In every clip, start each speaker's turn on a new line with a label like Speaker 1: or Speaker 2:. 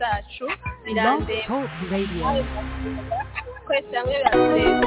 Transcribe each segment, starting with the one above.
Speaker 1: zacu birandeba twese hamwe biratweza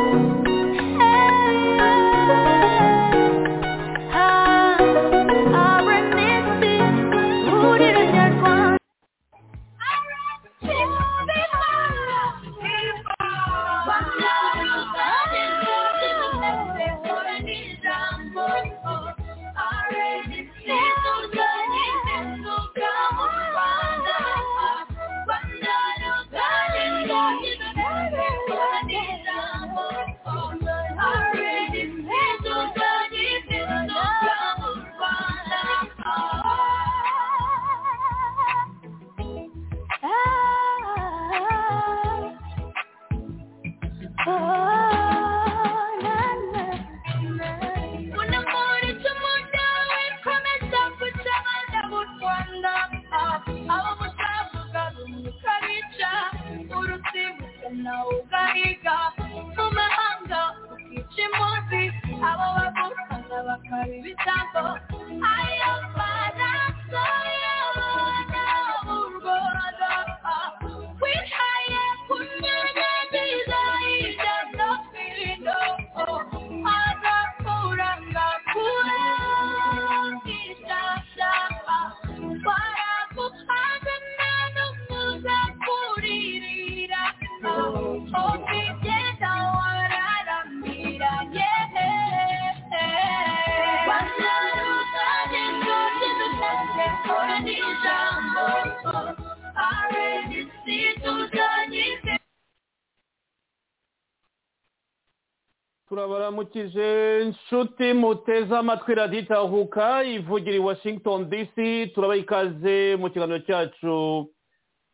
Speaker 2: muteze amatwi radiyo itahuka ivugira i washington dc turabaha ikaze mu kiganiro cyacu.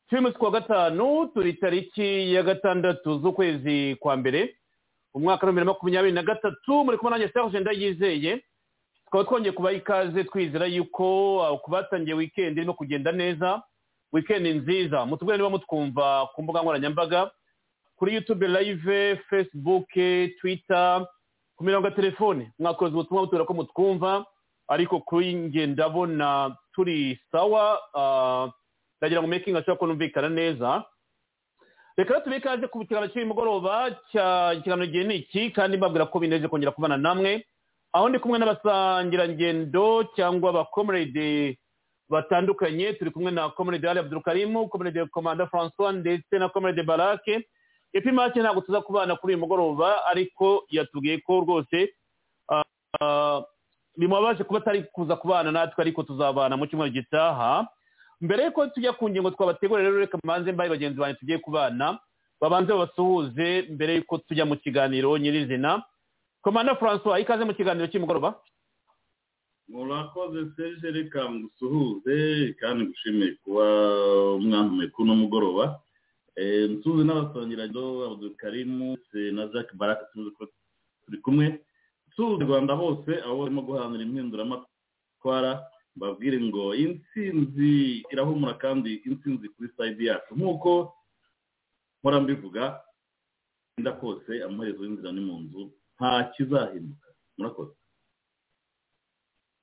Speaker 2: Cy'umunsi wa gatanu turi tariki ya gatandatu z'ukwezi kwa mbere umwaka wa bibiri na makumyabiri na gatatu muri kumwe nanjye serge ndayizeye. Tukaba twongeye kubaha ikaze twizera yuko ku batangiye wikendi irimo kugenda neza. Wikendi nziza. Mutubwire niba mutwumva ku mbuga nkoranyambaga kuri youtube live facebook twitter ku mirongo ya telefone. Mwakoze ubutumwa butubwira ko mutwumva ariko kuri nge ndabona turi sawa ah, ndagira ngo making ashobora ko numvikana neza. Reka tube ikaze ku kiganiro cy'uyu mugoroba ikiganiro gihe ni iki? Kandi mbabwira ko bineje kongera kubana namwe. Aho ndi kumwe n'abasangirangendo cyangwa abakomrade batandukanye. Turi kumwe na comrade ali abdurukarimu comrade komanda francois ndetse na comrade barake epi make ntabwo tuza kubana kuri uyu mugoroba ariko yatubwiye ko rwose ah, ah, bimubabaje kuba atari kuza kubana natwe ariko tuzabana mu cyumweru gitaha. Mbere yuko tujya ku ngingo twabategura rero reka mbanze mbaye bagenzi banjye tugiye kubana babanze babasuhuze mbere yuko tujya mu kiganiro nyirizina. Komanda francois ikaze mu kiganiro cy'umugoroba?
Speaker 3: Murakoze serge reka ngusuhuze kandi ngushimiye kuba mwantumiye kuri uno mugoroba. Eh, nsuhuze n'abasangirajyo abdulkarimu se na jacques baraka tuzi ko turi kumwe. Nsuhuze rwanda bose abo barimo guhanira impinduramatwara babwire ngo intsinzi irahumura kandi intsinzi kuri sayidi yacu. Nk'uko mpora mbivuga inda kose amaherezo y'inzira ni mu nzu nta kizahinduka. Murakoze.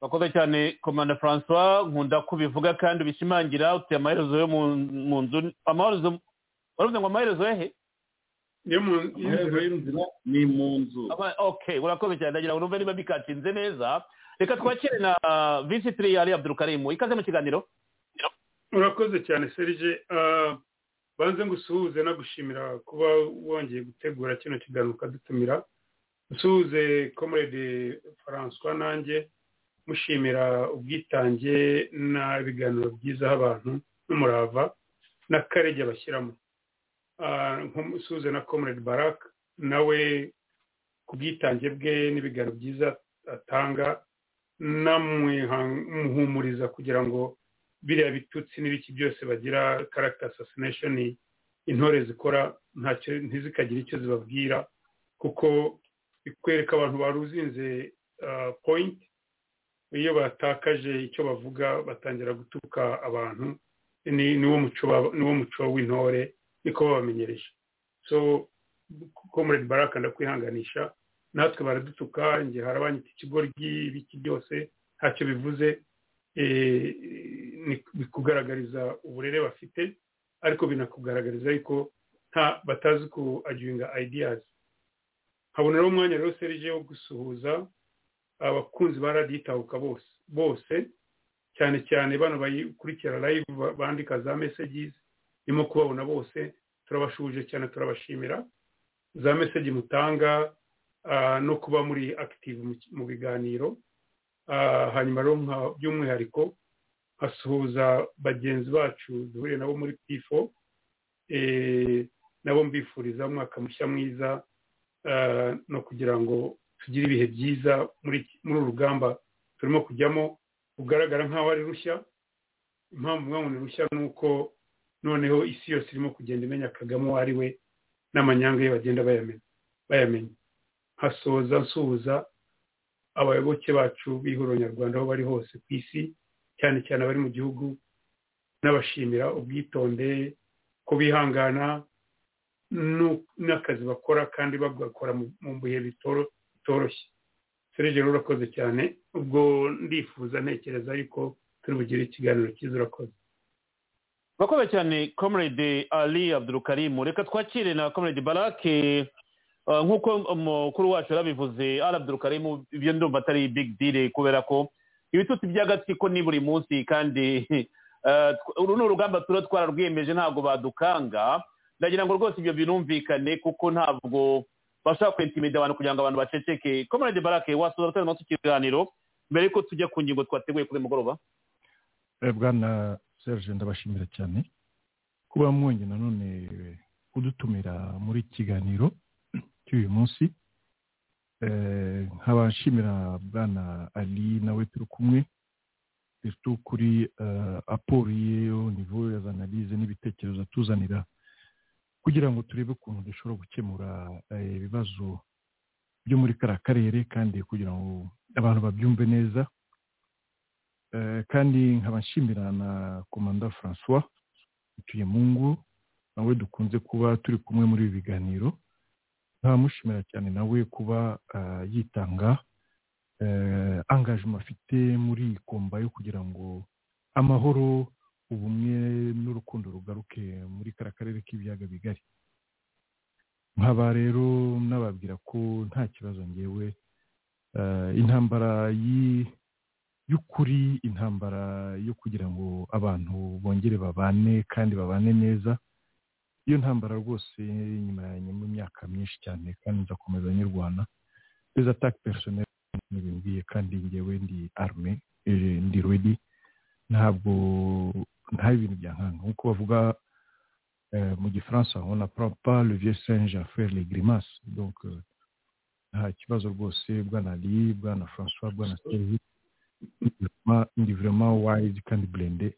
Speaker 2: Murakoze cyane komanda francois. Nkunda ko ubivuga kandi ubishimangira utuye amaherezo yo mu nzu amaherezo waravuze ngo amaherezo
Speaker 4: mu
Speaker 3: amaherezo y'inzira ni mu nzu.
Speaker 2: Okay urakoze cyane. Ndagira ngo numve niba bikatinze neza. Reka twakire na visitiri ali abdurukarimu ikaze mu kiganiro?
Speaker 4: Urakoze cyane serge. Ah, banze ngusuhuze nagushimira kuba wongeye gutegura kino kiganiro ukadutumira usuhuze comrade francois nanjye mushimira ubwitange n'ibiganiro byiza abantu n'umurava n'akarege bashyiramo. Nk'umusuhuze na comrade barak nawe ku bwitange bwe n'ibiganiro byiza atanga namuhumuriza kugira ngo biriya bitutsi n'ibiki byose bagira karagita assassination intore zikora ntacyo ntizikagire icyo zibabwira kuko bikwereka abantu baruzinze point iyo batakaje icyo bavuga batangira gutuka abantu niwo muco w'intore niko babamenyereje so comrade baraka ndakwihanganisha natwe baradutuka njye harabanyita ikigoryi biki byose ntacyo bivuze bikugaragariza uburere bafite ariko binakugaragariza yuko nta batazi ku agiringa ideas nkaboneraho umwanya rero serije wo gusuhuza abakunzi ba radiyo bose bose cyane cyane bano bayikurikira live bandika za messages irimo kubabona bose turabashuje cyane turabashimira. Za message mutanga no kuba muri active mu biganiro. Hanyuma rero by'umwihariko nkasuhuza bagenzi bacu duhuriye nabo muri pifo nabo mbifuriza umwaka mushya mwiza no kugira ngo tugire ibihe byiza muri uru rugamba turimo kujyamo. Rugaragara nk'aho ari rushya. Impamvu mwabona rushya ni uko noneho isi yose irimo kugenda imenya kagame uwo ari we n'amanyanga ye bagenda bayamenya. Hasoza nsuhuza abayoboke bacu b'ihuriro nyarwanda aho bari hose ku isi cyane cyane abari mu gihugu n'abashimira ubwitonde ko bihangana n'akazi bakora kandi bagakora mu bihe bitoroshye. Serege rero urakoze cyane. Ubwo ndifuza ntekereza yuko turi bugire ikiganiro cyiza urakoze.
Speaker 2: Urakoze cyane comrade ali abdurukarimu reka twakire na comrade barake nk'uko umukuru wacu yarabivuze ari abdurukarimu ibyo ndumva atari big deal kubera ko ibitutsi by'agatsiko ni buri munsi kandi uru ni urugamba tuba twararwiyemeje ntabwo badukanga. Ndagira ngo rwose ibyo binumvikane kuko ntabwo bashaka kwentimida abantu kugira ngo abantu baceceke. Comrade barake wasoza gutanga amatwi ikiganiro mbere y'uko tujya ku ngingo twateguye kuri mugoroba?
Speaker 5: Bwana serge ndabashimira cyane. Kuba mwongeye nanone kudutumira muri kiganiro cy'uyu munsi nkaba nshimira bwana ali nawe turi kumwe. Surtout kuri aporo ye niveau ya analize n'ibitekerezo atuzanira kugira ngo turebe ukuntu dushobora gukemura ibibazo byo muri kariya karere kandi kugira ngo abantu babyumve neza. Kandi nkaba nshimira na komanda francois utuye mu ngo nawe dukunze kuba turi kumwe muri ibi biganiro. Nkamushimira cyane nawe kuba yitanga angajima afite muri komba yo kugira ngo amahoro ubumwe n'urukundo rugaruke muri kariya karere k'ibiyaga bigari. Nkaba rero nababwira ko nta kibazo ngewe intambara y'ukuri intambara yo kugira ngo abantu bongere babane kandi babane neza iyo ntambara rwose nyuma nyuma imyaka myinshi cyane kandi nzakomeza nyirwana des attaques personnelles ntibimbwiye kandi ngewe ndi arme ndi ready. Ntabwo nta ibintu bya nkanga nk'uko bavuga mu gifaransa on apprend pas le vieux singe à faire les grimaces. Donc nta kibazo rwose. Bwana ali bwana francois bwana sergi ndi vraiment wise kandi blende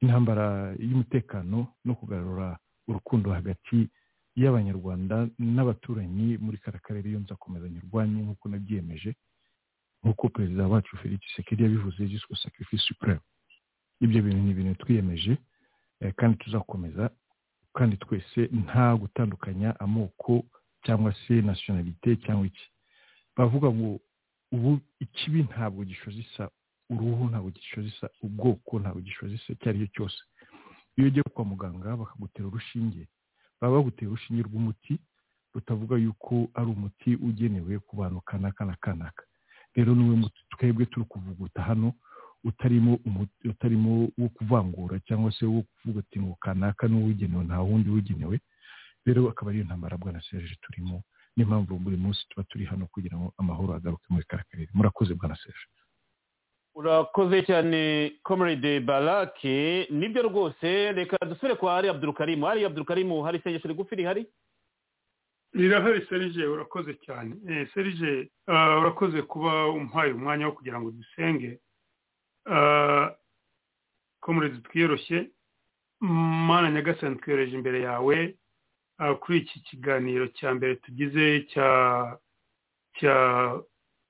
Speaker 5: intambara y'umutekano no kugarura urukundo hagati y'abanyarwanda n'abaturanyi muri kara karere iyo nzakomeza nyirwanye nk'uko nabyiyemeje nk'uko perezida wacu felix sekeri yabivuze jusqu'au sacrifice supreme. Ibyo bintu ni ibintu twiyemeje kandi tuzakomeza kandi twese nta gutandukanya amoko cyangwa se nasiyonalite cyangwa iki. Bavuga ngo ubu ikibi ntabwo gishoza isa uruhu ntabwo gishoza isa ubwoko ntabwo gishoza isa icyo ari cyo cyose. Iyo ugiye kwa muganga bakagutera urushinge baba bagutera urushinge rw'umuti rutavuga yuko ari umuti ugenewe ku bantu kanaka na kanaka rero ni we muti twebwe turi kuvuguta hano utarimo utarimo wo kuvangura cyangwa se wo kuvuga ati ngo kanaka n'uwigenewe nta wundi wigenewe rero akaba ariyo ntambara bwana serge turimo niyo mpamvu buri munsi tuba turi hano kugira ngo amahoro agaruke muri kara karere murakoze bwana serge.
Speaker 2: Urakoze cyane comrade barake ni byo rwose reka dusubire kwa ari abdurukarimu ari abdurukarimu hari isengesho rigufi rihari?
Speaker 4: Rirahari serije urakoze cyane. Serije urakoze kuba umpaye umwanya wo kugira ngo dusenge. Komurezi twiyoroshye. Mana nyagasani twiyoreje imbere yawe. Kuri iki kiganiro cya mbere tugize cya cya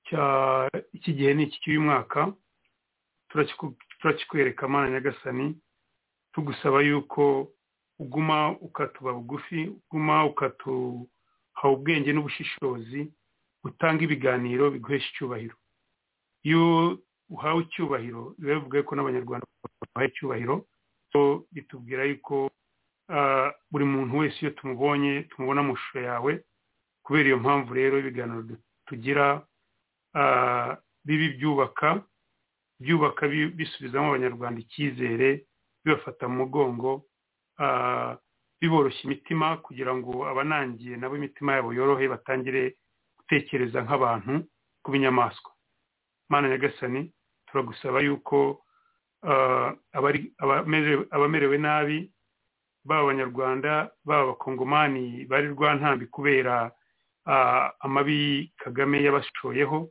Speaker 4: cya iki gihe ni iki cy'uyu mwaka turakikwereka mana nyagasani tugusaba yuko uguma ukatuba bugufi uguma ukatuha ubwenge n'ubushishozi utanga ibiganiro biguhesha icyubahiro. Iyo uhawe icyubahiro biba bivuga ko n'abanyarwanda bahawe icyubahiro bitubwira yuko buri muntu wese iyo tumubonye tumubona mu ishusho yawe kubera iyo mpamvu rero ibiganiro tugira bibi byubaka byubaka bisubizamo abanyarwanda icyizere bibafata mu mugongo biboroshya imitima kugira ngo abanangiye nabo imitima yabo yorohe batangire gutekereza nk'abantu ku binyamaswa. Mana nyagasani turagusaba yuko abamerewe nabi baba abanyarwanda baba abakongomani bari rwantambi kubera amabi kagame yabashoyeho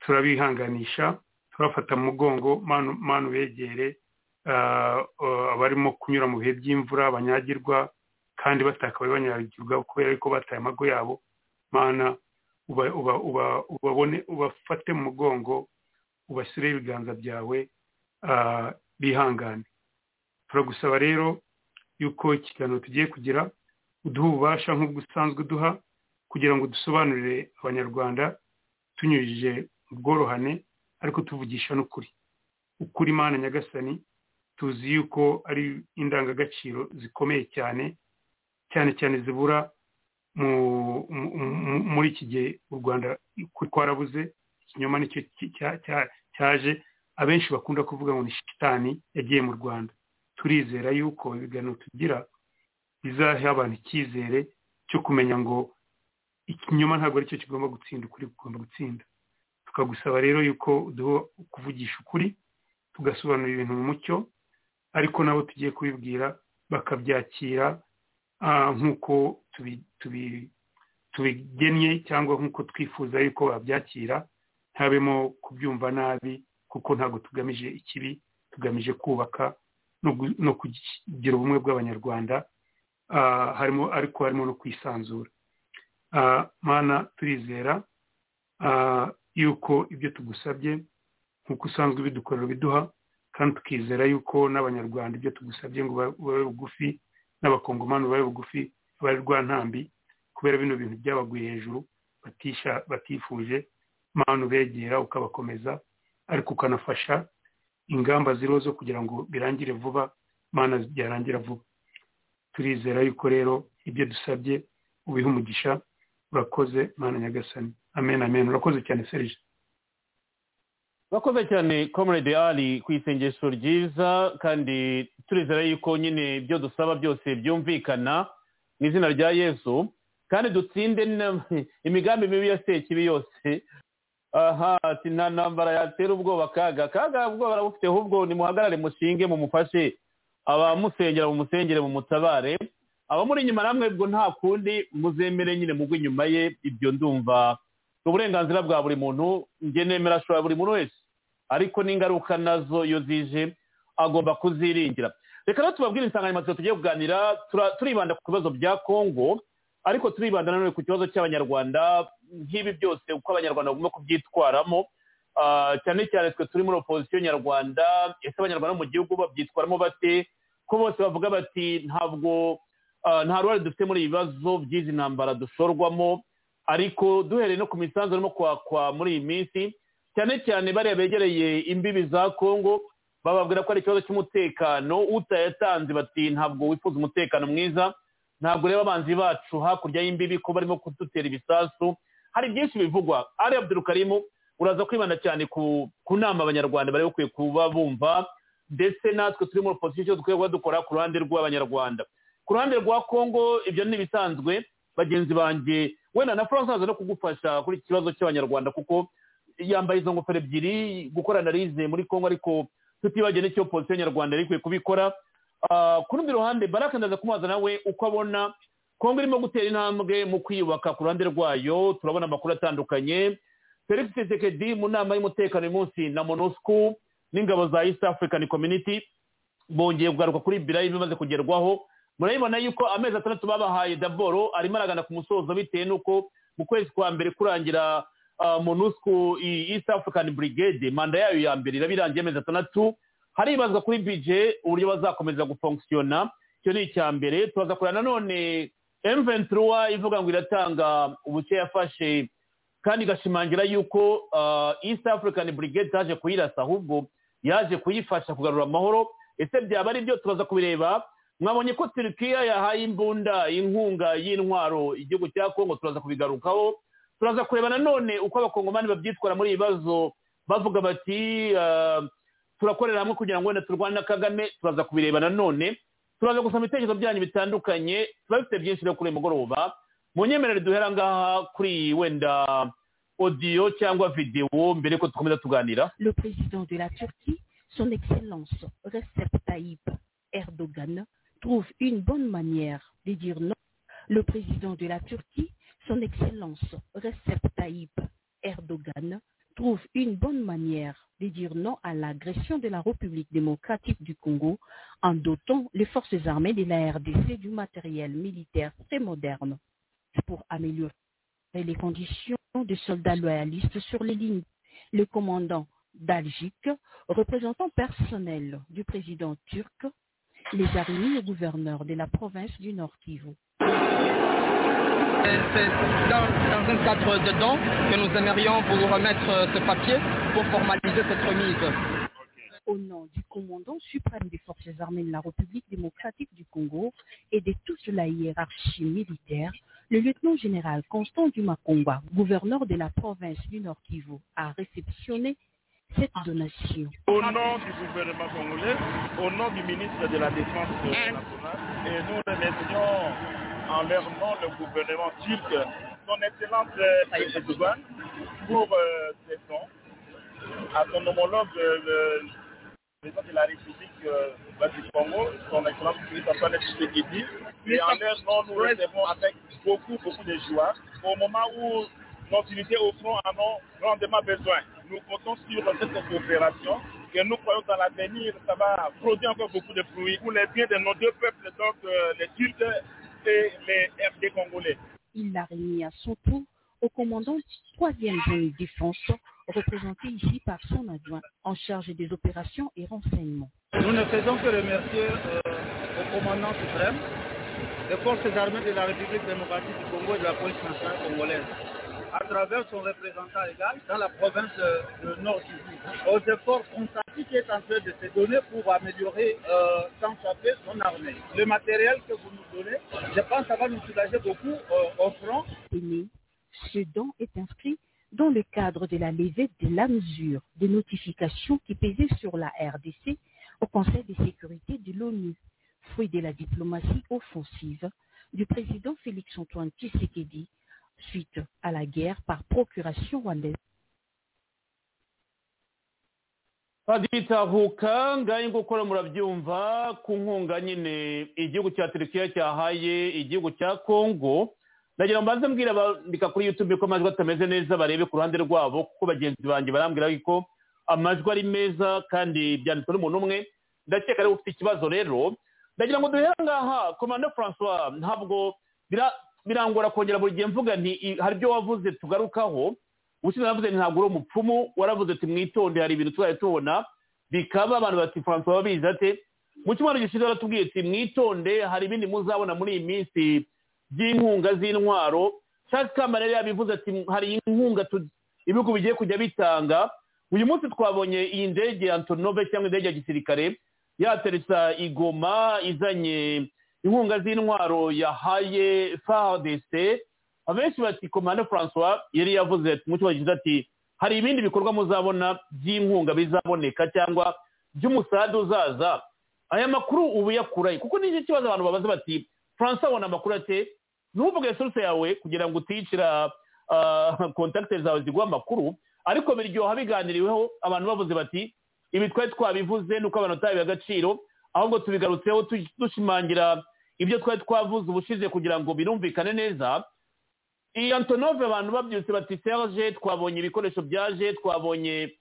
Speaker 4: turabihanganisha turafata mu mugongo manu begere abarimo kunyura mu bihe by'imvura banyagirwa kandi batakabaye banyagirwa kubera ko bataye amago yabo. Mana ubafate mu mugongo ubashyireho ibiganza byawe bihangane. Turagusaba rero yuko ikiganiro tugiye kugira uduha ububasha nk'ubwo usanzwe uduha kugira ngo dusobanurire abanyarwanda tunyujije mu bworohane ariko tuvugisha n'ukuri. Ukuri mana nyagasani tuzi yuko ari indangagaciro zikomeye cyane cyane cyane zibura muri iki gihe u rwanda twarabuze ikinyoma ni cyo cyaje. Abenshi bakunda kuvuga ngo ni shitani yagiye mu rwanda. Turizera yuko ibiganiro tugira bizaha abantu icyizere cyo kumenya ngo ikinyoma ntabwo ari cyo kigomba gutsinda ukuri kugomba gutsinda. Tukagusaba rero yuko uduha kuvugisha ukuri tugasobanura ibintu mu mucyo ariko nabo tugiye kubibwira bakabyakira nk'uko tubigennye cyangwa nk'uko twifuza yuko babyakira ntabemo kubyumva nabi kuko ntabwo tugamije ikibi tugamije kubaka no kugira ubumwe bw'abanyarwanda harimo ariko harimo no kwisanzura. Mana turizera yuko ibyo tugusabye nk'uko usanzwe bidukorera biduha kandi tukizera yuko n'abanyarwanda ibyo tugusabye ngo babe bugufi n'abakongomani babe bugufi bari rwantambi kubera bino bintu byabaguye hejuru batifuje mpamvu begera ukabakomeza ariko ukanafasha ingamba ziriho zo kugira ngo birangire vuba mana byarangira vuba. Turizera yuko rero ibyo dusabye ubiha umugisha urakoze mana nyagasani. Amen amen. Urakoze cyane serije
Speaker 2: urakoze cyane comrade ali ku isengesho ryiza kandi turizera yuko nyine ibyo dusaba byose byumvikana mu izina rya yesu kandi dutsinde imigambi mibi ya sekibi yose aha ati nta ntambara yatera ubwoba kaga kaga ubwoba barabufite ahubwo nimuhagarare mushinge mumufashe. Abamusengera mumusengere mumutabare. Abamuri inyuma namwe bwo nta kundi muzemere nyine mugwe inyuma ye ibyo ndumva. Ni uburenganzira bwa buri muntu njye nemera ashobora buri muntu wese. Ariko n'ingaruka na zo iyo zije agomba kuziringira. Reka rero tubabwire insanganyamatsiko tugiye kuganira turibanda ku bibazo bya kongo ariko turibanda nanone ku kibazo cy'abanyarwanda nk'ibi byose uko abanyarwanda bagomba kubyitwaramo cyane cyane twe turi muri opozisiyo nyarwanda ese abanyarwanda mu gihugu babyitwaramo bate? Ko bose bavuga bati ntabwo nta ruhare dufite muri ibi bibazo by'izi ntambara dushorwamo. Ariko duhereye no ku misanzu irimo kwakwa muri iyi minsi cyane cyane bariya begereye imbibi za kongo bababwira ko ari ikibazo cy'umutekano. Utayatanze bati ntabwo wifuza umutekano mwiza. Ntabwo ureba abanzi bacu hakurya y'imbibi ko barimo kudutera ibisasu. Hari byinshi bivugwa. Ari abdurukarimu uraza kwibanda cyane ku nama abanyarwanda bari bakwiye kuba bumva ndetse natwe turi muri opozisiyo dukwiye kuba dukora ku ruhande rw'abanyarwanda. Ku ruhande rwa kongo ibyo ni ibisanzwe bagenzi banjye wenda na france aza no kugufasha kuri iki kibazo cy'abanyarwanda kuko yambaye izo ngofero ebyiri gukora analize muri kongo ariko tutibagiwe n'icyo opozisiyo nyarwanda yari ikwiye kubikora. Ku rundi ruhande baraka ndaza kumubaza nawe uko abona. Kongo irimo gutera intambwe mu kwiyubaka ku ruhande rwayo. Turabona amakuru atandukanye. Felix tshisekedi mu nama y'umutekano uyu munsi na monusco n'ingabo za east african community bongeye kugaruka kuri birayi bimaze kugerwaho. Murabibona yuko amezi atandatu babahaye daboro arimo aragana ku musozo bitewe n'uko mu kwezi kwa mbere kurangira monusco east african brigade manda yayo ya mbere iraba irangiye amezi atandatu. Haribazwa kuri bije uburyo bazakomeza gufonkisiyona icyo ni icya mbere turaza kureba nanone emventura ivuga ngo iratanga ubuke yafashe. Kandi igashimangira yuko east african brigade itaje kuyirasa ahubwo yaje kuyifasha kugarura amahoro. Ese byaba ari byo? Turaza kubireba. Mwabonye ko turikiya yahaye imbunda inkunga y'intwaro igihugu cya kongo turaza kubigarukaho. Turaza kureba nanone uko abakongomani babyitwara muri ibi bibazo. Bavuga bati
Speaker 6: le président de la Turquie son excellence Recep Tayyip Erdogan trouve une bonne manière de dire non. Le président de la Turquie son excellence Recep Tayyip Erdogan trouve une bonne manière de dire non à l'agression de la République démocratique du Congo en dotant les forces armées de la RDC du matériel militaire très moderne pour améliorer les conditions des soldats loyalistes sur les lignes. Le commandant d'Algique, représentant personnel du président turc, les a remis au gouverneur de la province du Nord Kivu.
Speaker 7: C'est dans, dans, un cadre dedans que nous aimerions vous remettre ce papier pour formaliser cette remise.
Speaker 6: Au nom du commandant suprême des forces armées de la République démocratique du Congo et de toute la hiérarchie militaire, le lieutenant-général Constant Dumakongwa, gouverneur de la province du Nord Kivu, a réceptionné cette donation.
Speaker 8: Au nom du gouvernement congolais, au nom du ministre de la Défense nationale, et nous remercions en leur nom le gouvernement turc, son excellence Tayyip Erdogan, pour euh, ces fonds, à son homologue le président de la République euh, du Congo, son excellence Christophe Tshisekedi, et en leur nom nous recevons avec beaucoup, beaucoup de joie au moment où nos unités au front en ont grandement besoin. Nous comptons sur cette coopération et nous croyons dans l'avenir, ça va produire encore beaucoup de fruits pour les biens de nos deux peuples, donc euh, les Turcs les RD congolais.
Speaker 6: Il l'a remis à son tour au commandant 3e zone défense, représenté ici par son adjoint en charge des opérations et renseignements.
Speaker 9: Nous ne faisons que remercier euh, au commandant suprême des forces armées de la République démocratique du Congo et de la police nationale congolaise à travers son représentant égal dans la province de Nord Kivu, aux efforts consentis qui est en train de se donner pour améliorer euh, sans chaper son armée. Le matériel que vous nous donnez, je pense que ça va nous soulager beaucoup euh, au front.
Speaker 6: Ce don est inscrit dans le cadre de la levée de la mesure de notification qui pesait sur la RDC au Conseil de sécurité de l'ONU, fruit de la diplomatie offensive du président Félix-Antoine Tshisekedi suite à la guerre par procuration rwandaise.
Speaker 2: haditahuka ngaho gukora murabyumva ku nkunga nyine igihugu cya turukiya cyahaye igihugu cya kongo ndagira ngo mbanze mbwira abandika kuri yutube ko amajwi atameze neza barebe ku ruhande rwabo kuko bagenzi banjye barambwira ko amajwi ari meza kandi byanditswe n'umuntu umwe. Ndakeka ari we ufite ikibazo rero. Ndagira ngo duhere ngaha komanda francois ntabwo birangora kongera buri gihe mvuga nti hari ibyo wavuze tugarukaho? Ubushize navuze ntabwo uri umupfumu. Waravuze ati mwitonde hari ibintu tuzajya tubona. Bikaba abantu bati francois babizi ate? Mu cyumweru gishize baratubwiye ati mwitonde hari ibindi muzabona muri iyi minsi by'inkunga z'intwaro. Charles kamara yabivuze ati hari inkunga ibihugu bigiye kujya bitanga. Uyu munsi twabonye iyi ndege ya antonove cyangwa indege ya gisirikare yateresa igoma izanye inkunga z'intwaro yahaye fardc abenshi bati komanda francois yari yavuze ati mu cyumweru ati hari ibindi bikorwa muzabona by'inkunga bizaboneka cyangwa by'umusada uzaza? Aya makuru ubu yakuraye kuko ni cyo kibazo abantu babaza bati francois abona amakuru ate? Ntuvuge source yawe kugira ngo uticira kontakite zawe ziguha amakuru. Ariko biryoha biganiriweho abantu bavuze bati ibi twari twabivuze nuko abantu batabiha agaciro. Ahubwo tubigarutseho dushimangira ibyo twari twavuze ubushize kugira ngo birumvikane neza. Iyi antonove abantu babyutse bati serge twabonye ibikoresho byaje twabonye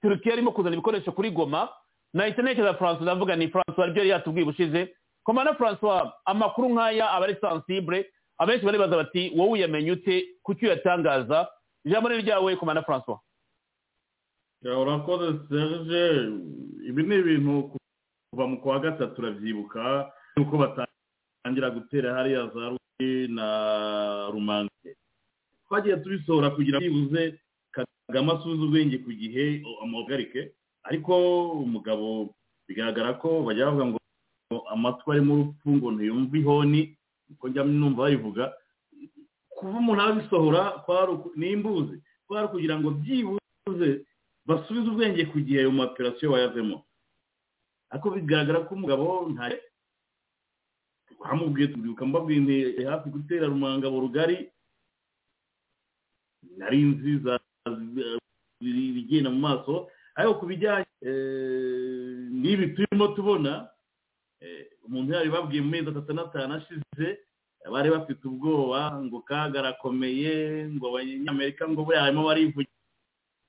Speaker 2: turukiya arimo kuzana ibikoresho kuri goma. Nahita ntekereza francois ndavuga ni francois ari byo yari yatubwiye ubushize. Komanda francois amakuru nk'aya aba ari sensible. Abenshi baribaza bati wowe uyamenye ute? Kuki uyatangaza? Ijambo ni ryawe komanda francois.
Speaker 3: Urakoze serge ibi ni ibintu kuva mu kwa gatatu turabyibuka yuko batangira gutera hariya za ruki na rumange twagiye tubisohora kugira ngo byibuze kagame asubize ubwenge ku gihe amuhagarike ariko umugabo bigaragara ko bajya bavuga ngo amatwi arimo urupfu ngo ntiyumve ihoni uko njya numva babivuga. Kuba umuntu abisohora ni imbuzi kwari kugira ngo byibuze basubize ubwenge ku gihe ayo maoperasiyo bayavemo. Ariko bigaragara ko umugabo nta twamubwiye tubyuka mbabwiye hafi gutera rumangabo rugari. Nari nziza bigenda mu maso. Ariko ku bijyanye n'ibi turimo tubona umuntu yari babwiye mu mezi atatu n'atanu ashize bari bafite ubwoba ngo kagarakomeye ngo abanyamerika ngo buriya harimo barivugira.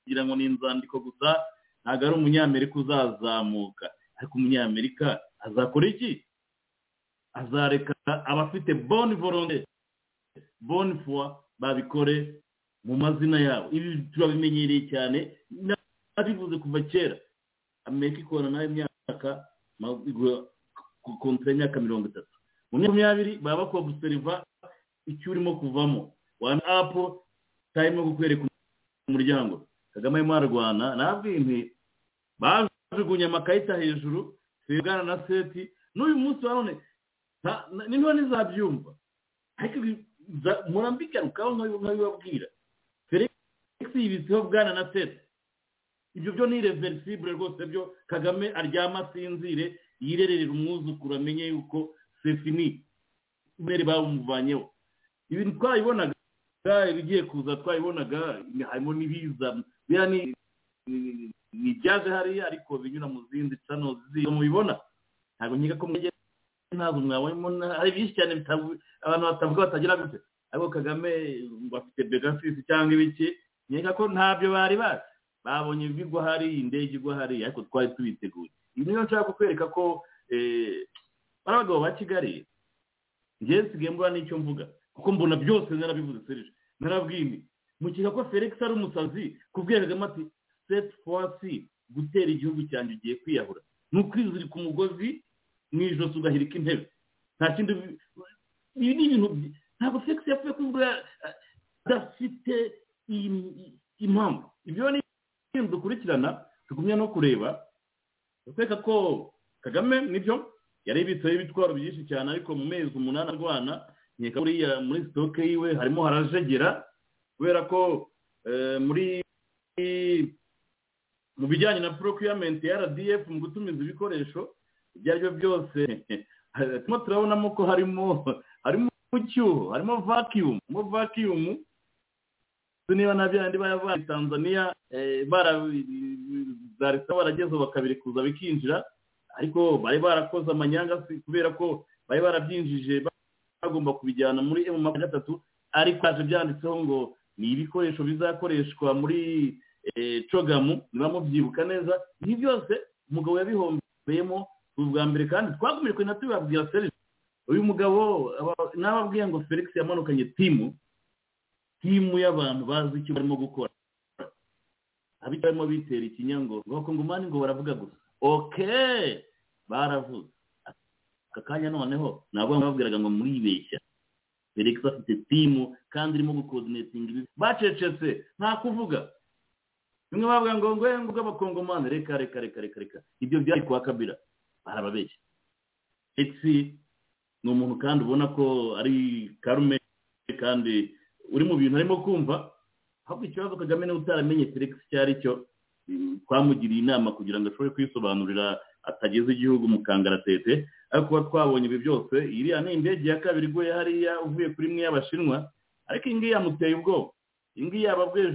Speaker 3: Ngo ni inzandiko gusa ntabwo ari umunyamerika uzazamuka. Ariko umunyamerika azakora iki? Azareka abafite boni volonte boni fuwa babikore mu mazina yabo. Ibi turabimenyereye cyane nabivuze kuva kera. Amerika ikorana na yo imyaka kontra y'imyaka mirongo itatu. Mu myaka makumyabiri baba bakobuseriva icyo urimo kuvamo. Wani apo tarimo kukwereka umuryango. Kagame arimo ararwana nabwiye nti bajugunye amakarita hejuru sebwana na seti. N'uyu munsi wa none niba ntizabyumva ariko murambigarukaho nkabibabwira felix yibitseho bwana na seti. Ibyo byo ni irreversible rwose byo kagame aryama asinzire yirerera umwuzukuru amenye yuko sefini mbere bawumuvanyeho. Ibintu twabibonaga ibigiye kuza twabibonaga harimo n'ibiza biriya ni ibyaje hariya ariko binyura mu zindi cano mubibona ntabwo nkeka ko mwegera ntabwo mwabonemo hari byinshi cyane abantu batavuga batagira gute. Ariko kagame ngo afite begasisi cyangwa ibiki nkeka ko ntabyo bari bazi. Babonye bigwa hari indege igwa hari ariko twari tubiteguye ibi niyo nshaka kukwereka ko bari abagabo ba kigali. Ngewe nsigaye mbona n'icyo mvuga kuko mbona byose narabivuze serije. Narabwimi mukeka ko felix ari umusazi kubwira kagame ati seti fosi gutera igihugu cyanjye ugiye kwiyahura. Ni ukwizirika umugozi mu ijosi ugahirika intebe. Nta kindi ibi ni ibintu ntabwo felix yapfuye kuvuga adafite impamvu. Ibyo ni ibintu dukurikirana tugumya no kureba. Tukwereka ko kagame ni byo? Yari ibitseho ibitwaro byinshi cyane ariko mu mezi umunani arwana nkeka buriya muri sitoke yiwe harimo harajegera. Kubera ko muri mu bijyanye na procurement ya rdf mu gutumiza ibikoresho ibyo ari byo byose turimo turabonamo ko harimo harimo icyuho harimo vacuum harimo vacuum. Niba na byandi baba tanzania barisa baragezeho bakabirikuza bikinjira ariko bari barakoze amanyanga kubera ko bari barabyinjije bagomba kubijyana muri emu makumyabiri na gatatu ariko haje byanditseho ngo ni ibikoresho bizakoreshwa muri cogamu niba mubyibuka neza ibi byose umugabo yabihombeyemo ubwa mbere. Kandi twakomeje na tubabwira serivisi uyu mugabo n'ababwiye ngo felix yamanukanye timu timu y'abantu bazi icyo barimo gukora. Abicyo barimo bitera ikinyango ngo bakongomani ngo baravuga gusa. Oke baravuze. Aka kanya noneho ntabwo babwiraga ngo muribeshya. Felix afite timu kandi irimo gukoordinatinga ibi bacecetse nta kuvuga bimwe bavuga ngo ngo ngo bw'abakongomani reka reka reka reka reka. Ibyo byari kwa kabira barababeshya felix ni umuntu kandi ubona ko ari karume kandi uri mu bintu arimo kumva ahubwo ikibazo kagame niba utaramenye felix icyo ari cyo twamugiriye inama kugira ngo ashobore kwisobanurira atageze igihugu mu kangaratete ariko kuba twabonye ibi byose iriya ni indege ya kabiri iguye hariya uvuye kuri imwe y'abashinwa ariko iyi ngiyi yamuteye ubwoba. Iyi ngiyi yababwiye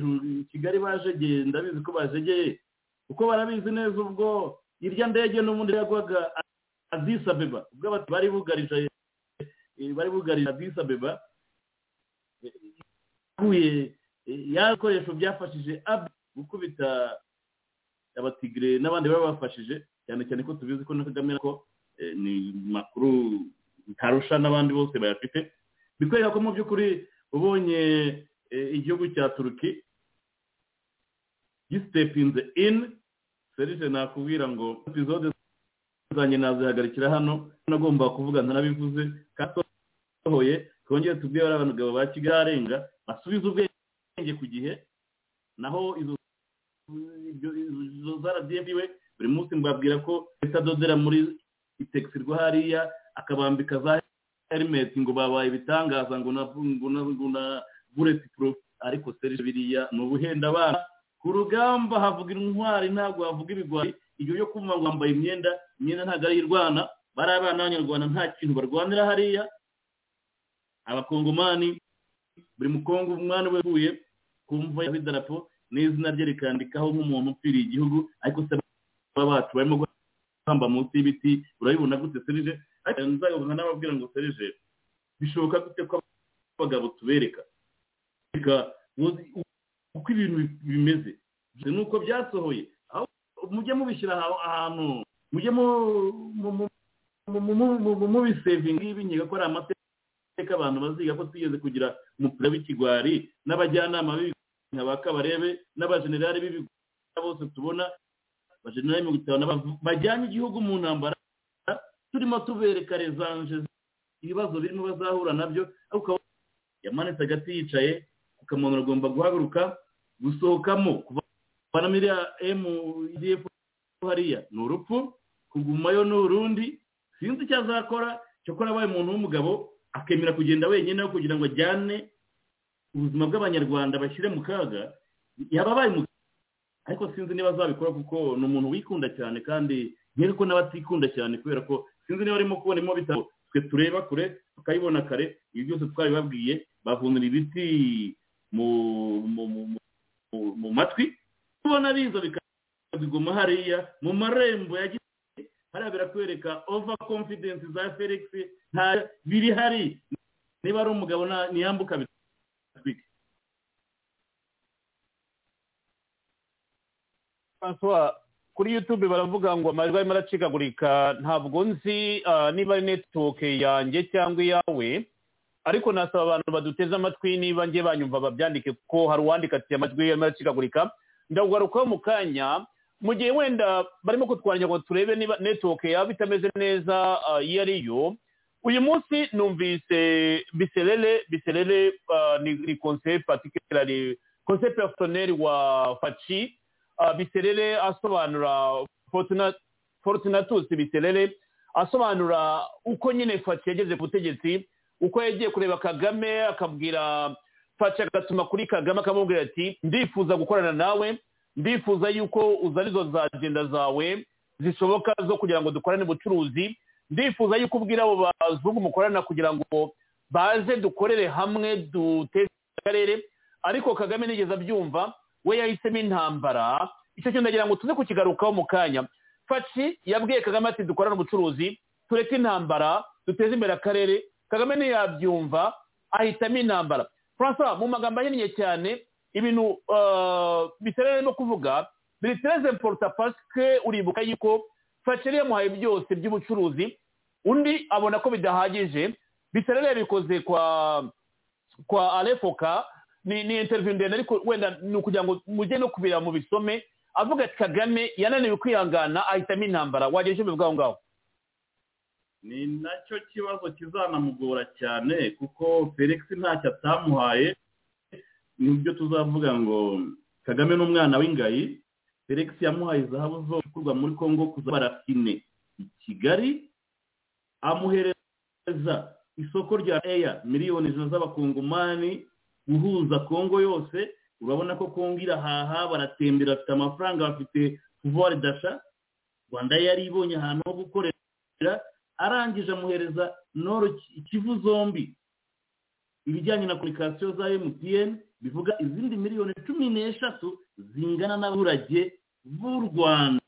Speaker 3: kigali bajegeye ndabizi ko bajegeye kuko barabizi neza ubwo irya ndege n'ubundi yagwaga adisa beba ubwo bari bugarije bari bugarije adisa beba yahuye ya bikoresho byafashije abu gukubita abatigire n'abandi baba bafashije cyane cyane ko tubizi ko na kagame ko eh, ni makuru ntarusha n'abandi bose bayafite. Bikwereka ko mu by'ukuri ubonye eh, igihugu cya turuki gisitepinze ini serije nakubwira ngo epizode zanjye nazihagarikira hano. Nagomba kuvuga ntanabivuze kandi sohoye twongere tubwire bariya bagabo ba kigali arenga basubize ubwenge ku gihe. Naho izo za rdf we buri munsi mbabwira ko leta adodera muri itekisirwa hariya akabambika za herimeti ngo babaye ibitangaza ngo na bureti puro ariko serije biriya ni ubuhenda abana. Ku rugamba havuga intwari ntabwo havuga ibigwari. Ibyo byo kumva ngo bambaye imyenda imyenda ntabwo ari irwana bari abana b'abanyarwanda nta kintu barwanira hariya. Abakongomani buri mukongo umwana we uvuye ku mva y'idarapo n'izina rye rikandikaho nk'umuntu upfiriye igihugu ariko se bacu barimo guhamba munsi y'ibiti urabibona gute serije ariko nzagaruka n'ababwira ngo serije bishoboka gute ko abagabo tubereka? Reka uko ibintu bimeze. Ni uko byasohoye. Aho mujye mubishyira aha- ahantu mujye mu- mu- mu- mu- mu- mu- mu- mubisevinga ibi nkeka ko ari amateka abantu baziga ko twigeze kugira umupira w'ikigwari n'abajyanama b'ibigo nka ba kabarebe n'abajenerali b'ibigo bose tubona abajenerali mirongo itanu na ba- bajyanye igihugu mu ntambara turimo tubereka rezanje ibibazo birimo bazahura na byo ariko yamanitse hagati yicaye ukamuntu agomba guhaguruka gusohokamo. Kuvana iriya emu idf hariya. Ni urupfu kugumayo ni urundi. Sinzi icyo azakora. Cyakora abaye umuntu w'umugabo akemera kugenda wenyine kugira ngo ajyane ubuzima bw'abanyarwanda bashyire mu kaga. Yaba abaye umugabo ariko sinzi niba azabikora kuko ni umuntu wikunda cyane kandi nkeka ko nawe atikunda cyane kubera ko sinzi niba arimo kubonamo bitabo twe tureba kure tukayibona kare ibi byose twabibabwiye bavunira ibiti mu matwi. Tubona biza bikabiguma hariya mu marembo ya giti hariya birakwereka over confidence za felix. Biri hari. Niba ari umugabo na- niyambuka
Speaker 2: François kuri youtube baravuga ngo amajwi arimo aracikagurika ntabwo nzi ah, niba ari netiwoke yanjye cyangwa iyawe ariko nasaba abantu baduteze amatwi niba njye banyumva babyandike ko hari uwandika ati amajwi arimo aracikagurika ndagugarukaho mu kanya mu gihe wenda barimo kutwanya ngo turebe niba netiwoke yaba itameze neza ah, iyo ari yo uyu munsi numvise biserere biserere ah, ni conseil particulier conseil personnel wa faci biserere asobanura Fortuna- fortunatus biserere asobanura uko nyine faci yageze ku butegetsi uko yagiye kureba kagame akabwira faci agatuma kuri kagame akamubwira ati ndifuza gukorana nawe ndifuza yuko uzana izo za agenda zawe zishoboka zo kugira ngo dukorane ubucuruzi ndifuza yuko ubwira abo bazungu mukorana kugira ngo baze dukorere hamwe duteze akarere. Ariko kagame nigeze abyumva we yahisemo intambara icyo kintu ndagira ngo tuze kukigarukaho mu kanya. Faci yabwiye kagame ati dukorane ubucuruzi tureke intambara duteze imbere akarere. Kagame ntiyabyumva ahitamo intambara. Francois mu magambo ahinnye cyane ibintu uh, biserere no kuvuga biri tereze importa pasike uribuka yuko faci yari yamuhaye byose by'ubucuruzi undi abona ko bidahagije. Biserere yabikoze kwa kwa alefoka ni ni interview ndende ariko wenda ni ukugira ngo mujye no kubira mu bisome avuga ati kagame yananiwe kwihangana ahitamo intambara. Wagira icyo bivuga aho ngaho?
Speaker 3: Ni na cyo kibazo kizanamugora cyane kuko felix ntacyo atamuhaye. Nibyo tuzavuga ngo kagame n'umwana w'ingayi. Felix yamuhaye zahabu zo gukurwa muri congo kuza barafine i kigali amuhereza isoko rya eya miliyoni ijana z'abakongomani guhuza congo yose urabona ko congo irahaha baratembera bafite amafaranga bafite pouvoir dasha rwanda yari ibonye ahantu ho gukorera arangije amuhereza noro ikivu zombi. Ibijyanye na komunikasiyo za emutiyeni bivuga izindi miliyoni cumi n'eshatu zingana n'abaturage b'u rwanda.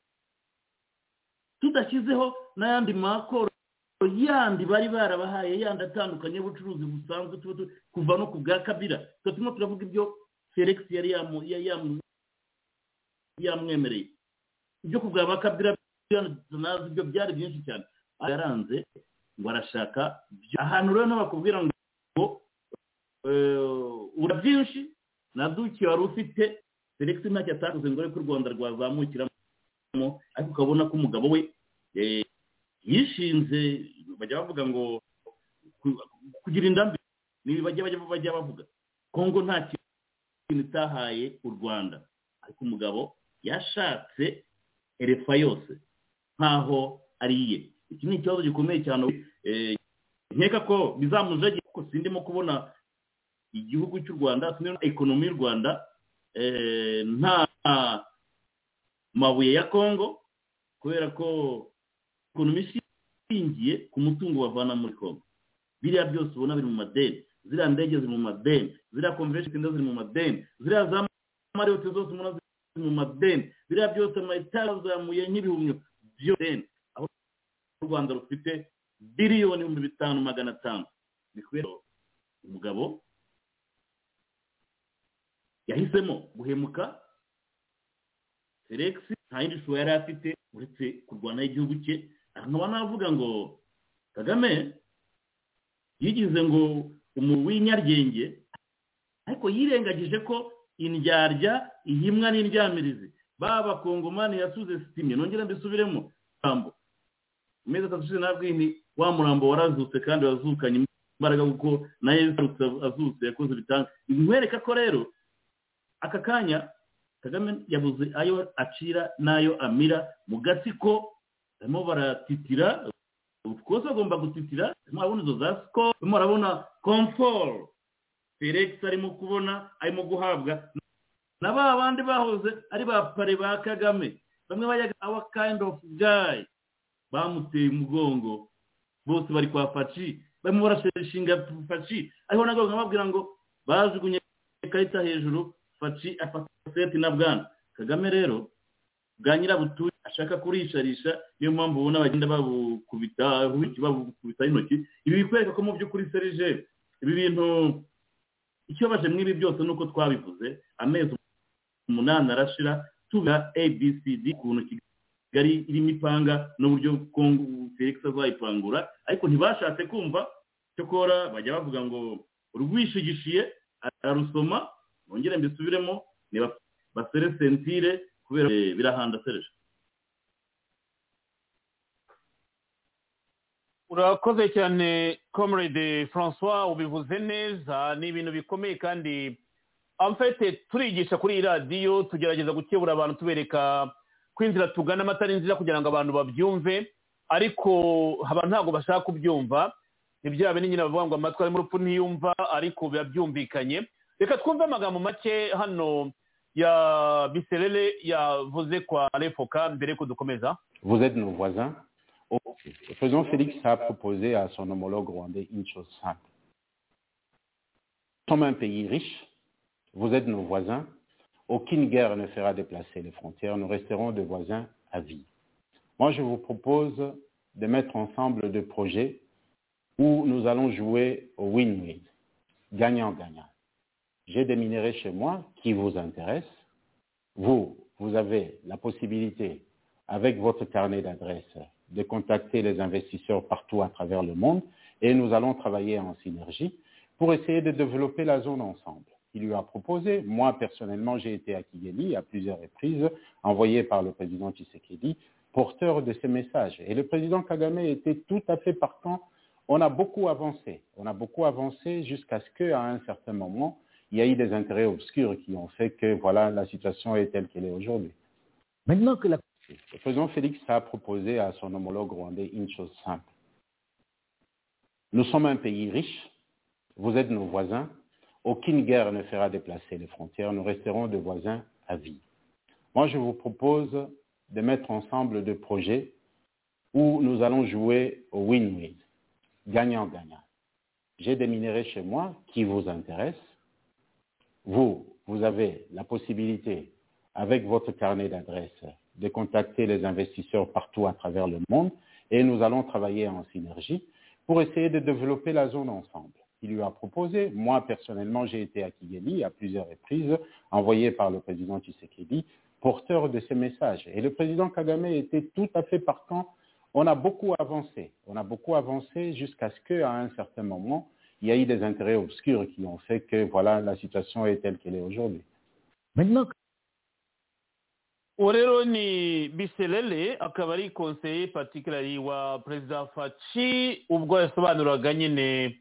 Speaker 3: Tudashyizeho n'ayandi makoro yandi bari barabahaye yandi atandukanye y'ubucuruzi busanzwe tuba tu- kuva no ku bwa kabira tuba turimo turavuga ibyo felix yari yamwemereye. Ibyo kubwa ba kabira nazi ibyo byari byinshi cyane. Yaranze ngo arashaka ahantu rero bakubwira ngo ura byinshi na duke wari ufite. Felix ntacyo atakoze ngo ariko u rwanda rwazamukiramo ariko ukabona ko umugabo we yishinze bajya bavuga ngo kugira indambi nibi bajya bajya bavuga. Kongo nta kintu itahaye u rwanda. Ariko umugabo yashatse erefa yose nkaho ari iye. Iki ni ikibazo gikomeye cyane. Nkeka ko bizamujage kuko sindimo kubona igihugu cy'u rwanda ekonomi y'u rwanda nta mabuye ya kongo kubera ko ekonomi ishingiye ku mutungo bavana muri kongo biriya byose ubona biri mu madeni. Ziriya ndege ziri mu madeni. Ziriya konvesheni senta ziri mu madeni. Ziriya za mariyoti zose ubona ziri mu madeni. Biriya byose amayetaje azamuye nk'ibihumyo by'ideni aho u rwanda rufite biliyoni ibihumbi bitanu magana atanu. Ni kubera umugabo yahisemo guhemuka felix nta yindi shusho yari afite uretse kurwana igihugu cye nkaba navuga ngo kagame yigize ngo w'inyaryenge ariko yirengagije ko indyarya ihimwa n'indyamirizi. Baba kongomani yasuze sitimye nongera mbisubiremo murambo amezi atatu ushize nabwiye ni wa murambo warazutse kandi wazukanye imbaraga kuko na yo yazutse azutse yakoze bitanga. Nkwereka ko rero aka kanya kagame yabuze ayo acira n'ayo amira mu gatsiko barimo baratitira rwose bagomba gutitira. Barimo barabona izo za sikoro barimo barabona komforo felix arimo kubona arimo guhabwa. Na ba bandi bahoze ari ba pare ba kagame. Bamwe bayaga awa kind of guy. Bamuteye umugongo. Bose bari kwa faci. Barimo barashinga faci. Ariho nabwo nkababwira ngo bajugunye ikarita hejuru. Faci afata seti na bwana. Kagame rero bwa nyirabutuye ashaka kurisharisha niyo mpamvu ubona bagenda babukubita babukubita intoki. Ibi bikwereka ko mu by'ukuri serije ibi bintu ikibabaje mw'ibi byose ni uko twabivuze amezi umunani arashira tuba abcd ukuntu kigali irimo ipanga n'uburyo felix azayipangura. Ariko ntibashatse kumva cyokora bajya bavuga ngo urwishigishiye ararusoma bongere mbisubiremo basere sentire kubera birahanda sereje
Speaker 2: urakoze cyane comrade francois ubivuze neza ni ibintu bikomeye kandi amfete turigisha kuri iyi radiyo tugerageza gukebura abantu tubereka ko inzira tugana amatara nziza kugira ngo abantu babyumve ariko abantu ntabwo bashaka kubyumva ibyabe ni nyine bavuga ngo amatwi arimo urupfu ntiyumva ariko biba byumvikanye reka twumve amagambo make hano ya biserere yavuze kwa refoka mbere ko dukomeza.
Speaker 10: Vous êtes nos président Félix a proposé à son homologue rwandais une chose simple. Sommes un pays riche, vous êtes nos voisins, aucune guerre ne fera déplacer les frontières, nous resterons des voisins à vie. Moi, je vous propose de mettre ensemble des projets où nous allons jouer au win-win, gagnant-gagnant. J'ai des minéraux chez moi qui vous intéressent. Vous, vous avez la possibilité, avec votre carnet d'adresses, de contacter les investisseurs partout à travers le monde et nous allons travailler en synergie pour essayer de développer la zone ensemble. Il lui a proposé, moi personnellement j'ai été à Kigali à plusieurs reprises, envoyé par le président Tshisekedi, porteur de ces messages. Et le président Kagame était tout à fait partant. On a beaucoup avancé. On a beaucoup avancé jusqu'à ce qu'à un certain moment, il y a eu des intérêts obscurs qui ont fait que voilà, la situation est telle qu'elle est aujourd'hui.
Speaker 11: Maintenant que la
Speaker 10: le président Félix a proposé à son homologue rwandais une chose simple. Nous sommes un pays riche, vous êtes nos voisins, aucune guerre ne fera déplacer les frontières, nous resterons des voisins à vie. Moi, je vous propose de mettre ensemble des projets où nous allons jouer au win-win, gagnant-gagnant. J'ai des minéraux chez moi qui vous intéressent. Vous, vous avez la possibilité, avec votre carnet d'adresses, de contacter les investisseurs partout à travers le monde et nous allons travailler en synergie pour essayer de développer la zone ensemble. Il lui a proposé, moi personnellement j'ai été à Kigali à plusieurs reprises, envoyé par le président Tshisekedi, porteurs de ces messages. Et le président Kagame était tout à fait partant. On a beaucoup avancé. On a beaucoup avancé jusqu'à ce qu'à un certain moment, il y ait eu des intérêts obscurs qui ont fait que voilà, la situation est telle qu'elle est aujourd'hui.
Speaker 5: Maintenant,
Speaker 2: uwo rero ni biserere akaba ari konseye patikirari wa perezida faci ubwo yasobanuraga nyine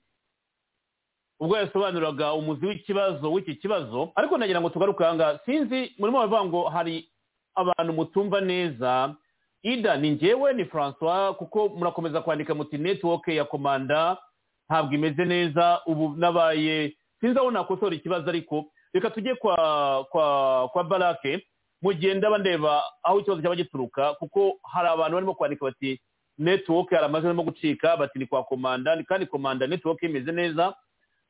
Speaker 2: ubwo yasobanuraga umuzi w'ikibazo w'iki kibazo. Ariko nagira ngo tugaruke aha ngaha. Sinzi murimo baravuga ngo hari abantu mutumva neza. Ida ni ngewe ni francois kuko murakomeza kwandika muti netiwoke ya komanda ntabwo imeze neza ubu nabaye sinzi aho nakosora ikibazo ariko. Reka tujye kwa kwa kwa barake mu gihe ndaba ndeba aho ikibazo cyaba gituruka kuko hari abantu barimo kwandika bati netiwoke hari amajwi arimo gucika bati ni kwa komanda kandi komanda netiwoke imeze neza.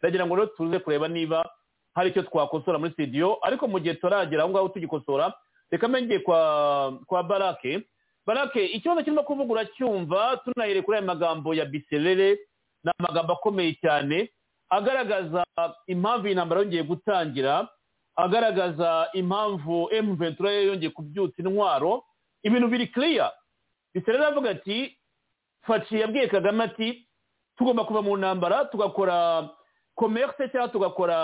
Speaker 2: Ndagira ngo rero tuze kureba niba hari icyo twakosora muri studio. Ariko mu gihe turagera aho ngaho tugikosora reka mbe kwa kwa barake barake ikibazo kirimo kuvuga uracyumva tunahere kuri aya magambo ya biserere ni amagambo akomeye cyane agaragaza impamvu iyi ntambara yongeye gutangira. Agaragaza impamvu emu ventura yongeye kubyutsa intwaro ibintu biri kiriya biserere avuga ati faci yabwiye kagame ati tugomba kuva mu ntambara tugakora komerse cyangwa tugakora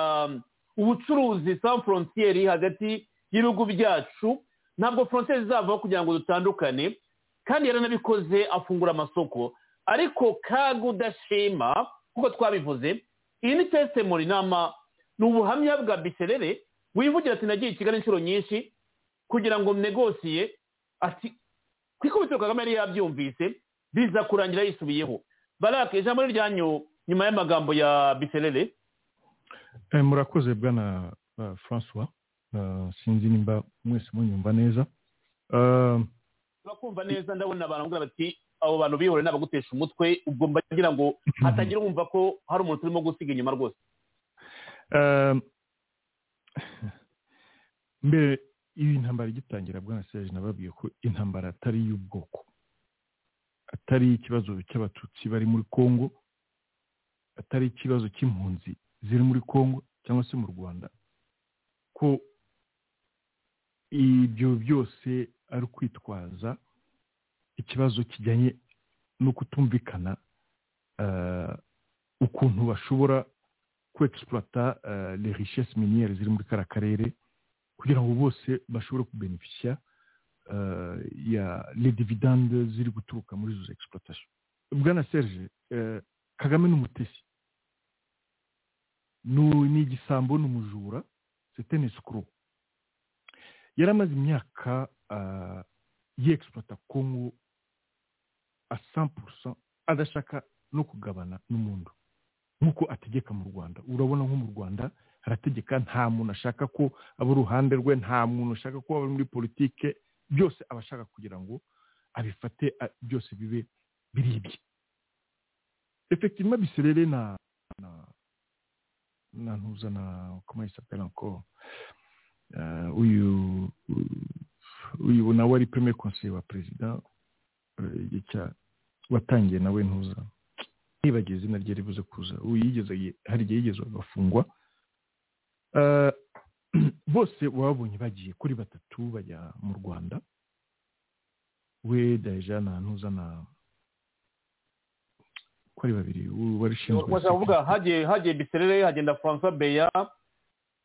Speaker 2: ubucuruzi sans frontiere hagati y'ibihugu byacu. Ntabwo frontiere zizavaho kugira ngo dutandukane kandi yaranabikoze afungura amasoko. Ariko kaga udashima kuko twabivuze iyi ni nama ni ubuhamya bwa biserere wivugira ati nagiye i kigali inshuro nyinshi kugira ngo negosiye ati ku ikubitiro kagame yari yabyumvise biza kurangira yisubiyeho. Barake ijambo ryanyu nyuma y'amagambo ya biserere.
Speaker 5: Murakoze bwana francois. Sinzi nimba mwese munyumva neza.
Speaker 2: Turakumva neza ndabona abantu bavuga bati abo bantu bihore n'abagutesha umutwe. Ubwo mbagira ngo hatagira wumva ko hari umuntu urimo gusiga inyuma rwose.
Speaker 5: mbere iyi ntambara igitangira bwana serge nababwiye ko intambara atari iy'ubwoko atari ikibazo cy'abatutsi bari muri congo atari ikibazo cy'impunzi ziri muri congo cyangwa se mu rwanda ko ibyo byose ari ukwitwaza ikibazo kijyanye no kutumvikana ukuntu bashobora kwexploita les richesses minières ziri muri kariya karere kugira ngo bose bashobore kubenefisiya ya les dividende ziri guturuka muri izo exploitation bwana serge kagame ni umutesi ni igisambo ni umujura sete ni sikuru yari amaze imyaka yexploita kongo a 100% adashaka no kugabana n'umuntu nk'uko ategeka mu rwanda. Urabona nko mu rwanda arategeka nta muntu ashaka ko aba uruhande rwe nta muntu ashaka ko aba muri politike. Byose aba ashaka kugira ngo abifate byose bibe biribye. Effectivement biserere na na na ntuza na comment il s'appelle encore uh, uyu uyu nawe ari premier conseil wa president uh, watangiye nawe ntuza. Nibagiye izina rye ribuze kuza. Uyu yigeze hari igihe yigeze agafungwa. Bose babonye bagiye kuri batatu bajya mu rwanda. We deja na ntuza na ko ari babiri wari ushinzwe
Speaker 2: kuvuga hagiye biserere hagenda francois beya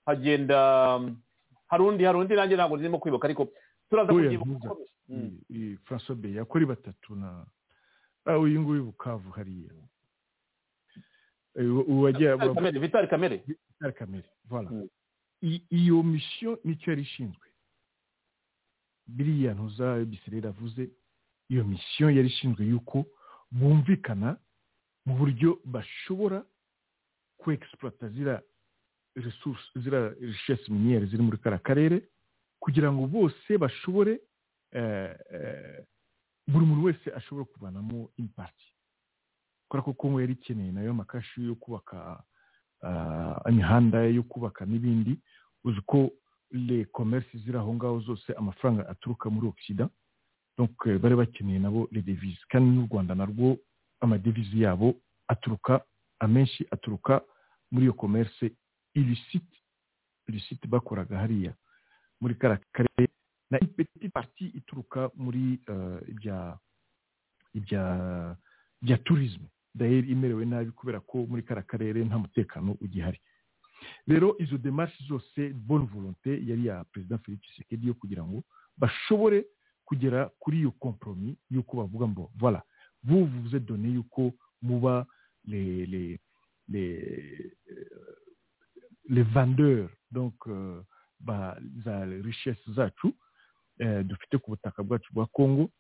Speaker 2: hagenda hari undi hari undi nanjye ntabwo zirimo kwibuka ariko turaza
Speaker 5: kubyibuka francois beya ko ari batatu na uyu nguyu bukavu hariya.
Speaker 2: Vitali kamere
Speaker 5: vitali kamere voilà. Iyo misiyo ni cyo yari ishinzwe biriya ntuza biserere avuze iyo misiyo yari ishinzwe yuko. Bumvikana mu buryo bashobora zira resource zira richesse miniere ziri muri kariya karere kugira ngo bose bashobore buri muntu wese ashobora kuvanamo impati kubera ko kongo yari ikeneye na yo amakashi yo kubaka imihanda yo kubaka n'ibindi. Uzi ko le commerce ziri aho ngaho zose amafaranga aturuka muri ogisida donc bari bakeneye nabo le devise kandi n'u rwanda narwo amadevize yabo aturuka amenshi aturuka muri iyo commerce illicite. Illicite bakoraga hariya muri kariya karere na petite parti ituruka muri eh, ibya ibya bya tourisme. Dayeri imerewe nabi kubera ko muri kara karere nta mutekano ugihari. Rero izo demarche zose bonne volonté yari ya perezida felix tshisekedi yo kugira ngo bashobore kugera kuri iyo compromis y'uko bavuga ngo voilà vous vous êtes donné y'uko muba les les les euh, les vendeurs donc euh, ba za richesse zacu eh, dufite ku butaka bwacu bwa congo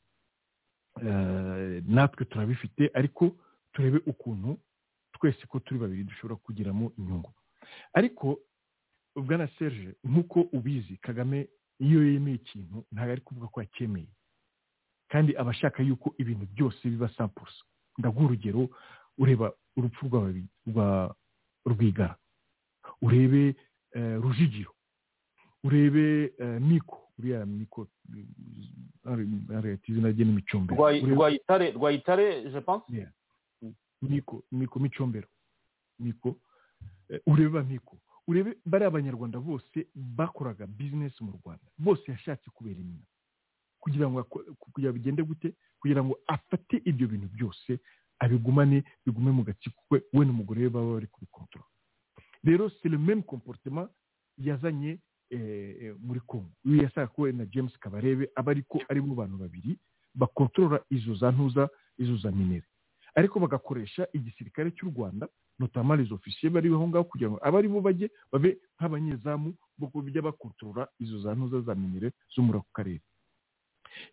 Speaker 5: eh, natwe turabifite ariko turebe ukuntu twese ko turi babiri dushobora kugiramo inyungu ariko bwana serge nk'uko ubizi kagame iyo yemeye ikintu ntabwo ari kuvuga ko yacyemeye kandi aba ashaka yuko ibintu byose biba sampusa ndaguha urugero ureba urupfu rwa rwigara urebe eh, rujugiro urebe eh, miko uriya miko izina Urebe-
Speaker 2: rwayitare je pense.
Speaker 5: Miko miko micombero. Miko Eh, urebe ba miko. Urebe bariya abanyarwanda bose bakoraga bizinesi mu rwanda. Bose yashatse kubera inyuma. Kugira ngo kugira bigende gute kugira ngo afate ibyo bintu byose abigumane bigume mu gatsiko kwe we n'umugore we baba bari kubikontorora rero c'est le même comportement yazanye eh, eh, muri congo. Uyu yashaka ko na james kabarebe aba ariko ari mu bantu babiri bakontorora izo za ntuza izo za minere. Ariko bagakoresha igisirikare cy'u rwanda les officiers bari aho ngaho kugira ngo abe ari bo bajye babe nk'abanyezamu bo kujya bakontorora izo za ntuza za minere zo muri ako karere.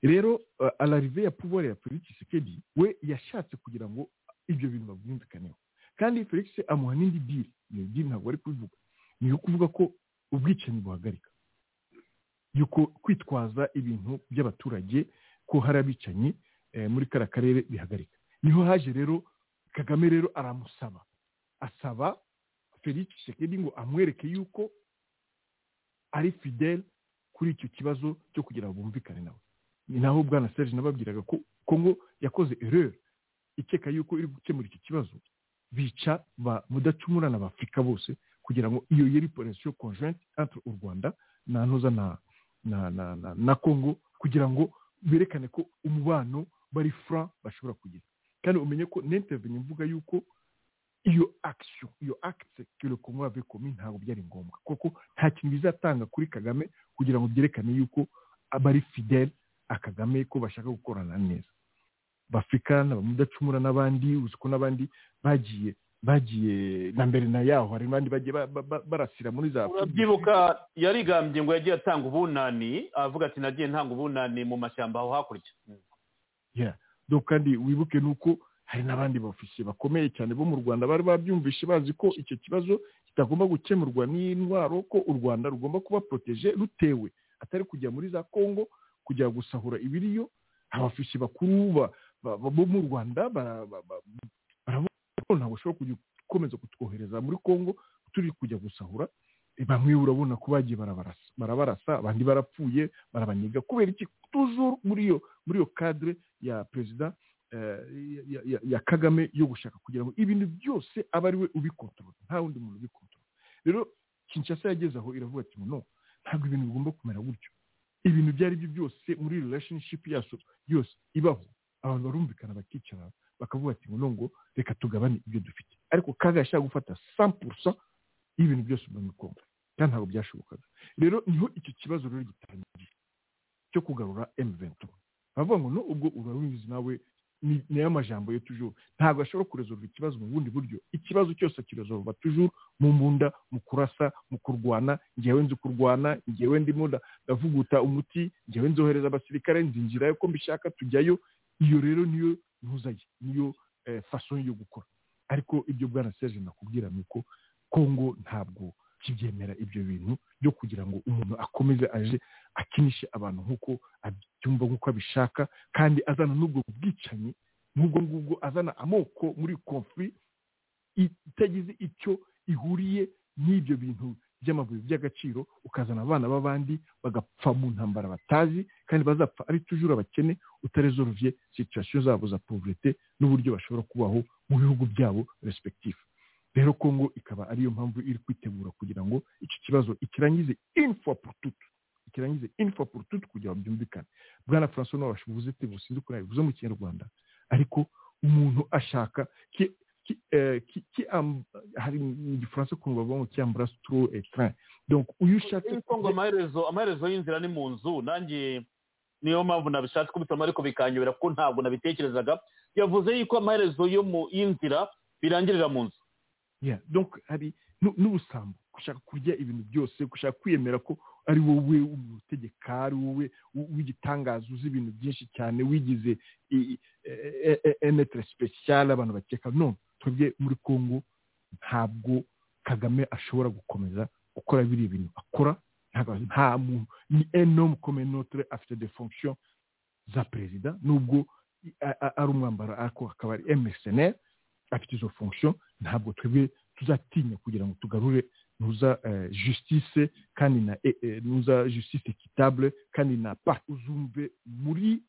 Speaker 5: Rero uh, alarive ya pouvoir ya felix tshisekedi we yashatse kugira ngo ibyo bintu babyumvikaneho kandi felix amuha n'indi diri iyo diri ntabwo ari kubivuga. Ni iyo kuvuga ko ubwicanyi buhagarika. Yuko kwitwaza ibintu by'abaturage ko hari abicanyi eh, muri kariya karere bihagarika. Ni ho haje rero kagame rero aramusaba. Asaba felix tshisekedi ngo amwereke yuko ari fidele kuri icyo kibazo cyo kugira ngo bumvikane nawe. Ni naho bwana serge nababwiraga ko kongo yakoze erreur ikeka yuko iri gukemura iki kibazo bica ba mudacumura na bafurika bose kugira ngo iyo yari operation conjointe entre u rwanda na ntuza na na na na, congo kugira ngo berekane ko umubano bari franc bashobora kugira. Kandi umenye ko n'intervenye mvuga yuko iyo action iyo le congo avait commis ntabwo byari ngombwa. Kuko nta kintu bizatanga kuri kagame kugira ngo byerekane yuko abari fidele a kagame ko bashaka gukorana neza. Bafurika n'abamudacumura n'abandi uzi ko n'abandi bagiye bagiye na mbere na yaho. Hari n'abandi bagiye ba- ba- ba- barasira muri za
Speaker 2: urabyibuka yarigambye ngo yagiye atanga ubunani avuga ati nagiye ntanga ubunani mu mashyamba aho hakurya.
Speaker 5: Kandi wibuke nuko hari n'abandi bafisiye bakomeye cyane bo mu rwanda bari babyumvishe bazi ko icyo kibazo kitagomba gukemurwa n'intwaro ko u rwanda rugomba kuba poroteje rutewe. Atari kujya muri za kongo kujya gusahura ibiriyo abafisiye bakuru ba- ba- ba- bo mu rwanda ntabwo kujya gukomeza kutwohereza muri kongo turi kujya gusahura. Eh, bamwe urabona ko bagiye barabarasa abandi barapfuye barabaniga kubera iki? Toujours muri iyo muri iyo cadre ya perezida eh, ya, kagame yo gushaka kugira ngo ibintu byose abe ari we ubikontorora nta wundi muntu ubikontorora rero kinshasa yageze aho iravuga ati no ntabwo ibintu bigomba kumera gutyo. Ibintu ibyo ari byo byose muri relationship yacu yose ibaho. Abantu barumvikana bakicara bakavuga ati ngo ngo reka tugabane ibyo dufite. Ariko kaga yashaka gufata 100% y'ibintu byose mu Kongo kandi ntabwo byashobokaga. Rero ni ho icyo kibazo rero gitangiye cyo kugarura M23. Bavuga ngo ubwo urabizi nawe ni na yo majambo yo toujours. Ntabwo ashobora kuresolva ikibazo mu bundi buryo. Ikibazo cyose kiresolva toujours mu mbunda mu kurasa mu kurwana ngewe nzi kurwana ngewe ndimo nda- ndavuguta umuti ngewe nzohereza abasirikare nzinjirayo ko mbishaka tujyayo. Iyo rero niyo ntuzaye niyo eh, façon yo gukora. Ariko ibyo bwana Serge nakubwira ni uko Kongo ntabwo kibyemera ibyo bintu byo kugira ngo umuntu akomeze aje akinishe abantu nk'uko abyumva nk'uko abishaka kandi azana n'ubwo bwicanyi n'ubwo ngubwo azana amoko muri conflit itagize icyo ihuriye n'ibyo bintu by'amabuye by'agaciro ukazana abana b'abandi bagapfa mu ntambara batazi kandi bazapfa ari tujuru abakene utaresolvye situation zabo za pauvreté n'uburyo bashobora kubaho mu bihugu byabo respectif. Rero kongo ikaba ariyo mpamvu iri kwitegura kugira ngo iki kibazo ikirangize pour toutes tukirangize info pour tout kugira ngo byumvikane. Bwana francois nawe washibuze te businzi ko nabivuze mu kinyarwanda ariko umuntu ashaka am- hari mu gifaransa ukuntu bavuga ngo cyambura stro et train donc uyu ushatse
Speaker 2: amaherezo amaherezo y'inzira ni mu nzu. Nanjye niyo mpamvu nabishatse kubisoma ariko bikanyobera kuko ntabwo nabitekerezaga. Yavuze yuko amaherezo y'inzira birangirira mu nzu.
Speaker 5: Donc hari nu- n'ubusambo gushaka kurya ibintu byose gushaka kwiyemera ko ari wowe utegeka ari wowe w'igitangaza uzi ibintu byinshi cyane wigize enetere special abantu bakeka. No twebwe muri congo ntabwo kagame ashobora gukomeza gukora biriya bintu akora. Nta muntu ni enorme comme notre afite de fonction za perezida nubwo ari umwambaro ariko akaba ari emesenere afite izo fonction ntabwo twebwe tuzatinya kugira ngo tugarure nuza eh, justice kandi na eh, eh, nuza justice equitable kandi na pa uzumve muri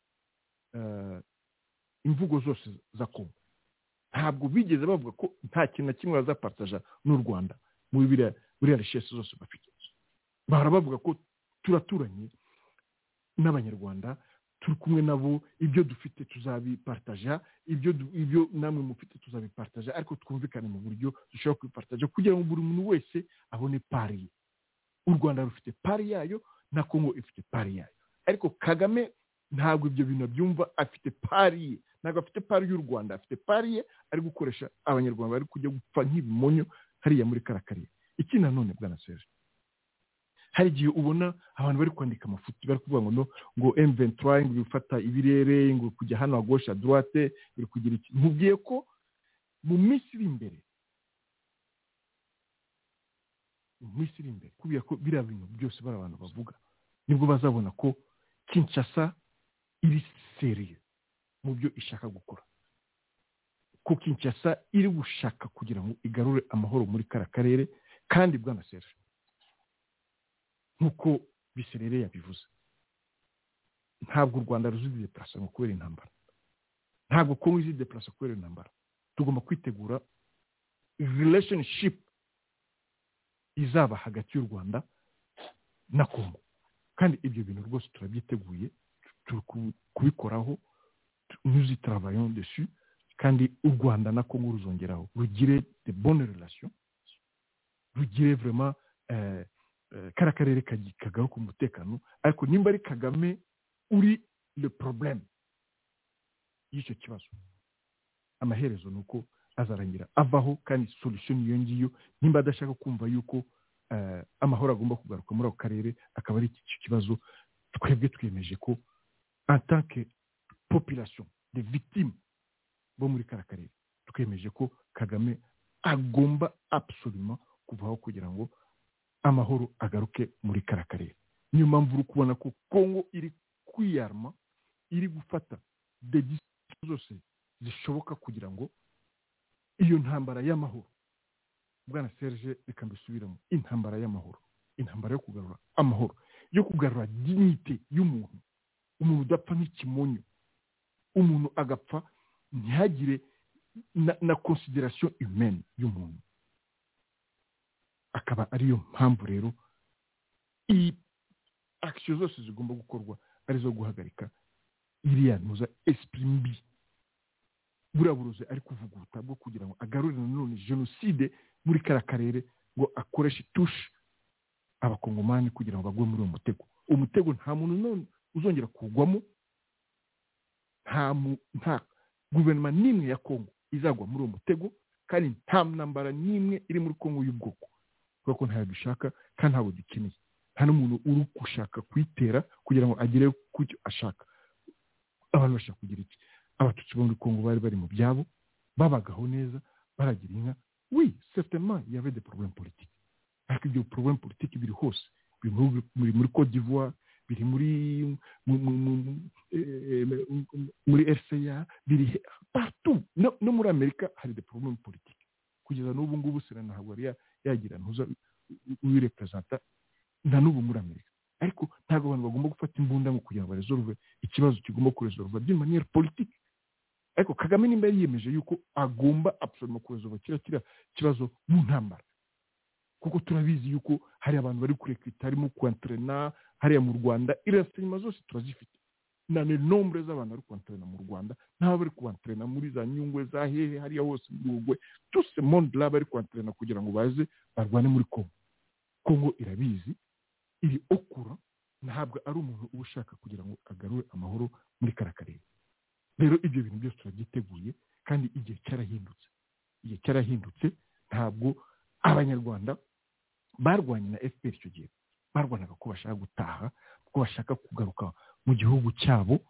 Speaker 5: imvugo zose za kongo ntabwo bigeze bavuga ko nta kintu na kimwe bazapartaja n'u rwanda muri biriya rishesi zose bafite. Bahora bavuga ko turaturanye n'abanyarwanda turi kumwe nabo ibyo dufite tuzabipartaja ibyo ibyo namwe mufite tuzabipartaja ariko twumvikane mu buryo dushobora kubipartaja kugira ngo buri muntu wese abone pari ye. U rwanda rufite pari yayo na kongo ifite pari yayo. Ariko kagame ntabwo ibyo bintu abyumva afite pari ye. Ntabwo afite pari y'u rwanda afite pari ye ari gukoresha abanyarwanda bari kujya gupfa nk'ibimonyo hariya muri karakarere iki nanone bwana serge hari igihe ubona abantu bari kwandika amafuti bari kuvuga ngo no ngo M23 ngo bifata ibirere ngo kujya hano à droite biri kugira iki? Nkubwiye ko mu minsi iri imbere mu minsi iri imbere kubera ko biriya bintu byose bari abantu bavuga ni bwo bazabona ko Kinshasa iri seriye mu byo ishaka gukora. Ko Kinshasa iri gushaka kugira ngo igarure amahoro muri kara karere kandi bwana Serge. Nk'uko biserere yabivuze. Ntabwo u rwanda ruzideplasa ngo kubera intambara. Ntabwo kongo izideplasa kubera intambara. Tugomba kwitegura relationship izaba hagati y'u rwanda na kongo. Kandi ibyo bintu rwose turabyiteguye turi ku- kubikoraho nous dessus. Kandi u rwanda na kongo ruzongeraho. Rugire de bonne relation rugire vraiment eh, kariya karere kagaruka ku mutekano ariko nimba ari kagame uri le problème y'icyo kibazo. Amaherezo ni uko azarangira avaho kandi solution iyo ngiyo nimba adashaka kumva yuko eh, amahoro agomba kugaruka muri ako karere akaba ari iki kibazo twebwe twiyemeje ko que population de victime bo muri kariya karere twemeje ko kagame agomba absolument kuvaho kugira ngo amahoro agaruke muri kariya karere niyo mpamvu uri kubona ko kongo iri kwiyarma iri gufata decision zose zishoboka kugira ngo iyo ntambara y'amahoro bwana serge reka mbisubiremo intambara y'amahoro. Intambara yo kugarura amahoro. Yo kugarura dignite y'umuntu. Umuntu udapfa nk'ikimonyo umuntu agapfa ntihagire na, consideration humaine y'umuntu. Akaba ariyo mpamvu rero iyi action zose zigomba gukorwa ari zo guhagarika iriya ntuza esprit mbi. Buriya ari kuvuguta bwo kugira ngo agarure nanone jenoside muri kariya karere ngo akoreshe tushe abakongomani kugira ngo bagwe muri uwo mutego. Uwo mutego nta muntu none uzongera kugwamo nta mu- nta guverinoma n'imwe ya kongo izagwa muri uwo mutego kandi nta ntambara n'imwe iri muri kongo y'ubwoko. Kubera ko ntayo dushaka kandi ntabwo dukeneye. Nta n'umuntu uri gushaka kuyitera kugira ngo agere ku cyo ashaka. Abantu bashaka kugira iki? Abatutsi bo muri kongo bari bari mu byabo babagaho neza baragira inka. Oui certainement il y avait des problèmes politiques. Ariko ibyo problème politique biri hose. Biri muri, Côte d'Ivoire biri muri mu- mu- mu- eh, muri RCA biri partout. No, muri Amerika hari des problèmes politiques. Kugeza n'ubu ngubu sena ntabwo yari ya- yagira ntuza uyirepresenta na n'ubu muri Amerika. Ariko ntabwo abantu bagomba gufata imbunda ngo kugira ngo baresolve ikibazo kigomba kuresolva d'une manière politique. Ariko kagame nimba yiyemeje yuko agomba absolument kuresolva kiriya kiriya kibazo mu ntambara. Kuko turabizi yuko hari abantu bari kurekwita harimo kwantrena hariya mu rwanda irasinyuma zose turazifite. Na ni nombre z'abantu bari kubantrena mu rwanda n'abo bari kubantrena muri za nyungwe za hehe hariya hose muri urugwe tuse monde là bari kubantrena kugira ngo baze barwane muri kongo kongo irabizi iri okura ntabwo ari umuntu uba ushaka kugira ngo agarure amahoro muri kara karere rero ibyo bintu byose turabyiteguye kandi igihe cyarahindutse. Igihe cyarahindutse ntabwo abanyarwanda barwanye na fpr icyo gihe. Barwanaga ko bashaka gutaha ko bashaka kugaruka mu gihugu cyabo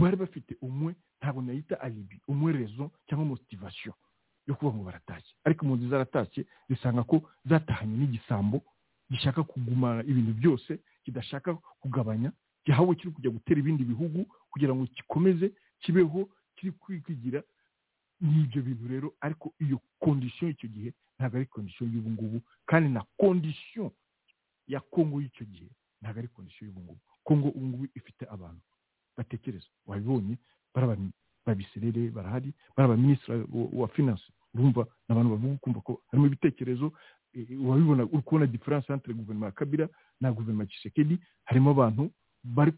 Speaker 5: bari bafite umwe ntabwo nayita alibi umwe rezo cyangwa motivasiyo yo kuvuga ngo baratashye. Ariko impunzi zaratashye zisanga ko zatahanye n'igisambo gishaka kugumana ibintu byose kidashaka kugabanya gihawe kiri kujya gutera ibindi bihugu kugira ngo gikomeze kibeho kiri kwigira n'ibyo bintu rero. Ariko iyo kondisiyo y'icyo gihe ntabwo ari kondisiyo y'ubu ngubu kandi na kondisiyo ya kongo y'icyo gihe ntabwo ari kondisiyo y'ubu ngubu kongo ubu ngubu ifite abantu. Batekereza wabibonye bari ababiserere barahari bari abaminisitiri wa finance urumva ni abantu bavuga ukumva ko harimo ibitekerezo. Wabibona uri kubona diferanse entre guverinoma ya kabira na guverinoma ya kisekedi harimo abantu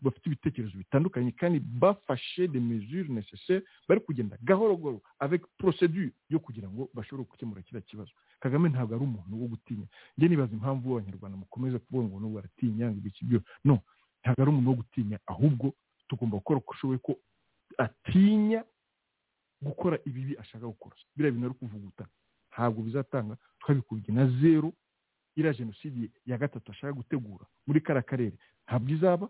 Speaker 5: bafite ibitekerezo bitandukanye kandi bafashe de mesure necessaire bari kugenda gahoro gahoro avec procedure yo kugira ngo bashobore gukemura kiriya kibazo. Kagame ntabwo ari umuntu wo gutinya. Njye nibaza impamvu abanyarwanda mukomeza kuvuga ngo n'ubu baratinya ngo ibiki byo no ntabwo ari umuntu wo gutinya ahubwo tugomba gukora uko ushoboye ko atinya gukora ibibi ashaka gukora. Biriya bintu ari kuvuguta ntabwo bizatanga. Twabikubye na zero iriya jenoside ya gatatu ashaka gutegura muri kara karere ntabwo izaba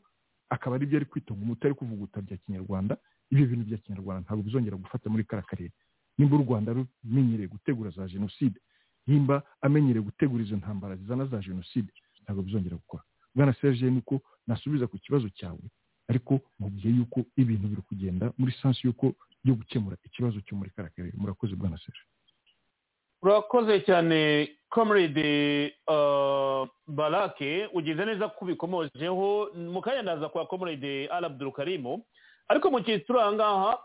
Speaker 5: akaba ari byo ari kwitunga umuti ari kuvuguta bya kinyarwanda. Ibyo bintu bya kinyarwanda ntabwo bizongera gufata muri kara karere. Nimba u rwanda rumenyereye gutegura za jenoside nimba amenyereye gutegura izo ntambara zizana za jenoside ntabwo bizongera gukora. Bwana serge niko nasubiza ku kibazo cyawe ariko mubwiye yuko ibintu biri kugenda muri sansi y'uko yo gukemura ikibazo cyo muri karere murakoze bwana serge
Speaker 2: urakoze cyane comrade barake ugize neza ko ubikomojeho mu kanya ndaza kwa comrade arabuduru karimu ariko mu gihe turi aha ngaha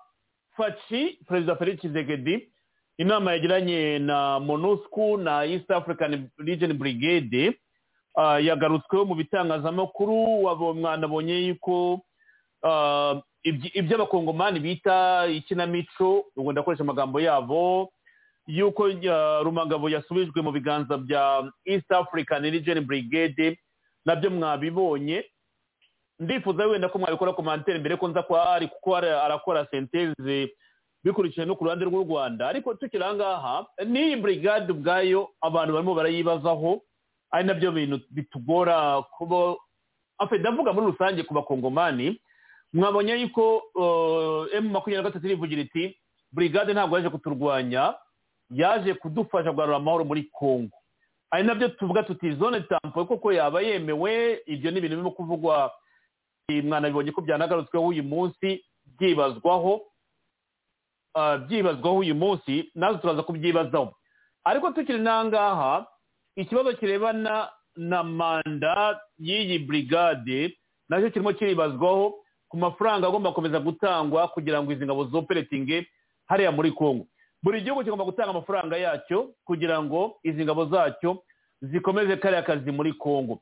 Speaker 2: faci perezida felix zegedi inama yagiranye na monusco na east african region brigade. Yagarutsweho mu bitangazamakuru mwanabonye yuko ibyo abakongomani bita ikinamico ubwo ndakoresha amagambo yabo yuko rumangabo yasubijwe mu biganza bya east african region brigade na byo mwabibonye. Ndifuza wenda ko mwabikora komantere mbere ko nza kwa ari kuko arakora senteze bikurikije no ku ruhande rw'u rwanda. Ariko tukiri aha ngaha n'iyi brigade ubwayo abantu barimo barayibazaho. Ari na byo bintu bitugora kuba ndavuga muri rusange ku bakongomani mwabonye yuko emu makumyabiri na gatatu irivugira iti brigade ntabwo yaje kuturwanya yaje kudufasha kugarura amahoro muri congo. Ari na byo tuvuga tuti zone tampo koko yaba yemewe ibyo ni ibintu birimo kuvugwa mwanabibonye ko byanagarutsweho uyu munsi byibazwaho byibazwaho uyu munsi na zo turaza kubyibazaho. Ariko tukiri n'ahangaha ikibazo kirebana na manda y'iyi brigade na cyo kirimo kiribazwaho ku mafaranga agomba gukomeza gutangwa kugira ngo izi ngabo zoperetinge hariya muri congo. Buri gihugu kigomba gutanga amafaranga yacyo kugira ngo izi ngabo zacyo zikomeze kariya kazi muri congo.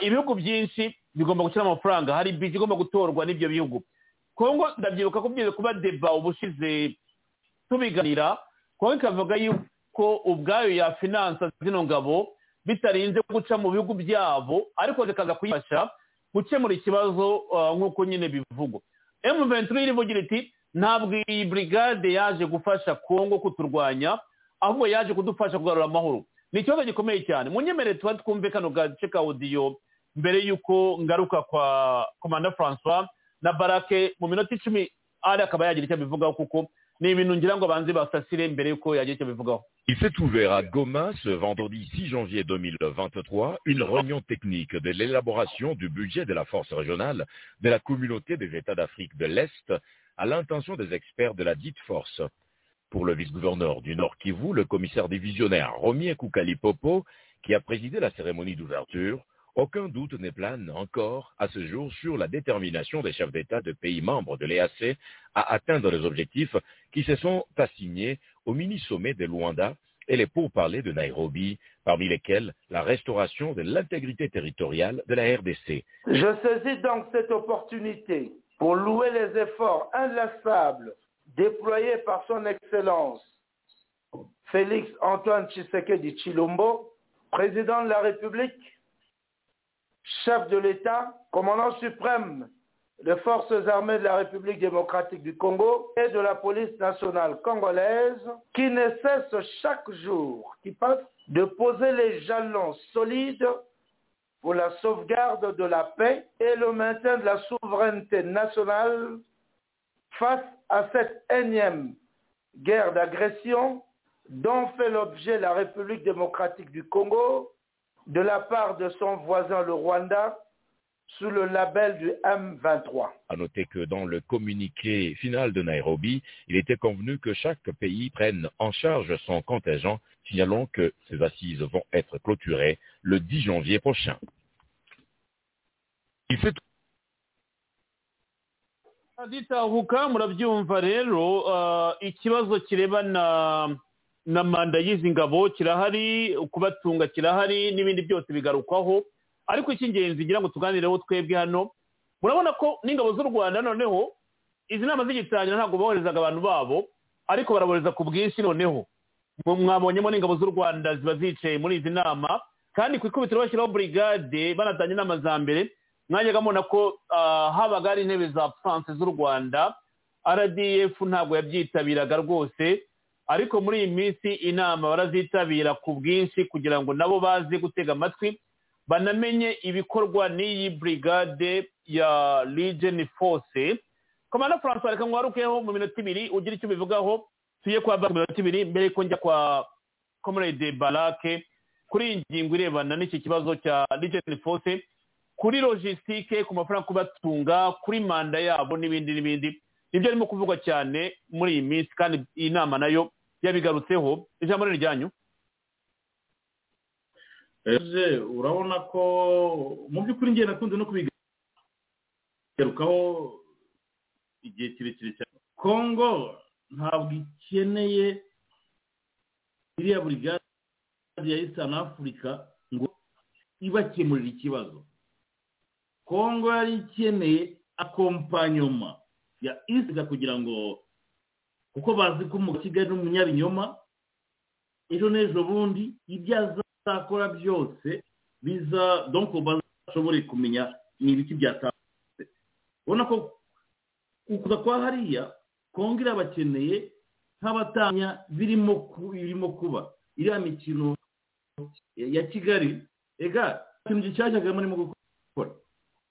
Speaker 2: Ibihugu byinshi bigomba gushyira amafaranga. Hari bije igomba gutorwa n'ibyo bihugu. Congo ndabyibuka ko byize kuba deba ubushize tubiganira. Congo ikavuga yuko ubwayo yafinansa zino ngabo bitarinze guca mu bihugu byabo ariko zikaza kuyifasha gukemura ikibazo nk'uko nyine bivugwa. Emu venturi irivugira iti ntabwo iyi brigade yaje gufasha kongo kuturwanya ahubwo yaje kudufasha kugarura amahoro. Ni ikibazo gikomeye cyane. Munyemerere tuba twumve kano gace ka odiyo mbere y'uko ngaruka kwa komanda francois na barake mu minota icumi ari akaba yagira icyo abivugaho kuko
Speaker 11: Il s'est ouvert à Goma ce vendredi 6 janvier 2023 une réunion technique de l'élaboration du budget de la force régionale de la communauté des États d'Afrique de l'Est à l'intention des experts de la dite force. Pour le vice-gouverneur du Nord Kivu, le commissaire divisionnaire Romien Koukali Popo, qui a présidé la cérémonie d'ouverture, aucun doute ne plane encore à ce jour sur la détermination des chefs d'État de pays membres de l'EAC à atteindre les objectifs qui se sont assignés au mini-sommet de Luanda et les pourparlers de Nairobi, parmi lesquels la restauration de l'intégrité territoriale de la RDC.
Speaker 12: Je saisis donc cette opportunité pour louer les efforts inlassables déployés par son Excellence Félix Antoine Tshisekedi Chilombo, président de la République, chef de l'État, commandant suprême des forces armées de la République démocratique du Congo et de la police nationale congolaise, qui ne cesse chaque jour qui passe de poser les jalons solides pour la sauvegarde de la paix et le maintien de la souveraineté nationale face à cette énième guerre d'agression dont fait l'objet la République démocratique du Congo de la part de son voisin le Rwanda sous le label du M23.
Speaker 11: À noter que dans le communiqué final de Nairobi, il était convenu que chaque pays prenne en charge son contingent, signalons que ces assises vont être clôturées le 10 janvier prochain. Il fait
Speaker 2: na manda y'izi ngabo kirahari kubatunga kirahari n'ibindi byose bigarukwaho. Ariko icy'ingenzi ngira ngo tuganireho twebwe hano. Murabona ko n'ingabo z'u rwanda noneho izi nama z'igitangira ntabwo boherezaga abantu babo ariko barabohereza ku bwinshi noneho. Mwabonyemo n'ingabo z'u rwanda ziba zicaye muri izi nama kandi ku ikubitiro bashyiraho burigade banatanga inama za mbere. Mwajyaga mubona ko habaga hari intebe za france z'u rwanda. Rdf ntabwo yabyitabiraga rwose. Ariko muri iyi minsi inama barazitabira ku bwinshi kugira ngo nabo baze gutega amatwi banamenye ibikorwa n'iyi burigade ya Legion force. Komanda francois reka ngwarukeho mu minota ibiri ugira icyo ubivugaho. Tuye kwa mu minota ibiri mbere ko njya kwa comrade barake kuri iyi ngingo irebana n'iki kibazo cya Legion force kuri logisitike ku mafaranga kubatunga kuri manda yabo n'ibindi n'ibindi. Nibyo arimo kuvugwa cyane muri iyi minsi kandi iyi nama na yo yabigarutseho ijambo ni ryanyu.
Speaker 3: Eje urabona ko mu by'ukuri ngiye nakunze no kubigarukaho igihe kirekire cyane. Kongo ntabwo ikeneye iriya burigade ya eastern africa ngo ibakemurire ikibazo. Kongo yari ikeneye akompanyoma ya isiga kugira ngo kuko bazi ko mu kigali n'umunyabinyoma ejo n'ejo bundi ibyo azakora byose biza donko bashobore kumenya ni ibiki byatambutse ubona ko ukuza kwa hariya kongo irabakeneye nk'abatanya birimo kuba. Iriya mikino ya kigali ega ikintu gishyashya murimo gukora.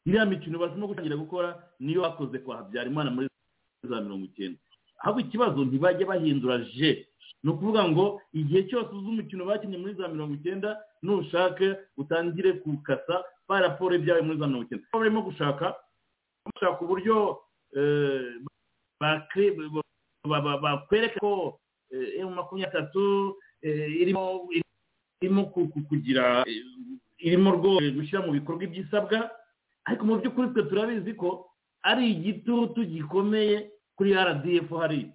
Speaker 3: Iriya mikino barimo gutangira gukora niyo bakoze kwa habyarimana muri za mirongo icyenda. Ahubwo ikibazo ntibajya bahindura je ni ukuvuga ngo igihe cyose uzi umukino bakinnye muri za mirongo icyenda nushake utangire gukasa ba raporo ibyawe muri za mirongo icyenda. Barimo gushaka bashaka uburyo bakwereka ko emu makumyabiri atatu irimo irimo kugira irimo rwose gushyira mu bikorwa ibyisabwa. Ariko mu by'ukuri twe turabizi ko ari igitutu gikomeye kuri rdf hari.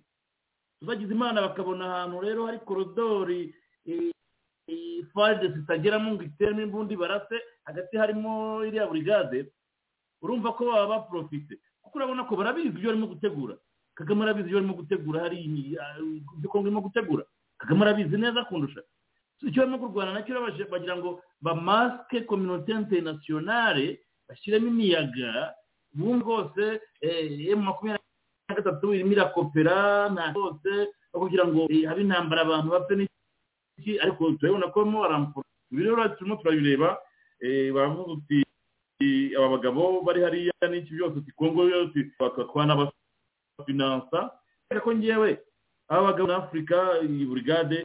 Speaker 3: Tubagize imana bakabona ahantu rero hari korodori faride zitageramo ngo iteremo imbundi barase hagati harimo iriya burigade urumva ko baba baporofite kuko urabona ko barabizi ibyo barimo gutegura. Kagame arabizi ibyo barimo gutegura hari ibyo kongo irimo gutegura. Kagame arabizi neza kundusha icyo barimo kurwana na cyo bagira ngo bamasike kominote interinasiyonale bashyiremo imiyaga ubu bwose emu makumyabiri na gatatu irimo irakopera nta hose kugira ngo habe intambara abantu bapfe n'iki ariko turabona ko barimo barampfura ibi rero turimo turabireba baravuga uti aba bagabo bari hariya n'iki byose uti kongo twanabafinansa reka ko ngewe aba bagabo muri afurika iyi burigade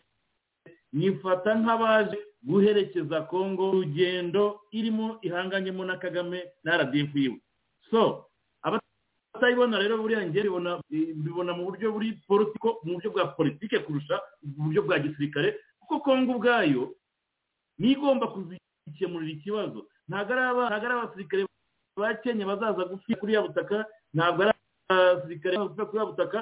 Speaker 3: nifata nk'abaje guherekeza kongo urugendo irimo ihanganyemo na kagame na rdf yiwe so abatayibona rero buriya ngewe bibona mu buryo buri politiko mu buryo bwa politike kurusha mu buryo bwa gisirikare kuko kongo ubwayo niyo igomba kuzikemurira ikibazo. Ntabwo ari abasirikare ba kenya bazaza gupfira kuri ya butaka ntabwo ari abasirikare bazaza kuri ya butaka.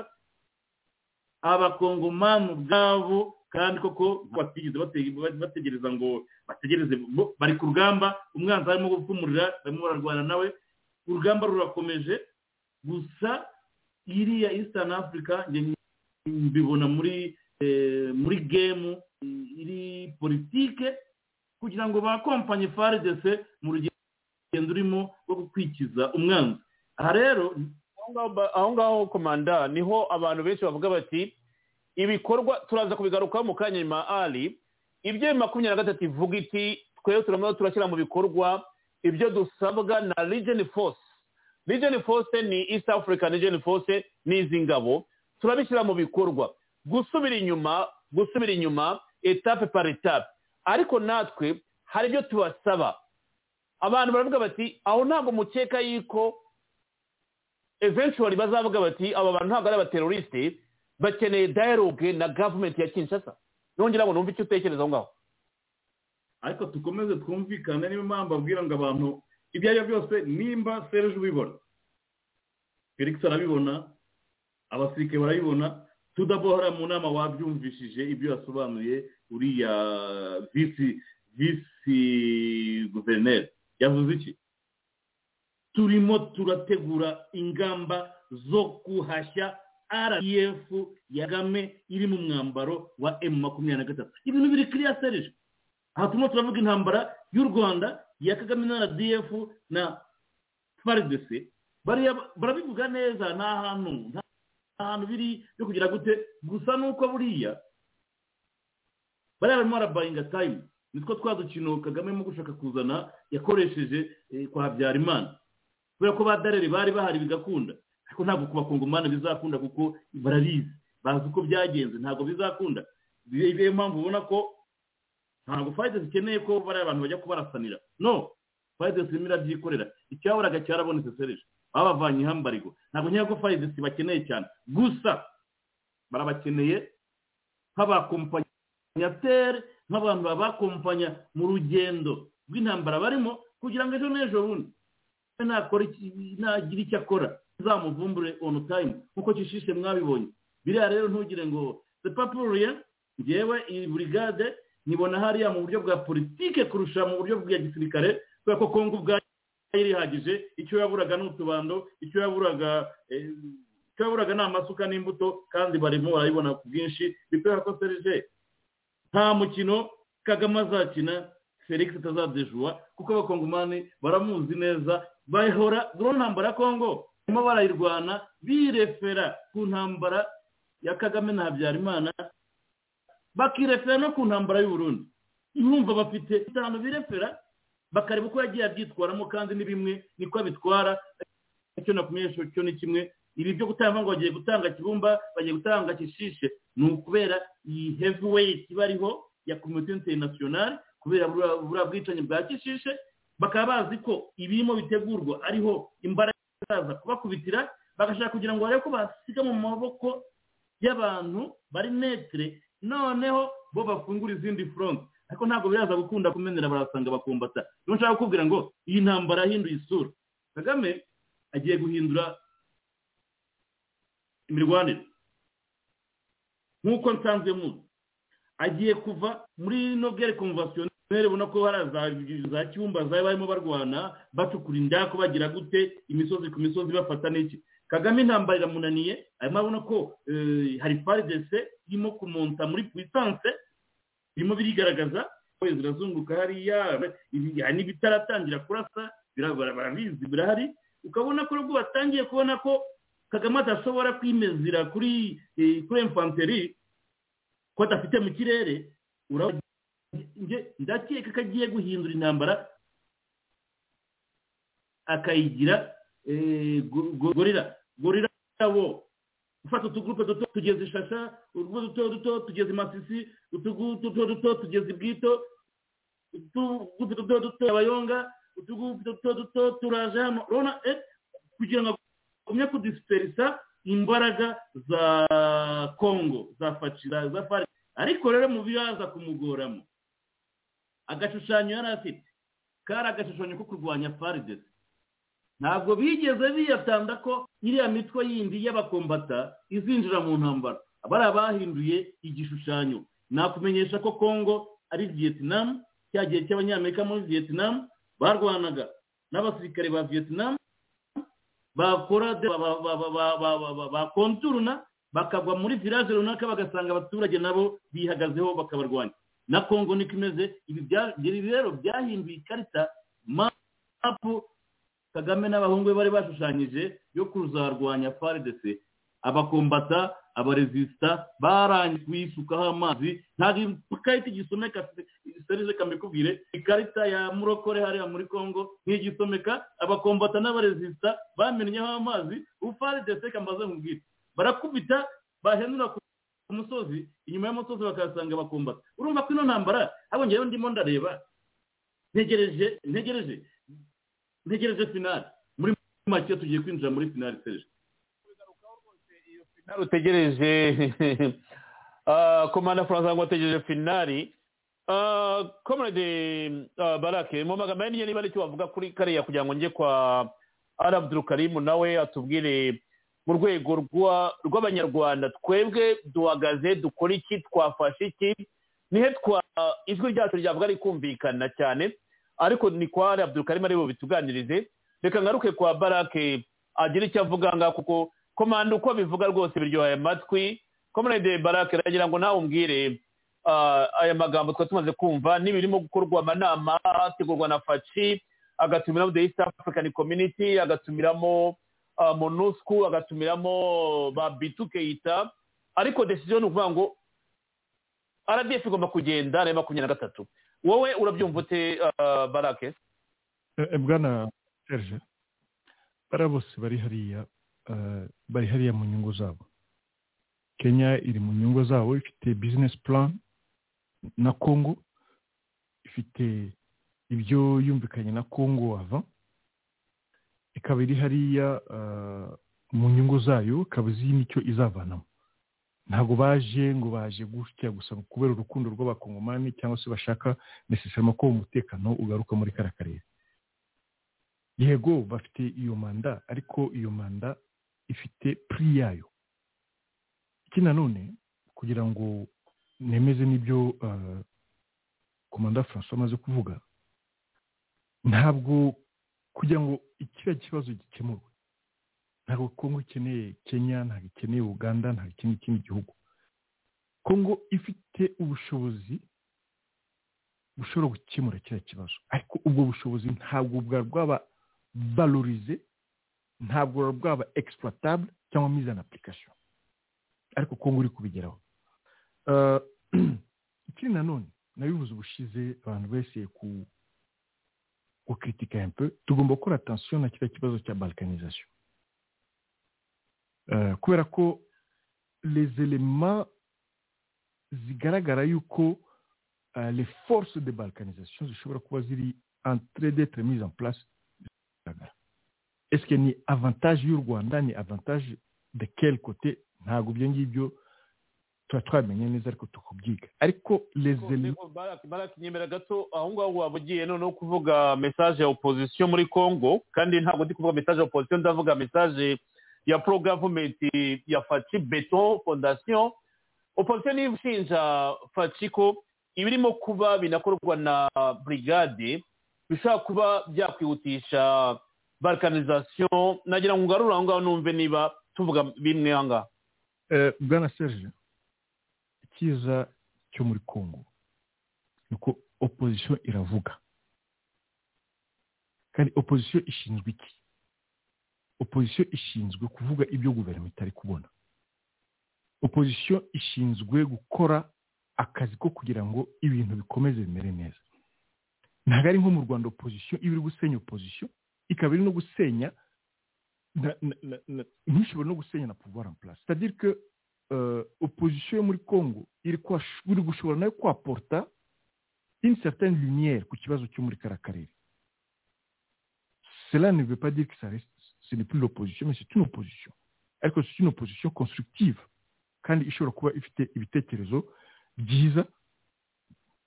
Speaker 3: Abakongomani ubwabo kandi koko batigeze bate- bategereza ngo bategereze bari ku rugamba umwanzi arimo gupfumurira barimo bararwana nawe. Urugamba rurakomeje gusa iriya eastern africa mbibona muri eh, muri gemu iri politike kugira ngo bakompanye frdc mu rugendo urimo rwo gukwikiza umwanzi. Aha rero
Speaker 2: aho ngaho komanda ni ho abantu benshi bavuga bati ibikorwa turaza kubigarukaho mu kanya nyuma ali ibyo makumyabiri na gatatu ivuga iti twebwe turimo turashyira mu bikorwa ibyo dusabwa na region force. Region force ni east african region force n'izi ngabo turabishyira mu bikorwa. Gusubira inyuma gusubira inyuma etape par etape. Ariko natwe hari ibyo tubasaba. Abantu baravuga bati aho ntabwo mukeka yuko eventually bazavuga bati aba bantu ntabwo ari abateroriste bakeneye dialogue na government ya kinshasa. Nongera ngo numve icyo utekereza aho ngaho.
Speaker 3: Ariko dukomeze twumvikane niyo mpamvu abwira ngo abantu ibyo ari byo byose nimba serge ubibona felix arabibona abasirikare barabibona tudabohora mu nama wabyumvishije ibyo yasobanuye uriya visi visi guverineri yavuze iki turimo turategura ingamba zo guhashya rpf ya kagame iri mu mwambaro wa emu makumyabiri na gatatu. Ibintu biri kiriya serije aha turimo turavuga intambara y'u rwanda ya kagame na rdf na frdc barabivuga neza nta hantu nta hantu biri byo kugira gute. Gusa nuko buriya bariya barimo barabayinga tayimu nitwo twa dukino kagame mu gushaka kuzana yakoresheje eh, kwa habyarimana. Kubera ko ba dareri bari bahari bigakunda. Ariko ntabwo ku bakongomani bizakunda kuko barabizi bazi uko byagenze ntabwo bizakunda. Niyo mpamvu ubona ko ntabwo fayidesi ikeneye ko bariya abantu bajya kubarasanira. No fayidesi irimo irabyikorera icyaburaga cyarabonetse sereje babavanye ihambarigo. Ntabwo nkeka ko fayidesi bakeneye cyane. Gusa barabakeneye nk'abakompanyatere nk'abantu babakompanya mu rugendo rw'intambara barimo kugira ngo ejo n'ejo bundi nagira icyo akora. Zamuvumbure onu tayimu nk'uko kishishe mwabibonye. Biriya rero ntugire ngo sepapuriye ngewe iyi burigade nyibona hariya mu buryo bwa politike kurusha mu buryo bwa gisirikare kubera ko kongo ubwayo irihagije icyo yaburaga ni utubando icyo yaburaga eh, icyo yaburaga ni amasuka n'imbuto kandi barimo barayibona ku bwinshi. Bikwereka ko serije nta mukino kagame azakina felix atazadejuwa kuko abakongomani baramuzi neza bahora dore ntambara ya kongo. Barimo barayirwana birefera ku ntambara ya kagame na habyarimana bakirefera no ku ntambara y'uburundi. Yumva bafite itanu birefera bakareba uko yagiye abyitwaramo kandi ni bimwe niko abitwara icyo nakumenyesha cyo ni kimwe. Ibi byo gutanga ngo bagiye gutanga kibumba bagiye gutanga kishishe ni ukubera iyi heavyweight iba ariho ya komite international kubera buriya bwicanyi bwa kishishe bakaba bazi ko ibirimo bitegurwa ariho imbaraga zaza kubakubitira bagashaka kugira ngo barebe ko basiga mu maboko y'abantu bari netere noneho bo bafungura izindi front. Ariko ntabwo biraza gukunda kumenera barasanga bakumbata. Niyo nshaka kukubwira ngo iyi ntambara yahinduye isura. Kagame agiye guhindura imirwanire. Nk'uko nsanzwe muzi agiye kuva muri nogere konvasiyoneri ubona ko hari za- cyumba zari barimo barwana bacukura indako bagira gute imisozi ku misozi bafata n'iki? Kagame intambara iramunaniye arimo abona ko eh, hari faridese irimo kumonta muri puissance birimo birigaragaza ko zirazunguka hariya hari n'ibitaratangira kurasa barabizi birahari. Ukabona ko nubwo batangiye kubona ko kagame adashobora kwimezira kuri eh, kuri infanteri ko adafite mu kirere ndakeka ko agiye guhindura intambara akayigira eh, go- go- gorira gorira wo gufata utugurupe duto tugeze ishasha utugurupe duto duto tugeze masisi utugurupe duto duto tugeze ibwito utugurupe duto duto abayonga utugurupe duto duto turaje hano urabona eh, kugira ngo agumye kudisiperisa imbaraga za kongo za faci za fari ariko rero mu biraza kumugoramo agashushanyo yari afite kari agashushanyo ko kurwanya faridesi ntabwo bigeze biyatanda ko iriya mitwe yindi y'abakombata izinjira mu ntambara. Bari abahinduye igishushanyo. Nakumenyesha ko congo ari vietnam cya gihe cy'abanyamerika muri vietnam barwanaga. N'abasirikare ba vietnam bakora bakonturuna bakagwa muri village runaka bagasanga abaturage nabo bihagazeho bakabarwanya. Na congo niko imeze. Ibi rero byahinduye ikarita mapu kagame n'abahungu be bari bashushanyije yo kuzarwanya faridese abakombata abarezisita barangije kuyisukaho amazi. Ntabwo ikarita igisomeka serije kamikubwire. Ikarita ya murokore hariya muri congo ntigisomeka abakombata n'abarezisita bamennyeho amazi. Ufaridese kamaze nkubwire barakubita bahenura ku musozi. Inyuma y'umusozi bakahasanga abakombata. Urumva ko ino ntambara? Habongeyeho ndimo ndareba. Ntegereje ntegereje. Ntegereje finali muri make tugiye kwinjira muri finali serije
Speaker 2: utegereje. Komanda furansa ngo ategereje finali. Komerede barake mu magambo ye niba ari cyo wavuga kuri kariya kugira ngo njye kwa arabuduru karimu nawe atubwire mu rwego rw'abanyarwanda. Twebwe duhagaze dukora iki? Twafashe iki? Nihe twa ijwi ryacu ryavuga rikumvikana cyane. Ariko ni kwa arabuduru karimu ari bo bituganirize. Reka ngaruke kwa barake agira icyo avuga ngaho kuko komanda uko bivuga rwose biryoheye amatwi. Komerede barake aragira ngo nawe umbwire aya magambo twari tumaze kumva n'ibirimo gukorwa amanama ategurwa na faci agatumiramo the east african community agatumiramo monusco agatumiramo ba bitu keita ariko desiziyo ni ukuvuga ngo rdf igomba kugenda na makumyabiri na gatatu. Wowe urabyumva ute barake?
Speaker 5: Bwana serge bariya bose bari hariya bari hariya mu nyungu zabo. Kenya iri mu nyungu zabo ifite bizinesi plan na congo ifite ibyo yumvikanye na congo ava ikaba iri hariya mu nyungu zayo ikaba izi n'icyo izavanamo ntabwo baje ngo baje gutya gusa kubera urukundo rw'abakongomani cyangwa se bashaka nesesarimo ko umutekano ugaruka muri kariya karere yego bafite iyo manda ariko iyo manda ifite puri yayo. Iki nanone kugira ngo nemeze n'ibyo komanda francois amaze kuvuga ntabwo kugira ngo kiriya kibazo gikemurwe. Ntabwo kongo ikeneye kenya ntabwo ikeneye uganda ntabwo ikeneye ikindi gihugu. Kongo ifite ubushobozi bushobora gukemura kiriya kibazo. Ariko ubwo bushobozi ntabwo bwaba bwaba valorize ntabwo bwaba exploitable cyangwa mise en application. Ariko kongo uri kubigeraho. Ikindi nanone nabivuze ubushize abantu bese ku gukritika un peu tugomba gukora attention na kiriya kibazo cya balkanisation. Kubera ko les éléments zigaragara yuko les forces de balkanisation zishobora kuba ziri en train d'être mise en place. Est-ce que ni avantage y'u rwanda ni avantage de quel côté? Ntabwo ibyo ngibyo tuba twamenye neza ariko tukubyiga. Ariko
Speaker 2: barakinyemera gato aho ngaho waba ugiye noneho kuvuga mesaje ya opozisiyo muri congo kandi ntabwo ndi kuvuga mesaje ya opozisiyo ndavuga mesaje ya pro gavumenti ya faci beton fondasiyo opozisiyo niyo ishinja faci ko ibirimo kuba binakorwa na brigade bishobora kuba byakwihutisha balkanizasiyo nagira ngo ngarure aho ngaho numve niba tuvuga bimwe aha ngaha
Speaker 5: bwana serge icyiza cyo muri congo ni uko opozisiyo iravuga. Kandi opozisiyo ishinzwe iki? Opozisiyo ishinzwe kuvuga ibyo guverinoma itari kubona. Opozisiyo ishinzwe gukora akazi ko kugira ngo ibintu bikomeze bimere neza. Ntabwo ari nko mu rwanda opozisiyo iba iri gusenya opozisiyo ikaba iri no gusenya ntishobore no gusenya na pouvoir en place. C'est-à-dire que opozisiyo yo muri congo iri gushobora na yo kwaporta une certaine lumière ku kibazo cyo muri kariya karere cela ne veut pas dire que ça reste ce n'est plus l'opposition mais c'est une opposition. Ariko c'est une opposition constructive. Kandi ishobora ibitekerezo byiza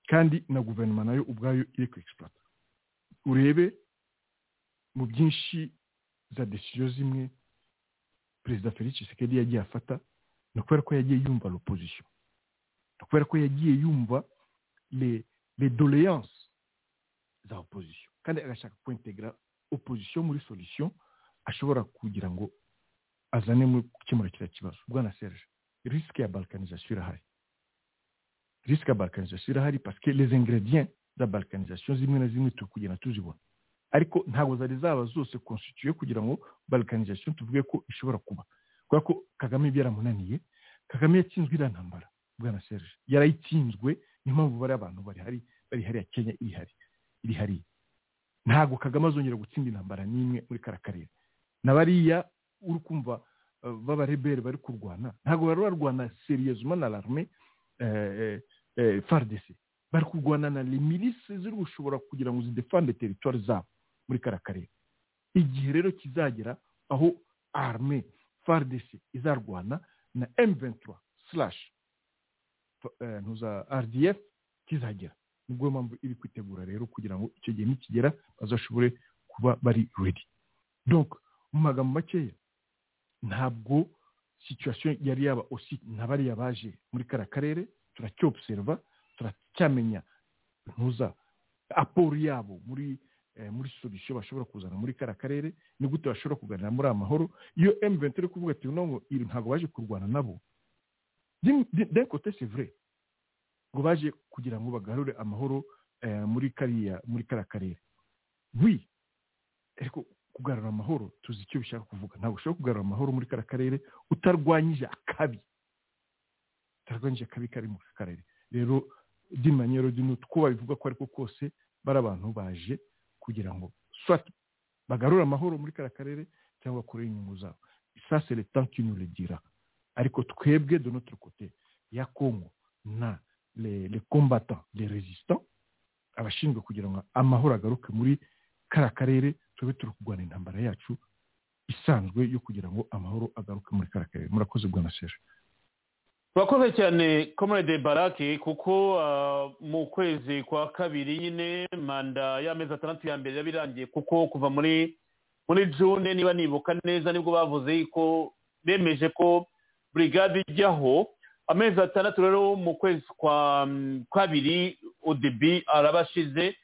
Speaker 5: kandi na guverinoma nayo ubwayo iri ku exploita urebe mu byinshi za desiyo zimwe perezida felix tshisekedi yagiye afata ni ukubera ko yagiye yumva l'opposition ni kubera ko yagiye yumva les doléances za opposition kandi agashaka kwintegra opposition muri solution ashobora kugira ngo azane mu gukemura kiriya kibazo. Bwana serge risike ya balkanisation irahari. Risike ya balkanisation irahari que les ingrédients za balkanisation zimwe na zimwe turi kugenda tuzibona. Ariko ntabwo zari zaba zose constituye kugira ngo balkanisation tuvuge ko ishobora kuba. Kubera ko kagame byaramunaniye kagame yatsinzwe iriya ntambara bwana serge. Yarayitsinzwe niyo mpamvu bari abantu bari hari bari hariya kenya iri hari iri hariya ntabwo kagame azongera gutsinda intambara n'imwe muri kara karere. Na bariya uri kumva b'abarebere bari kurwana. Ntabwo bari barwana seriyezuma na larme fardc bari kurwana na milisi ziri gushobora kugira ngo zidefande teritwari zabo muri kara karere igihe rero kizagera aho arme fardc izarwana na m23 slash ntuza rdf kizagera. Nibwo mpamvu iri kwitegura rero kugira ngo icyo gihe nikigera bazashobore kuba bari ready. Donc mu magambo makeya ntabwo situation yari yaba osi na bariya baje muri kara karere turacyobserva turacyamenya. Ntuza aporo yabo muri muri solution bashobora kuzana muri kara karere ni gute bashobora kuganira muri amahoro iyo M23 iri kuvuga ati ntabwo ntabwo baje kurwana nabo. Côté c'est vrai ngo baje kugira ngo bagarure amahoro muri kariya muri kara karere. Oui. Ariko kugarura amahoro tuzi icyo bishaka kuvuga. Ntabwo ushobora kugarura amahoro muri kara karere utarwanyije akabi. Utarwanyije akabi kari mu karere. Rero dimanyero dinutu ko babivuga ko ariko kose bari abantu baje kugira ngo swati bagarure amahoro muri kara karere cyangwa kure inyungu zabo. Ça c'est le temps qui nous le dira. Ariko twebwe de notre côté ya Congo na les combattants les résistants abashinzwe kugira ngo amahoro agaruke muri kara karere tube turi kurwana intambara yacu isanzwe yo kugira ngo amahoro agaruke muri karere murakoze bwana serge.
Speaker 2: Turakoze cyane comrade barake kuko mu kwezi kwa kabiri nyine manda y'amezi atandatu ya mbere yabirangiye kuko kuva muri muri june niba nibuka neza ni bwo bavuze ko bemeje ko burigade ijyaho amezi atandatu rero mu kwezi kwa kabiri odebi arabashize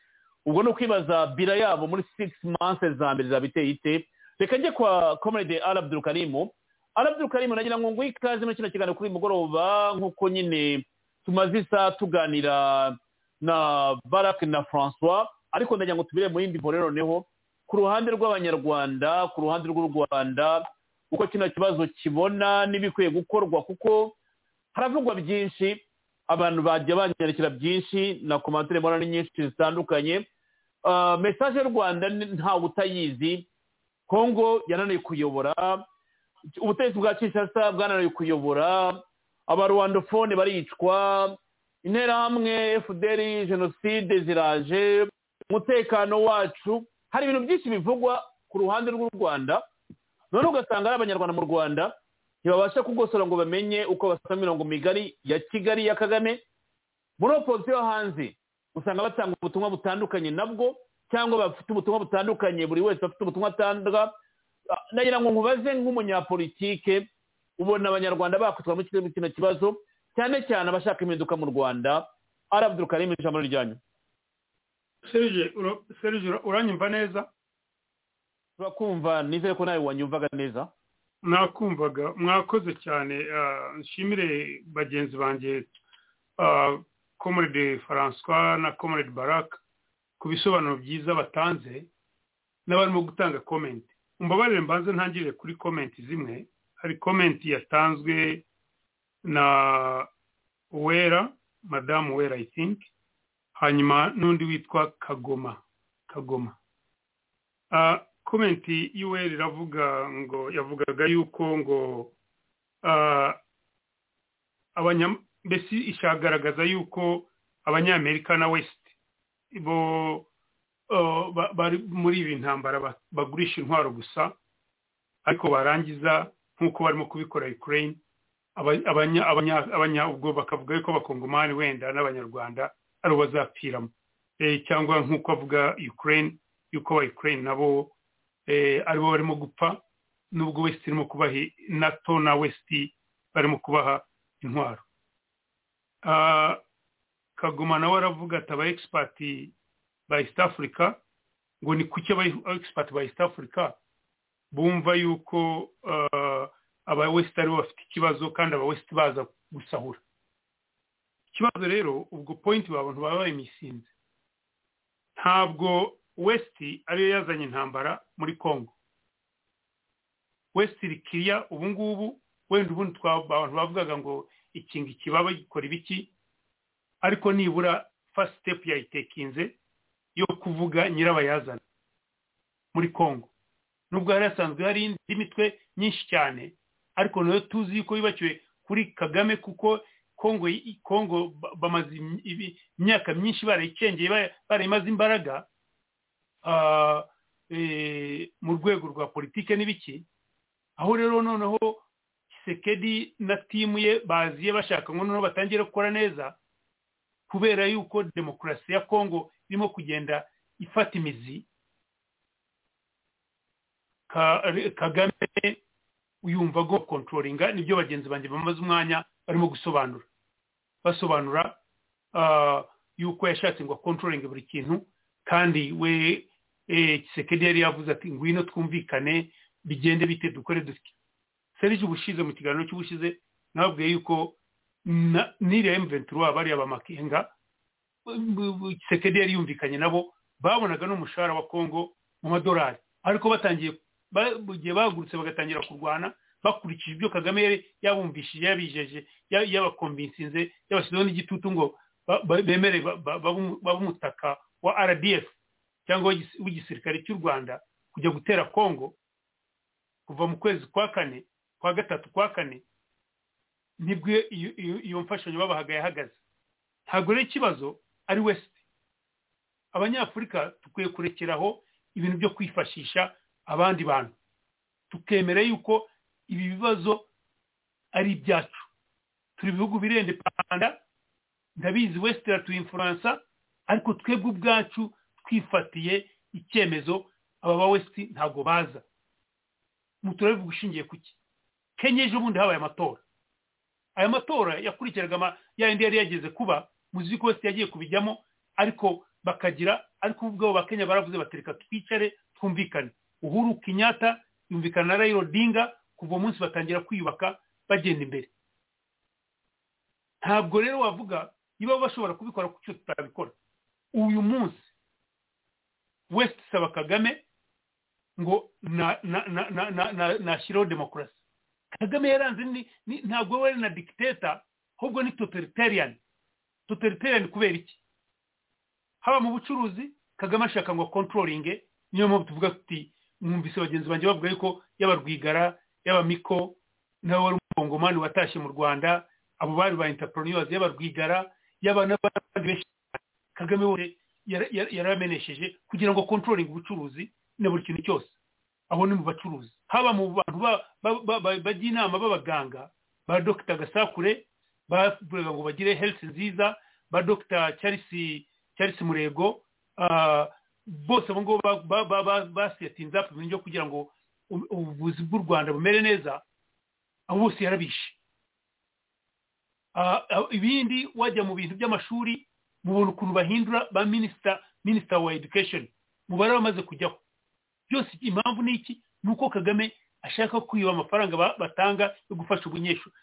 Speaker 2: ubwo ni ukwibaza bira yabo muri sigisi manse za mbere zabiteye ite? Reka njye kwa comrade arabdul karimu arabdul karimu nagira ngo nguhe ikaze muri kino kiganiro kuri mugoroba nk'uko nyine tumaze isa tuganira na barake na francois ariko ndagira ngo tubire mu yindi mvo noneho ku ruhande rw'abanyarwanda ku ruhande rw'u rwanda uko kino kibazo kibona n'ibikwiye gukorwa kuko haravugwa byinshi. Abantu bajya banyandikira byinshi na komantere mbona ni nyinshi zitandukanye. Mesaje y'u rwanda ntawe utayizi kongo yananiwe kuyobora. Ubutegetsi bwa kinshasa bwananiwe kuyobora. Abarwandofone baricwa. Interahamwe fdr jenoside ziraje. Umutekano wacu. Hari ibintu byinshi bivugwa ku ruhande rw'u rwanda. None ugasanga ari abanyarwanda mu rwanda. Ntibabasha kugosora ngo bamenye uko basoma imirongo migari ya kigali ya kagame. Muri opozisiyo yo hanze usanga batanga ubutumwa butandukanye nabwo cyangwa bafite ubutumwa butandukanye buri wese afite ubutumwa atanga. Nagira ngo nkubaze nk'umunyapolitike ubona abanyarwanda bakwitwa muri kino kibazo cyane cyane abashaka impinduka mu rwanda. Arabdul karim ijambo ryanyu.
Speaker 4: Serge uranyumva neza?
Speaker 2: Turakumva nizere ko nawe wanyumvaga neza.
Speaker 4: Nakumvaga mwakoze cyane nshimire bagenzi banjye comrade francois na comrade barak ku bisobanuro byiza batanze n'abarimo gutanga komenti umbabarire mbanze ntangirire kuri komenti zimwe. Hari komenti yatanzwe na wera madamu wera i think. Hanyuma n'undi witwa kagoma kagoma. Komenti y'uwera iravuga ngo yavugaga yuko ngo mbese ishagaragaza yuko abanyamerika na wesiti bo bari muri ibi ntambara bagurisha intwaro gusa ariko barangiza nk'uko barimo kubikora ukraine ubwo bakavuga yuko abakongomani wenda n'abanyarwanda ari bo bazapfiramo. Cyangwa nk'uko avuga ukraine yuko aba ukraine nabo ari bo barimo gupfa nubwo wesiti irimo kubaha nato na wesiti barimo kubaha intwaro. Kagoma nawe aravuga ati aba egisipati ba east africa? Ngo ni kuki aba egisipati ba east africa? Bumva yuko aba west ari bo bafite ikibazo kandi aba west baza gusahura. Ikibazo rero ubwo pointi abantu baba bayimisinze ntabwo west ariyo yazanye intambara muri congo. West rikiriya ubu ngubu wenda ubundi abantu bavugaga ngo ikinga ikibaba gikora ibiki ariko nibura first step yayitekinze yo kuvuga nyirabayazana muri congo. Nubwo hari hasanzwe hari indi mitwe myinshi cyane ariko na yo tuzi yuko yubakiwe kuri kagame kuko kongo kongo bamaze imyaka myinshi barayicengeye barayimaze imbaraga mu rwego rwa politike n'ibiki aho rero noneho kisekedi na timu ye baziye bashaka ngo noneho batangire gukora neza kubera yuko demokarasi ya kongo irimo kugenda ifata imizi. Kagame yumva go kontrolinga ni byo bagenzi banjye bamaze umwanya barimo gusobanura. Basobanura yuko yashatse ngo akontrolinge buri kintu kandi we kisekedi yari yavuze ati ngwino twumvikane bigende bite dukore dutya serije ubushize mu kiganiro cy'ubushize nababwiye yuko n'iriya emuventura bariya bamakenga kisekedi yari yumvikanye nabo babonaga n'umushahara wa kongo mu madolari ariko batangiye gihe bahagurutse bagatangira kurwana bakurikije ibyo kagame yabumvishije yabijeje yabakombinsinze yabashyizeho n'igitutu ngo bemere babe umutaka wa rdf cyangwa w'igisirikare cy'u rwanda kujya gutera kongo kuva mu kwezi kwa kane kwa gatatu kwa kane ni bwo iyo mfashanyo babahaga yahagaze. Ntabwo rero ikibazo ari west. Abanyafurika dukwiye kurekeraho ibintu byo kwifashisha abandi bantu. Tukemera yuko ibi bibazo ari ibyacu. Turi ibihugu birende panda ndabizi west iratuinfuransa ariko twebwe ubwacu twifatiye icyemezo aba ba west ntabwo baza. Muturabivuga ushingiye ku ki? Kenya ejo bundi habaye amatora. Aya matora yakurikiraga ya yindi yari yageze kuba muzi ko wese yagiye kubijyamo ariko bakagira ariko ubwabo ba kenya baravuze batereka twicare twumvikane. Uhuru kinyata yumvikana na rayiro dinga kuva munsi batangira kwiyubaka bagenda imbere. Ntabwo rero wavuga niba bashobora kubikora kuko tutabikora. Uyu munsi west saba kagame ngo nashyiraho demokarasi kagame yaranze ntabwo we na dikiteta ahubwo ni totalitarian. Totalitarian kubera iki? Haba mu bucuruzi kagame ashaka ngo kontrolinge niyo mpamvu tuvuga tuti mwumvise bagenzi banjye bavuga yuko yaba rwigara yaba miko nawe wari umukongomani watashye mu rwanda abo bari ba intapuroniyozi yaba rwigara yaba n'abandi benshi kagame wose yaramenesheje kugira ngo kontrolinge ubucuruzi na buri kintu cyose. Aho ni mu bacuruzi. Haba mu bantu bajya inama b'abaganga ba dogita gasakure bavuga ngo bagire health nziza ba dogita charles murego bose abo ngabo basetinze apu byo kugira ngo ubuvuzi bw'u rwanda bumere neza abo bose yarabishe. Ibindi wajya mu bintu by'amashuri mubona ukuntu bahindura ba minisita minisita wa education. Mubare wamaze kujyaho. Byose impamvu ni iki? Ni uko kagame ashaka kwiba amafaranga batanga yo gufasha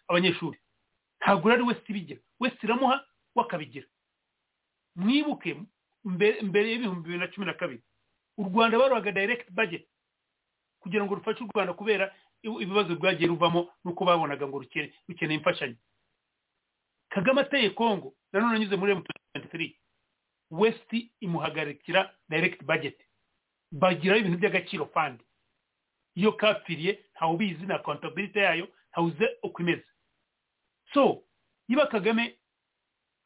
Speaker 4: abanyeshuri. Ntabwo ari wese ibigira wese iramuha we akabigira mwibuke mbere y'ibihumbi bibiri na cumi na kabiri u rwanda baruhaga direct budget kugira ngo rufashe u rwanda kubera ibibazo rwagiye ruvamo nuko babonaga ngo rukeneye imfashanyo. Kagame ateye kongo nanone anyuze muri m23 west imuhagarikira direct budget bagiraho ibintu by'agaciro fund iyo kapfiriye ntawe ubizi na accountability yayo ntawuze uko imeze so niba kagame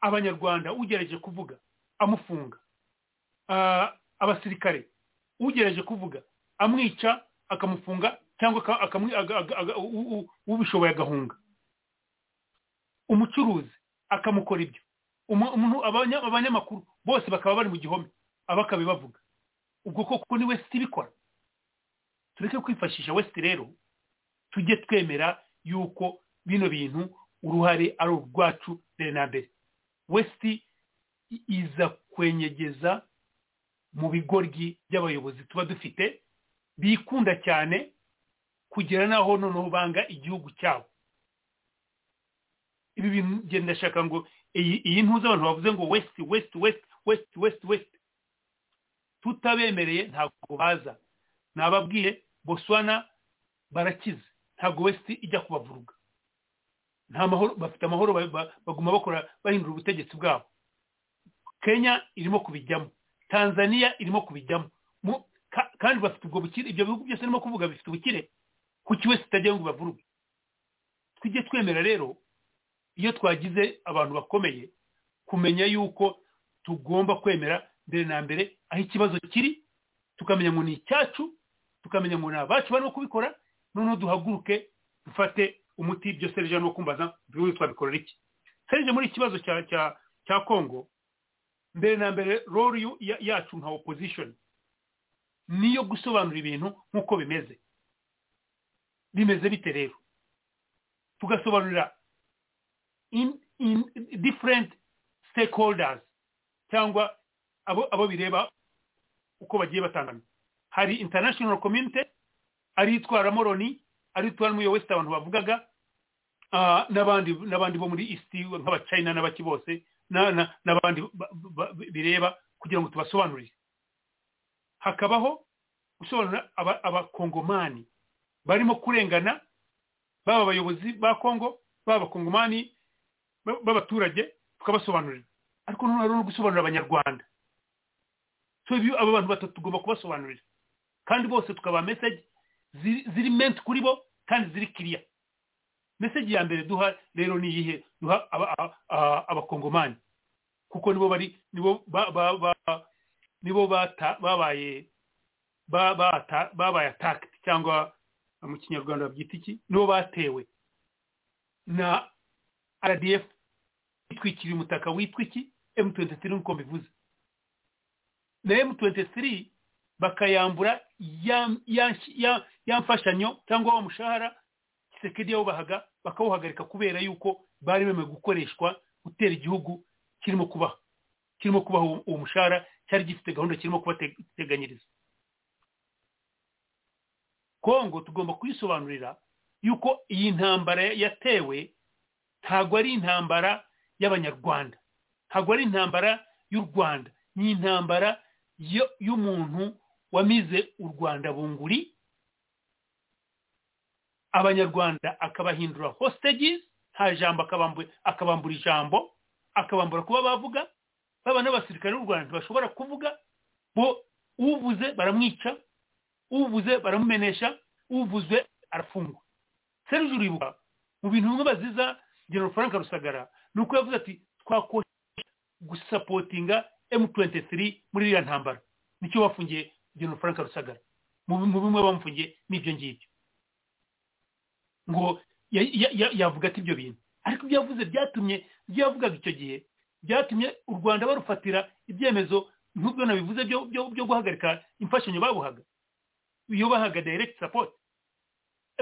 Speaker 4: abanyarwanda ugerageje kuvuga amufunga abasirikare ugerageje kuvuga amwica akamufunga cyangwa ubishoboye agahunga umucuruzi akamukora ibyo. Abanyamakuru bose bakaba bari mu gihome abakabibavuga. Ubwo koko ni wesiti ibikora. Tureke kwifashisha wesiti rero tujye twemera yuko bino bintu uruhare ari urwacu mbere na mbere. Wesiti iza kwenyegeza mu bigoryi by'abayobozi tuba dufite bikunda cyane kugera n'aho noneho banga igihugu cyabo. Ibi bintu ndashaka ngo iyi ntuzi abantu bavuze ngo wesiti wesiti wesiti wesiti wesiti wesiti tutabemereye ntabwo baza. Nababwiye boswana barakize. Ntabwo wesiti ijya kubavuruga. Nta mahoro bafite amahoro baguma bakora bahindura ubutegetsi bwabo. Kenya irimo kubijyamo. Tanzania irimo kubijyamo. Kandi bafite ubwo bukire ibyo bihugu byose birimo kuvuga bifite ubukire. Kuki wese itajya ngo bavuruge tujye twemera rero iyo twagize abantu bakomeye kumenya yuko tugomba kwemera mbere na mbere aho ikibazo kiri tukamenya ngo ni icyacu tukamenya ngo ni abacu barimo kubikora noneho duhaguruke dufate umuti byose serije no kumbaza buri twabikorera iki. Serije muri ikibazo cya cya cya kongo mbere na mbere role yacu nka opposition niyo gusobanura ibintu nk'uko bimeze. Bimeze bite rero? Tugasobanurira in, in different stakeholders cyangwa abo abo bireba uko bagiye batangana. Hari international community ari itwara moroni ari itwara muri west abantu bavugaga n'abandi n'abandi bo muri east nk'abachina n'abaki bose n'abandi bireba kugira ngo tubasobanurire. Hakabaho gusobanurira abakongomani barimo kurengana baba abayobozi ba kongo baba abakongomani b'abaturage tukabasobanurira. Ariko noneho no gusobanurira abanyarwanda. So abo bantu batatu tugomba kubasobanurira. Kandi bose tukaba meseji ziri menti kuri bo kandi ziri kiriya meseji ya mbere duha rero ni iyihe? Duha abakongomani. Kuko nibo bari nibo nibo babaye babaye atakiti cyangwa mu kinyarwanda babyita iki? Nibo batewe. Na rdf itwikiriye umutaka witwa iki m23 nk'uko mbivuze na m23 bakayambura ya mfashanyo cyangwa wa mushahara kisekedi yawubahaga bakawuhagarika kubera yuko bari bemewe gukoreshwa gutera igihugu kirimo kubaha kirimo kubaha uwo mushahara cyari gifite gahunda kirimo kubateganyiriza kongo tugomba kuyisobanurira yuko iyi ntambara yatewe ntabwo ari intambara y'abanyarwanda. Ntabwo ari intambara y'u rwanda. Ni intambara y'umuntu wamize u rwanda bunguri. Abanyarwanda akabahindura hostages nta jambo akabambura ijambo akabambura kuba bavuga. Baba n'abasirikare b'u rwanda ntibashobora kuvuga. Bo uvuze baramwica uvuze baramumenesha uvuze arafungwa. Serije uribuka mu bintu bimwe baziza general frank rusagara ni uko yavuze ati twakoresha gusapotinga m23 muri iriya ntambara. Nicyo bafungiye general frank rusagara. Mu bimwe bamufungiye n'ibyo ngibyo. Ngo yavuga ati ibyo bintu. Ariko ibyo yavuze byatumye ibyo yavugaga icyo gihe byatumye u rwanda barufatira ibyemezo nk'ubwo nabivuze byo guhagarika imfashanyo babuhaga iyo bahaga direct support.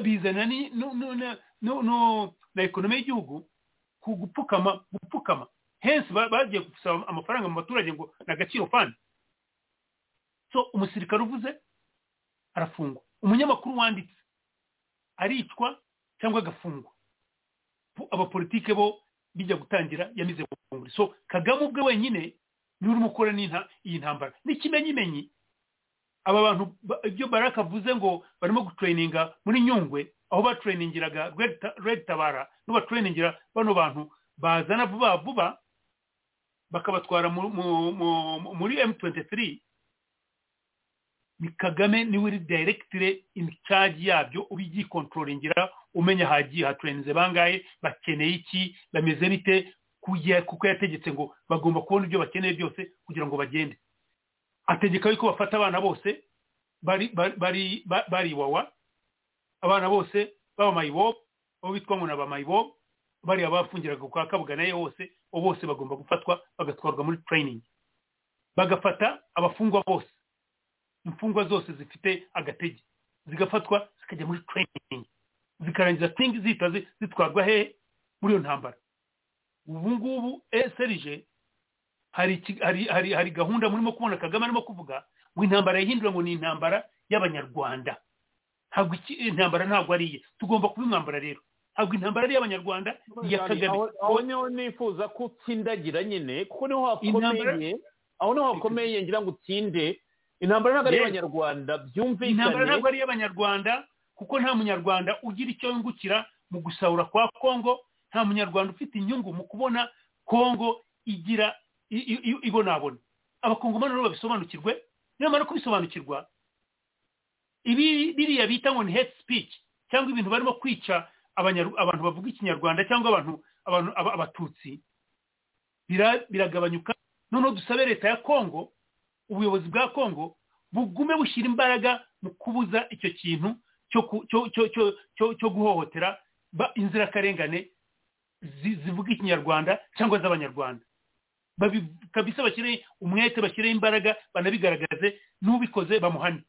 Speaker 4: Bizana na ekonomi y'igihugu ku gupfukama gupfukama. Hensi bagiye gusaba amafaranga mu baturage ngo ni agaciro fandi so umusirikare uvuze arafungwa. Umunyamakuru wanditse aricwa cyangwa agafungwa. Abapolitike bo bijya gutangira yamize bunguri so kagame ubwe wenyine ni we urimo ukora iyi ntambara. N'ikimenyimenyi aba bantu ibyo baraka avuze ngo barimo gutureyininga muri nyungwe aho batureyiningiraga red tabara nibo batureyingira bano bantu bazana vuba vuba bakabatwara muri m23 ni kagame ni we uri directire in charge yabyo ubyikontrolingira umenya hagiye hatureninze bangahe bakeneye iki bameze bite kuko yategetse ngo bagomba kubona ibyo bakeneye byose kugira ngo bagende. Ategeka yuko bafata abana bose bari bari bari iwawa abana bose baba mayibobo abo bitwa ngo ni abamayibobo bariya bafungiraga kwa kabuga na yo hose abo bose bagomba gufatwa bagatwarwa muri training. Bagafata abafungwa bose. Imfungwa zose zifite agatege. Zigafatwa zikajya muri training. Zikarangiza tingi zihita zitwarwa hehe? Muri iyo ntambara. Ubu ngubu serije hari iki- hari hari hari gahunda murimo kubona kagame arimo kuvuga ngo intambara yihindura ngo ni intambara y'abanyarwanda. Ntabwo intambara ntabwo ari iye. Tugomba kubimwambara rero. Ntabwo intambara ari iy'abanyarwanda iya kagame
Speaker 2: aho ni ho nifuza ko utsindagira nyine kuko ni ho
Speaker 4: Intambara-
Speaker 2: hakomeye aho ni ho hakomeye ngira ngo utsinde. Intambara ntabwo ari iy'abanyarwanda
Speaker 4: intambara
Speaker 2: byumvikane
Speaker 4: ntabwo ari iy'abanyarwanda kuko nta munyarwanda ugira icyo yungukira mu gusahura kwa kongo nta munyarwanda ufite inyungu mu kubona kongo igira ibonabona. Abakongomani rero babisobanukirwe nyamara kubisobanukirwa ibi biriya bita ngo ni hate speech cyangwa ibintu barimo kwica abantu bavuga ikinyarwanda cyangwa abantu abantu aba- abatutsi. Bira- biragabanyuka. Noneho dusabe leta ya kongo ubuyobozi bwa kongo bugume bushyira imbaraga mu kubuza icyo kintu cyo guhohotera inzirakarengane zi- zivuga ikinyarwanda cyangwa z'abanyarwanda. Kabisa bashyire umwete bashyireho imbaraga banabigaragaze n'ubikoze bamuhane.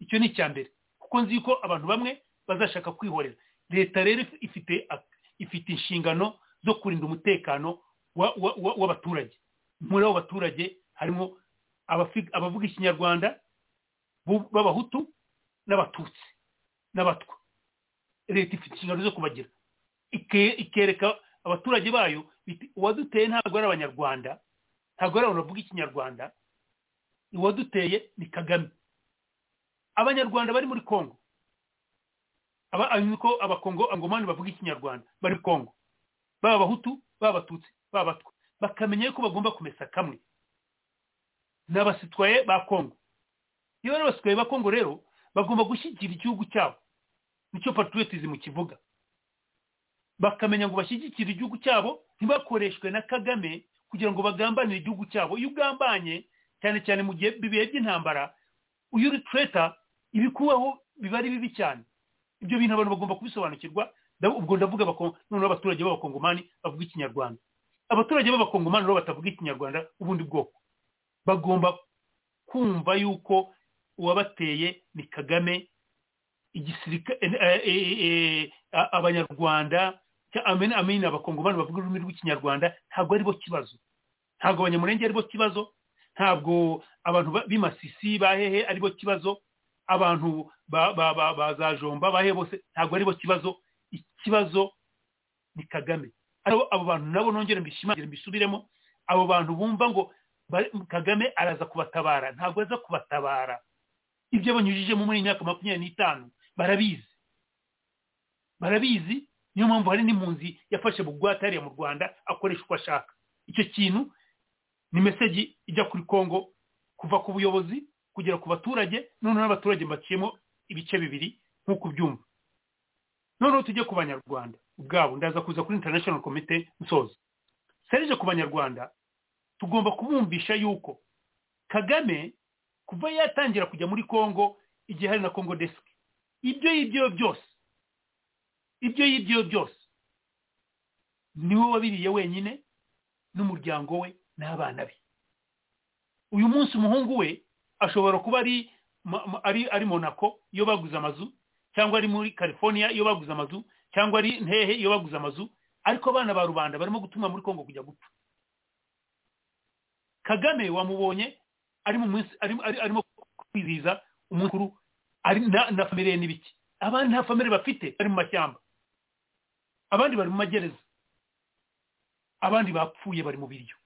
Speaker 4: Icyo ni icya mbere. Kuko nzi ko abantu bamwe bazashaka kwihorera. Leta rero if- ifite ifite inshingano zo kurinda umutekano wa- wa- wa- w'abaturage. Muri abo baturage harimo abavuga ikinyarwanda b'abahutu n'abatutsi n'abatwa. Leta ifite inshingano zo kubagira. Ike- ikereka abaturage bayo uwaduteye ntabwo ari abanyarwanda ntabwo ari abantu bavuga ikinyarwanda uwaduteye ni kagame. Abanyarwanda bari muri kongo aba niko abakongo angomani bavuga ikinyarwanda bari kongo baba abahutu baba abatutsi baba abatwa. Bakamenya yuko bagomba kumesa kamwe. Ni abasitwaye ba kongo iyo ari abasitwaye ba kongo rero bagomba gushyigikira igihugu cyabo. Nicyo patriotism kivuga. Bakamenya ngo bashyigikire igihugu cyabo ntibakoreshwe na kagame kugira ngo bagambanire igihugu cyabo. Iyo ugambanye cyane cyane mu gihe bibihe by'intambara uyu uri treta ibikuweho biba ari bibi cyane. Ibyo bintu abantu bagomba kubisobanukirwa. Ubwo ndavuga noneho abaturage b'abakongomani bavuga ikinyarwanda. Abaturage b'abakongomani rero batavuga ikinyarwanda ubundi bwoko. Bagomba kumva yuko uwabateye ni kagame igisirikare abanyarwanda cya- amen amen abakongomani bavuga ururimi rw'ikinyarwanda ntabwo ari bo kibazo. Ntabwo abanyamurenge ari bo kibazo. Ntabwo abantu ba- b'imasisi bahehe ari bo kibazo. Abantu ba ba ba ba za jomba bahehe bose ntabwo ari bo kibazo ikibazo ni kagame. Abo abo bantu nabo nongere mbishimangire mbisubiremo abo bantu bumva ngo kagame araza kubatabara ntabwo aza kubatabara. Ibyo banyujijemo muri iyi myaka makumyabiri n'itanu barabizi. Barabizi niyo mpamvu hari n'impunzi yafashe bugwate hariya mu rwanda akoresha uko ashaka. Icyo kintu ni meseji ijya kuri kongo kuva ku buyobozi kugera ku baturage noneho n'abaturage baciyemo ibice bibiri nk'uko ubyumva. Noneho tujye ku banyarwanda. Ubwabo ndaza kuza kuri international committee nsoza. Serije ku banyarwanda tugomba kubumvisha yuko kagame kuva yatangira kujya muri kongo igihe hari na kongo desk. Ibyo yibyo byose ibyo yibyo byose ni we wabiriye wenyine n'umuryango we n'abana be. Uyu munsi umuhungu we ashobora kuba ari ari ari monaco iyo baguze amazu cyangwa ari muri california iyo baguze amazu cyangwa ari ntehe iyo baguze amazu ariko abana ba rubanda barimo gutumwa muri kongo kujya gupfa. Kagame wamubonye ari mu minsi arimo ari- arimo kwizihiza umunsi mukuru ari na, famire n'ibiki. Abandi nta famire bafite bari mu mashyamba. Abandi bari mu magereza. Abandi bapfuye bari mu biryo.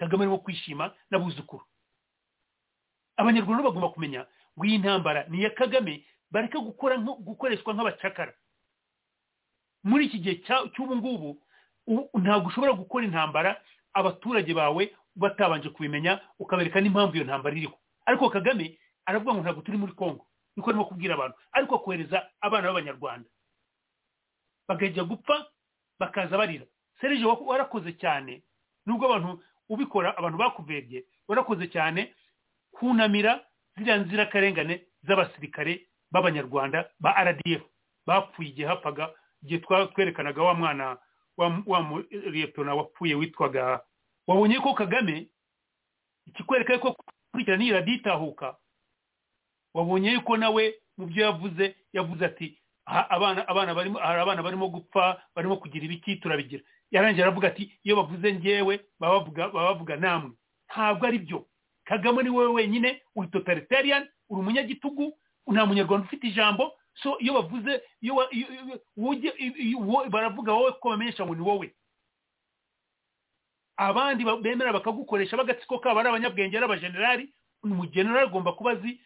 Speaker 4: Kagame arimo kwishima n'abuzukuru. Abanyarwanda bagomba kumenya ngo iyi ntambara. Ni iya kagame bareke gukora gukoreshwa nk'abacakara. Muri iki gihe cy'ubu ngubu ntabwo ushobora gukora intambara abaturage bawe batabanje kubimenya ukabereka n'impamvu iyo ntambara iriho ariko kagame aravuga ngo ntabwo turi muri kongo niko arimo kubwira abantu. Ariko akohereza abana b'abanyarwanda. Bakajya gupfa bakaza barira. Serije wa- warakoze cyane nubwo abantu ubikora abantu bakuvebye warakoze cyane kunamira ziriya nzirakarengane z'abasirikare b'abanyarwanda ba rdf bapfuye igihe hapfaga igihe twerekanaga wa mwana wa wa mu- liyetona wapfuye witwaga wabonye ko kagame ikikwereka ko kurikirana iyi radiyo itahuka wabonye yuko nawe mu byo yavuze yavuze ati abana abana barimo hari abana barimo gupfa barimo kugira ibiki turabigira. Yarangira aravuga ati iyo bavuze ngewe baba bavuga baba bavuga namwe. Ntabwo ari byo kagame ni wowe wenyine uri totalitarian uri umunyagitugu nta munyarwanda ufite ijambo. So iyo bavuze iyo baravuga wowe ko bamenyesha ngo ni wowe. Abandi bemera bakagukoresha b'agatsiko kabo ari abanyabwenge ari abajenerali umujenerali agomba kuba azi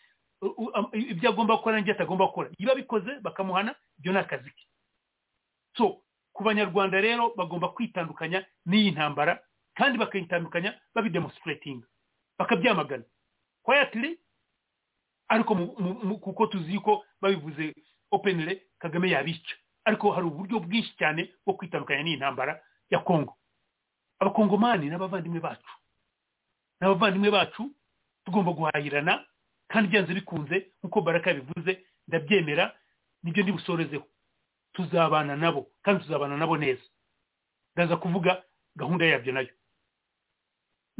Speaker 4: ibyo agomba gukora n'ibyo atagomba gukora. Iyo abikoze bakamuhana ibyo ni akazi ke. So ku banyarwanda rero bagomba kwitandukanya n'iyi ntambara kandi bakayitandukanya babidemonstratinga bakabyamagana quietly ariko kuko tuzi ko babivuze openly kagame yabica ariko hari uburyo bwinshi cyane bwo kwitandukanya n'iyi ntambara ya kongo abakongomani n'abavandimwe bacu. N'abavandimwe bacu tugomba guhahirana kandi byanze bikunze nk'uko baraka yabivuze ndabyemera ni byo ndibusorezeho. Tuzabana nabo kandi tuzabana nabo neza. Ndaza kuvuga gahunda yabyo na yo.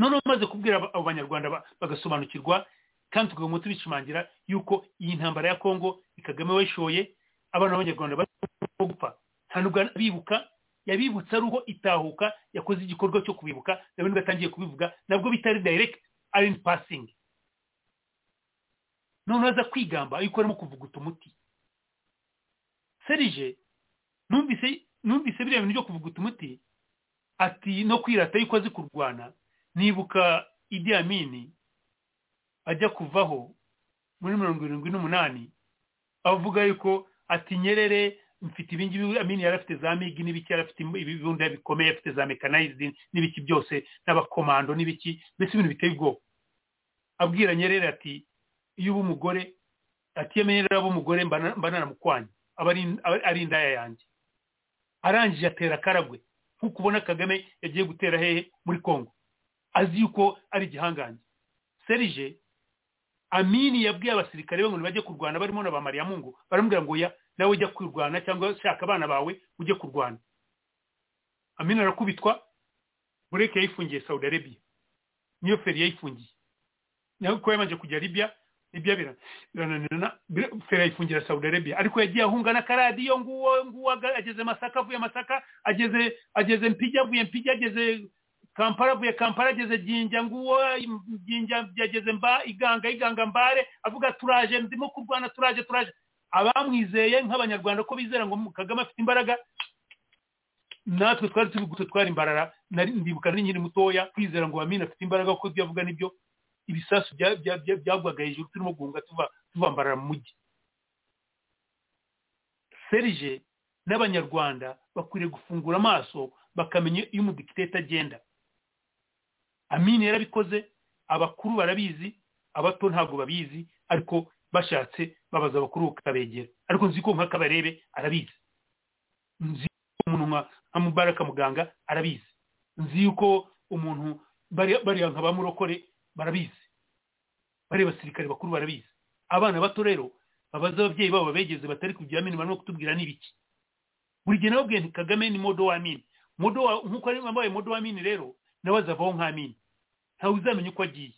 Speaker 4: Noneho maze kubwira abo banyarwanda bagasobanukirwa kandi tukaguma tubishimangira yuko iyi ntambara ya kongo kagame wayishoye abana b'abanyarwanda barimo gupfa. Nta nubwo bibuka yabibutsa ari uko itahuka yakoze igikorwa cyo kubibuka nawe ni bwo atangiye kubivuga nabwo bitari direct ari in passing. Noneho aza kwigamba yuko arimo kuvuguta umuti serije numvise numvise biriya bintu byo kuvuguta umuti ati no kwirata yuko azi kurwana. Nibuka idi amini ajya kuvaho muri mirongo irindwi n'umunani avuga yuko ati nyerere mfite ibingibi amini yari afite za migi n'ibiki yari afite ibibunda bikomeye afite za mekanayizi n'ibiki byose n'abakomando n'ibiki mbese ibintu biteye ubwoba. Abwira nyerere ati iyo uba umugore ati iyo amenyerera aba umugore mba nanamukwanya aba ari indaya yanjye. Arangije atera akaragwe nk'uko ubona kagame yagiye gutera hehe muri congo azi yuko ari igihangange. Serije amini yabwiye abasirikare be ngo bajye kurwana barimo na ba mariyamungu baramubwira ngo ya nawe ujya kurwana cyangwa shaka abana bawe ujye kurwana. Amini arakubitwa bureke yayifungiye saudi arabia. Niyo feri yayifungiye. Nawe ko yabanje kujya libya libya birananirana feri yayifungira saudi arabia. Ariko yagiye ahunga n'akaradiyo nguwo nguwo ageze masaka avuye masaka ageze ageze mpijya avuye mpijya ageze kampala avuye kampala ageze jinja nguwo jinja yageze mba iganga iganga mbare avuga turaje ndimo kurwana turaje turaje. Abamwizeye nk'abanyarwanda ko bizera ngo kagame afite imbaraga natwe twari turi gutwara imbarara ndibuka nari nkiri mutoya kwizera ngo bamina afite imbaraga kuko ibyo avuga ni byo ibisasu byagwaga hejuru turimo guhunga tuva mbarara mu mujyi. Serije n'abanyarwanda bakwiriye gufungura amaso bakamenya iyo umudikiteta agenda. Amini yarabikoze abakuru barabizi abato ntabwo babizi ariko bashatse babaza abakuru bakabegera. Ariko nzi ko nk'akabarebe arabizi. Nzi ko umuntu nka mubaraka muganga arabizi. Nzi yuko umuntu bariya nka ba murokore barabizi. Bariya basirikare bakuru barabizi. Abana bato rero babaza ababyeyi babo babegeze batari kugira amini barimo kutubwira n'ibiki buri gihe nababwiye nti kagame ni modo wa amini modo nk'uko ari wambaye modo wa amini rero nawe azavaho nk'amini ntawe uzamenya uko agiye.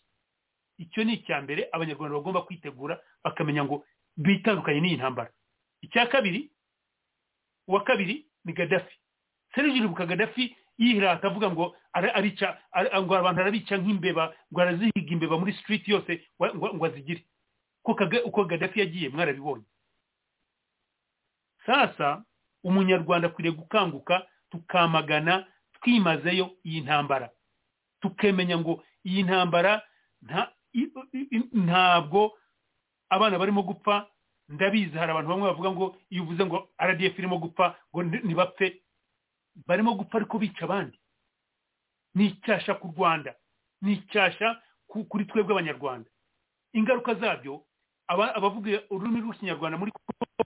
Speaker 4: Icyo ni icya mbere abanyarwanda bagomba kwitegura bakamenya ngo bitandukanye n'iyi ntambara. Icya kabiri uwa kabiri ni gadafi serije uribuka gadafi yihirata avuga ngo arica ngo abantu arabica nk'imbeba ngo arazihiga imbeba muri street yose ngo azigire. Uko gadafi yagiye mwarabibonye. Sasa umunyarwanda akwiriye gukanguka tukamagana twimazeyo iyi ntambara. Tukemenya ngo iyi ntambara ntabwo abana barimo gupfa. Ndabizi hari abantu bamwe bavuga ngo iyo uvuze ngo rdf irimo gupfa ngo ntibapfe barimo gupfa ariko bica abandi. Ni icyasha ku rwanda. Ni icyasha kuri twebwe abanyarwanda. Ingaruka zabyo abavuga ururimi rw'ikinyarwanda muri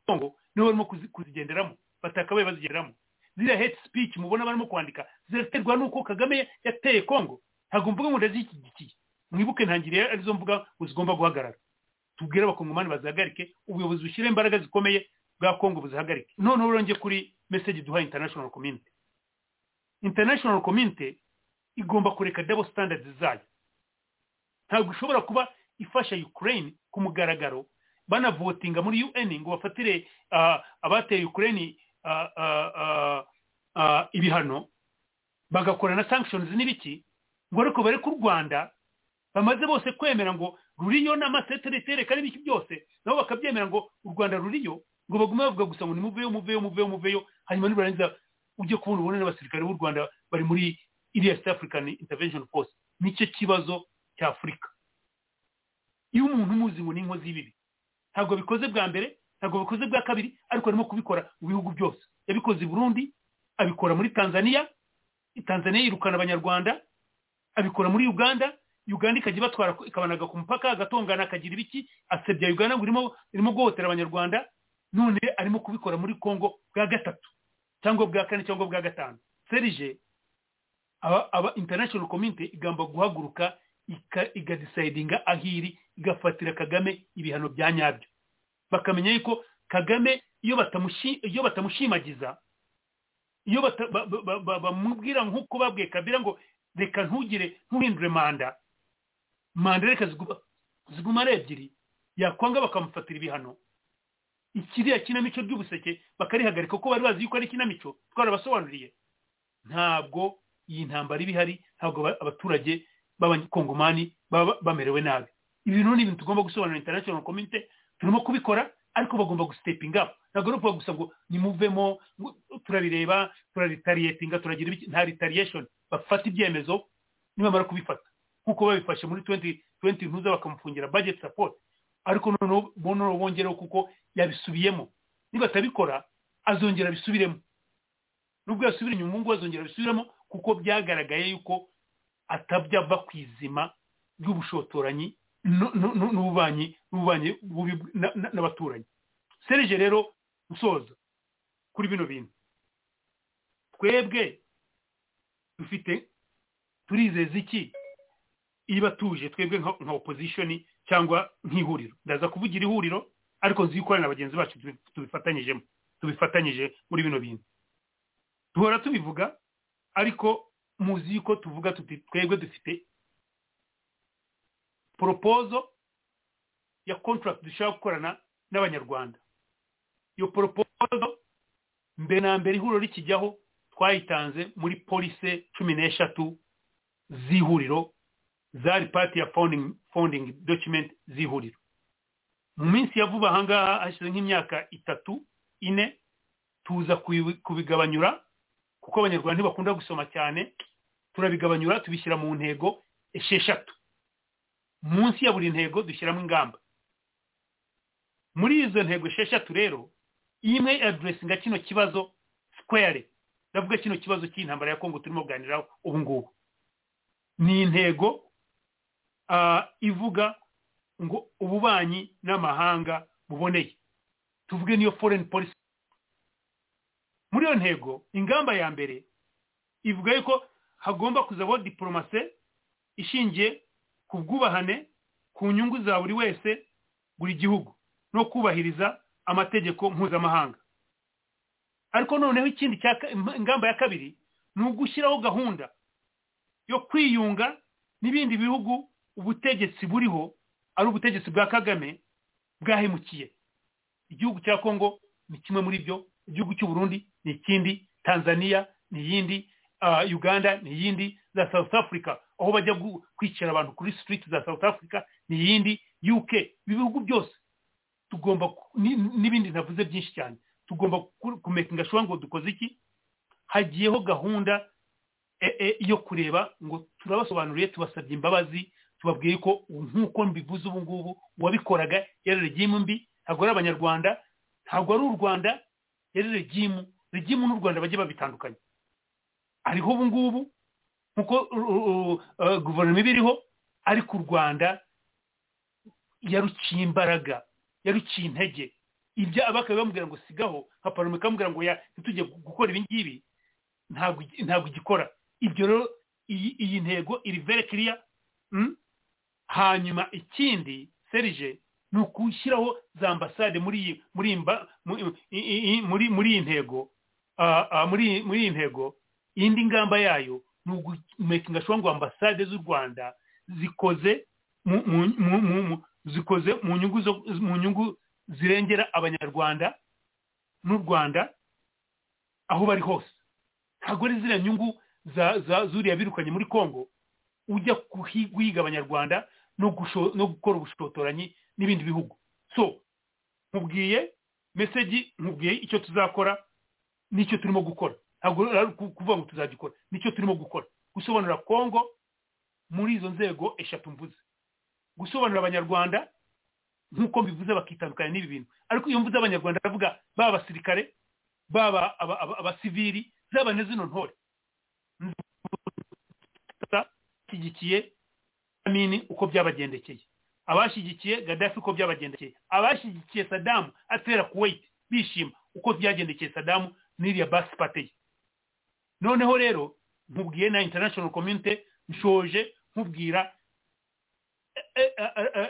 Speaker 4: kongo nibo barimo kuzigenderamo. Batakabaye bazigenderamo. Ziriya hate speech mubona barimo kwandika ziraterwa n'uko kagame yateye kongo ntabwo mvuga ngo ndazishyigikiye mwibuke ntangiriye ari zo mvuga ngo zigomba guhagarara. Tubwire abakongomani bazihagarike ubuyobozi bushyire imbaraga zikomeye bwa kongo buzihagarike noneho urongeye kuri message duha international community. International community igomba kureka double standards zayo. Ntabwo ishobora kuba ifasha ukraine ku mugaragaro. Banavotinga muri un ngo bafatire abateye ukraine ibihano. Bagakora na sanctions n'ibiki? Ngo ariko bare ku rwanda bamaze bose kwemera ngo ruriyo n'amaseteretere kandi ibiki byose? Nabo bakabyemera ngo u rwanda ruriyo ngo bagume bavuga gusa ngo nimuveyo muveyo muveyo muveyo hanyuma nibarangiza ujye kubona ubone n'abasirikare b'u rwanda bari muri iriya east african intervention force. Nicyo kibazo cya afurika. Iyo umuntu umuzi ngo ni inkozi y'ibibi ntabwo bikoze bwa mbere ntabwo bikoze bwa kabiri ariko arimo kubikora mu bihugu byose. Yabikoze i burundi abikora muri tanzania tanzania yirukana abanyarwanda abikora muri uganda uganda ikajya ibatwara ikabanaga ku mupaka agatongana akagira ibiki asebya uganda ngo irimo guhotera abanyarwanda none arimo kubikora muri congo bwa gatatu cyangwa bwa kane cyangwa bwa gatanu. Serije aba international community igomba guhaguruka ika- igadecidinga aho iri igafatira kagame ibihano bya nyabyo. Bakamenya yuko kagame iyo batamushi- iyo batamushimagiza iyo bamubwira nk'uko babwiye kabira ngo reka ntugire ntuhindure manda. Manda reka ziguma- ari ebyiri. Yakwanga bakamufatira ibihano. Ikiriya kinamico ry'ubuseke bakarihagarika kuko bari bazi yuko ari ikinamico twarabasobanuriye. Ntabwo iyi ntambara iba ihari ntabwo aba- abaturage b'abakongomani baba bamerewe nabi. Ibintu ni ibintu tugomba gusobanura international community turimo kubikora ariko bagomba gusitepinga ntabwo ari ukuvuga gusa ngo nimuvemo turabireba turaritarietinga turagira ibiki nta retaliation. Bafata ibyemezo nibamara kubifata. Nk'uko babifashe muri 20 20 ntuza bakamufungira budget support. Ariko noneho bongereho kuko yabisubiyemo. Nibatabikora azongera abisubiremo. Nubwo yasubira inyuma ngubu azongera abisubiremo kuko byagaragaye yuko atabya ava ku izima ry'ubushotoranyi n'ububanyi n'ububanyi bubi na- na- n'abaturanyi. Serije rero usoza kuri bino bintu. Twebwe dufite turizeza iki? Iba tuje twebwe nka opposition cyangwa nk'ihuriro. Ndaza kuvugira ihuriro ariko nzi yuko na bagenzi bacu tubi- tubifatanyijemo. Tubifatanyije muri bino bintu. Duhora tubivuga ariko muzi yuko tuvuga tuti twebwe dufite poropozo ya contract dushaka gukorana n'abanyarwanda. Iyo poropozo mbere na mbere ihuriro rikijyaho twayitanze muri polise cumi n'eshatu z'ihuriro zari pati ya founding document z'ihuriro. Mu minsi ya vuba ahangaha hashize nk'imyaka itatu ine tuza kubi- kubigabanyura kuko abanyarwanda ntibakunda gusoma cyane turabigabanyura tubishyira mu ntego esheshatu. Munsi ya buri ntego dushyiramo ingamba. Muri izo ntego esheshatu rero imwe addressinga kino kibazo square. Ndavuga kino kibazo cy'intambara ya kongo turimo kuganiraho ubu ngubu. Ni intego ivuga ngo ububanyi n'amahanga buboneye. Tuvuge niyo foreign policy. Muri iyo ntego ingamba ya mbere ivuga yuko hagomba kuzabaho diporomase ishingiye ku bwubahane ku nyungu za buri wese buri gihugu no kubahiriza amategeko mpuzamahanga. Ariko noneho ikindi ingamba ya kabiri ni ugushyiraho gahunda yo kwiyunga n'ibindi bihugu ubutegetsi buriho ari ubutegetsi bwa kagame bwahemukiye. Igihugu cya kongo ni kimwe muri byo igihugu cy'u Burundi ni ikindi tanzania ni iyindi ah, uganda ni iyindi za south africa aho bajya kwicira abantu kuri street za south africa ni iyindi uk ibihugu byose tugomba n'ibindi ntavuze byinshi cyane. Tugomba ku- kumekinga shuwa ngo dukoze iki? Hagiyeho gahunda e- e, yo kureba ngo turabasobanuriye tubasabye imbabazi tubabwiye ko nk'uko mbivuze ubu ngubu uwabikoraga yari regimu mbi ntabwo ari abanyarwanda ntabwo ari u rwanda yari regimu regimu n'u rwanda bajye babitandukanya. Ariho ubu ngubu nk'uko guverinoma iba iriho ariko u rwanda yaruciye imbaraga yaruciye intege. Ibyo abakaba bamubwira ngo sigaho. Nka paroma ikamubwira ngo ntitujye gukora ibi ngibi. Ntabwo igikora. Ibyo rero iyi ntego iri very clear mm? hanyuma ikindi serije ni ukushyiraho za ambasade muri iyi muri iyi ntego. Muri iyi ntego. Indi ngamba yayo ni ugumekinga shuwa ngo ambasade z'u rwanda zikoze mu- mu- mu- mu- zikoze mu nyungu zo mu nyungu zirengera abanyarwanda n'u rwanda aho bari hose. Ntabwo ari ziriya nyungu za zuriya birukanye muri congo ujya guhiga abanyarwanda no gukora ubushotoranyi n'ibindi bihugu. So nkubwiye meseji nkubwiye icyo tuzakora n'icyo turimo gukora. Ntabwo kuvuga ngo tuzagikora ni cyo turimo gukora. Gusobanurira congo muri izo nzego eshatu mvuze. Gusobanurira abanyarwanda nk'uko mbivuze bakitandukanya n'ibi bintu. Ariko iyo mvuze abanyarwanda ndavuga baba abasirikare baba aba- aba- abasivili zaba na zino ntore? Bashyigikiye amini uko byabagendekeye. Abashyigikiye gadafi uko byabagendekeye. Abashyigikiye sadamu atera kuwait bishima uko byagendekeye sadamu n'iriya basi pate noneho rero nkubwiye na international community nshoje nkubwira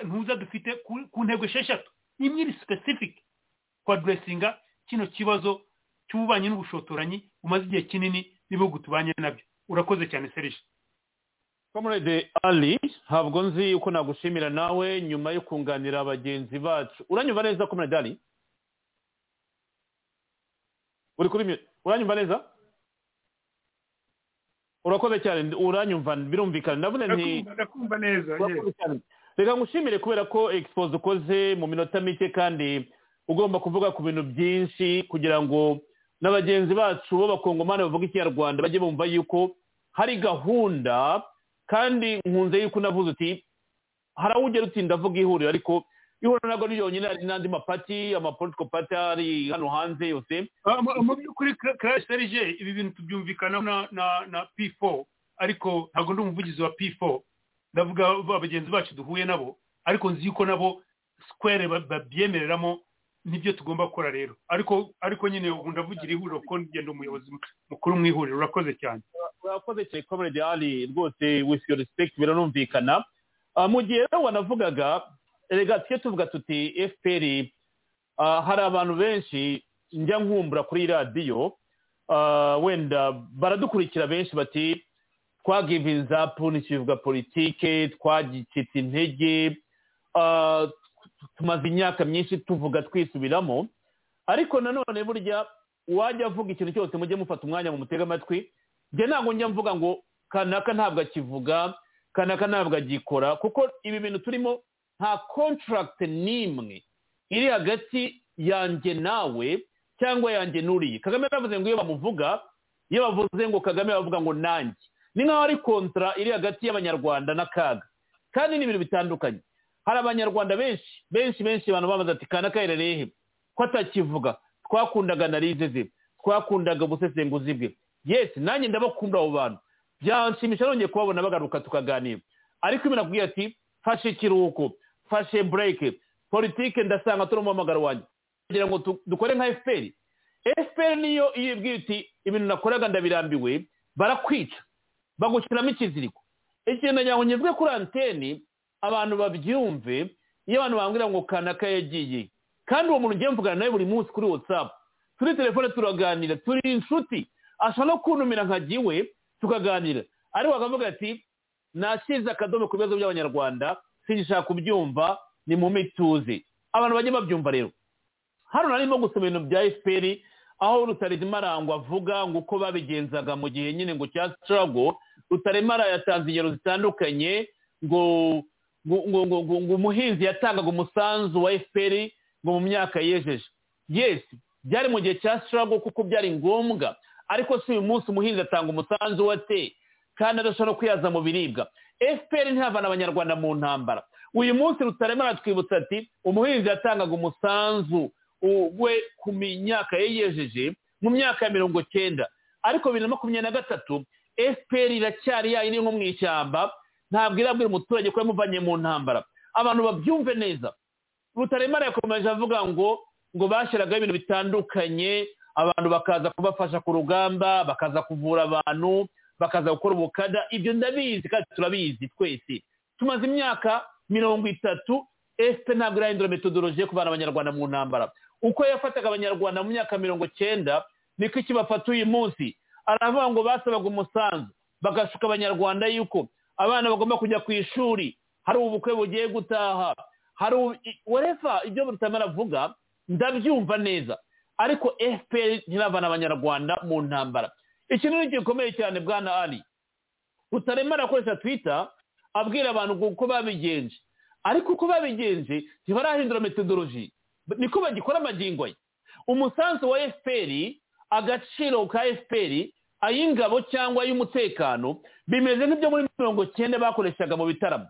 Speaker 4: ntuza dufite ku- ntego esheshatu. Imwe iri specific kwaduresinga kino kibazo cy'ububanyi n'ubushotoranyi bumaze igihe kinini n'ibihugu tubanye na byo. Urakoze cyane serije
Speaker 2: comrade ali ntabwo nzi uko nagushimira nawe nyuma yo kunganira bagenzi bacu. Uranyumva neza comrade ali? Uri kuri uranyumva neza? Urakoze cyane uranyumva birumvikana. Ndavuga nti
Speaker 4: Ndakumva- neza
Speaker 2: reka ngushimire kubera ko expose ukoze mu minota mike kandi ugomba kuvuga ku bintu byinshi kugira ngo na bagenzi bacu b'abakongomani bavuga ikinyarwanda bajye bumva yuko hari gahunda kandi nkunze yuko unavuze uti hari aho ugera uti ndavuga ihuriro. Ariko ihuriro ntabwo ari ryonyine hari n'andi mapati amapolitiko pati ari hano hanze yose.
Speaker 4: Ah, mu- by'ukuri crash serije ibi bintu tubyumvikanaho na na na p4 ariko ntabwo ndi umuvugizi wa p4 ndavuga ba- bagenzi bacu duhuye nabo. Ariko nzi yuko nabo square ba- babyemereramo ni byo tugomba gukora rero. Ariko ariko nyine ubu ndavugira ihuriro kuko ngenda umuyobozi mukuru mu ihuriro. Urakoze cyane.
Speaker 2: Urakoze cyane comrade ali. Rwose with your respect biranumvikana Ah, mu gihe wanavugaga erega tujye tuvuga tuti fpr ah, hari abantu benshi njya nkumbura kuri radiyo ah, wenda baradukurikira benshi bati twagivinze apu ntikivuga politike twagicitse intege ah, tumaze imyaka myinshi tuvuga twisubiramo. Ariko nanone burya uwajya avuga ikintu cyose mujye mufata umwanya mu mutega amatwi njye ntabwo njya mvuga ngo kanaka ntabwo akivuga kanaka ntabwo agikora kuko ibi bintu turimo nta contract n'imwe. Iri hagati yanjye nawe cyangwa yanjye n'uriye kagame yavuze ngo iyo bamuvuga iyo bavuze ngo kagame bavuga ngo nanjye. Ni nk'aho ari kontra iri hagati y'abanyarwanda n'akaga. Kandi ni ibintu bitandukanye. Hari abanyarwanda benshi benshi benshi abantu bamaze ati kanaka yerereye he ko atakivuga? Twakundaga analize ze twakundaga ubusesenguzi bwe. Yes nanjye ndabakunda abo bantu. Byanshimisha nongeye kubabona bagaruka tukaganira. Ariko iyo nakubwiye ati fashe ikiruhuko. Fashe bureke politike ndasanga turi mu muhamagaro wanjye kugira ngo dukore nka fpr fpr niyo iyo ibwiye iti ibintu nakoraga ndabirambiwe barakwica bagushyiramo ikiziriko ikintu nagira ngo nyizwe kuri anteni abantu babyumve iyo abantu bambwira ngo kanaka yagiye kandi uwo muntu ugiye mvugana nawe buri munsi kuri whatsapp turi telefone turaganira turi inshuti ashobora no kuntumira nkagiwe tukaganira ariko akavuga ati nashyize akadomo ku bibazo by'abanyarwanda singishaka kubyumva ni mu mituze abantu bajye babyumva rero. Hano narimo gusoma ibintu bya fpr aho rutarema arangwa avuga ngo uko babigenzaga mu gihe nyine ngo cya sitarago rutarema yatanze ingero zitandukanye ngo ngo umuhinzi yatangaga umusanzu wa fpr ngo mu myaka yejeje. Yes byari mu gihe cya sitarago kuko byari ngombwa ariko si uyu munsi umuhinzi atanga umusanzu we te. Kandi adashobora kwihaza mu biribwa. Fpr ntihavana abanyarwanda mu ntambara. Uyu munsi rutarema aratwibutsa ati umuhinzi yatangaga umusanzu we ku myaka ye yejeje mu myaka ya mirongo cyenda. Ariko bibiri na makumyabiri na gatatu fpr iracyari yayiri nko mu ishyamba ntabwo irabwira umuturage ko yamuvanye mu ntambara. Abantu babyumve neza. Rutaremara yakomeje avuga ngo ngo bashyiragaho ibintu bitandukanye abantu bakaza kubafasha ku rugamba bakaza kuvura abantu bakaza gukora ubukada. Ibyo ndabizi kandi turabizi twese. Tumaze imyaka mirongo itatu efuperi ntabwo irahindura metodoloji yo kuvana abanyarwanda mu ntambara. Uko yafataga abanyarwanda mu myaka mirongo cyenda niko ikibafata uyu munsi? Aravuga ngo basabaga umusanzu. Bagashuka abanyarwanda yuko abana bagomba kujya ku ishuri. Hari ubukwe bugiye gutaha. Hari werefa ibyo rutamara avuga ndabyumva neza. Ariko fpr ntiravana abanyarwanda mu ntambara. Ikintu gikomeye cyane bwana ari rutaremara akoresha twita abwira abantu uko babigenje. Ariko uko babigenje ntibarahindura metodoloji niko bagikora amagingo ye umusanzu wa fpr agaciro ka fpr ay'ingabo cyangwa ay'umutekano bimeze nk'ibyo muri mirongo cyenda bakoreshaga mu bitaramo.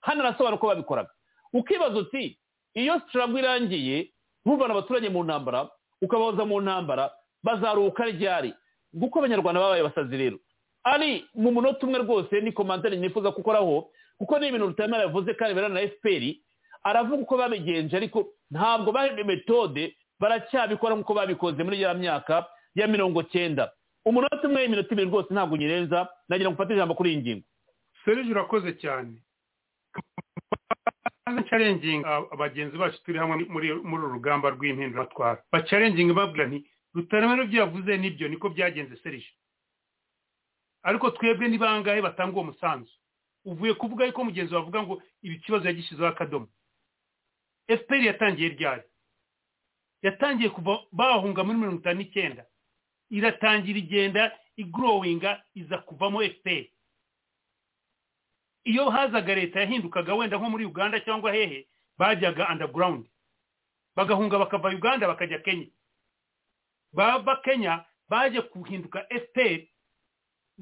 Speaker 2: Hano arasobanura uko babikoraga. Ukibaza uti iyo sitarago irangiye ntuvane abaturage mu ntambara ukabahoza mu ntambara bazaruhuka ryari? Nguko abanyarwanda babaye basazi rero. Ari mu munota umwe rwose ni komantere nifuza gukoraho kuko ni ibintu rutamara yavuze kandi birana na fpr aravuga uko babigenje ariko ntabwo bahinduye metode baracyabikora nk'uko babikoze muri ya myaka ya mirongo cyenda. Umunota umwe y'iminota ibiri rwose ntabwo unyirenza nagira ngo ufate ijambo kuri iyi ngingo.
Speaker 4: Serije urakoze cyane. Bacarenginga abagenzi bacu turi hamwe muri uru rugamba rw'impinduramatwara bacarenginga babwira nti rutaremera ibyo yavuze ni byo niko byagenze serije. Ariko twebwe ni bangahe batanga uwo musanzu? Uvuye kuvuga yuko mugenzi wavuga ngo ibi kibazo yagishyizeho akadomo. Fpr yatangiye ryari? Yatangiye kuva bahunga muri mirongo itanu n'icyenda. Iratangira igenda igorowinga iza kuvamo fpr iyo hazaga leta yahindukaga wenda nko muri uganda cyangwa hehe bajyaga underground. Bagahunga bakava uganda bakajya kenya. Bava kenya baje guhinduka fpr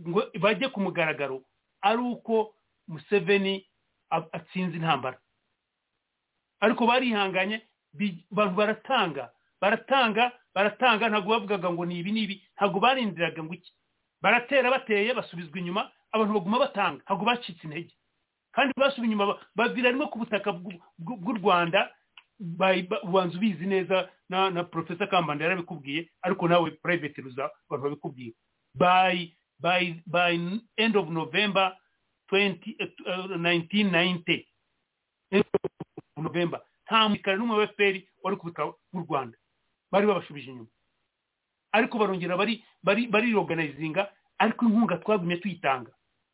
Speaker 4: ngo bajye ku mugaragaro ari uko museveni atsinze intambara. Ariko barihanganye abantu baratanga baratanga baratanga ntabwo bavugaga ngo ni ibi n'ibi ntabwo barindiraga ngo iki. Baratera bateye basubizwa inyuma abantu baguma batanga ntabwo bacitse intege. Kandi basubiye inyuma babwira rimwe ku butaka bw'u rwanda ubanza ubizi neza na porofesa kambanda yarabikubwiye ariko nawe purayiveti ruza abantu babikubwiye bayi by by end of November 20 uh, 1990 end of November. Nta musirikare n'umwe wa FPR wari kubika mu Rwanda. Bari babashubije inyuma. Ariko barongera bari bari bari organizinga ariko inkunga twagumye tuyitanga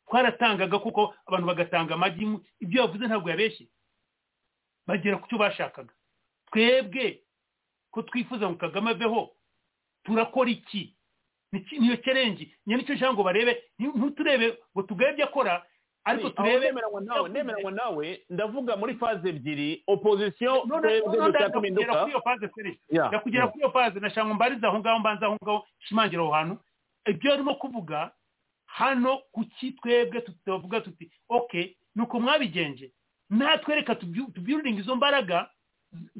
Speaker 4: twaratangaga kuko abantu bagatanga amagi ibyo yavuze ntabwo yabeshye. Bagera ku cyo bashakaga. Twebwe ko twifuza ngo Kagame aveho turakora iki niyo challenge nyine ni cyo nshaka ngo barebe ntuturebe ngo tugabe ibyo akora ariko turebe
Speaker 2: nemeranywa nawe ndavuga muri faze ebyiri opozisiyo dushaka impinduka
Speaker 4: ndakugera kuri iyo faze nashaka mbarize aho ngaho mbanze aho ngaho shimangira aho hantu ibyo arimo kuvuga hano kuki twebwe tutavuga tuti ok nuko mwabigenje natwereka tubyurudinga izo mbaraga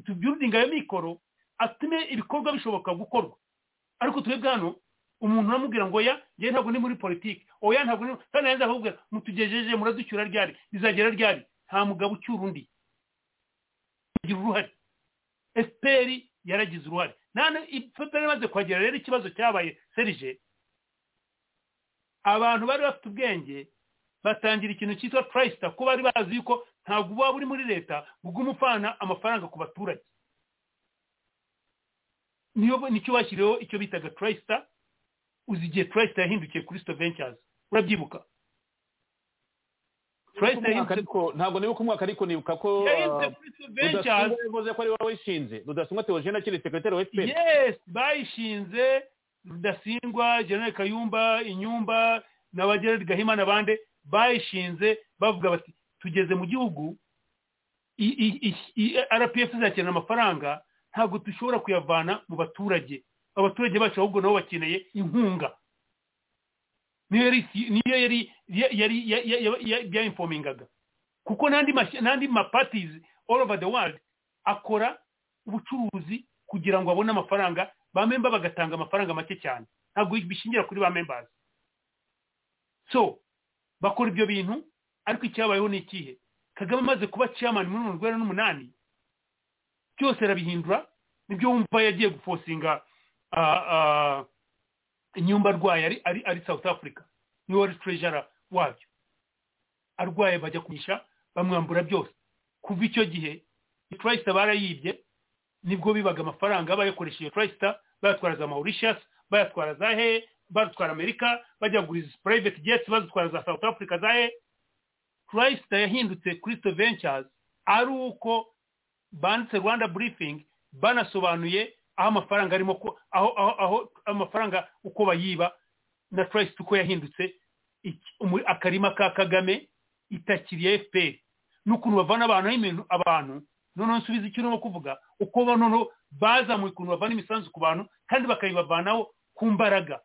Speaker 4: tubyurudinga ayo mikoro atume ibikorwa bishoboka gukorwa. Ariko twebwe hano umuntu uramubwira ngo oya njyewe ntabwo ndi muri politiki. Oya ntabwo ndi kandi yanze akakubwira mutugejeje muraducyura ryari? Rizagera ryari? Nta mugabo ucyura undi. Agira uruhare. Efuperi yaragize uruhare. Nane efuperi imaze kuhagera rero ikibazo cyabaye serije abantu bari bafite ubwenge batangira ikintu cyitwa turayisita ko bari bazi yuko ntabwo uba uri muri leta buguma upfana amafaranga ku baturage. Niyo ni cyo bashyiriyeho icyo bitaga turayisita uzi igihe turayisita yahindukiye kuri sito ventures? Urabyibuka.
Speaker 2: Ntabwo nibuka umwaka ariko nibuka ko rudasingwa yavuze ko ari wowe wishinze rudasingwa teogene akiri sekretari wa fpr
Speaker 4: yes bayishinze. Rudasingwa general kayumba inyumba na gerard gahima n'abandi bayishinze bavuga bati tugeze mu gihugu rpf izakenera amafaranga ntabwo dushobora kuyavana mu baturage. Abaturage bacu ahubwo nabo bakeneye inkunga. Niyo yari yayinfomingaga kuko n'andi mapatizi all over the world akora ubucuruzi kugira ngo abone amafaranga ba memba bagatanga amafaranga make cyane. Ntabwo bishingira kuri ba members. So bakora ibyo bintu ariko icyabayeho ni ikihe? Kagame amaze kuba chairman muri mirongo inani n'umunani byose arabihindura ni byo wumva yagiye gufosinga inyumba arwaye ari ari south africa ni we wari treasurer wabyo. Arwaye bajya kumisha bamwambura byose. Kuva icyo gihe iturayisita barayibye ni bwo bibaga amafaranga bayakoresheje iturayisita bayatwara za mauritius bayatwara za he batwara amerika bajya kugura private jets bazitwara za south africa za he. Turayisita yahindutse crystal ventures ari uko banditse rwanda briefing banasobanuye aho amafaranga arimo aho aho aho amafaranga uko bayiba na trust uko yahindutse akarima ka kagame itakiriye fpr n'ukuntu bavana abantu ibintu abantu noneho nsubiza icyo urimo kuvuga uko noneho bazamuye ukuntu bavana imisanzu ku bantu kandi bakayibavanaho ku mbaraga.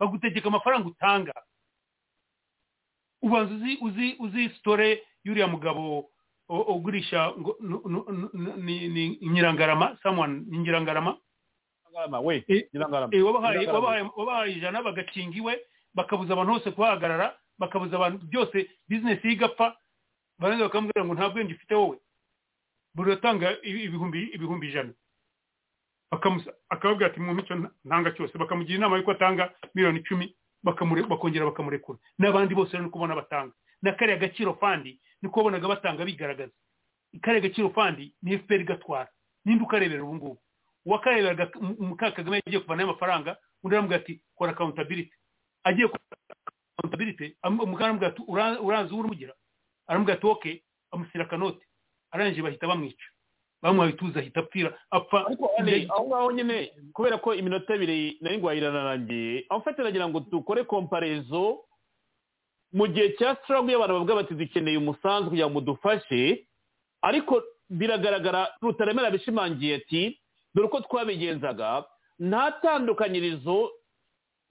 Speaker 4: Bagutegeka amafaranga utanga. Ubanza uzi uzi uzi sitore y'uriya mugabo ugurisha ngo ni nyirangarama someone ni nyirangarama? Eh, eh, wabahaye ijana bagakinga iwe bakabuza abantu bose kuhahagarara bakabuza abantu byose bizinesi ye igapfa. Barangiza bakamubwira ngo nta bwenge ufite wowe. Buri utanga ibihumbi ibihumbi ijana. Akababwira ati mu icyo ntanga cyose. Bakamugira inama y'uko atanga miliyoni icumi. Bakongera bakamurekura. N'abandi bose ni kubona batanga. Na kariya gaciro fandi niko wabonaga batanga bigaragaza. Kariya gaciro fandi ni fpr igatwara. Ninde ukarebera ubu ngubu. Uwakareberaga muka kagame yagiye kuvanayo amafaranga undi aramubwira ati kora accountability. Agiye kora accountability umugabo aramubwira ati "Ura- uranzi uwo urumugira aramubwira ati oke amushyira akanote arangije bahita bamwica. Bamuhaye ituze ahita apfira. Apfa
Speaker 2: ariko ari aho ngaho nyine kubera ko iminota ibiri nari ngo iranarangiye aho mfite nagira ngo dukore komparezo mu gihe cya sitarago iyo abantu bavuga bati dukeneye umusanzu kugira ngo mudufashe ariko biragaragara rutaremera bishimangiye ati dore uko twabigenzaga nta tandukanyirizo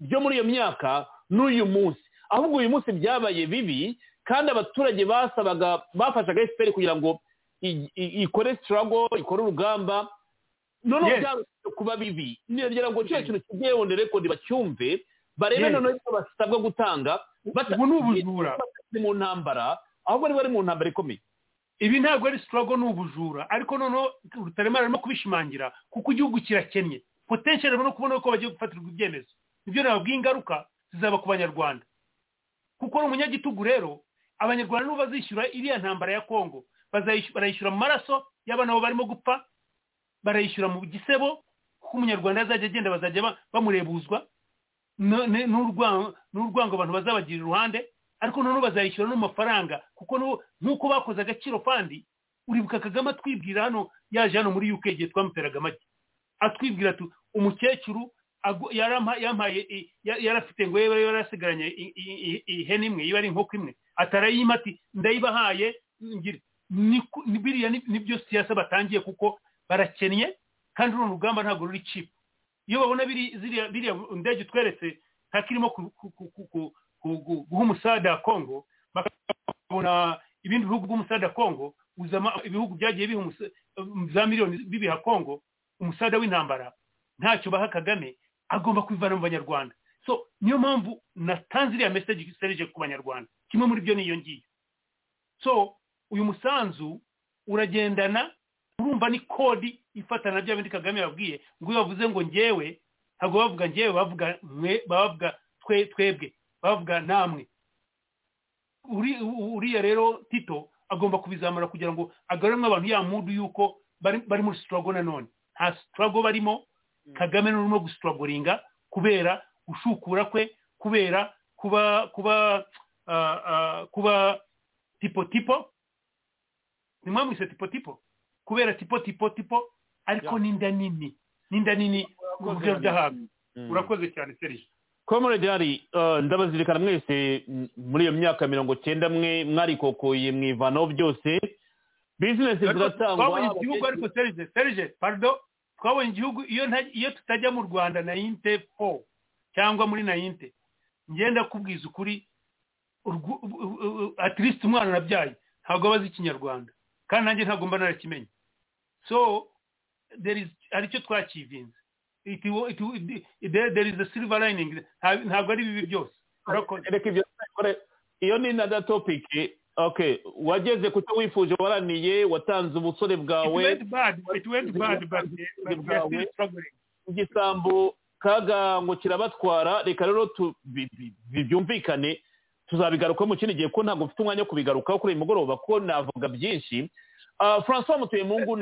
Speaker 2: ryo muri iyo myaka n'uyu munsi. Ahubwo uyu munsi byabaye bibi kandi abaturage basabaga bafashaga efuperi kugira ngo ikore sitarago ikore urugamba noneho byarushaho kuba bibi. Niragira ngo kiriya kintu kigiye on record bacyumve barebe noneho ibyo basabwa gutanga.
Speaker 4: Ubu ni ubujura.
Speaker 2: Mu ntambara ahubwo ari bari mu ntambara ikomeye.
Speaker 4: Ibi ntabwo ari sitarago ni ubujura. Ariko noneho rutaremara arimo kubishimangira kuko igihugu kirakennye. Potential arimo no kubona ko bagiye gufatirwa ibyemezo. Ibyo nababwiye ingaruka zizaba ku banyarwanda. Kuko ari umunyagitugu rero abanyarwanda nibo bazishyura iriya ntambara ya kongo barayishyura mu maraso y'abana bo barimo gupfa barayishyura mu gisebo kuko umunyarwanda azajya agenda bazajya ba- bamurebuzwa. N'urwango abantu bazabagira iruhande ariko noneho bazayishyura no mu mafaranga kuko nk'uko bakoze agaciro fandi uribuka kagame atwibwira hano yaje hano muri uk igihe twamuteraga amagi atwibwira ati umukecuru agu- yarampa- yampaye i- ya- yarafite ngo yaba yarasigaranye ihene imwe iba ari inkoko imwe. Atarayima ati ndayibahaye biriya ni- ni byo siyasa batangiye kuko barakennye kandi runo rugamba ntabwo ruri cipu iyo babona biriya ndege tweretse ntakirimo ku- ku- ku- ku- ku- ku- ku- guha umusada kongo bakabona ibindi bihugu by'umusada kongo uzama ibihugu byagiye biha za miliyoni bibiha kongo umusada w'intambara ntacyo baha kagame agomba kubivana mu banyarwanda. So niyo mpamvu natanze iriya message serije ku banyarwanda. Kimwe muri byo niyo ngiyo. So uyu musanzu uragendana urumva ni kodi ifatana na bya bindi kagame yabwiye ngo iyo bavuze ngo ngewe ntabwo bavuga ngewe bavuga mwe bavuga twe twebwe bavuga namwe. Uri- uriya rero tito agomba kubizamura kugira ngo agaruremo abantu ya mudu y'uko bari bari muri sitarago nanone nta sitarago barimo kagame n'urimo gusitaragoringa kubera gushukura kwe kubera kuba kuba ah, ah, kuba tipo tipo mwamwise tipo tipo. Kubera tipo tipo tipo ariko n'inda nini. N'inda nini. Ku buryo bw'ahantu. Urakoze cyane serije
Speaker 2: comrade hari uh, ndabazirikana mwese muri iyo myaka mirongo cyenda mwe mwarikokoye mwivanaho byose. Bizinesi ziratangwa.
Speaker 4: twabonye igihugu ariko serije serije pardon. Twabonye igihugu iyo tutajya mu rwanda na inte fo cyangwa muri na inte ngenda kubwiza ukuri urwu- u- u- u- at least umwana nabyaye ntabwo aba azi ikinyarwanda. Kandi nanjye ntabwo mba narakimenye. So hari icyo twakivinze. There, is a silver lining. Nta- ntabwo ari bibi byose.
Speaker 2: Reka ibyo iyo ni nada topic okay wageze ku cyo wifuje waraniye watanze ubusore bwawe. Igisambo kaga ngo kirabatwara. Reka rero byumvikane. Tuzabigarukaho mu kindi gihe ko ntabwo mfite umwanya wo kubigarukaho kuri uyu mugoroba ko navuga byinshi. Ah, francois mutuyemungu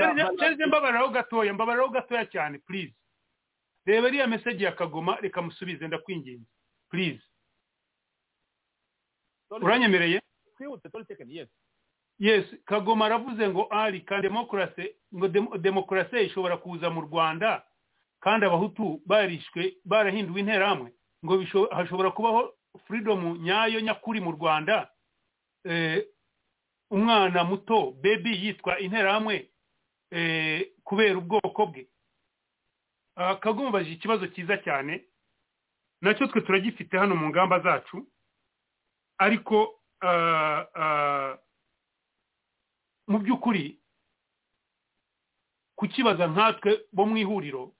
Speaker 4: mbabariraho gatoya mbabariraho gatoya cyane please. Reba iriya meseji ya kagoma reka musubize ndakwinginze. Please. Uranyemereye?
Speaker 2: Twihute turi tekeni yes.
Speaker 4: Yes kagoma aravuze ngo ari ka demokarasi ngo dem- demokarasi ishobora kuza mu rwanda kandi abahutu barishwe barahinduwe interahamwe ngo hashobora kubaho freedom nyayo nyakuri mu rwanda eh, umwana muto baby yitwa interahamwe eh, kubera ubwoko bwe. Ah, kagoma ubajije ikibazo cyiza cyane na cyo twe turagifite hano mu ngamba zacu ariko ah, ah, mu by'ukuri kukibaza nkatwe bo mu ihuriro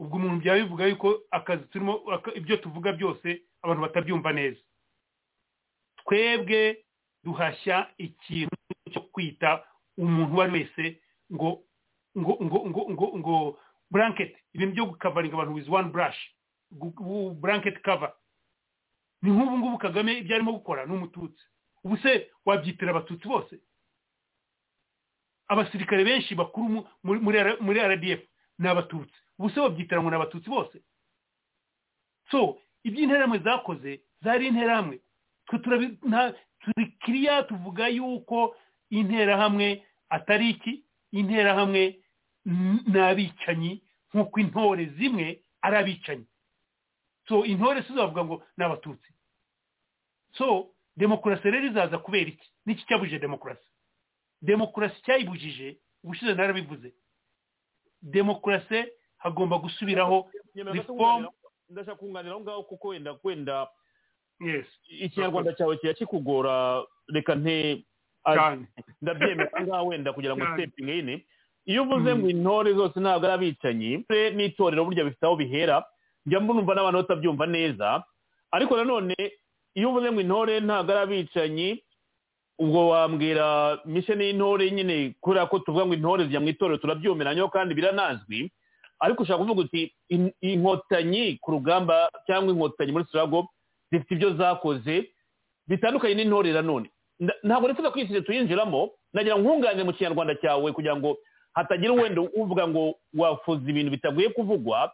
Speaker 4: ubwo umuntu byaba bivuga yuko akazi turimo ibyo tuvuga byose abantu batabyumva neza. Twebwe duhashya ikintu cyo kwita umuntu uwo ari wese ngo ngo ngo ngo ngo ngo blanket. Ibintu byo gukavaringa abantu brush. Gu- gu- blanket cover. Ni nk'ubu ngubu kagame ibyo arimo gukora ni umututsi. Ubu se wabyitira abatutsi bose? Abasirikare benshi bakuru muri rdf ni abatutsi. Ubu se wabyitira ngo ni abatutsi bose. So ibyo interahamwe zakoze zari interahamwe. Turi kiriya tuvuga yuko interahamwe atari iki? Interahamwe ni abicanyi nk'uko intore zimwe ari abicanyi. So intore si zavuga ngo ni abatutsi so demokarasi rero izaza kubera iki? N'iki cyabujije demokarasi? Demokarasi cyayibujije ubushize narabivuze. Demokarasi hagomba gusubiraho reform
Speaker 2: ndashaka kunganira aho ngaho kuko wenda wenda
Speaker 4: yes.
Speaker 2: ikinyarwanda cyawe kiba kikugora reka nte ndabyemera aho ngaho wenda kugira ngo
Speaker 4: Cyane.
Speaker 2: stepingi yine iyo uvuze ngo intore zose ntabwo ari abicanyi n'itorero burya bifite aho bihera njya mbunumva n'abantu batabyumva neza. Ariko nanone iyo uvuze ngo intore ntabwo ari abicanyi ubwo wambwira misheni y'intore nyine kubera ko tuvuga ngo intore zijya mu itorero turabyemeranyaho kandi biranazwi. Ariko ushaka kuvuga uti in- inkotanyi ku rugamba cyangwa inkotanyi muri sirago zifite ibyo zakoze bitandukanye n'intore nanone ntabwo ko iyi sije tuyinjiramo nagira nkunganire mu kinyarwanda cyawe kugira ngo hatagira wenda uvuga ngo wafuza ibintu bitaguye kuvugwa.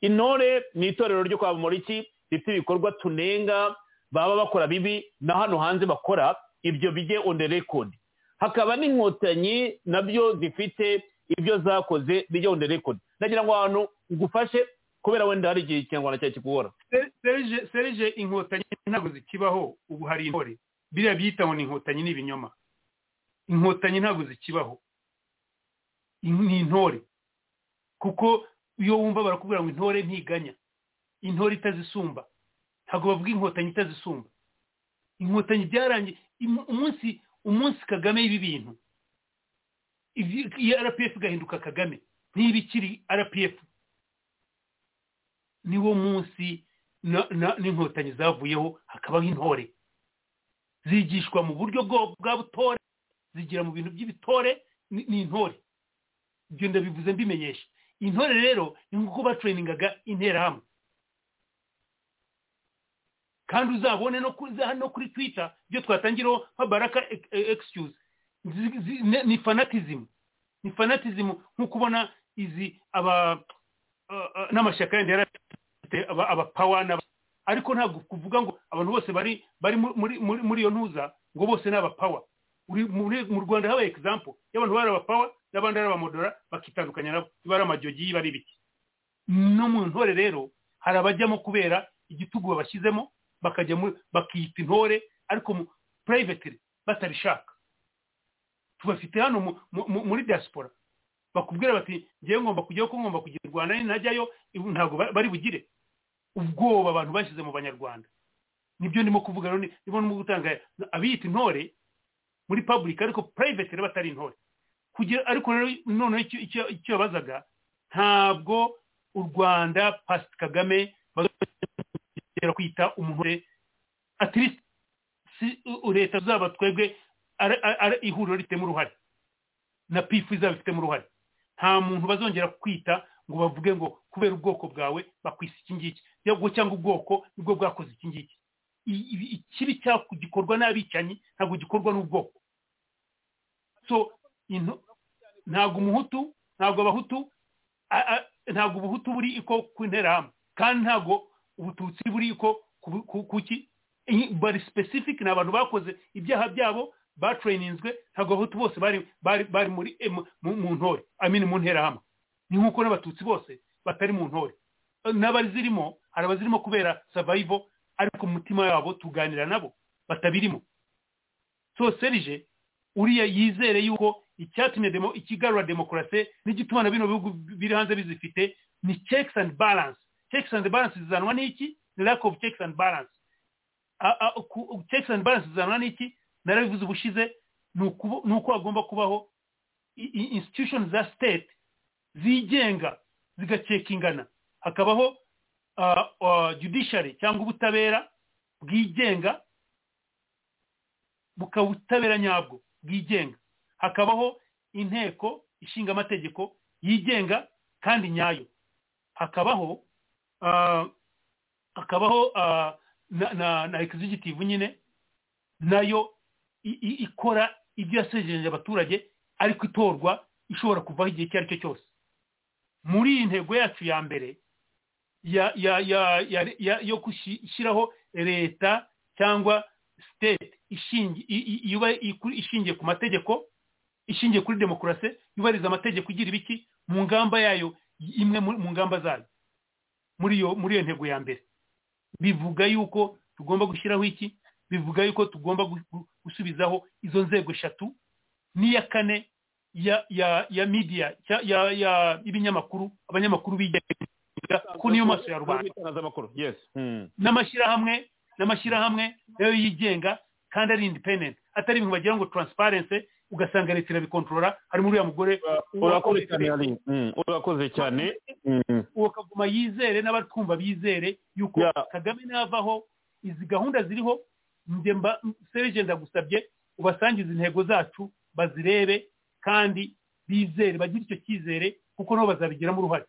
Speaker 2: Intore ni itorero ryo kwa Bamoriki rifite ibikorwa tunenga baba bakora bibi na hano hanze bakora ibyo bijye on the record. Hakaba n'inkotanyi na byo zifite ibyo zakoze bijye on the record. Nagira ngo ahantu ngufashe kubera wenda hari igihe ikinyarwanda cyawe kikugora
Speaker 4: Se- serije inkotanyi ntabwo zikibaho ubu hari intore. Biriya byita ngo ni inkotanyi ni ibinyoma inkotanyi ntabwo zikibaho. Ni intore. Kuko iyo wumva barakubwira ngo intore ntiganya. Intore itazisumba. Ntabwo bavuga inkotanyi itazisumba. Inkotanyi byarangiye umunsi umunsi kagame y'ibi bintu. Rpf igahinduka kagame. Ntiba ikiri rpf niwo munsi n'inkotanyi zavuyeho hakabaho intore. Zigishwa mu buryo bwa butore zigira mu bintu by'ibitore ni ni intore. Ibyo ndabivuze mbimenyesha intore rero ni nk'uko batrayiningaga interahamwe. Kandi uzabone no kuri twitter ibyo twatangiraho nka baraka e- e- excuse zi- zi- ne- ni fanatism ni fanatism nk'uko ubona izi aba uh, uh, n'amashyaka yandi yari afite aba aba power n'aba ariko ntabwo kuvuga ngo abantu bose bari bari mu- muri muri muri iyo ntuza ngo bose ni aba power. Uri muri mu Rwanda habaye example y'abantu bari aba power n'abandi ari abamodora bakitandukanya nabo. Niba ari amajogi yiba ari ibiki. No mu ntore rero hari abajyamo kubera igitugu babashyizemo bakajya bakiyita intore ariko mu privately batabishaka tubafite hano mu- mu- mu- muri diaspora. Bakubwira bati ngewe ngomba kujyaho ko ngomba nintajyayo ibu- ntabwo ba- bari bugire. Ubwoba abantu bashyize mu banyarwanda. Nibyo ndimo kuvuga rero ndimo gutanga abiyita intore muri public ariko private rero batari intore. Kugira ariko rero noneho icyo- yabazaga ntabwo u rwanda pasi kagame bagera kwita umuntu at least si u- leta zaba twebwe ihuriro ritema uruhare. Na pifu izaba ifitemo uruhare. Nta muntu bazongera kwita ngo bavuge ngo kubera ubwoko bwawe bakwisa iki ngiki? Cyangwa ubwoko ni bwo bwakoze iki ngiki? Ikibi gikorwa n'abicanyi ntabwo gikorwa n'ubwoko. So ntabwo umuhutu ntabwo abahutu ntabwo ubuhutu buri iko ku interahamwe kandi ntabwo ubututsi buri iko ku- ku- ku ki? I- bari specific ni abantu bakoze ibyaha byabo batrayininzwe ntabwo abahutu bose bari eh, mu- ntore. Amini mu nterahamwe ni nk'uko n'abatutsi bose batari mu ntore. N'abazirimo hari abazirimo kubera survival ariko mu mutima wabo tuganira nabo batabirimo. So serije uriya yizere yuko icyatumye ikigarura demokarasi n'igituma na bino bihugu biri hanze bizifite ni checks and balance. Checks and balance zizanwa n'iki? Ni lack of checks and balance. Checks and balance zizanwa n'iki? Narabivuze ubushize ni uko hagomba kubaho institution za state zigenga zigacekingana. Hakabaho uh, uh, judiciary cyangwa ubutabera bwigenga bukaba ubutabera nyabwo bwigenga. Hakabaho inteko ishinga amategeko yigenga kandi nyayo. Hakabaho ah, hakabaho ah, na, na, executive nyine na yo ikora ibyo yasezeranije abaturage ariko itorwa ishobora kuvaho igihe icyo ari cyo cyose. Muri iyi ntego yacu ya mbere yo gushyiraho leta cyangwa iku- ishingiye ku mategeko ishingiye kuri demokarasi yubahiriza amategeko igira ibiki mu ngamba yayo imwe mu ngamba zayo. Muri iyo muri iyo ntego ya mbere. Bivuga yuko tugomba gushyiraho iki? Bivuga yuko tugomba gusubizaho izo nzego eshatu n'iya kane ya ya ya media cya- ya ya ibinyamakuru abanyamakuru bigenga ko niyo maso ya rubanda
Speaker 2: Hmm.
Speaker 4: n'amashyirahamwe n'amashyirahamwe na yo yigenga kandi ari independent atari ibintu bagira ngo transparency ugasanga leta irabikontorora harimo uriya mugore
Speaker 2: urakoze cyane. Hmm, Hmm.
Speaker 4: uwo kaguma yizere n'abatwumva bizere yuko kagame navaho izi gahunda ziriho njye mba serije ndagusabye ubasangize intego zacu bazirebe kandi bizere bagire icyo cyizere kuko nabo bazabigiramo uruhare.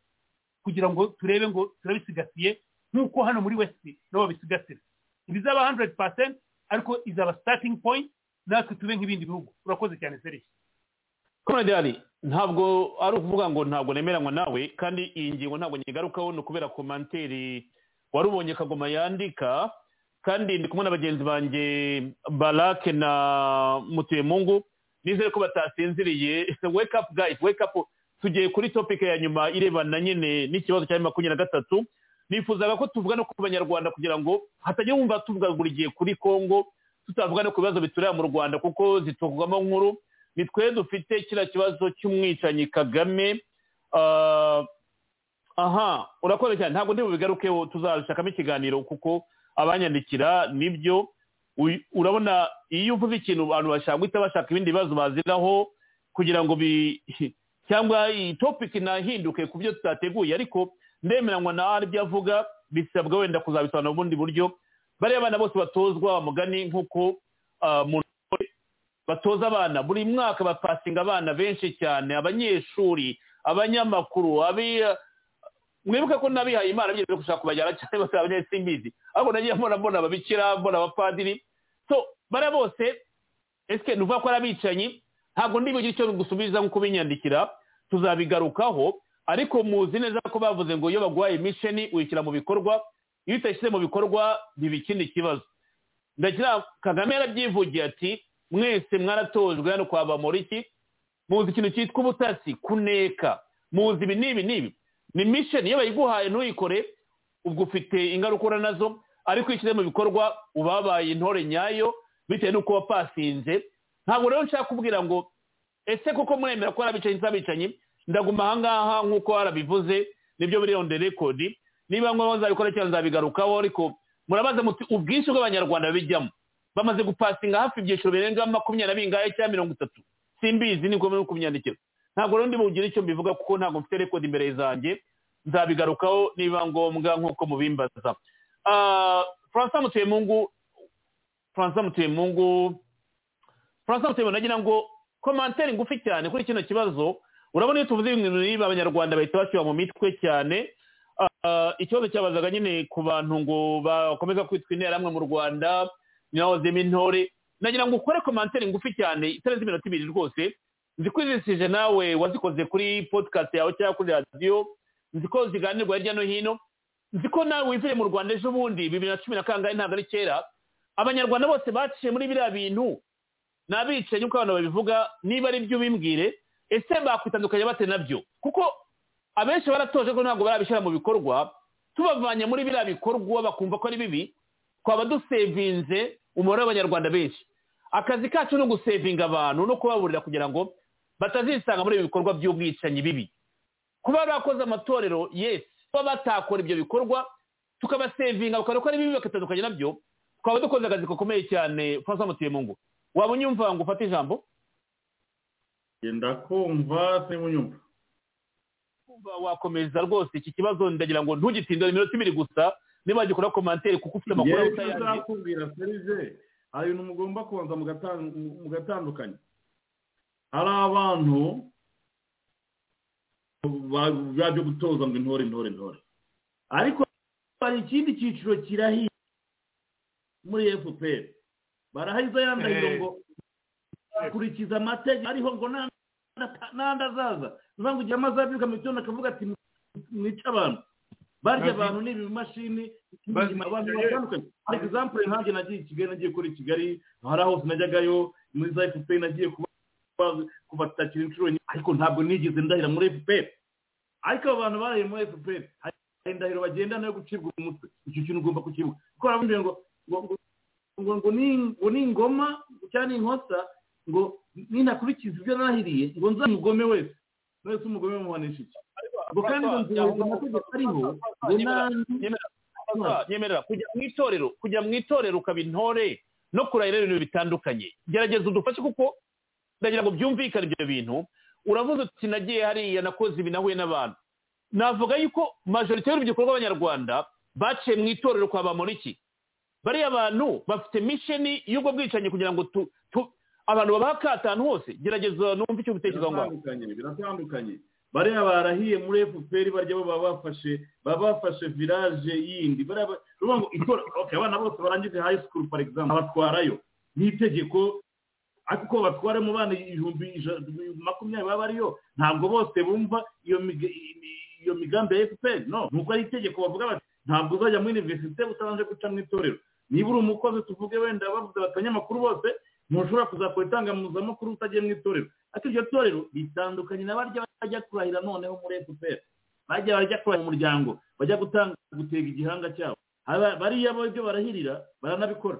Speaker 4: Kugira ngo turebe ngo turabisigasiye nk'uko hano muri west nabo babisigasira. Ibizaba 100% ariko izaba starting point natwe tube nk'ibindi bihugu. Urakoze cyane serije
Speaker 2: Comrade Ali ntabwo ari ukuvuga ngo ntabwo nemeranywa nawe kandi iyi ngingo ntabwo nyigarukaho ni ukubera komanteri wari ubonye kagoma yandika kandi ndi kumwe na bagenzi banjye barake na mutuyemungu nizere ko batasinziriye. Wake up guys wake up. Tugiye kuri topic ya nyuma irebana nyine n'ikibazo cya makumyabiri na gatatu. Nifuzaga ko tuvuga no ku banyarwanda kugira ngo hatagira wumva tuvuga buri gihe kuri congo tutavuga no ku bibazo bitureba mu rwanda kuko zituvugwamo nkuru. Ni twe dufite kiriya kibazo cy'umwicanyi kagame. Ah, aha urakoze cyane. Ntabwo ndi bubigarukeho tuzashakamo ikiganiro kuko abanyandikira ni byo urabona iyo uvuze ikintu abantu bashaka guhita bashaka ibindi bibazo baziraho kugira ngo cyangwa iyi topic inahinduke ku byo tutateguye. Ariko ndemeranywa na ari ibyo avuga bisabwa wenda kuzabisobanura mu bundi buryo. Bariya bana bose batozwa mugani nk'uko ah, batoza abana. Buri mwaka bapasinga abana benshi cyane abanyeshuri abanyamakuru mwibuke ko n'abihaye imana bigeze gushaka kubajyana cyane bose abanyasimbizi ariko nagiye mbona mbona ababikira mbona abapadiri. So bariya bose ese nuvuga ko ari abicanyi ntabwo ndi bugire icyo gusubiza nk'uko binyandikira tuzabigarukaho ariko muzi neza ko bavuze ngo iyo baguhaye misheni uyishyira mu bikorwa iyo utashyize mu bikorwa biba ikindi kibazo. Ndagira kagame yarabyivugiye ati mwese mwaratojwe hano kwa bamoriki muzi ikintu cyitwa ubutasi kuneka. Muzi ibi n'ibi n'ibi. Ni misheni iyo bayiguhaye ntuyikore ubwo ufite ingaruka uhura na zo ariko iyo mu bikorwa uba wabaye intore nyayo bitewe n'uko wapasinze. Ntabwo rero nshaka kubwira ngo ese kuko muremera ko abicanyi nzabicanyi ndaguma ahangaha nk'uko warabivuze ni byo on the record. Niba ngombwa nzabikora cyangwa nzabigarukaho ariko murabaza muti ubwinshi bw'abanyarwanda babijyamo. Bamaze gupasinga hafi ibyiciro birenga makumyabiri na bingahe cyangwa mirongo itatu. Simbizi niko muri kubinyandikira ntabwo rero ndi bugire icyo mbivuga kuko ntabwo mfite record imbere zanjye. Nzabigarukaho niba ngombwa nk'uko mubimbaza. Ah, francois mutuyemungu francois mutuyemungu francois mutuyemungu nagira ngo komantere ngufi cyane kuri kino kibazo. Urabona iyo tuvuze ibintu niba abanyarwanda bahita bashyira mu mitwe cyane. Ah, ikibazo cyabazaga nyine ku bantu ngo bakomeza kwitwa interahamwe mu rwanda nyawozemo intore. Nagira ngo ukore komantere ngufi cyane itarenze iminota ibiri rwose. Nzi ko izisije nawe wazikoze kuri podcast yawe cyangwa kuri radiyo nzi ko ziganirwa hirya no hino. Nzi ko nawe wivuye mu rwanda ejo bundi bibiri na cumi na kangahe ntabwo ari kera. Abanyarwanda bose baciye muri biriya bintu. Ni abicanyi uko abantu babivuga niba ari byo ubimbwire ese bakwitandukanya bate na byo? Kuko abenshi baratoje ko ntabwo barabishyira mu bikorwa. Tubavanye muri biriya bikorwa bakumva ko ari bibi. Twaba dusevinze umubare w'abanyarwanda benshi. Akazi kacu ni ugusevinga abantu no kubaburira kugira ngo batazisanga muri ibi bikorwa by'ubwicanyi bibi. Kuba bakoze amatorero yesi kuba batakora ibyo bikorwa tukabasevinga bakabona ko ari bibi bakatandukanya na byo twaba dukoze akazi gakomeye cyane francois mutuyemungu waba unyumva ngo ufate ijambo?
Speaker 3: Genda kumva niba unyumva
Speaker 2: kumva wakomeza rwose iki kibazo ndagira ngo ntugitinde iminota ibiri gusa niba wagikora komantere kuko ufite amakuru
Speaker 3: yewe
Speaker 2: utayazi
Speaker 3: uzakubwira serize hari ibintu mugomba kubanza mugatan- mugatandukanya. Hari abantu ba- bajya gutoza ngo intore intore intore. Ariko hari ikindi cyiciro kirahiye muri fpr barahiza ya ndahiro ngo akurikiza amategeko ariho ngo n'andi azaza niyo ngo igihe amaze abyuka mu gitondo akavuga ati mwice abantu. Barya abantu ni ibimashini abantu batandukanye. For example nkanjye nagiye i kigali nagiye kuri kigali hari hose najyagayo muri za fpr nagiye kuba kubatakira inshuro nyinshi ariko ntabwo nigeze ndahira muri fpr ariko abo bantu barahiye muri fpr hari indahiro bagendana yo gucibwa umutwe icyo kintu ugomba kukibuka kuko baravuga ngo ngo ngo ngo ni ngo ni ingoma cyangwa ni inkosa ngo ninakurikiza ibyo narahiriye ngo nza umugome wese wese umugome muhanisha iki ngo kandi ngo nzubahiriza amategeko ariho ngo
Speaker 2: nyemerera kujya mu itorero kujya mu itorero ukaba intore no kurahira ibintu bitandukanye. Gerageza udufashe kuko ndagira ngo byumvikane ibyo bintu uravuze uti nagiye hariya nakoze ibi nahuye n'abantu. Navuga yuko majorite y'urubyiruko rw'abanyarwanda baciye mu itorero kwa bamuriki bariya bantu bafite misheni y'ubwo bwicanyi kugira ngo tu- tu- abantu babaha akatanu hose. Gerageza numve icyo ubitekerezo aho ngaho
Speaker 3: biratandukanye biratandukanye. Bariya barahiye muri fpr barya baba bafashe baba bafashe village yindi. Bariya ngo itora abana bose barangije high school for example abatwarayo. N'itegeko ariko batwara mu bana ibihumbi makumyabiri baba bariyo ntabwo bose bumva iyo miga- iyo migambi ya fpr no nuko ari itegeko bavuga bati ntabwo uzajya muri universite utabanje guca mu itorero. Niba uri umukozi tuvuge wenda bavuze abanyamakuru bose ntushobora kuzakora itangazamakuru utagiye mu itorero. Ariko iryo torero ritandukanye na barya bajya kurahira noneho muri fpr bajya bajya kurahira umuryango bajya gutanga gutega igihanga cyabo. Bariya bo ibyo barahirira baranabikora.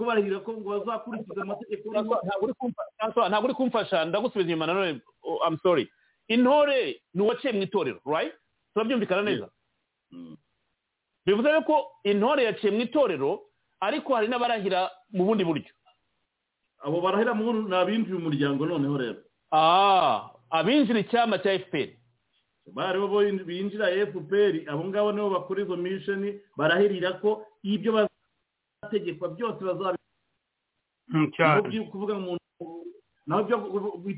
Speaker 3: Kuko barahirira ko ngo bazakurikiza amategeko
Speaker 2: ntabwo uri kumfasha. Ndagusubiza inyuma nanone oh, I'm sorry. Intore ni uwaciye mu itorero right? Turabyumvikana neza? Bivuze rero ko intore yaciye mu itorero ariko hari n'abarahira mu bundi buryo.
Speaker 3: Abo barahira mu ni abinjiye umuryango noneho rero.
Speaker 2: Ah abinjira icyama cya fpr
Speaker 3: bariho bo binjira fpr abo ngabo nibo bakora izo misheni barahirira ko ibyo bazategekwa byose byo kuvuga umuntu naho byo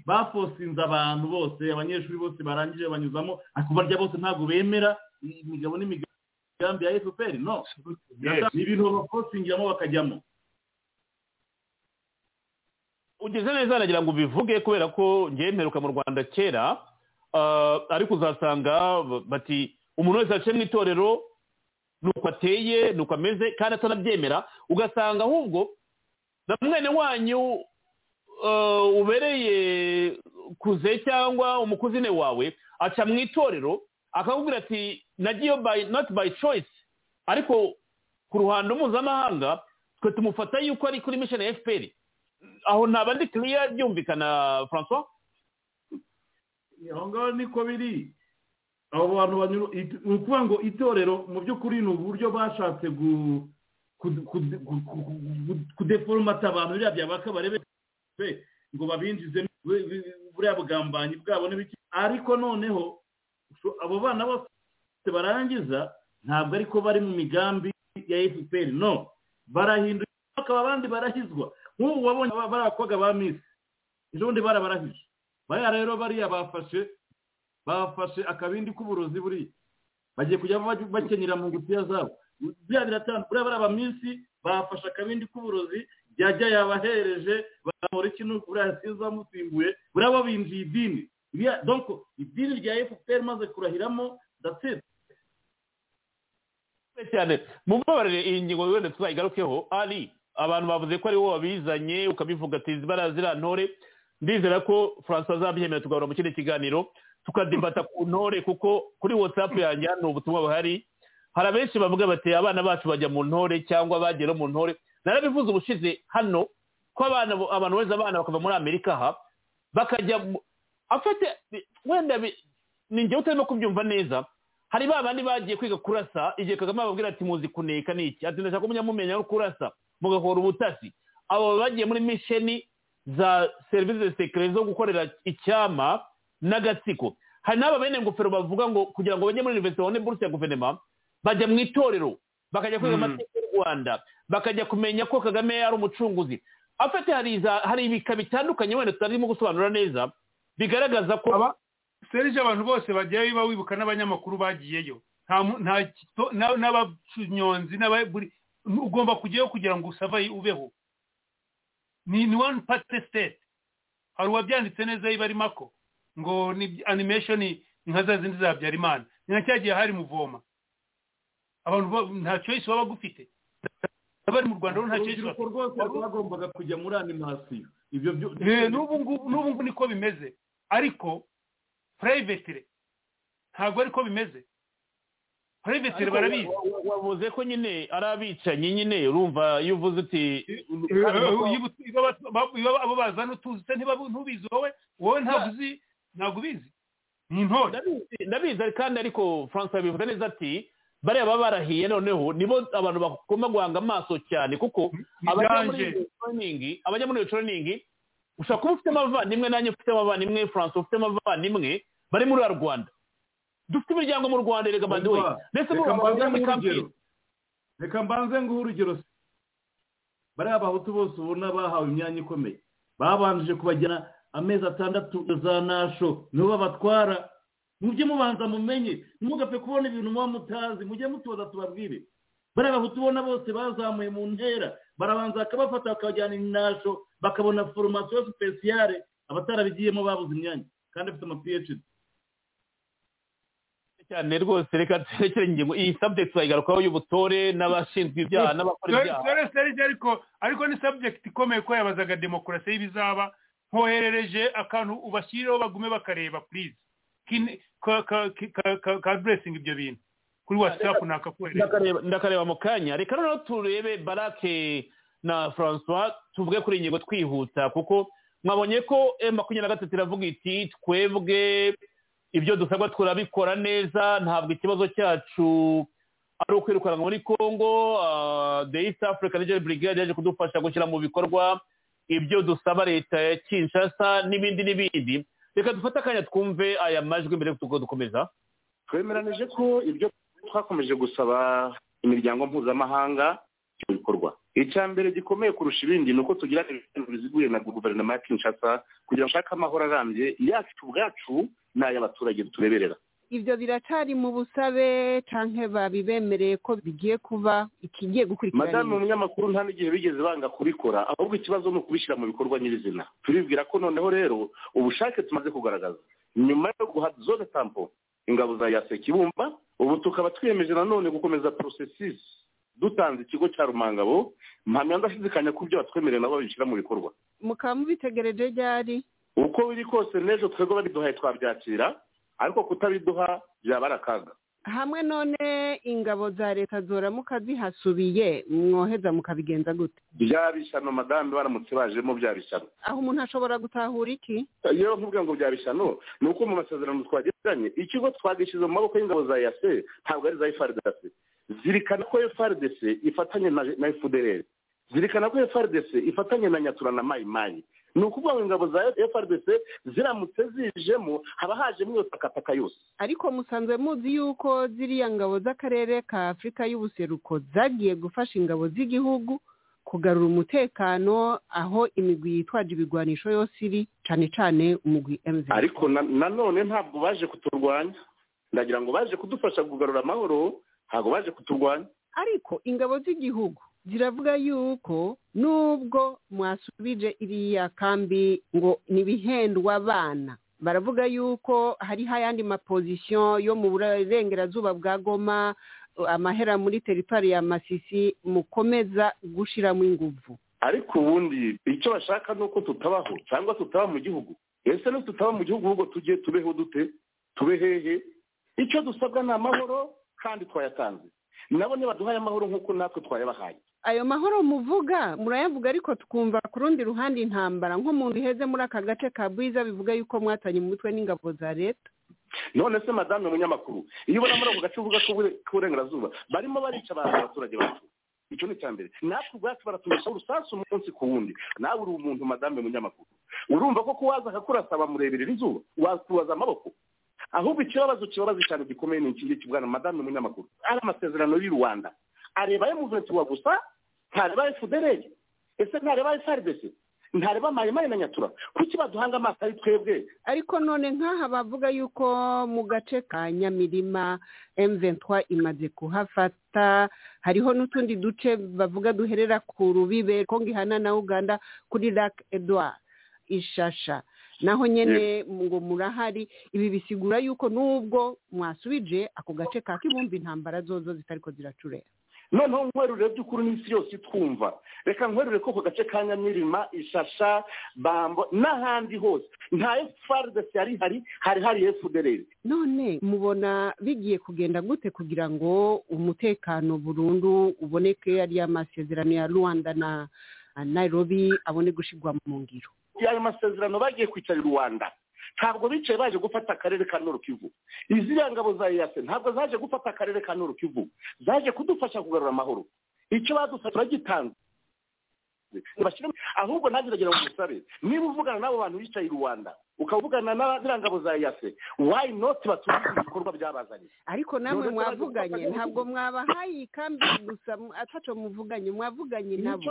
Speaker 3: bafosinze abantu bose abanyeshuri bose barangije banyuzamo ariko barya bose ntabwo bemera imigabo n'imigambi ya fpr no. Ni ibintu bafosingiramo bakajyamo.
Speaker 2: Ugeze neza nagira ngo ubivuge kubera ko ngewe mperuka mu rwanda kera ah, ariko uzasanga bati umuntu wese yaciye mu itorero ni uko ateye ni uko ameze kandi atanabyemera ugasanga ahubwo na mwene wanyu ah, ubereye kuze cyangwa umukuzine wawe aca mu itorero akakubwira ati nagiye by not by choice. Ariko ku ruhando mpuzamahanga twe tumufata yuko ari kuri mission ya fpr aho ntaba ndi kiriya byumvikana francois
Speaker 3: aho ngaho niko biri. Abo bantu banyura ni ukuvuga ngo itorero mu by'ukuri ni uburyo bashatse kudeforomata abantu biriya byabaka barebe be, ngo babinjize bu- bu- buriya bugambanyi bwabo n'ibiki. Ariko noneho abo bana bose barangiza ntabwo ariko bari mu migambi ya fpr no barahindura bakaba abandi barahizwa. Nk'ubu wabonye bariya bakobwa ba misi ejo bundi barabarahije bariya rero bariya bafashe bafashe akabindi k'uburozi buriya. Bagiye kujya bakenyera mu ngutiya zabo. Buriya biratandukanye buriya bariya baminsi bafashe akabindi k'uburozi byajya yabahereje bamura ikintu buriya sinzi wamusimbuye buriya bo binjiye idini donc idini rya fpr maze kurahiramo that's
Speaker 2: cyane mumbabarire iyi ngingo wenda tuzayigarukeho. Ari abantu bavuze ko ari wowe wabizanye ukabivuga ati zibara ziriya ntore. Ndizera ko francois azabyemera tugahora mu kindi kiganiro. Tukadebata ku ntore kuko kuri watsapu yanjye hano ubutumwa buhari hari abenshi bavuga bati abana bacu bajya mu ntore cyangwa bagera mu ntore. Narabivuze ubushize hano ko abana abantu wese abana bakava muri amerika aha bakajya afite wenda ni njyewe utarimo kubyumva neza hari ba bandi bagiye kwiga kurasa igihe kagame ababwira ati muzi kuneka ni iki? Ati ndashaka kumenya mumenya no kurasa mugakora ubutasi. Abo bagiye muri misheni za serivisi de sekere zo gukorera icyama n'agatsiko hari n'aba bene ngofero bavuga ngo kugira ngo bajye muri universite babone buruse ya guverinoma bajya mu itorero bakajya kwiga
Speaker 4: Mm.
Speaker 2: amateka y'u rwanda bakajya kumenya ko kagame ari umucunguzi. Afite hari hari ibika bitandukanye wenda tutarimo gusobanura neza bigaragaza ko
Speaker 4: serije abantu bose bagiye biba wibuka n'abanyamakuru bagiyeyo. N'abanyonzi ugomba kujyayo kugira ngo usavaye ubeho. Ni ni one party state. Hari uwabyanditse neza yiba ari mako? Ngo ni animation ni nka za zindi za habyarimana ni nka cya gihe hari muvoma abantu nta choice baba bagufite abari mu rwanda nta choice
Speaker 3: urubyiruko rwose rwagombaga kujya muri animasiyo ibyo byo
Speaker 4: Eh, n'ubu ngubu n'ubu ngubu niko bimeze ariko privately ntabwo ariko bimeze privately
Speaker 2: Ariko
Speaker 4: barabizi
Speaker 2: wa- wa- wavuze ko nyine ari abicanyi nyine urumva iyo uvuze uti
Speaker 4: abo bazana utuzi se ntubizi wowe wowe ntabwo uzi ntabwo ubizi. Ni intore.
Speaker 2: Ndabizi- kandi ariko francois bivuze neza ati bariya baba barahiye noneho nibo abantu bagomba guhanga amaso cyane kuko abajya muri iyo training abajya muri iyo training ushobora kuba ufite abavandimwe nanjye ufite abavandimwe francois ufite abavandimwe bari muri rwa rwanda. Dufite imiryango mu rwanda reka way ndetse muri
Speaker 3: mbanze
Speaker 2: muri
Speaker 3: urugero reka mbanze nguhe urugero bariya abahutu bose ubona bahawe imyanya ikomeye. Babanjije kubajyana amezi atandatu za nasho nibo babatwara mujye mubanza mumenye ntimugapfe kubona ibintu muba mutazi mujye mutubaza tubabwire bariya abahutu ubona bose bazamuye mu ntera barabanza bakabafata bakabajyana inasho bakabona foromasiyo sipesiyare abatarabigiyemo babuze imyanya kandi bafite ama phd
Speaker 2: cyane rwose reka turekere ingingo iyi subject turayigarukaho y'ubutore n'abashinzwe ibyaha n'abakora ibyaha
Speaker 4: ariko ni subject ikomeye ko yabazaga demokarasi y'ibizaba nkoherereje akantu ubashyireho bagume bakareba Kin- ka blessing ibyo bintu. Kuri whatsapp nakakohereza
Speaker 2: ndakareba mu kanya. Reka noneho turebe barake na francois tuvuge kuri iyi ngingo twihuta kuko mwabonye ko makumyabiri na gatatu iravuga iti twebwe ibyo dusabwa turabikora neza ntabwo ikibazo cyacu ari ukwirukanwa muri congo ah, the east africa legal brigade yaje kudufasha gushyira mu bikorwa ibyo dusaba leta ya kinshasa n'ibindi n'ibindi. Reka dufate akanya twumve aya majwi mbere y'uko dukomeza
Speaker 13: twemeranije ko ibyo twakomeje gusaba imiryango mpuzamahanga bikorwa icya mbere gikomeye kurusha ibindi ni uko tugira ibintu biziguye na guverinoma ya kinshasa kugira ngo ushake amahoro arambye yacu ubwacu n'ay'abaturage tureberera
Speaker 14: ibyo biracyari mu busabe canke babibemereye ko bigiye kuba ikigiye gukurikirana
Speaker 13: madamu umunyamakuru nta n'igihe bigeze banga kubikora ahubwo ikibazo ni ukubishyira mu bikorwa nyirizina. Turibwira ko noneho rero ubushake tumaze kugaragaza. Nyuma yo guha zone tampo ingabo za yase kibumba ubu tukaba twiyemeje nanone gukomeza porosesisi dutanze ikigo cya rumangabo mpamya ndashidikanya ko ibyo batwemereye nabo babishyira mu bikorwa.
Speaker 14: Mukaba mubitegereje ryari?
Speaker 13: Uko biri kose n'ejo twebwe babiduhaye twabyakira ariko kutabiduha byaba ari akaga.
Speaker 14: Hamwe none ingabo za leta zoramuka zihasubiye mwoheza mukabigenza gute?
Speaker 13: Byaba ishyano madamu baramutse bajemo byaba ishyano
Speaker 14: aho umuntu ashobora gutahura iki?
Speaker 13: Yewe nkubwira ngo byaba ishyano ni uko mu masezerano twagiranye ikigo twagishyize mu maboko y'ingabo za yase ntabwo ari za frdc zirikana ko frdc ifatanye na fdr zirikana ko frdc ifatanye na nyatura na mayi mayi ni ukuvuga ngo ingabo za frdc ziramutse zijemo haba hajemo iyo takataka yose.
Speaker 14: Ariko musanzwe muzi yuko ziriya ngabo z'akarere ka afurika y'ubuseruko zagiye gufasha ingabo z'igihugu kugarura umutekano aho imigwi yitwaje ibigwanisho yose iri cane cane umugwi mz
Speaker 13: ariko na- nanone ntabwo baje kuturwanya. Ndagira ngo baje kudufasha kugarura amahoro ntabwo baje kuturwanya.
Speaker 14: Ariko ingabo z'igihugu ziravuga yuko nubwo mwasubije iriya kambi ngo nibihendwa abana baravuga yuko hariho ayandi mapozisiyo yo mu burengerazuba bwa goma amahera muri teritwari ya masisi mukomeza gushiramo ingufu
Speaker 13: ariko ubundi icyo bashaka ni uko tutabaho cyangwa tutaba mu gihugu. Ese no tutaba mu gihugu ahubwo tujye tubeho dute? Tube hehe? Icyo dusabwa ni amahoro kandi twayatanze. Nabo nibaduhaye amahoro nk'uko natwe twayabahaye.
Speaker 14: Ayo mahoro muvuga murayavuga ariko twumva ku rundi ruhande intambara. Nko mu iheze muri aka gace ka bwiza bivuga yuko mwatanye umutwe n'ingabo za leta.
Speaker 13: None se madame umunyamakuru iyo ubona muri ako gace uvuga k'uburengerazuba barimo barica abantu abaturage bacu. Icyo ni icya mbere. Natwe ubwacu baratumisha urusasu umunsi ku wundi. Nawe uri umuntu madame munyamakuru urumva ko kuwaza akakurasa bamureberera izuba wakubaza amaboko. Ahubwo ikibazo kibabaza cyane gikomeye ni iki? Ngiki bwana madame munyamakuru ari amasezerano y'u rwanda. Areba emuventura gusa ntareba efudereri ese ntareba esaridesi ntareba mayimari na nyatura. Kuki baduhanga amaso ari twebwe?
Speaker 14: Ariko none nk'aha bavuga yuko mu gace ka nyamirima M23 imaze kuhafata hariho n'utundi duce bavuga duherera ku rubibe ko ngihana na uganda kuri lac edouard ishasha. Naho nyine ngo murahari ibi bisigura yuko nubwo mwasubije ako gace ka kibumba intambara zozo zitariko ziracurera
Speaker 13: noneho nkwerure by'ukuri n'isi yose itwumva. Reka nkwerure ko ku gace ka nyamirima ishasha bambo n'ahandi hose. Nta efufaridesi yari ihari hari hari efudereri
Speaker 14: none mubona bigiye kugenda gute kugira ngo umutekano burundu uboneke ariya masezerano ya rwanda na nairobi abone gushyirwa mu ngiro?
Speaker 13: Ayo masezerano bagiye kwicara i rwanda. Ntabwo bicaye baje gufata akarere ka kivu. Iziriya ngabo za eyase ntabwo zaje gufata akarere ka kivu. Zaje kudufasha kugarura amahoro. Icyo badufasha turagitanze. Ahubwo nanjye ndagira ngo musabe niba uvugana n'abo bantu bicaye i rwanda ukavugana n'abiriya ngabo za eyase wayi noti batumiza ibikorwa byabazanye?
Speaker 14: Ariko namwe mwavuganye ntabwo mwabahaye ikambi gusa ataco muvuganye mwavuganye nabo.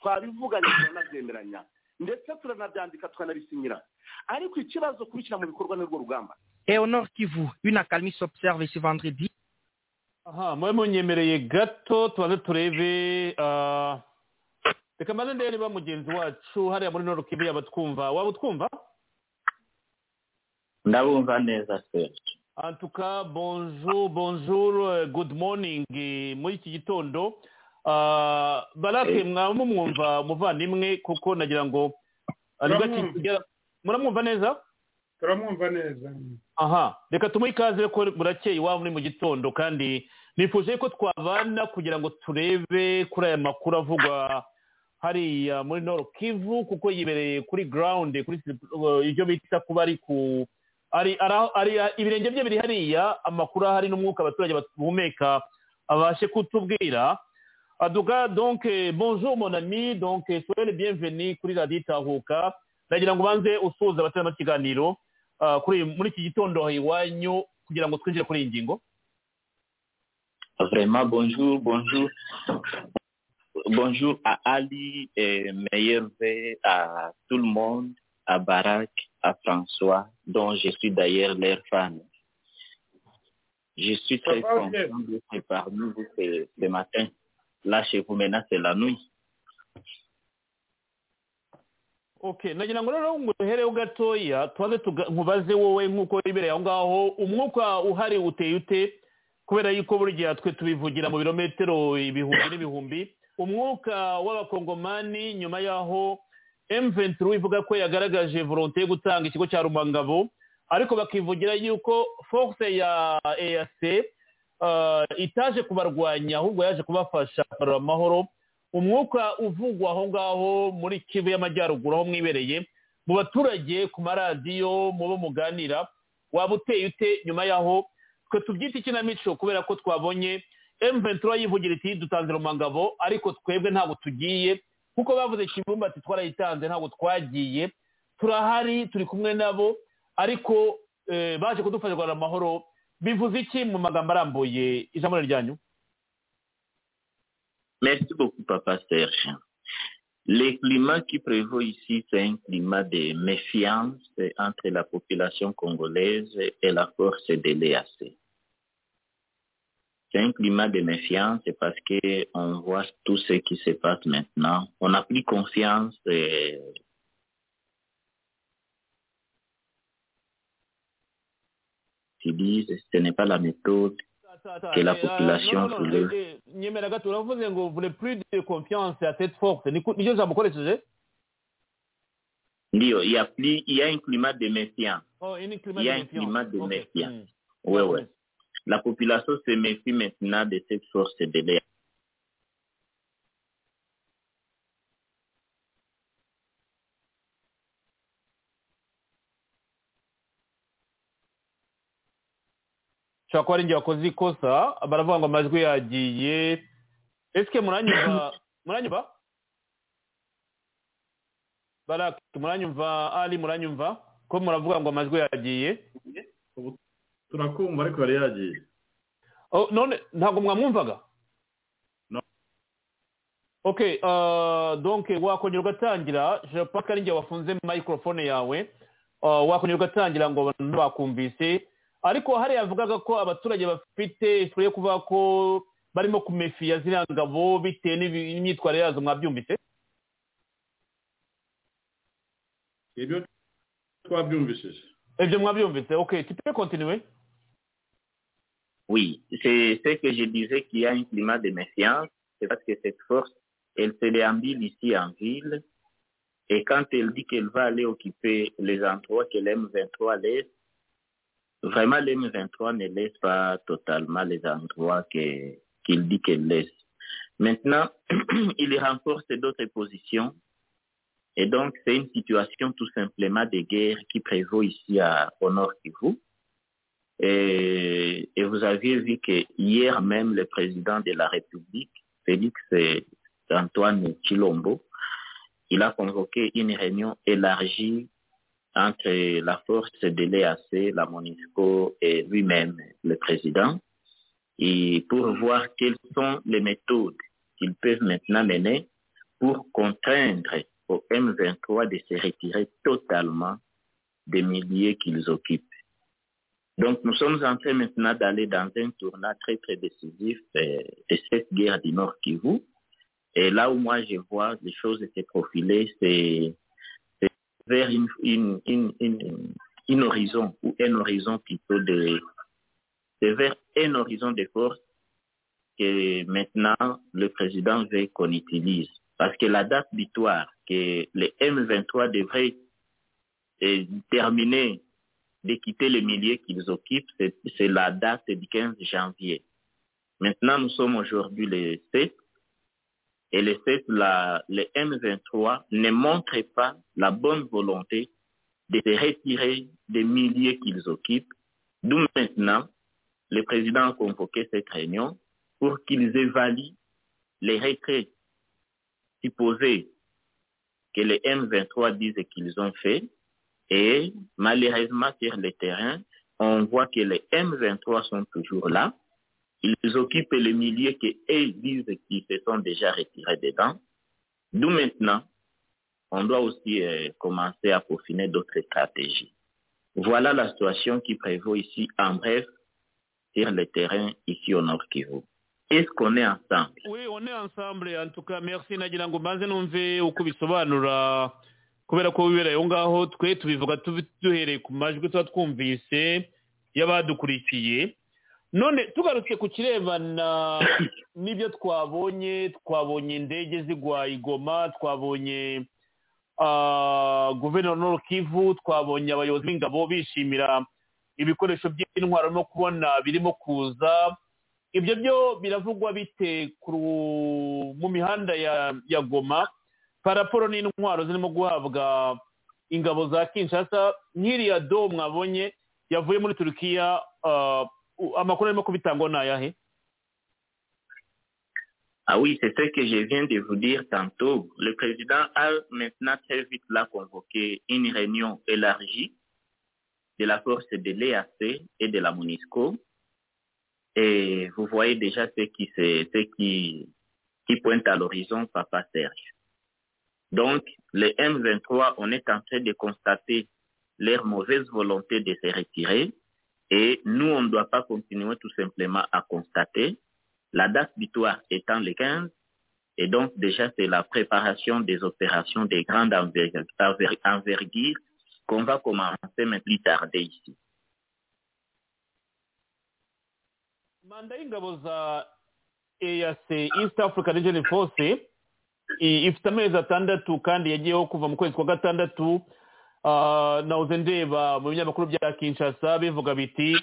Speaker 13: twabivuganye turanabyemeranya ndetse turanabyandika tukanabisinyira. Ariko ikibazo kubishyira mu bikorwa n'urwo rugamba.
Speaker 15: Nord Kivu, une accalmie s'observe ce vendredi.
Speaker 2: aha mube munyemereye gato tubanze turebe ah, reka mbanze ndebe niba mugenzi wacu hariya muri noro kivu yaba twumva waba utwumva
Speaker 16: ndabumva neza serge
Speaker 2: antuka bonjour bonjour euh, good morning. Muri iki gitondo barake mwaba mumwumva umuvandimwe kuko nagira ngo ah, muramwumva neza?
Speaker 4: Turamwumva neza.
Speaker 2: Aha reka tumuhe ikaze ko burakeye iwabo muri mu gitondo kandi nifuje ko twabana kugira ngo turebe kuri aya makuru avugwa hariya muri noro kivu kuko yibereye kuri ground kuri uh, ibyo bita kuba ari ku ari ari ibirenge bye biri hariya amakuru ahari n'umwuka abaturage bahumeka abashe kutubwira. Aduka donc eh, bonjour mon ami donc eh, soyez le bienvenu kuri radiyo itahuka ndagira ngo ubanze usuhuze abatari mu kiganiro ah, kuri muri iki gitondo iwanyu kugira ngo twinjire kuri iyi ngingo?
Speaker 16: Vraiment, bonjour, bonjour. Bonjour à Ali et meilleurs vœux à tout le monde, à Barak, à François, dont je suis d'ailleurs leur fan. Je suis très content d'être parmi vous ce, ce matin. Là, chez vous, maintenant, c'est la nuit.
Speaker 2: okay nagira ngo rero nguhereho gatoya tubaze nkubaze wowe nk'uko wibereye aho ngaho umwuka uhari uteye ute kubera yuko buri gihe twe tubivugira mu birometero ibihumbi n'ibihumbi. Umwuka w'abakongomani nyuma y'aho M23 ivuga ko yagaragaje volonté yo gutanga ikigo cya rumangabo ariko bakivugira yuko force ya uh, itaje kubarwanya ahubwo yaje kubafasha kugarura amahoro. Umwuka uvugwa aho ngaho muri kivu y'amajyaruguru aho mwibereye mu baturage ku maradiyo mu bo muganira waba uteye ute nyuma y'aho? Twe tubyita ikinamico kubera ko twabonye. M23 yivugira iti dutanze rumangabo ariko twebwe ntabwo tugiye. Kuko bavuze kibumba ati twarayitanze ntabwo twagiye. Turahari turi kumwe nabo ariko eh, baje kudufasha kugarura amahoro.
Speaker 16: Merci beaucoup, Papa Serge. Le climat qui prévaut ici, c'est un climat de méfiance entre la population congolaise et la force de l'EAC. C'est un climat de méfiance parce que on voit tout ce qui se passe maintenant. On n'a plus confiance euh, ce n'est pas la méthode que la population
Speaker 2: nyemera gato uravuze ngo vule plus de confiance à cette force
Speaker 16: Ndio, il y a plus, il y a un climat de méfiance.
Speaker 2: Oh,
Speaker 16: Il y a un climat de méfiance. Oui, oui. La population se méfie maintenant de cette force de l'air.
Speaker 2: Ushobora kuba ari njye wakoze ikosa baravuga ngo amajwi yagiye. Esike muranyumva muranyumva? Barake muranyumva? Ali muranyumva? Ko muravuga ngo amajwi yagiye?
Speaker 3: Turakumva ariko yari yagiye.
Speaker 2: Oh, none ntabwo mwamwumvaga? Ok uh, donc wakongera ugatangira je pense ko ari njye wafunze microphone yawe uh, wakongera ugatangira ngo bakumvise ariko hariya yavugaga ko abaturage bafite ishusho yo kuvuga ko barimo kumefiya ziriya ngabo bitewe n'imyitwarire yazo mwabyumvise?
Speaker 3: Ibyo twabyumvishije.
Speaker 2: Ibyo mwabyumvise. Ok tu peux continuer?
Speaker 16: Oui, c'est ce que je disais qu'il y a un climat de méfiance, c'est parce que cette force, elle se déambule ici en ville, et quand elle dit qu'elle va aller occuper les endroits que l'M23 laisse, vraiment l'M23 ne laisse pas totalement les endroits qu'il dit qu'elle laisse. Maintenant, il renforce d'autres positions, et donc c'est une situation tout simplement de guerre qui prévaut ici à, au nord Kivu. Et, vous aviez vu que hier même, le président de la République, Félix Antoine Chilombo, il a convoqué une réunion élargie entre la force de l'EAC, la MONUSCO et lui-même, le président, et pour voir quelles sont les méthodes qu'ils peuvent maintenant mener pour contraindre au M23 de se retirer totalement des milliers qu'ils occupent. Donc, nous sommes en train maintenant d'aller dans un tournant très, très décisif euh, de cette guerre du Nord Kivu. Et là où moi je vois les choses se profiler, c'est c'est vers une, une, horizon, ou un horizon plutôt de, c'est vers un horizon de force que maintenant le président veut qu'on utilise. Parce que la date butoir que les M23 devraient euh, terminer de quitter les milliers qu'ils occupent, c'est la date du 15 janvier. Maintenant, nous sommes aujourd'hui le 7, et le 7, la, le M23 ne montre pas la bonne volonté de se retirer des milliers qu'ils occupent, d'où maintenant le président a convoqué cette réunion pour qu'ils évaluent les retraits supposés que les M23 disent qu'ils ont fait et malheureusement, sur le terrain, on voit que les M23 sont toujours là. Ils occupent les milliers que eux disent qu'ils se sont déjà retirés dedans. D'où maintenant, on doit aussi euh, commencer à peaufiner d'autres stratégies. Voilà la situation qui prévaut ici, en bref, sur le terrain ici au Nord Kivu. Est-ce qu'on est ensemble?
Speaker 2: Oui on est ensemble en tout cas merci nagira kubera ko none tugarutse ku kirebana n'ibyo twabonye twabonye indege zigwa i Goma twabonye ah, guverinoma Kivu twabonye abayobozi b'ingabo bishimira ibikoresho by'intwaro no kubona birimo kuza. Ibyo byo biravugwa bite mu mihanda ya goma? Paraporo n'intwaro zirimo guhabwa ingabo za kinshasa. Nk'iriya do mwabonye yavuye muri turukiya ah, ayahe
Speaker 16: Ah oui, c'est ce que je viens de vous dire tantôt. Le président a maintenant très vite là convoqué une réunion élargie de la force de l'EAC et de la MONUSCO. Et vous voyez déjà ce qui, ce qui, qui pointe à l'horizon, Papa Serge. Donc, les M23, on est en train de constater leur mauvaise volonté de se retirer. Et nous, on ne doit pas continuer tout simplement à constater. La date butoir étant le 15, et donc déjà c'est la préparation des opérations de grande envergure, enver- envergure qu'on va commencer mais plus tarder ici.
Speaker 2: Ah, nahoze ndeba mu binyamakuru bya kinshasa bivuga biti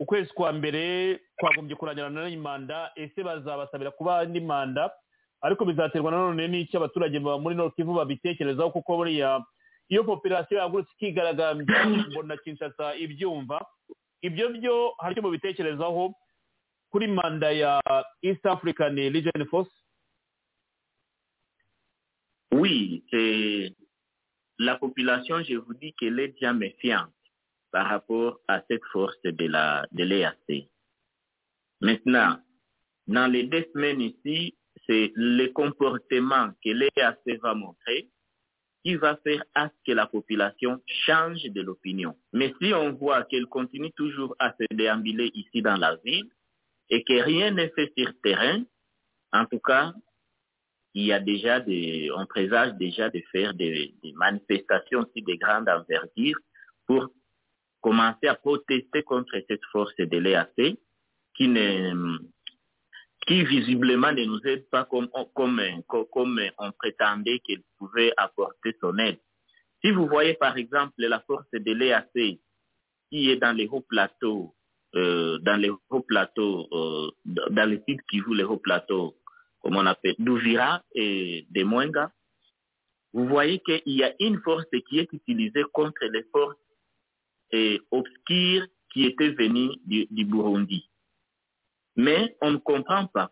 Speaker 2: ukwezi kwa mbere twagombye kurangirana n'iyi manda ese bazabasabira kuba andi manda ariko bizaterwa nanone n'icyo abaturage ba muri Nord Kivu babitekerezaho kuko buriya iyo population yagurutse ikigaragambya mbona kinshasa ibyumva. Ibyo byo hari icyo mubitekerezaho kuri manda ya east african region force.
Speaker 16: Oui, la population, je vous dis qu'elle est déjà méfiante par rapport à cette force de la de l'EAC. Maintenant, dans les deux semaines ici, c'est le comportement que l'EAC va montrer qui va faire à ce que la population change de l'opinion. Mais si on voit qu'elle continue toujours à se déambuler ici dans la ville et que rien n'est fait sur terrain, en tout cas, il y a déjà on présage déjà de faire des, manifestations aussi de grande envergure pour commencer à protester contre cette force de l'EAC qui ne, qui visiblement ne nous aide pas comme, comme, comme, comme on prétendait qu'elle pouvait apporter son aide. Si vous voyez par exemple la force de l'EAC qui est dans les hauts plateaux, euh, dans les hauts plateaux, euh, dans les sites qui jouent les hauts plateaux, comme on appelle, d'Ouvira et de Mwenga, vous voyez qu'il y a une force qui est utilisée contre les forces eh, obscures qui étaient venues du, Burundi. Mais on ne comprend pas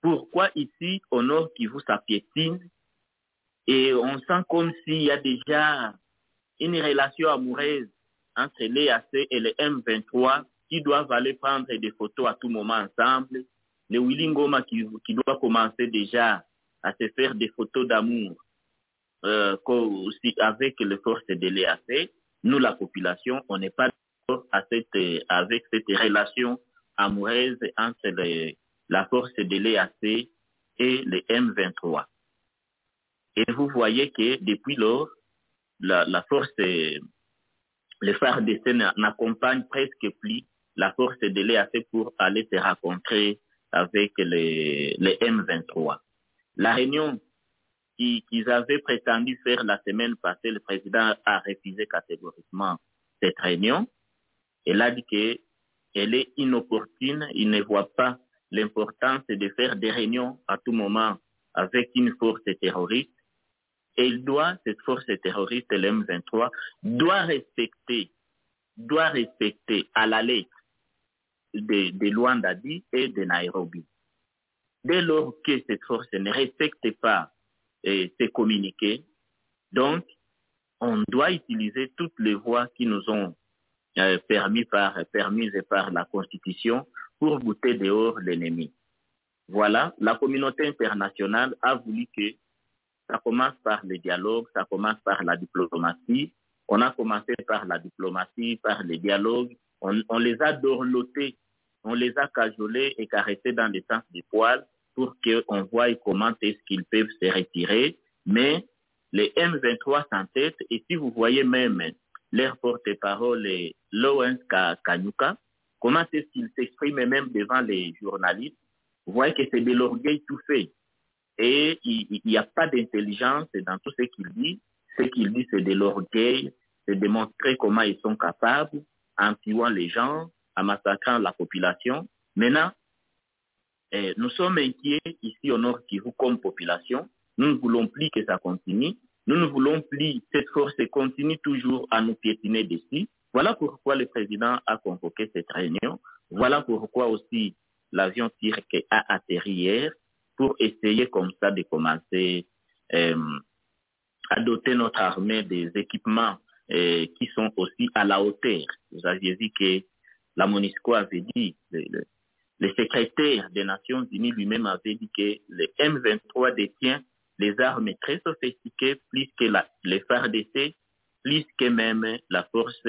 Speaker 16: pourquoi ici, au nord Kivu, ça piétine et on sent comme s'il y a déjà une relation amoureuse entre l'EAC et le M23 qui doivent aller prendre des photos à tout moment ensemble. Le Willy Ngoma qui, doit commencer déjà à se faire des photos d'amour euh, avec les forces de l'EAC. Nous, la population, on n'est pas d'accord cette, avec cette relation amoureuse entre les- la force de l'EAC et le M23. Et vous voyez que depuis lors, la, force, euh, le FARDC n'a- n'accompagne presque plus la force de l'EAC pour aller se rencontrer avec les, les M23. La réunion qui- qu'ils avaient prétendu faire la semaine passée, le président a refusé catégoriquement cette réunion. Il a dit qu'elle est inopportune, il ne voit pas l'importance de faire des réunions à tout moment avec une force terroriste. Et il doit, cette force terroriste, le M23, doit respecter, doit respecter à la lettre de, de Luandadi et de Nairobi. Dès lors que cette force ne respecte pas eh, ces communiqués, donc on doit utiliser toutes les voies qui nous ont euh, permis par, permises par la Constitution pour bouter dehors l'ennemi. Voilà, la communauté internationale a voulu que ça commence par le dialogue, ça commence par la diplomatie. On a commencé par la diplomatie, par le dialogue. On, on les a dorlotés, on les a cajolés et caressés dans le sens du poil pour qu'on voie comment est-ce qu'ils peuvent se retirer. Mais les M23 s'entêtent et si vous voyez même leur porte-parole, Lawrence Ka- Kanyuka, comment est-ce qu'il s'exprime même devant les journalistes, vous voyez que c'est de l'orgueil tout fait. Et il n'y a pas d'intelligence dans tout ce qu'il dit. Ce qu'il dit, c'est de l'orgueil, c'est de montrer comment ils sont capables, en tuant les gens, en massacrant la population. Maintenant, eh, nous sommes inquiets ici au Nord Kivu comme population. Nous ne voulons plus que ça continue. Nous ne voulons plus que cette force continue toujours à nous piétiner dessus. Voilà pourquoi le président a convoqué cette réunion. Voilà pourquoi aussi l'avion turc a atterri hier pour essayer comme ça de commencer euh, à doter notre armée des équipements euh, qui sont aussi à la hauteur. Vous aviez vu que la MONUSCO avait dit, le, secrétaire des Nations Unies lui-même avait dit que le M23 détient des armes très sophistiquées, plus que la, les FARDC, plus que même la force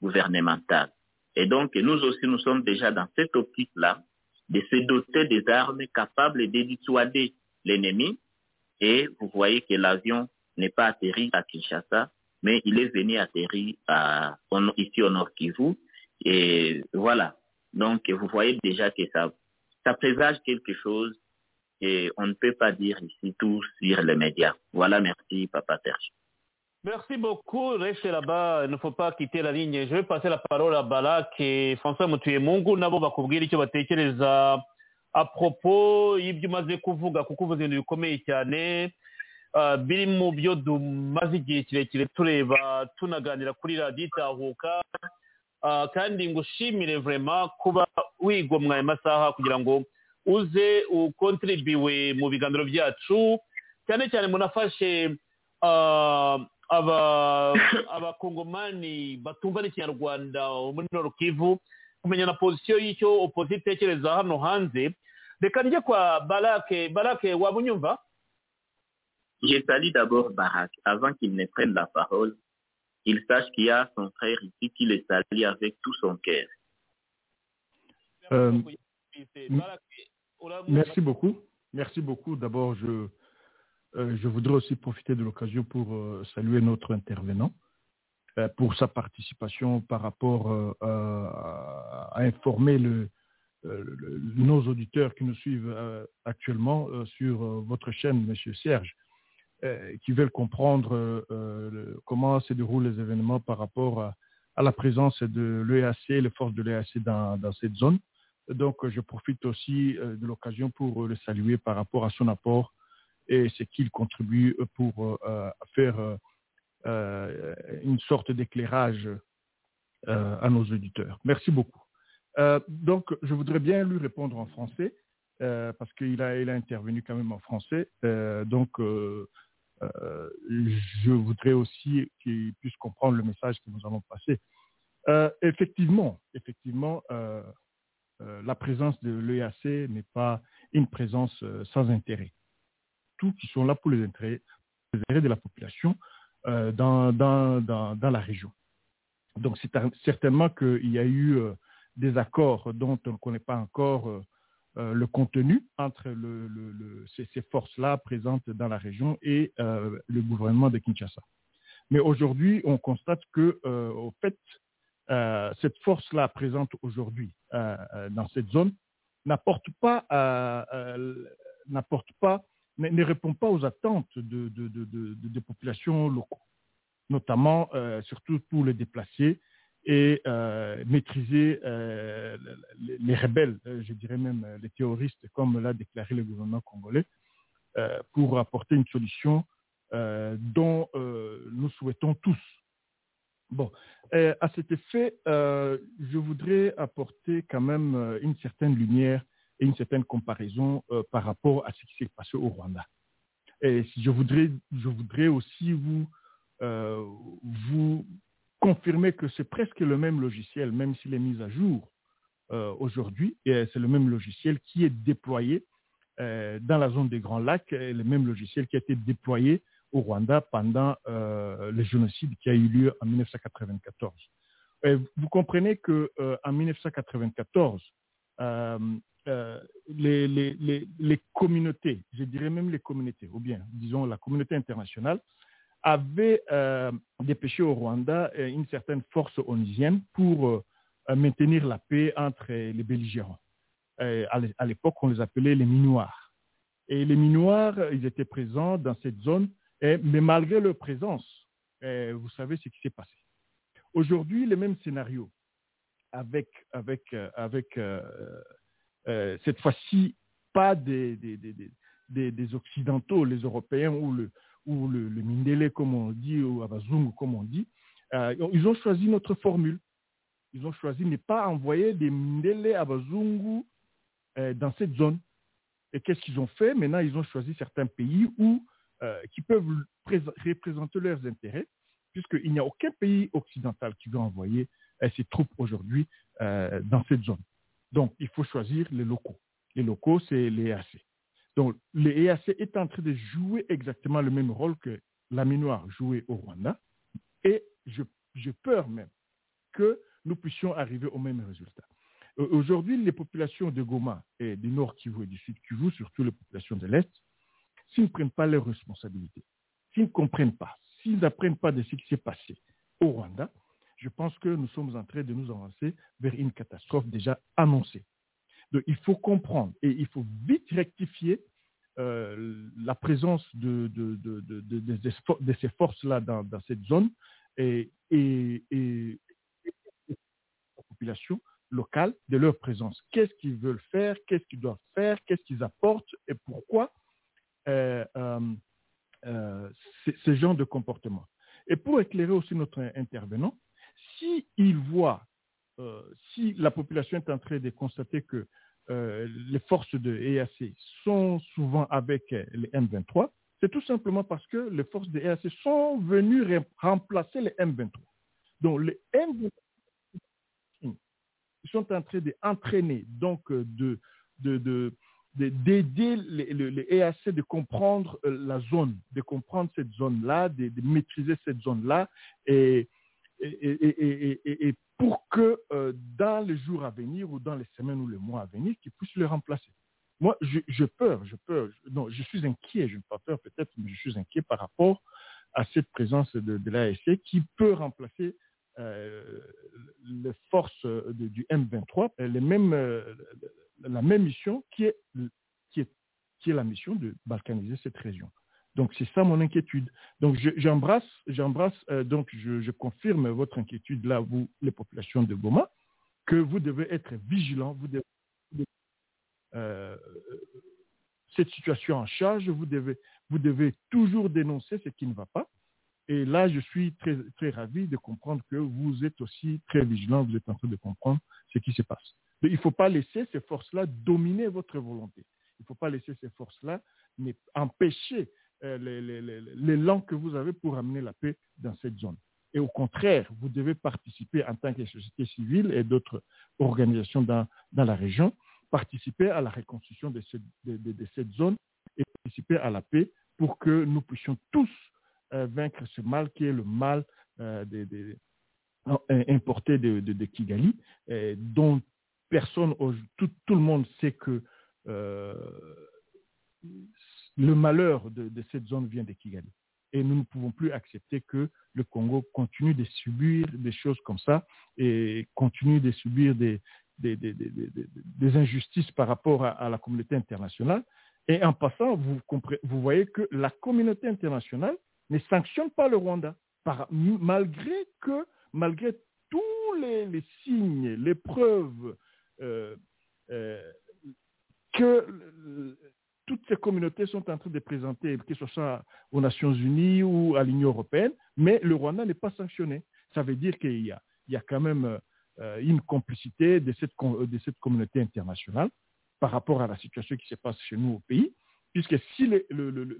Speaker 16: gouvernementale. Et donc, nous aussi, nous sommes déjà dans cette optique-là de se doter des armes capables de dissuader l'ennemi. Et vous voyez que l'avion n'est pas atterri à Kinshasa, mais il est venu atterrir ici au Nord Kivu. Et voilà. Donc, vous voyez déjà que ça, ça présage quelque chose et on ne peut pas dire ici tout sur les médias. Voilà, merci, Papa Serge.
Speaker 2: Merci beaucoup. Restez là-bas. Il ne faut pas quitter la ligne. Je vais passer la parole à Balak et François Mutuyemungu nabo bakubwira icyo a propos y'ibyo umaze kuvuga kuko uvuze ibintu bikomeye cyane ah, biri mu byo tumaze igihe kirekire tureba tunaganira kuri radiyo itahuka Ah, kandi ngushimire vrema kuba wigomwa aya masaha kugira ngo uze ukontribiwe mu biganiro byacu cyane cyane munafashe ah, aba abakongomani batumva n'ikinyarwanda muri nord kivu kumenya na pozisiyo y'icyo opozisiyo itekereza hano hanze reka njye kwa barake barake waba unyumva
Speaker 16: Je salue d'abord Barak. Avant qu'il il sache qu'il y a son frère ici qui le salue avec tout son cœur.
Speaker 5: Euh, merci beaucoup. Merci beaucoup. D'abord, je, euh, je voudrais aussi profiter de l'occasion pour euh, saluer notre intervenant pour sa participation par rapport à, informer le, nos auditeurs qui nous suivent actuellement sur votre chaîne, Monsieur Serge, qui veulent comprendre euh, euh, comment se déroulent les événements par rapport à, la présence de l'EAC, les forces de l'EAC dans, cette zone. Donc, euh, je profite aussi euh, de l'occasion pour euh, le saluer par rapport à son apport et ce qu'il contribue euh, pour euh, euh, faire euh, euh, une sorte d'éclairage euh, à nos auditeurs. Merci beaucoup. Euh, donc, je voudrais bien lui répondre en français euh, parce qu'il a, a intervenu quand même en français. Euh, donc, euh, je voudrais aussi qu'il puisse comprendre le message que nous allons passer. Euh, effectivement, effectivement, euh, la présence de l'EAC n'est pas une présence sans intérêt. Tous qui sont là pour les intérêts, les intérêts de la population dans, dans, dans, dans la région. Donc, c'est certainement qu'il y a eu des accords dont on ne connaît pas encore euh, le contenu entre ces, ces forces-là présentes dans la région et euh, le gouvernement de Kinshasa. Mais aujourd'hui, on constate que, euh, au fait, cette force-là présente aujourd'hui dans cette zone n'apporte pas, n'apporte pas, ne, répond pas aux attentes de, populations locaux, notamment surtout pour les déplacés et euh, maîtriser euh, les, les rebelles, euh, je dirais même les terroristes, comme l'a déclaré le gouvernement congolais, pour apporter une solution dont nous souhaitons tous. Bon, à cet effet, je voudrais apporter quand même une certaine lumière et une certaine comparaison par rapport à ce qui s'est passé au Rwanda. Et je voudrais, je voudrais aussi vous, vous confirmer que c'est presque le même logiciel, même s'il est mis à jour euh, aujourd'hui, et c'est le même logiciel qui est déployé euh, dans la zone des Grands Lacs, et le même logiciel qui a été déployé au Rwanda pendant euh, le génocide qui a eu lieu en 1994. Et vous comprenez que euh, en 1994, euh, euh, les, les, les, les communautés, je dirais même les communautés, ou bien disons la communauté internationale, avait euh, dépêché au Rwanda euh, une certaine force onusienne pour euh, maintenir la paix entre les belligérants. À l'é- à l'époque, on les appelait les Minoirs. Et les Minoirs, ils étaient présents dans cette zone, mais malgré leur présence, vous savez ce qui s'est passé. Aujourd'hui, le même scénario, avec, avec, avec cette fois-ci pas des, des, des- des- des Occidentaux, les Européens ou le, ou le, le Mindele, comme on dit, ou Abazungu, comme on dit, euh, ils ont choisi notre formule. Ils ont choisi de ne pas envoyer des Mindele Abazungu euh, dans cette zone. Et qu'est-ce qu'ils ont fait? Maintenant, ils ont choisi certains pays où, euh, qui peuvent prés- représenter leurs intérêts, puisqu'il n'y a aucun pays occidental qui veut envoyer ses troupes aujourd'hui dans cette zone. Donc, il faut choisir les locaux. Les locaux, c'est les EAC. Donc, le EAC est en train de jouer exactement le même rôle que la Minoire jouait au Rwanda. Et je, j'ai peur même que nous puissions arriver au même résultat. Euh, Aujourd'hui, les populations de Goma et du Nord Kivu et du Sud Kivu, surtout les populations de l'Est, s'ils ne prennent pas leurs responsabilités, s'ils ne comprennent pas, s'ils n'apprennent pas de ce qui s'est passé au Rwanda, je pense que nous sommes en train de nous avancer vers une catastrophe déjà annoncée. Il faut comprendre et il faut vite rectifier euh, la présence de, de, de, de, ces forces-là dans, cette zone et, et, et- la population locale de leur présence. Qu'est-ce qu'ils veulent faire, qu'est-ce qu'ils doivent faire, qu'est-ce qu'ils apportent? Et pourquoi euh, euh, euh, ce genre de comportement? Et pour éclairer aussi notre intervenant, s'il voit, euh, si la population est en train de constater que euh, les forces de EAC sont souvent avec euh, les M23, c'est tout simplement parce que les forces de EAC sont venues rem- remplacer les M23. Donc les M23 ils sont en train d'entraîner, donc euh, de, de, de, de- d'aider les, EAC de comprendre euh, la zone, de comprendre cette zone-là, de, maîtriser cette zone-là, et- et- et pour que euh, dans les jours à venir ou dans les semaines ou les mois à venir, qu'ils puissent le remplacer. Moi, je, je peur, je peur, je- non, je suis inquiet, je n'ai pas peur peut-être, mais je suis inquiet par rapport à cette présence de, de l'ASC qui peut remplacer euh, les forces du M23, euh, les mêmes, la même mission qui est, qui, est, qui est la mission de balkaniser cette région. Donc c'est ça mon inquiétude. Donc je- j'embrasse, j'embrasse, euh, donc je, confirme votre inquiétude là, vous, les populations de Goma, que vous devez être vigilants, vous devez euh, cette situation en charge, vous devez, vous devez toujours dénoncer ce qui ne va pas. Et là, je suis très, très ravi de comprendre que vous êtes aussi très vigilant, vous êtes en train de comprendre ce qui se passe. Il ne faut pas laisser ces forces-là dominer votre volonté. Il ne faut pas laisser ces forces-là empêcher euh, l'élan que vous avez pour amener la paix dans cette zone. Et au contraire, vous devez participer en tant que société civile et d'autres organisations dans, dans la région, participer à la reconstruction de cette, de- cette zone et participer à la paix pour que nous puissions tous euh, vaincre ce mal qui est le mal euh, importé de, Kigali, dont personne, tout, le monde sait que le malheur de, cette zone vient de Kigali. Et nous ne pouvons plus accepter que le Congo continue de subir des choses comme ça et continue de subir des, injustices par rapport à, la communauté internationale. Et en passant, vous, voyez que la communauté internationale ne sanctionne pas le Rwanda, malgré que, malgré tous les, signes, les preuves euh, euh, que toutes ces communautés sont en train de présenter, que ce soit aux Nations Unies ou à l'Union européenne, mais le Rwanda n'est pas sanctionné. Ça veut dire qu'il y y a quand même euh, une complicité de cette, com- de cette communauté internationale par rapport à la situation qui se passe chez nous au pays, puisque si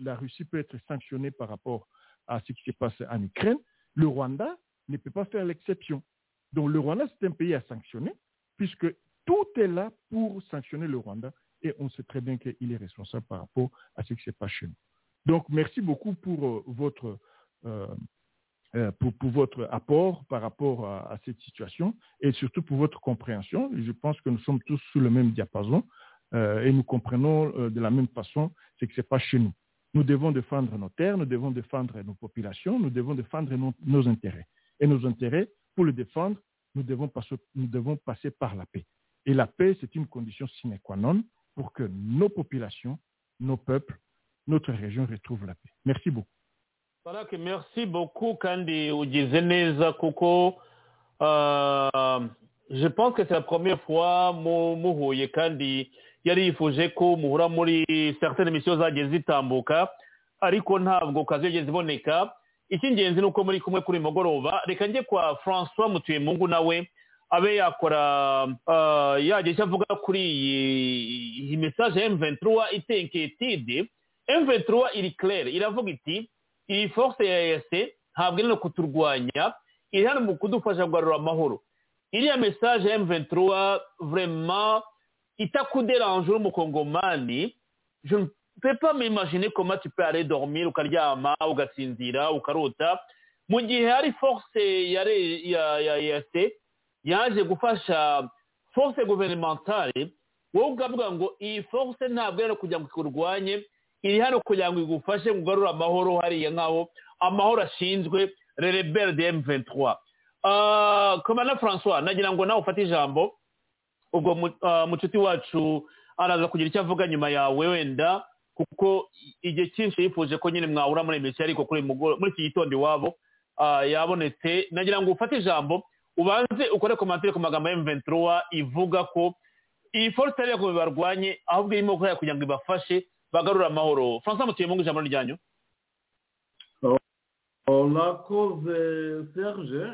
Speaker 5: la Russie peut être sanctionnée par rapport à ce qui se passe en Ukraine, le Rwanda ne peut pas faire l'exception. Donc le Rwanda, c'est un pays à sanctionner, puisque tout est là pour sanctionner le Rwanda, et on sait très bien qu'il est responsable par rapport à ce qui se passe chez nous. Donc merci beaucoup pour euh, votre... euh, euh, pour, pour votre apport par rapport à, cette situation et surtout pour votre compréhension. Je pense que nous sommes tous sous le même diapason et nous comprenons de la même façon ce qui se passe chez nous. Nous devons défendre nos terres, nous devons défendre nos populations, nous devons défendre nos, intérêts. Et nos intérêts, pour le défendre, nous devons, passer, nous devons passer par la paix. Et la paix, c'est une condition sine qua non pour que nos populations, nos peuples, notre région retrouvent la paix. Merci beaucoup.
Speaker 2: barake merci beaucoup kandi. Ugize neza kuko ah, je pense que c'est la première fois mu- muhuye kandi. Yari yifuje ko muhura muri certaines missions zagiye zitambuka ariko ntabwo kazi yagiye ziboneka icy'ingenzi ni uko muri kumwe kuri mugoroba. Reka njye kwa francois mutuyemungu nawe abe yakora ah, yagira icyo avuga kuri iyi message ya M23 iteye inquiétude M23 iri claire iravuga iti iyi force ya EAC ntabwo iri no kuturwanya iri hano mu kudufasha kugarura amahoro. Iriya message ya M23 vraiment itakuderange uri umukongomani je ne peux pas m'imaginer comment tu peux aller dormir ukaryama ugasinzira ukarota. Mu gihe hari force ya re- ya ya EAC yaje gufasha force gouvernementale wowe ukavuga ngo iyi force ntabwo ari kugira ngo ikurwanye iri hano kugira ngo igufashe kugarura amahoro hariya nk'aho amahoro ashinzwe rebelle de M23 komana francois nagira ngo nawe ufate ijambo ubwo mucuti wacu araza kugira icyo avuga nyuma yawe wenda kuko igihe cyinshi yifuje ko nyine mwahura muri emisiyo ariko kuri muri iki gitondo iwabo yabonetse. Nagira ngo ufate ijambo ubanze ukore komantere ku magambo ya mventura ivuga ko iyi force yari yakomeje barwanye ahubwo irimo gukora kugira ngo ibafashe bagarure amahoro. Francois mutuye mu ijambo ryanyu?
Speaker 3: Urakoze serge.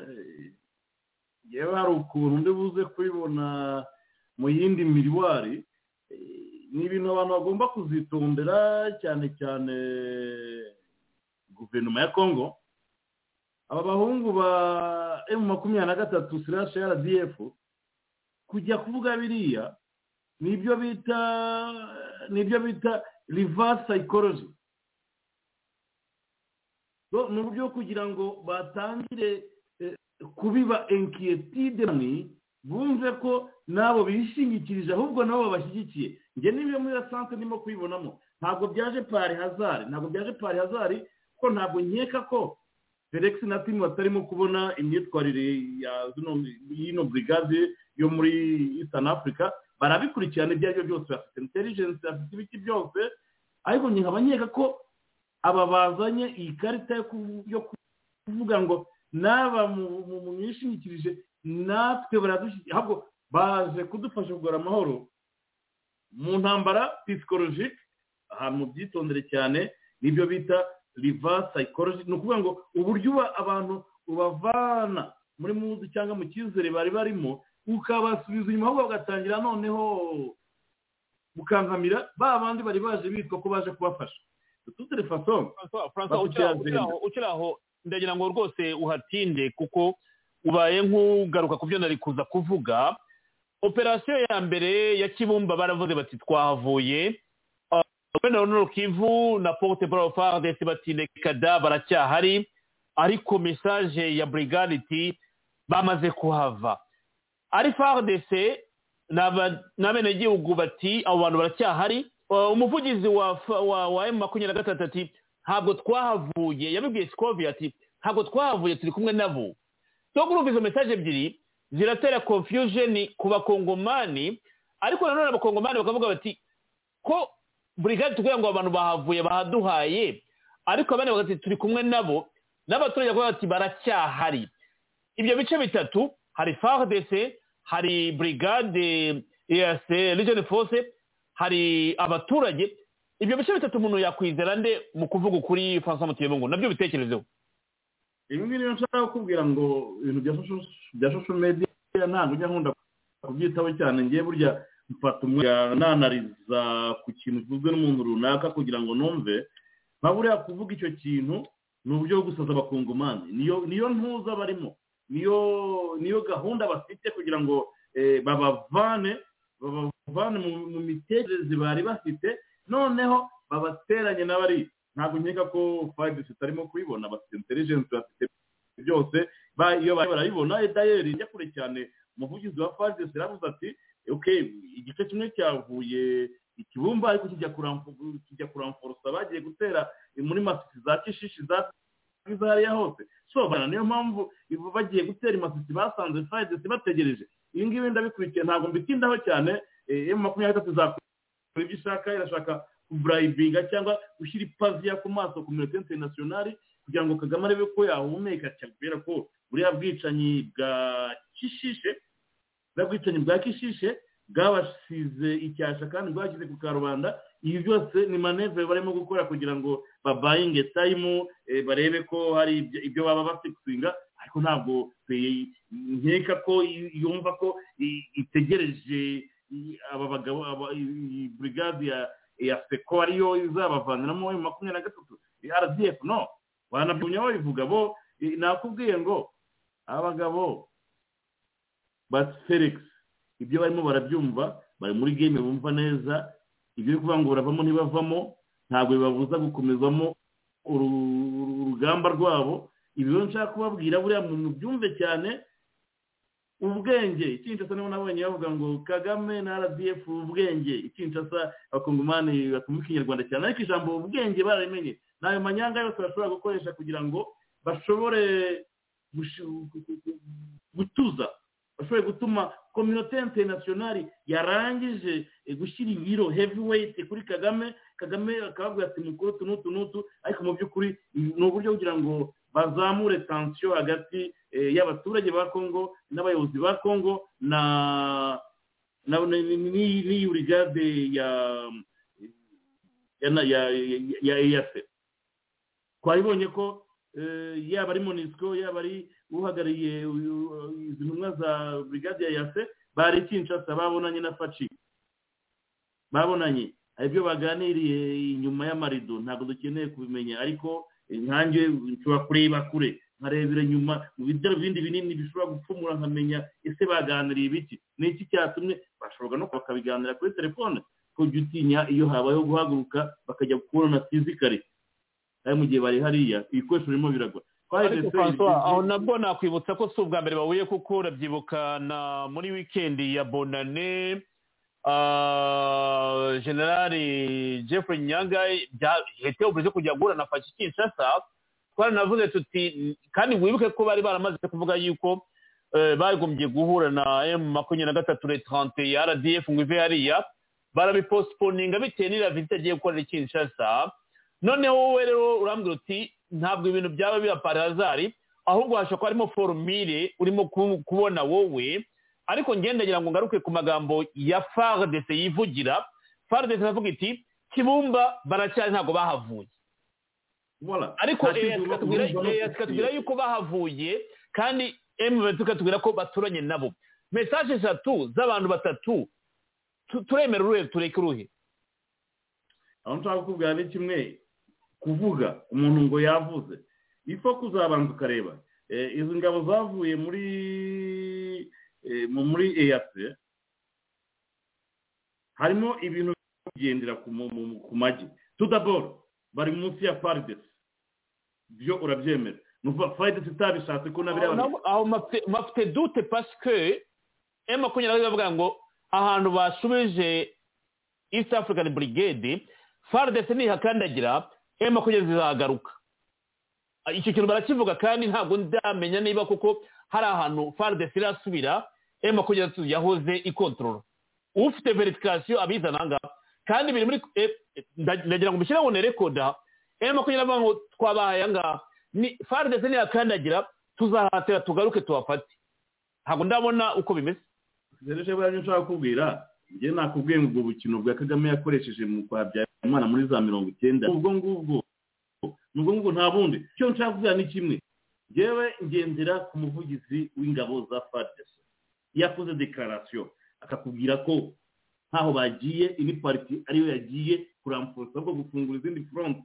Speaker 3: Yewe hari ukuntu ndi buze kubibona mu yindi miriwari ni ibintu abantu bagomba kuzitondera cyane cyane guverinoma ya kongo aba bahungu ba emu makumyabiri na gatatu sirashi rdf kujya kuvuga biriya ni byo bita ni byo bita reverse psychology. Ni uburyo kugira ngo batangire kubiba enkiyetide bumve ko nabo bishingikirije ahubwo nabo babashyigikiye. Njye n'ibyo muri sanse ndimo kubibonamo. Ntabwo byaje pari hazari ntabwo byaje pari hazari ko ntabwo nkeka ko felix na timu batarimo kubona imyitwarire y'ino burigade yo muri eastern africa barabikurikirana ibyo ari byo byose bafite. Intelligence bafite ibiki byose ariko nkaba nkeka ko aba bazanye iyi karita yo kuvuga ngo n'aba mu mwishingikirije natwe baradushyigikira ahubwo baje kudufasha kugura amahoro mu ntambara pisikolojike ahantu mu byitondere cyane ni byo bita riva psychology ni ukuvuga ngo uburyo abantu ubavana muri muzi cyangwa mu cyizere bari barimo ukabasubiza inyuma ahubwo bagatangira noneho bukankamira ba bandi bari baje bitwa ko baje kubafasha. Tutire faso
Speaker 2: ukiri aho ndagira ngo rwose uhatinde kuko ubaye nk'ugaruka ku byo nari kuza kuvuga. Operasiyo ya mbere ya kibumba baravuze bati twahavuye wenda noneho kivu na porute barofardesi bati reka da baracyahari ariko mesaje ya burigadi bamaze kuhava. Ari fardese ni abenegihugu bati abo bantu baracyahari umuvugizi wa emu makumyabiri na gatatu ati ntabwo twahavuye yabibwiye sikovi ati ntabwo twahavuye turi kumwe nabo so kurumva izo mesaje ebyiri ziratera confusion ku bakongomani ariko nanone abakongomani bakavuga bati ko burigade tukugira ngo abantu bahavuye bahaduhaye ariko abandi bagati turi kumwe nabo n'abaturage bakavuga bati baracyahari. Ibyo bice bitatu hari fardc hari burigade eac region force hari abaturage. Ibyo bice bitatu umuntu yakwizera nde mu kuvuga ukuri francois mutiyebungu na byo bitekerezeho
Speaker 3: ibi ngibi nshaka kukubwira ngo ibintu bya social media ntabwo ujya nkunda kubyitaho cyane ngewe burya mfata umwanya nanariza ku kintu kivuzwe n'umuntu runaka kugira ngo numve. Nka buriya kuvuga icyo kintu ni uburyo bwo gusaza abakungumani niyo ntuza barimo. Niyo gahunda bafite kugira ngo babavane babavane mu mitekerereze bari bafite. Noneho babateranye n'abari ntabwo nkeka ko fayidesi itarimo kubibona bafite intelligence bafite byose. Iyo barabibona edayeri ijya kure cyane umuvugizi wa fayidesi yaravuze ati igice kimwe cyavuye ikibumba ariko kijya kuramforosa bagiye gutera muri masisi za kishishi za hariya hose. So niyo mpamvu bagiye gutera imasisi basanze fayidesi bategereje ibi ngibi ndabikurikiye ntabwo mbitindaho cyane emu makumyabiri n'itatu zakora ibyo ishaka irashaka kuburayibinga cyangwa gushyira ipaziya ku maso ku minota interinasiyonari kugira ngo kagame arebe ko yahumeka kubera ko buriya bwicanyi bwa kishishe bwicanyi bwa kishishe bwabasize icyasha kandi bwashyize ku karubanda. Ibi byose ni manevure barimo gukora kugira ngo babayinge tayimu barebe ko hari ibyo baba bafikisinga ariko ntabwo nkeka ko yumva ko itegereje aba bagabo burigade ya seko ariyo izabavaniramo makumyabiri na gatatu. Rdf no? Wanabyumya babivuga bo nakubwiye ngo abagabo ba felix ibyo barimo barabyumva bari muri game bumva neza ibyo kuvuga ngo baravamo ntibavamo ntabwo bibabuza gukomezamo urugamba rwabo. Ibyo nshaka kubabwira buriya muntu byumve cyane ubwenge. Ikinshasa nibo nabonye bavuga ngo kagame na rdf ubwenge. Ikinshasa abakongomani batumva ikinyarwanda cyane. Ariko ijambo ubwenge bararimenye ni ayo manyanga yose bashobora gukoresha kugira ngo bashobore gutuza. Bashoboye gutuma kominote interinasiyonari yarangije gushyira ibiro heavyweight kuri kagame. Kagame akababwira ati mukuru utu n'utu n'utu ariko mu by'ukuri ni uburyo kugira ngo bazamure tansiyo hagati y'abaturage ba kongo n'abayobozi ba kongo na n'iyi burigade ya ya eyase twabibonye ko yaba ari monisco yaba ari uhagarariye izi ntumwa za burigade ya yase bari kinshasa babonanye na faci. Babonanye. Hari ibyo baganiriye inyuma y'amarido ntabwo dukeneye kubimenya ariko nkange nshobora kureba kure nkarebera inyuma mu bindi binini bishobora gupfumura nkamenya ese baganiriye ibiki. Ni iki cyatumye bashobora no bakabiganira kuri telefone kujya utinya iyo habayeho guhaguruka bakajya kubona fizikari ari mu gihe bari hariya ibikoresho birimo biragwa.
Speaker 2: Aho nabwo nakwibutsa ko si ubwa mbere bahuye kuko urabyibuka na muri wikendi ya bonane generali jeffrey nyaga leta y'uburezi kujya guhura na fashi kinshasa. Twaranavuze tuti kandi wibuke ko bari baramaze kuvuga yuko bagombye guhura na emu makumyabiri na gatatu retrante ya rdf ngo ive hariya barabiposiponinga bitewe n'iriya vizita agiye gukorera kinshasa. Noneho wowe rero urambwira uti ntabwo ibintu byaba biba parazari ahubwo hashobora kuba harimo forumire urimo kubona wowe. Ariko ngendagira ngo ngaruke ku magambo ya fardese yivugira. Fardese iravuga iti kibumba baracyari ntabwo bahavuye. Ariko ikatubwira yuko bahavuye kandi emu tukatubwira ko baturanye nabo. Mesaje eshatu z'abantu batatu. Turemera uruhe tureke uruhe?
Speaker 3: Aho nshaka kukubwira ni kimwe. Kuvuga umuntu ngo yavuze. Ifo kuzabanza ukareba. Izi ngabo zavuye muri muri eyase harimo ibintu bigendera ku magi. Tudaboro bari munsi ya faridesi byo urabyemera. Faridesi itabishatse ko na biriya
Speaker 2: aho mafite dute pasike emu makumyabiri bavuga ngo ahantu bashubije east african brigade faridesi nihakandagira emu makumyabiri zizagaruka icyo kintu barakivuga kandi ntabwo ndamenya niba kuko hari ahantu faridesi irasubira emu makumyabiri yahoze ikontorora ufite verifikasiyo abizana aha ngaha kandi biri muri ndagira ngo mushyire ngo ni rekoda emu makumyabiri twabahaye aha ngaha ni faridesi nihakandagira tuzahatira tugaruke tuhafate. Ntabwo ndabona uko bimeze.
Speaker 3: Buriya nshaka kukubwira njye nakubwiye ngo ubwo bukino bwa kagame yakoresheje mu kwa Habyarimana muri za mirongo icyenda. Ubwo ngubwo ubwo ngubwo nta bundi. Icyo nshaka kuvuga ni kimwe. Ngewe ngendera ku muvugizi w'ingabo za fadesi. Yakoze dekarasiyo akakubwira ko ntaho bagiye ini pariti ariyo yagiye kuramfusa bwo gufungura izindi foronti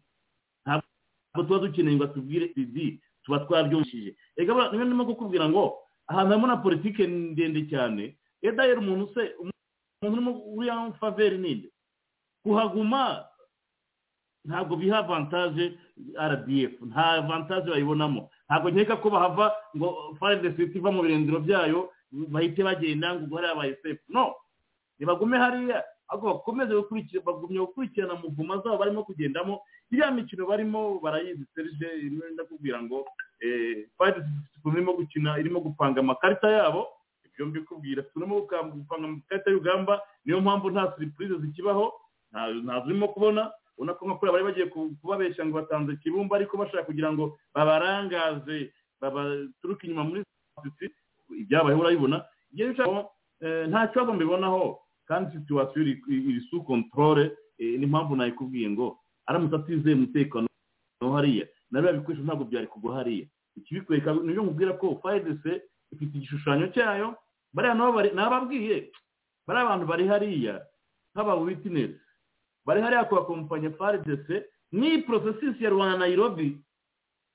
Speaker 3: ntabwo tuba dukeneye ngo atubwire ibi tuba twabyumvishije reka niba ndimo kukubwira ngo ahantu harimo na politike ndende cyane. Edayeri umuntu se umuntu urimo uriya faveri ninde kuhaguma ntabwo biha avantaje rdf nta avantaje bayibonamo. Ntabwo nkeka ko bahava ngo faride siti iva mu birindiro byayo bahite bagenda ngo ubwo hariya bayisefu no! Nibagume hariya. Ahubwo bakomeze gukurikira bagumye gukurikirana muvuma zabo barimo kugendamo. Iriya mikino barimo barayizi serije imwe ndakubwira ngo faride siti irimo gukina irimo gupanga amakarita yabo. Ibyo mbikubwira. Turimo gupanga amakarita y'urugamba. Niyo mpamvu nta siripurize zikibaho. Ntazo urimo kubona. Ubona ko nka bari bagiye kubabeshya ngo batanze ikibumba ariko bashaka kugira ngo babarangaze babaturuke inyuma muri siti ibyabayeho urabibona nta kibazo mbibonaho kandi situwasiyo iri su kontorore n'impamvu nayikubwiye ngo aramutse atizeye umutekano hariya. Na biriya bikoresho ntabwo byari kugwa hariya. Ikibikwereka niyo nkubwira ko fayidese ifite igishushanyo cyayo bariya nababwiye bariya abantu bari hariya nk'aba witinesi bari hariya kubakompanya faridese ni porosesisi ya rwanda nayirobi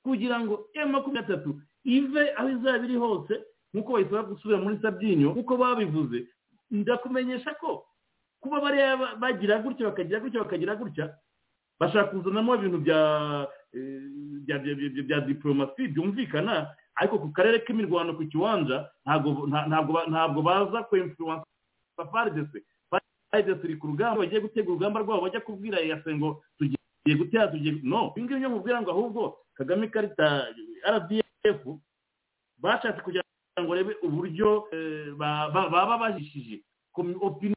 Speaker 3: kugira ngo emu makumyabiri na gatatu ive aho izaba iri hose nk'uko bayisaba gusubira muri sabyinyo nk'uko babivuze. Ndakumenyesha ko kuba bariya bagira gutya bakagira gutya bakagira gutya bashaka kuzanamo ibintu bya bya diporomasi byumvikana ariko ku karere k'imirwano ku kiwanja ntabwo baza kwemfuransa faridese faridese iri ku rugamba bagiye gutega urugamba rwabo bajya kubwira yase ngo tugiye gutera tugiye no ibi ngibi mubwira ngo ahubwo kagame ikarita rdf bashatse kugira ngo barebe uburyo eh, ba- ba- baba bahishije opinion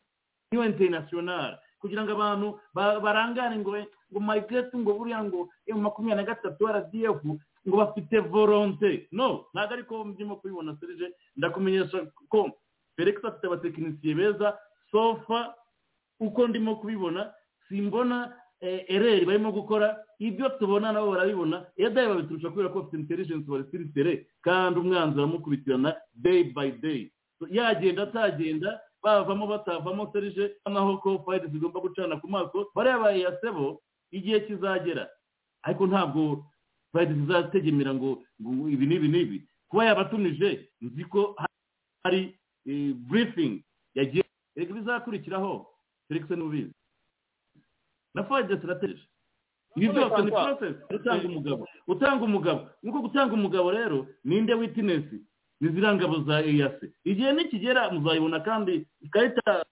Speaker 3: international. Kugira ngo abantu ba- barangane ngo ngo migrate ngo buriya ngo emu makumyabiri na gatatu rdf ngo bafite volonte no ntabwo ariko ndimo kubibona serije ndakumenyesha ko felix afite abatekinisiye beza sofa uko ndimo kubibona simbona eh, ereri barimo gukora. Ibyo tubona nabo barabibona. Edaye babiturusha kubera ko bafite intelligence barisirisere kandi umwanzi aramukurikirana day by day. Yagenda atagenda bavamo batavamo serije naho ko fayili zigomba gucana ku maso bariya bayasebo igihe kizagera. Ariko ntabwo fayili zizategemera ngo ibi n'ibi n'ibi. Kuba yabatumije nzi ko hari burifingi yagiye. Reka bizakurikiraho felix n'ubizi na fayili zirategereje ibi byose ni porosesi utanga umugabo utanga umugabo nk'uko gutanga umugabo rero ninde witinesi ni ziriya ngabo za eyase igihe nikigera muzayibona kandi ikarita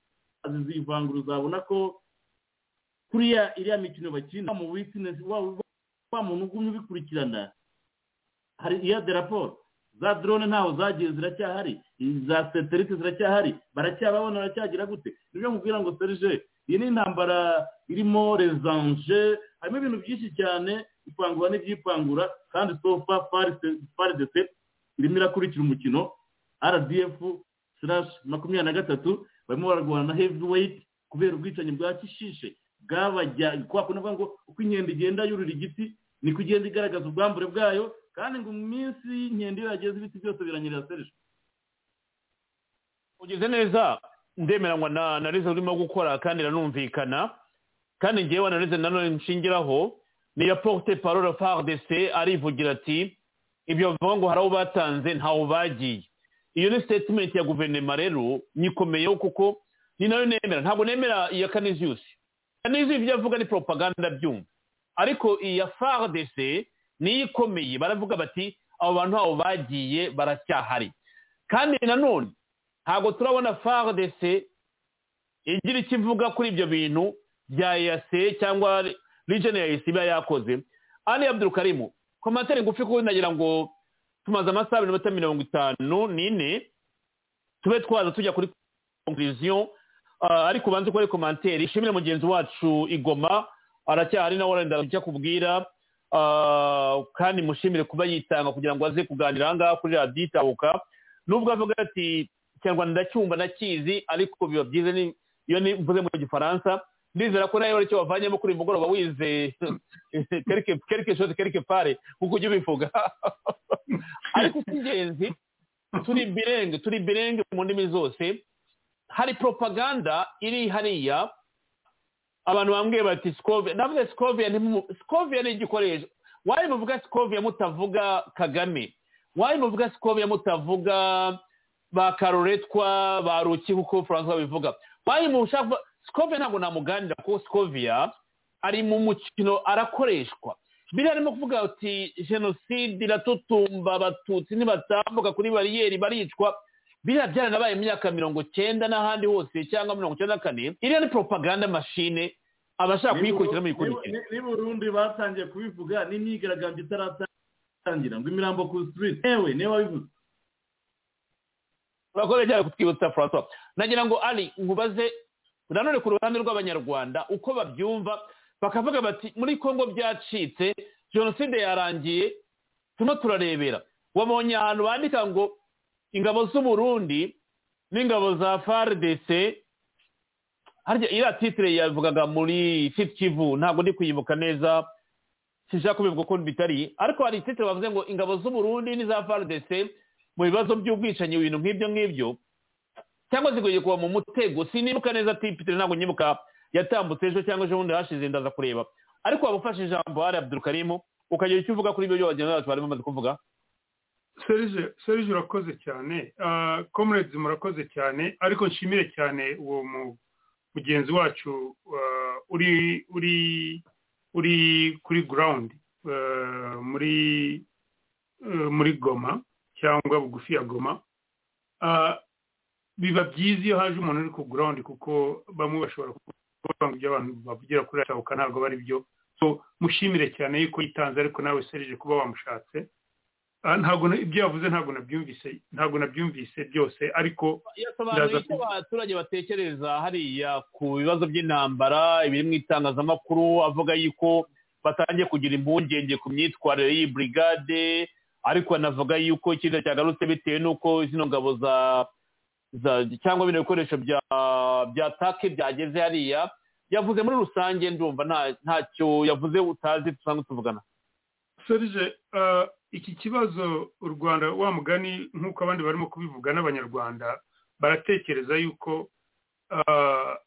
Speaker 3: zizivangura uzabona ko kuriya iriya mikino bakina mu witinesi wa muntu ugumye ubikurikirana hari iya de raporo za drone ntaho zagiye ziracyahari za satelite ziracyahari baracyababona baracyagira gute? Nibyo nkubwira ngo serije iyi ni intambara irimo rezanje harimo ibintu byinshi cyane ipangura n'ibyipangura kandi sofa faridese irimo irakurikira umukino rdf makumyabiri na gatatu barimo bararwana na heavyweight kubera ubwicanyi bwa kishishe bwabajya kwa kundi ngo uko inkende igenda yurira igiti niko igenda igaragaza ubwambure bwayo kandi ngo mu minsi y'inkende iyo yageze ibiti byose biranyerera serije
Speaker 2: ugeze neza ndemeranywa na rizo urimo gukora kandi iranumvikana kandi ngewe na rizo nanone nshingiraho ni ya porte parole fardc arivugira ati ibyo bavuga ngo hari abo batanze ntawo bagiye. Iyo ni statement ya guverinoma rero nyikomeyeho kuko ni na yo nemera. Ntabwo nemera iya kaniziyusi. Kaniziyusi ibyo avuga ni propaganda byumva. Ariko iya fardc niyo ikomeye baravuga bati abo bantu abo bagiye baracyahari. Kandi nanone ntabwo turabona fardc igira icyo ivuga kuri ibyo bintu bya eyase cyangwa region ya eyase iba yakoze. Ali abdurukarimu komantere ngufi kuko nagira ngo tumaze amasaha minota mirongo itanu n'ine tube twaza tujya kuri conclusion. Ariko ubanze ukore komantere ishimire mugenzi wacu igoma aracyahari nawe wenda icyo akubwira kandi mushimire kuba yitanga kugira ngo aze kuganira aha ngaha kuri radiyo itabuka nubwo avuga ati ikinyarwanda ndacyumva nakizi ariko biba byiza iyo mvuze mu gifaransa ndizera ko nawe icyo wavanyemo kuri mugoroba wize kereke shoti kereke pare kuko ujya ubivuga. Ariko icy'ingenzi turi birenge turi birenge mu ndimi zose. Hari propaganda iri hariya abantu bambwiye bati sikovia ndavuga sikovia sikovia ni igikoresho. Wayi muvuga sikovia mutavuga kagame? Wayi muvuga sikovia mutavuga ba karoretwa ba ruki kuko francois bivuga? Wayi mushaka sikovia ntabwo namuganira kuko sikovia ari mu mukino arakoreshwa. Biriya arimo kuvuga ati jenoside iratutumba abatutsi ntibatambuka kuri bariyeri baricwa. Biriya byaranabaye mu myaka mirongo cyenda n'ahandi hose cyangwa mirongo cyenda na kane iriya ni propaganda mashine abashaka kuyikurikira muyikurikira
Speaker 3: ni burundi batangiye kubivuga n'imyigaragambyo itaratangira. Ngo imirambo ku street. Yewe ni we wabivuze.
Speaker 2: Urakoze cyane kutwibutsa francois. Nagira ngo ari nkubaze nanone ku ruhande rw'abanyarwanda uko babyumva bakavuga bati muri congo byacitse jenoside yarangiye turimo turarebera. Wabonye ahantu bandika ngo ingabo z'uburundi n'ingabo za fardc harya iriya titire yavugaga muri kivu ntabwo ndi kuyibuka neza sinshaka kubivuga uko bitari. Ariko hari titire bavuze ngo ingabo z'uburundi n'iza fardc mu bibazo by'ubwicanyi ibintu nk'ibyo ngibyo. Cyangwa zigoye kuba mu mutego sinibuka neza titire ntabwo nyibuka yatambutse ejo cyangwa ejo bundi hashize ndaza kureba. Ariko waba ufashe ijambo hari abdurukarimu ukagira icyo uvuga kuri ibyo byo bagenzi bacu bari bamaze kuvuga.
Speaker 4: Serije urakoze cyane. Komerezi murakoze cyane ariko nshimire cyane uwo mugenzi wacu uri uri uri kuri gurawundi muri muri goma cyangwa bugufi ya goma. Biba byiza iyo haje umuntu uri ku gurawundi kuko bamwe bashobora kuvuga ibyo abantu bavugira kuri radiyo ntabwo bari byo mushimire cyane yuko yitanze ariko nawe serije kuba wamushatse. Ah, ntabwo na- ibyo yavuze ntabwo nabyumvise ntabwo nabyumvise byose ariko
Speaker 2: yasobanuye icyo abaturage batekereza hariya ku bibazo by'intambara ibiri mu itangazamakuru avuga yuko batangiye kugira impungenge ku myitwarire y'iyi burigade ariko anavuga yuko ikiza cyagarutse bitewe n'uko zino ngabo za za cyangwa bino bikoresho bya bya take byageze hariya yavuze muri rusange ndumva nta ntacyo yavuze utazi dusanzwe tuvugana.
Speaker 4: Serge ah, iki kibazo u rwanda wa mugani nk'uko abandi barimo kubivuga n'abanyarwanda baratekereza yuko ah,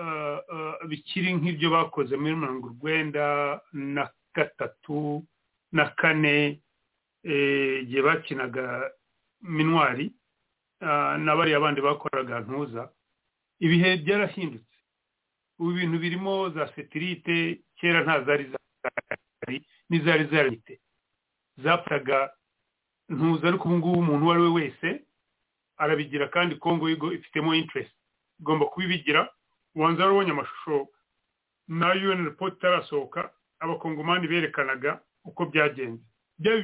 Speaker 4: ah, ah, bikiri nk'ibyo bakoze muri mirongo urwenda na gatatu na kane eh, igihe bakinaga minwari na bariya bandi bakoraga ntuza ibihe byarahindutse. Ubu ibintu birimo za setirite kera nta zari zahari n'izari zarite zapfaga ntuza ariko ubu ngubu umuntu uwo ari we wese arabigira kandi kongo yigo ifitemo interest. Igomba kubibigira ubanza warabonye amashusho na un report itarasohoka abakongomani berekanaga uko byagenze.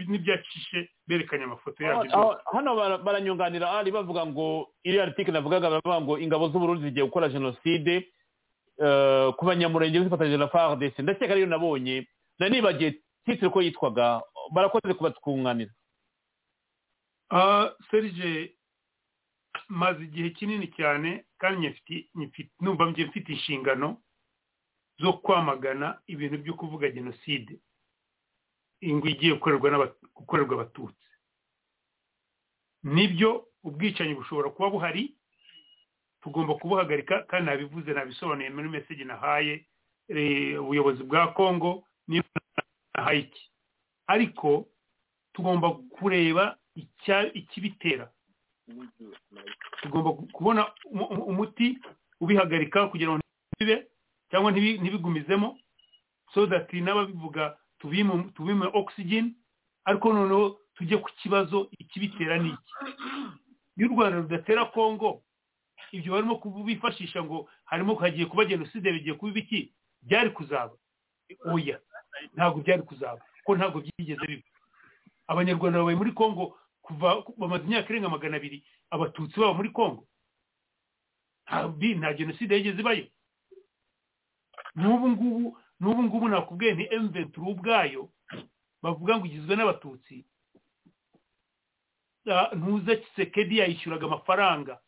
Speaker 4: N'ibyacishe berekanye amafoto yabyo.
Speaker 2: Hano bara- baranyunganira ari bavuga ngo iriya article navugaga bavuga ngo ingabo z'uburundi zigiye gukora jenoside eh, ku banyamurenge zifatanyije na fardc ndakeka ariyo nabonye nari nibagiye titire ko yitwaga barakoze kubatwunganira
Speaker 4: Ah, serge maze igihe kinini cyane kandi numva mfite inshingano zo kwamagana ibintu byo kuvuga jenoside. Ingwe igiye gukorerwa abatutsi. Nibyo ubwicanyi bushobora kuba buhari tugomba kubuhagarika kandi nabivuze nabisobanuye muri meseji nahaye eh, ubuyobozi bwa kongo iki ariko tugomba kureba ikibitera. Tugomba kubona umu- umu- umuti ubihagarika kugira ngo ntibibe cyangwa ntibi- ntibigumizemo so that n'ababivuga tubime oxygen ariko noneho tujye ku kibazo ikibitera ni iki. Iyo u rwanda rudatera kongo ibyo barimo kubifashisha ngo harimo hagiye kuba jenoside bigiye kuba ibiki byari kuzaba. Oya. Ntabwo byari kuzaba. Kuko ntabwo byigeze biba. Abanyarwanda babaye muri kongo kuva bamaze imyaka irenga magana abiri abatutsi baba muri kongo nta jenoside yigeze ibayo. N'ubu ngubu n'ubu ngubu nakubwiye ni emuventuri ubwayo bavuga ngo igizwe n'abatutsi. Ntuza kisekedi yayishyuraga amafaranga.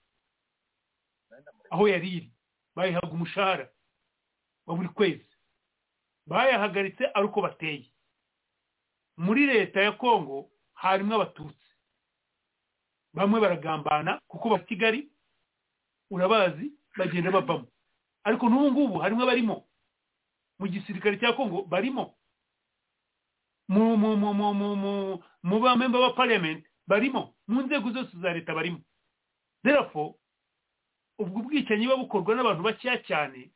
Speaker 4: Aho yari iri. Bayihaga umushahara wa buri kwezi. Bayahagaritse ari uko bateye. Muri leta ya kongo harimo abatutsi. Bamwe baragambana kuko ba kigali urabazi bagenda bavamo. Ariko n'ubu ngubu harimo abarimo mu gisirikare cya kongo barimo. Mu mu ba member ba parliament barimo. Mu nzego zose za leta barimo. Therefore ubwo bwicanyi buba bukorwa n'abantu bakeya cyane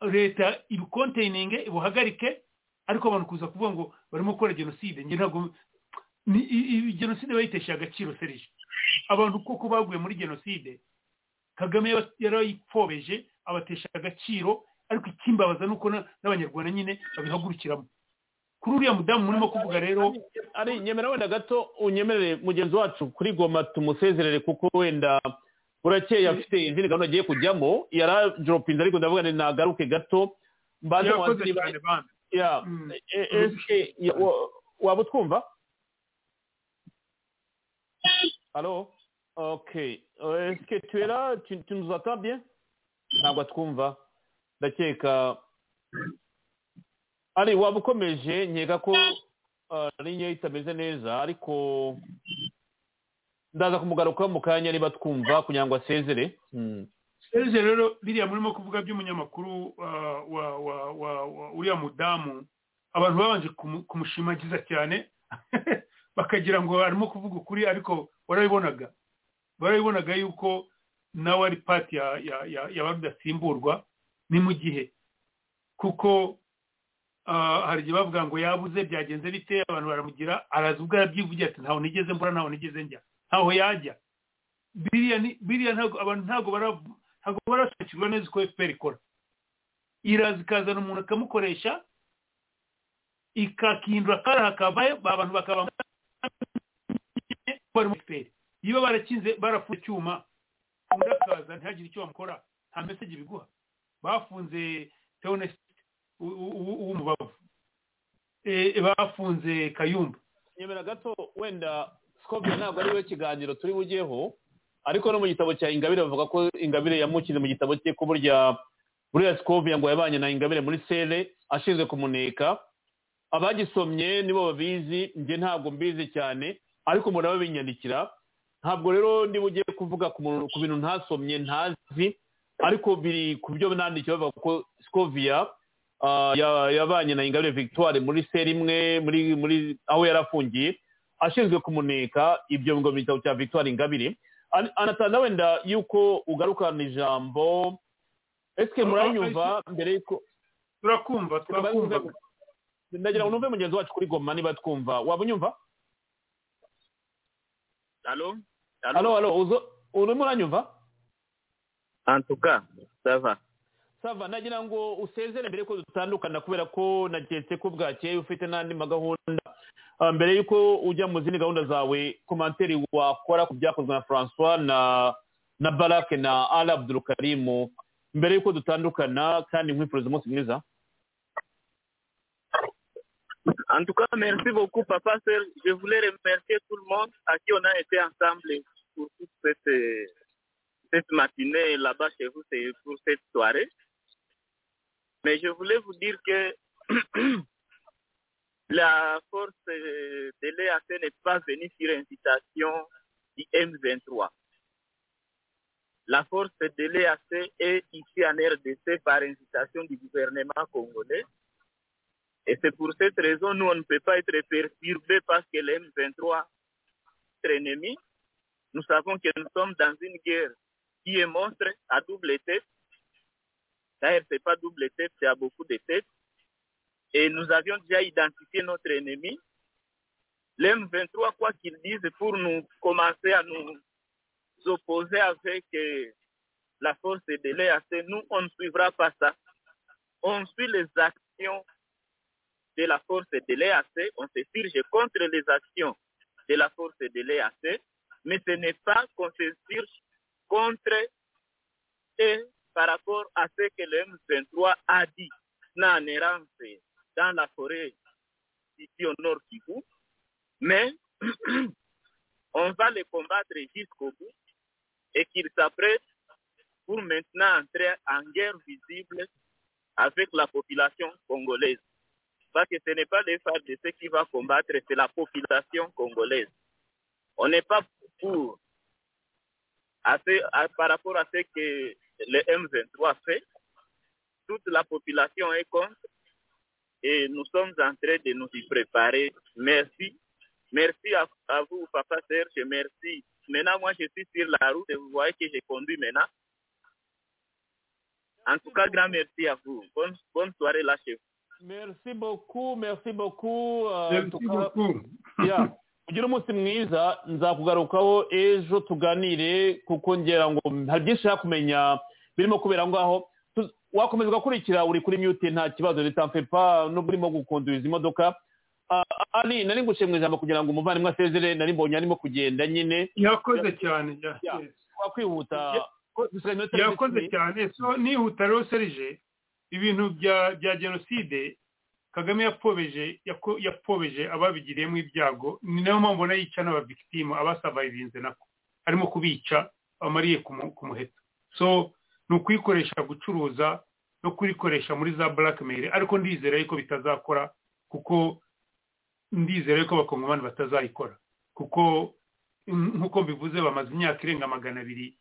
Speaker 4: leta ibukonteyinge ibuhagarike ariko abantu kuza kuvuga ngo barimo gukora jenoside ntabwo jenoside bayitesha agaciro serije abantu koko baguye muri jenoside kagame yarayipfobeje abatesha agaciro ariko ikimbabaza ni uko na- n'abanyarwanda nyine babihagurukiramo. Kuri uriya mudamu murimo kuvuga rero
Speaker 2: ari nyemera wenda gato unyemerere mugenzi wacu kuri goma tumusezerere kuko wenda burakeye afite izindi gahunda agiye kujyamo yarajoropinze ariko ndavuga ngo nagaruke gato. Mbanze
Speaker 4: Yakoze
Speaker 2: mubaze niba-
Speaker 4: cyane bana.
Speaker 2: ya. E- eske ya- wa- waba utwumva? Allô Ok. Euh, Est-ce que tu es là? Tu, tu nous entends bien? Ntabwo atwumva ndakeka. Ari waba ukomeje nkeka ko uh, linya itameze neza ariko ndaza kumugarukaho mu kanya niba twumva kugira ngo asezere. Hmm.
Speaker 4: serge rero biriya murimo kuvuga by'umunyamakuru wa wa wa wa wa uriya mudamu abantu babanje kumu- kumushimagiza cyane. Bakagira ngo arimo kuvuga ukuri ariko warabibonaga. Warabibonaga yuko nawe ari pati ya ya ya ya rudasimburwa ni mu gihe. Kuko ah, hari igihe bavuga ngo yabuze byagenze bite abantu baramugira araza ubwo arabyivugira ati ntaho nigeze mbura ntaho nigeze njya. Ntaho yajya. Biriya abantu ntabwo bara ntabwo barasobanukirwa neza uko fpr ikora. Iraza ikazana umuntu akamukoresha ikakihindura akara hakavayo abantu bakaba barimo efuperi niba barakinze barafunze icyuma undi akaza ntihagire icyo bamukora nta meseji biguha. Bafunze teonesite w'umubavu bafunze kayumba.
Speaker 2: Nyemera gato wenda sikobye ntabwo ari we kiganiro turi bugeho ariko no mu gitabo cya ingabire bavuga ko ingabire yamukize mu gitabo cye ko burya buriya sikovia ngo yabanye na ingabire muri sere ashinzwe kumuneka. Abagisomye nibo babizi njye ntabwo mbizi cyane ariko umuntu aba binyandikira. Ntabwo rero niba ugiye kuvuga ku bintu ntasomye ntazi ariko biri ku byo nandikiye bavuga ko sikovia yabanye na ingabire victoire muri seri imwe muri aho yari afungiye ashinzwe kumuneka ibyo ngo bitabo gitabo cya victoire ingabire. Anatanda wenda yuko ugarukana ijambo. Esike muranyumva mbere yuko
Speaker 4: turakumva turakumva
Speaker 2: ndagira ngo numve mugenzi wacu kuri goma niba twumva. Waba unyumva?
Speaker 16: Alo
Speaker 2: alo alo urimo uranyumva
Speaker 16: antuka sava
Speaker 2: sava nagira ngo usezere mbere yuko dutandukana kubera ko naketse ko bwakeye ufite n'andi magahunda mbere yuko ujya mu zindi gahunda zawe komanteri wakora ku byakozwe na francois na na barake na ara abdurukarimu mbere yuko dutandukana kandi nkwifuriza umunsi mwiza
Speaker 16: En tout cas, merci beaucoup, Papa Serge. Je voulais remercier tout le monde à qui on a été ensemble pour toute cette, cette matinée là-bas chez vous, c'est pour cette soirée. Mais je voulais vous dire que la force de l'EAC n'est pas venue sur incitation du M23. La force de l'EAC est ici en RDC par incitation du gouvernement congolais. Et c'est pour cette raison nous on ne peut pas être perturbés parce que le M23 est ennemi. Nous savons que nous sommes dans une guerre qui est monstre à double tête. D'ailleurs, ce n'est pas double tête, c'est à beaucoup de têtes. Et nous avions déjà identifié notre ennemi. Le M23, quoi qu'il dise, pour nous commencer à nous opposer avec la force de l'EAC, nous, on ne suivra pas ça. On suit les actions de la force de l'EAC, on se dirige contre les actions de la force de l'EAC, mais ce n'est pas qu'on se dirige contre et par rapport à ce que le M23 a dit en errance dans la forêt ici au nord Kivu, mais on va les combattre jusqu'au bout et qu'ils s'apprêtent pour maintenant entrer en guerre visible avec la population congolaise. Parce que ce n'est pas les FARDC qui va combattre, c'est la population congolaise. On n'est pas pour, par rapport à ce que le M23 fait, toute la population est contre et nous sommes en train de nous y préparer. Merci. Merci à, à vous, Papa Serge. Merci. Maintenant, moi, je suis sur la route et vous voyez que je conduis maintenant. En tout cas, grand merci à vous. Bonne, bonne soirée là chez vous.
Speaker 2: merci beaucoup merci beaucoup
Speaker 4: Merci beaucoup.
Speaker 2: ya ugire umunsi mwiza nzakugarukaho ejo tuganire kuko ngira ngo hari byinshi kumenya birimo kubera aho ngaho wakomeza ugakurikira uri kuri mute nta kibazo. Leta mfepa n'ubwo urimo gukunduriza imodoka ari nari ngushe mu ijambo kugira ngo umuvandimwe asezere nari mbonye arimo kugenda nyine.
Speaker 4: Yakoze cyane
Speaker 2: wakwihuta.
Speaker 4: Yakoze cyane. So nihuta rero serije ibintu bya bya jenoside kagame yapfobeje yapfobeje ababigiriyemo ibyago. Ni na yo mpamvu ubona yica n'abavictimu abasavayivinze nako. Arimo kubica bamariye ku mu- ku muheto. So ni ukuyikoresha gucuruza no kuyikoresha muri za blackmail. Ariko ndizera yuko bitazakora kuko ndizera yuko abakongomani batazayikora. Kuko nk'uko mbivuze bamaze imyaka irenga magana abiri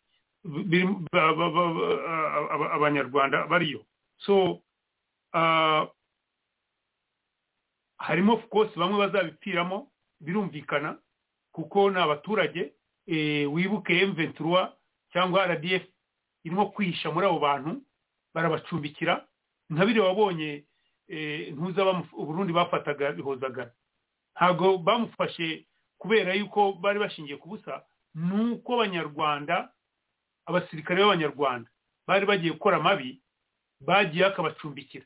Speaker 4: biri- ba- ba- ba- ba- aba- abanyarwanda bariyo. So ah, harimo of course bamwe bazabipfiramo birumvikana kuko ni abaturage eh, wibuke M23 cyangwa RDF irimo kwihisha muri abo bantu barabacumbikira nka biriya wabonye eh, ntuza uburundi bafataga bihozagara ntabwo bamufashe kubera yuko bari bashingiye ku busa ni uko abanyarwanda abasirikare b'abanyarwanda bari bagiye gukora amabi bagiye akabacumbikira.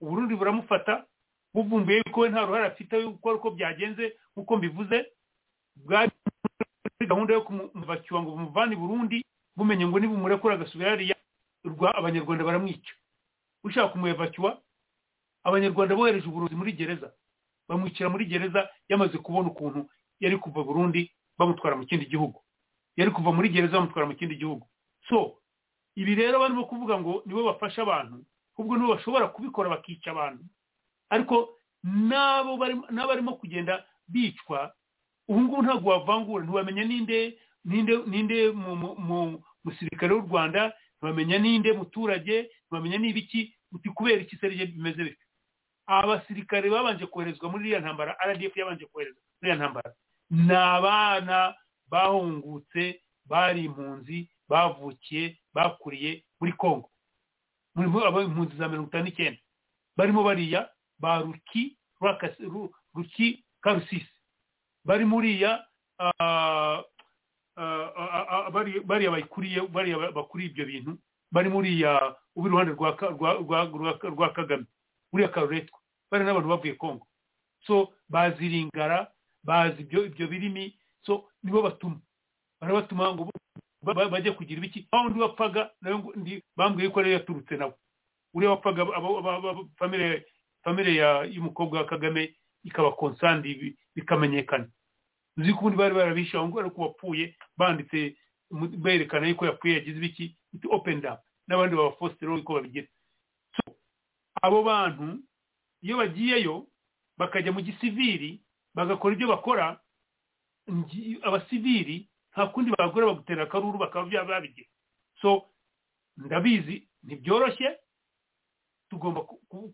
Speaker 4: Uburundi buramufata buvumbuye yuko we nta ruhare afite yuko uko byagenze nk'uko mbivuze bwari gahunda yo kumuvacyuwa ngo bumuvane i burundi bumenye ngo nibumurekura agasubira hariya rwa abanyarwanda baramwica. Ushaka kumuvacyuwa abanyarwanda bohereje uburozi muri gereza. Bamwicira muri gereza yamaze kubona ukuntu yari kuva burundi bamutwara mu kindi gihugu. Yari kuva muri gereza bamutwara mu kindi gihugu. So ibi rero barimo kuvuga ngo nibo bafasha abantu ahubwo nibo bashobora kubikora bakica abantu. Ariko n'abo n'abarimo kugenda bicwa ubu ngubu ntabwo wavangura ntiwamenya ninde ninde ninde musirikare w'u rwanda ntiwamenya ninde muturage ntiwamenya n'ibiki uti kubera iki serije bimeze bityo abasirikare babanje koherezwa muri iriya ntambara rdf yabanje koherezwa muri iriya ntambara ni abana bahungutse bari impunzi bavukiye bakuriye muri congo impunzi za mirongo itanu n'icyenda barimo bariya ba ruki ruki karusisi bari muriya bariya bayikuriye bariya bakuriye ibyo bintu. Bari muriya uba iruhande rwa kagame. Uriya karuretwa bari n'abantu bavuye congo so baziringara bazi ibyo birimi. So nibo batuma. Barabatuma ngo bajye kugira ibiki. Aho undi wapfaga nawe bambwiye ko ariyo yaturutse nawe. Uriya wapfaga famire y'umukobwa wa kagame ikaba konsandi bikamenyekana. Uzi ko ubundi bari barabishe aho ngaho ko wapfuye banditse berekana yuko yapfuye yagize ibiki? Iti openi up. N'abandi babafositero uko babigira abo bantu iyo bagiyeyo bakajya mu gisiviri bagakora ibyo bakora abasiviri nta kundi bagura bagutera akaruru bakaba babigira so ndabizi ntibyoroshye tugomba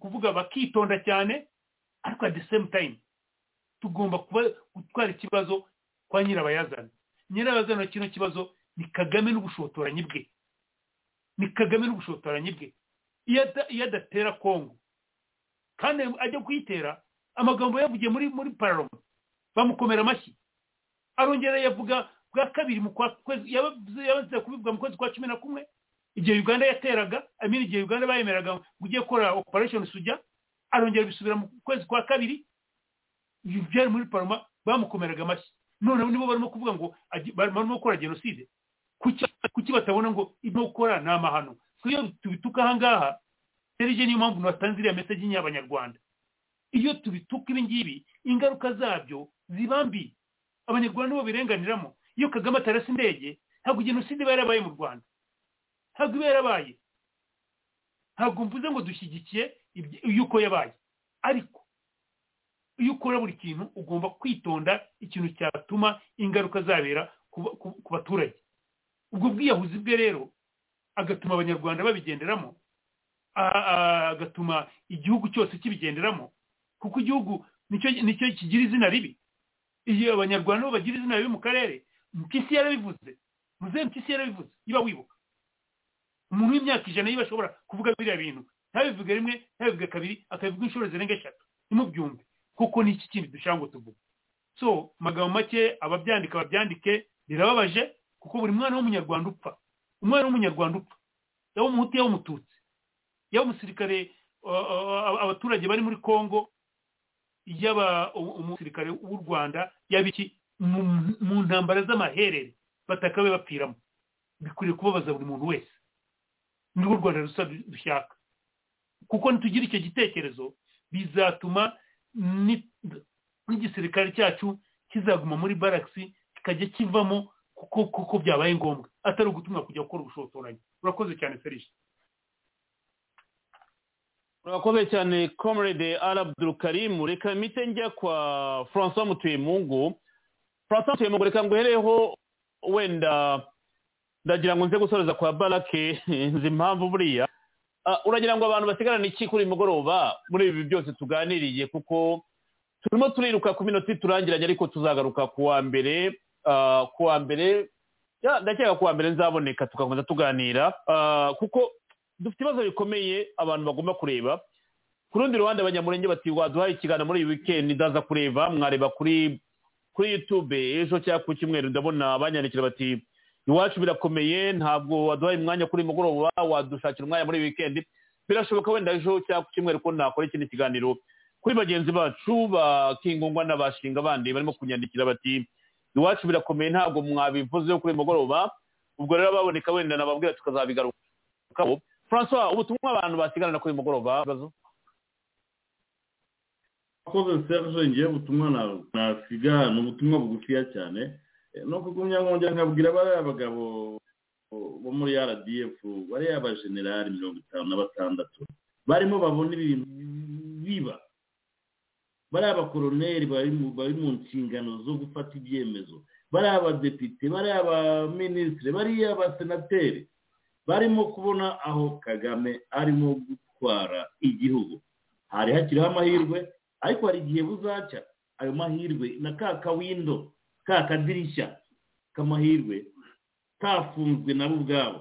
Speaker 4: kuvuga bakitonda cyane ariko at the same time tugomba gutwara ikibazo kwa nyirabayazana. Nyirabayazana kino kibazo ni kagame n'ubushotoranyi bwe. Ni kagame n'ubushotoranyi bwe. Iyo adatera kongo kandi ajya kuyitera amagambo yavugiye muri muri pararoma bamukomera amashyi. Arongera yavuga bwa kabiri mu kwezi yabaze kubivuga mu kwezi kwa cumi na kumwe igihe uganda yateraga amini igihe uganda bayemeraga ngo ugiye gukora operation sujya arongera bisubira mu kwezi kwa kabiri byari muri paroma bamukomeraga amashyi none nibo barimo kuvuga ngo barimo gukora jenoside kuki batabona ngo ibyo gukora ni amahano? Iyo tubituka ahangaha serije niyo mpamvu natanze iriya meseji y'abanyarwanda iyo tubituka ibi ngibi ingaruka zabyo ziba mbi. Abanyarwanda bo birenganiramo. Iyo kagame atarasa indege ntabwo jenoside iba yarabaye mu rwanda. Ntabwo iba yarabaye. Ntabwo mvuze ngo dushyigikiye yuko yabaye. Ariko iyo ukora buri kintu ugomba kwitonda ikintu cyatuma ingaruka zabera ku baturage. Ubwo bwiyahuzi bwe rero agatuma abanyarwanda babigenderamo agatuma igihugu cyose kibigenderamo kuko igihugu ni cyo kigira izina ribi. Iyo abanyarwanda bagira izina ribi mu karere mpyisi yarabivuze. Muzehe mpyisi yarabivuze. Iba wibuka. Umuntu w'imyaka ijana yiba ashobora kuvuga biriya bintu ntabivuge rimwe ntabivuge kabiri akabivuga inshuro zirenga eshatu ntimubyumve kuko ni iki kindi dushaka ngo tuvuge. So amagambo make ababyandika babyandike birababaje kuko buri mwana w'umunyarwanda upfa. Umwana w'umunyarwanda upfa. Yaba umuhutu yaba umututsi. Yaba umusirikare abaturage bari muri congo yaba umusirikare w'u rwanda yaba iki? Mu ntambara z'amaherere batakabe bapfiramo. Bikwiriye kubabaza buri muntu wese. Nirwo rwanda rusa dushaka kuko nitugira icyo gitekerezo bizatuma n'igisirikare cyacu kizaguma muri barakisi kikajya kivamo kuko byabaye ngombwa. Atari ugutumwa kujya gukora ubushotoranyi. Urakoze cyane serije
Speaker 2: urakoze cyane comrade arabdurukarimu reka mite njya kwa francois mutuyemungu francois mutuyemungu reka nguhereho wenda ndagira ngo nze gusoreza kwa barake nzi impamvu buriya. Uragira ngo abantu basigarane iki kuri mugoroba? Muri ibi byose tuganiriye kuko turimo turiruka ku minota turangiranye ariko tuzagaruka ku wa mbere. Ku wa mbere ndakeka ku wa mbere nzaboneka tugakomeza tuganira. Kuko dufite ibibazo bikomeye abantu bagomba kureba. Ku rundi ruhande abanyamurenge bati waduhaye ikiganiro muri iyi wikendi ndaza kureba mwareba kuri kuri yutube ejo cyangwa ku cyumweru. Ndabona banyandikira bati iwacu birakomeye ntabwo waduhaye umwanya kuri mugoroba wadushakira umwanya muri wikendi birashoboka wenda ejo cyangwa ku cyumweru ko nakora ikindi kiganiro kuri bagenzi bacu bakingungwa n'abashinga bandi barimo kunyandikira bati iwacu birakomeye ntabwo mwabivuzeho kuri mugoroba ubwo rero baboneka wenda nababwira tukazabigarukaho. Francois ubutumwa abantu basigarana kuri mugoroba ibibazo?
Speaker 3: Akoze serge ngewe ubutumwa na- nasiga ni ubutumwa bugufiya cyane. No kugumya nkongera nkabwira bariya bagabo bo muri rdf bariya abajenerali mirongo itanu na batandatu barimo babona ibintu biba. Bariya abakoroneri bari mu nshingano zo gufata ibyemezo. Bariya abadepite bariya abaminisitiri bariya abasenateri barimo kubona aho kagame arimo gutwara igihugu. Hari hakiriho amahirwe ariko hari igihe buzacya ayo mahirwe na ka kawindo. Ka kadirishya k'amahirwe kafunzwe nabo ubwabo.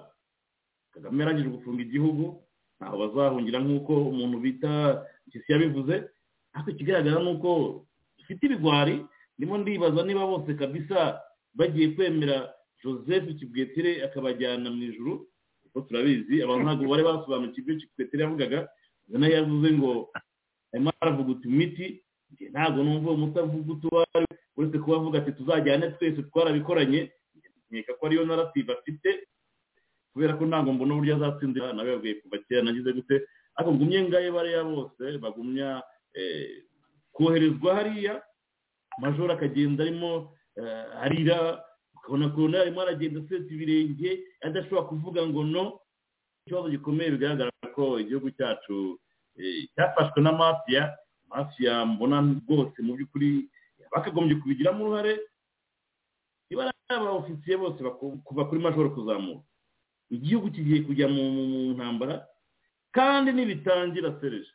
Speaker 3: Kagame yarangije gufunga igihugu ntaho bazahungira nk'uko umuntu bita mpyisi yabivuze. Ariko ikigaragara ni uko dufite ibigwari ndimo ndibaza niba bose kabisa bagiye kwemera joseph kibwetire akabajyana mu ijuru. Kuko turabizi abantu ntabwo bari basobanukiwe ibyo kibwetire yavugaga. Ubona yavuze ngo arimo aravuguta imiti ntabwo numva uwo muti avuguta uwo ari we uretse kuba avuga ati tuzajyane twese twarabikoranye. Nkeka ko ariyo narative afite kubera ko ntabwo mbona uburyo azatsindira. Nawe yabwiye kuva kera nagize gute. Ariko ngumye ngaye bariya bose bagumya eh, koherezwa hariya majoro akagenda arimo eh, arira ukabona ko arimo aragenda aseta ibirenge adashobora kuvuga ngo no. Ikibazo gikomeye bigaragara ko igihugu cyacu eh, cyafashwe na mafiya mafiya mbona rwose mu by'ukuri bakagombye kubigiramo uruhare niba ari aba ofisiye bose kuva kuri majoro kuzamuka. Igihugu kigiye kujya mu ntambara kandi nibitangira sereje.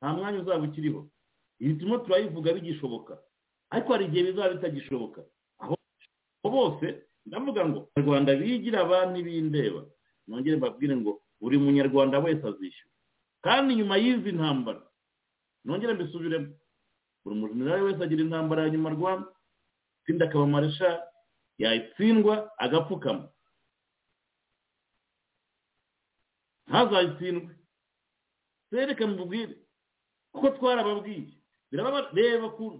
Speaker 3: Nta mwanya uzaba ukiriho. Ibi turimo turayivuga bigishoboka ariko hari igihe bizaba bitagishoboka. Aho bose ndavuga ngo abanyarwanda bigira abandi bindeba nongere mbabwire ngo buri munyarwanda wese azishyura. Kandi nyuma y'izi ntambara nongere mbisubiremo. Buri mujenerali wese agira intambara ya nyuma rwanda itsinda akaba maresha yayitsindwa agapfukama. Ntazayitsindwe. Sereka mubwire kuko twarababwiye. Reba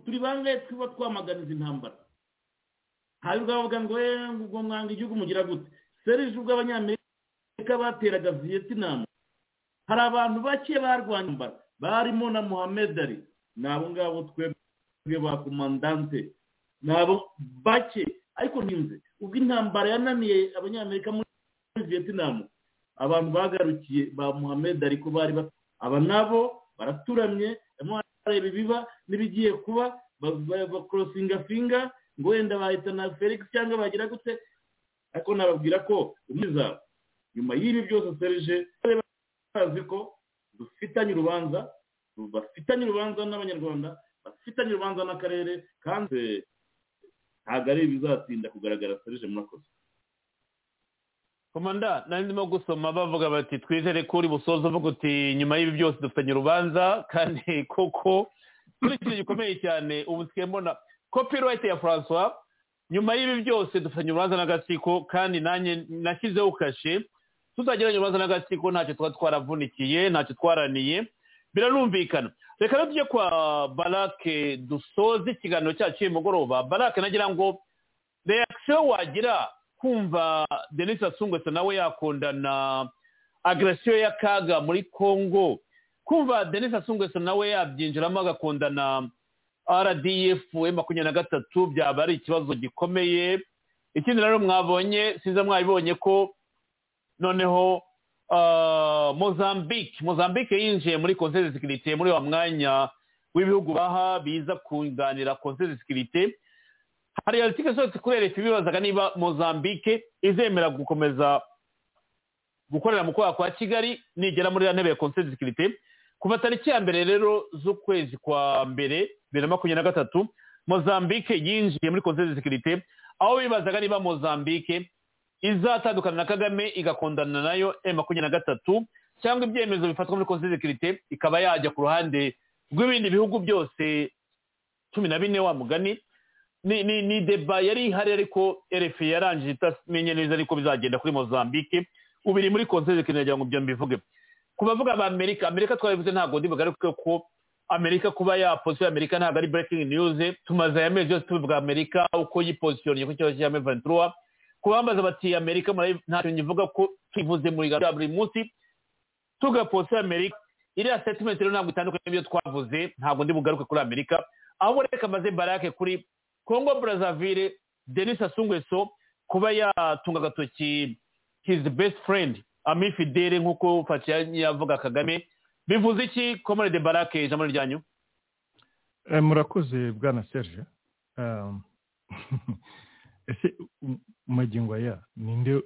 Speaker 3: turi bangahe twiba twamaganiza intambara? Hari ubwavuga ngo "Eh, ngo ubwo mwanga igihugu mugira gute? Serije ubwo abanyamerika bateraga vietnam. Hari abantu bake barwanya intambara. Barimo na muhammed ali. Ni abo ngabo twebwe ba komandante. Ni abo bake ariko ntinze ubwo intambara yananiye abanyamerika muri vietnam abantu bagarukiye ba muhammed ali ko bari ba- aba nabo baraturamye barareba ibiba n'ibigiye kuba ba- ba- bakorosinga finga ngo wenda bahita na felix cyangwa bagira gute? Ariko nababwira ko umwiza nyuma y'ibi byose serije bazi ko dufitanye urubanza bafitanye urubanza n'abanyarwanda bafitanye urubanza n'akarere kandi ntabwo ari ibizatinda kugaragara serije murakoze.
Speaker 2: Komanda nari ndimo gusoma bavuga bati twizere ko uri busoze uvuga uti nyuma y'ibi byose dufitanye urubanza kandi koko kuri ikintu gikomeye cyane ubu nsigaye mbona copyright ya francois nyuma y'ibi byose dufitanye urubanza n'agatsiko kandi nanjye nashyizeho kashe tutagiranye urubanza n'agatsiko ntacyo tuba twaravunikiye ntacyo twaraniye biranumvikana reka tujye kwa barake dusoze ikiganiro cyacu cy'uyu mugoroba. Barake nagira ngo reakisiyo wagira kumva denis asungwese nawe yakundana agresiyo y'akaga muri congo. Kumva denis asungwese nawe yabyinjiramo agakundana rdf makumyabiri na gatatu byaba ari ikibazo gikomeye. Ikindi rero mwabonye sinzi mwabibonye ko noneho mozambique. Mozambique yinjiye muri conseil de sécurité muri wa mwanya w'ibihugu baha biza kunganira conseil de sécurité. Hari article zose kuri leta bibazaga niba mozambique izemera gukomeza gukorera mu kwaha kwa kigali nigera muri ya ntebe ya conseil de sécurité. Kuva tariki ya mbere rero z'ukwezi kwa mbere bibiri na makumyabiri na gatatu mozambique yinjiye muri conseil de sécurité. Aho bibazaga niba mozambique izatandukana na kagame igakundana na yo m makumyabiri na gatatu cyangwa ibyemezo bifatwa muri de sécurité ikaba yajya ku ruhande rw'ibindi bihugu byose cumi na bine wa mugani. Ni ni deba yari ihari ariko rfi yarangije itamenye neza ariko bizagenda kuri mozambique. Ubu iri muri de sécurité nagira ngo ibyo mbivuge. Ku bavuga ba amerika amerika twabivuze ntabwo ndi bugaruke ko amerika kuba yapozisiyo amerika ntabwo ari breaking news. Tumaze aya mezi yose tubivuga amerika uko yipozisiyoniye ku kibazo cya meventura ku bambaza bati amerika ntacyo nyivuga ko tuyivuze muri gahunda buri munsi. Tuga pozisiyo amerika. Iriya statement rero ntabwo itandukanye n'ibyo twavuze ntabwo ndi bugaruke kuri amerika. Ahubwo reka maze barake kuri congo brazzaville denis asungweso kuba yatunga agatoki his best friend ami fidele nk'uko faciya yavuga kagame. Bivuze iki komore de barake ijambo ryanyu?
Speaker 5: Murakoze bwana serge. ese magingo aya ninde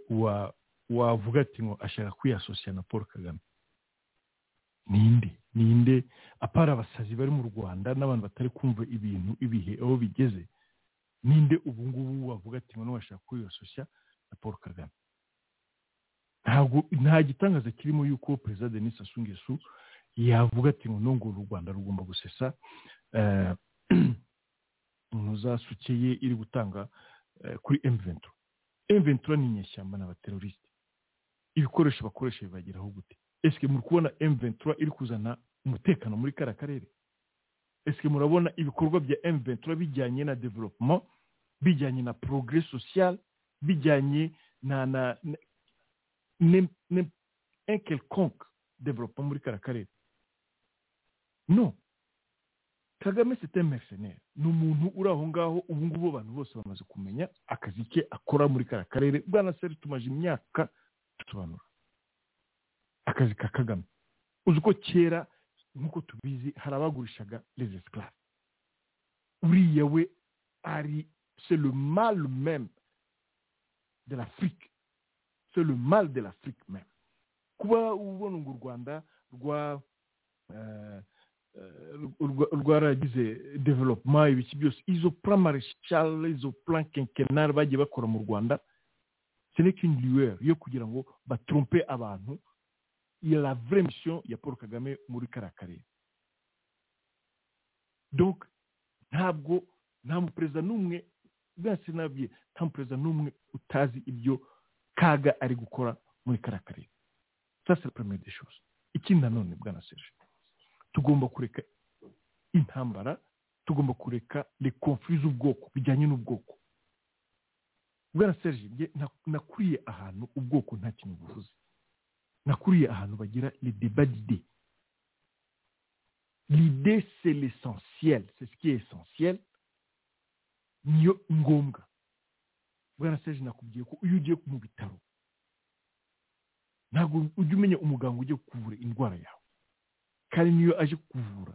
Speaker 5: wavuga ati ngo ashaka kwiyasosiya na paul kagame? Ninde ninde apara abasazi bari mu rwanda n'abantu batari kumva ibintu ibihe aho bigeze ninde ubu ngubu wavuga ati ngo n'uwashaka kwiyasosiya na paul kagame? Ntabwo nta gitangaza kirimo yuko perezida denis asungesu yavuga ati ngo nungu u rwanda rugomba gusesa ntuzasukeye iri gutanga kuri emventura emventura ni inyeshyamba n'abaterorisite ibikoresho bakoresha bibageraho gute? Ese muri kubona emventura iri kuzana umutekano muri kariya karere? Ese murabona ibikorwa bya emventura bijyanye na development bijyanye na progrès social bijyanye na na un quelconque development muri kariya karere? No kagame mercenaire ni umuntu uri aho ngaho ubu ngubu abantu bose bamaze kumenya akazi ke akora muri kariya karere. Bwana seri tumaze imyaka tusobanura. Akazi ka kagame. Uzi ko kera nk'uko tubizi hari abagurishaga esclaves uriya we ari le mal même de c'est le mal de l'afrique même. Kuba ubona ngo u rwanda rwa rwaragize development ibiki byose. Izo plan marechal izo plan quinquennal bagiye bakora mu rwanda qu'une lueur yo kugira ngo batrompe abantu. La vraie mission ya paul kagame muri kariya karere donc ntabwo nta muperezida n'umwe bwase nabwiye nta muperezida n'umwe utazi ibyo kaga ari gukora muri kariya karere ça c'est la première des choses. Ikindi nanone bwana serge. Tugomba kureka intambara tugomba kureka conflits z'ubwoko bijyanye n'ubwoko. Bwana serge nakuriye ahantu ubwoko nta kintu buvuze. Nakuriye ahantu bagira d'idées. L'idée c'est l'essentiel c'est ce qui est essentiel niyo ngombwa. Bwana serge nakubwiye ko iyo ugiye mu bitaro ntabwo ujya umenya umuganga ugiye kuvura indwara yawe. Kandi niyo aje kuvura.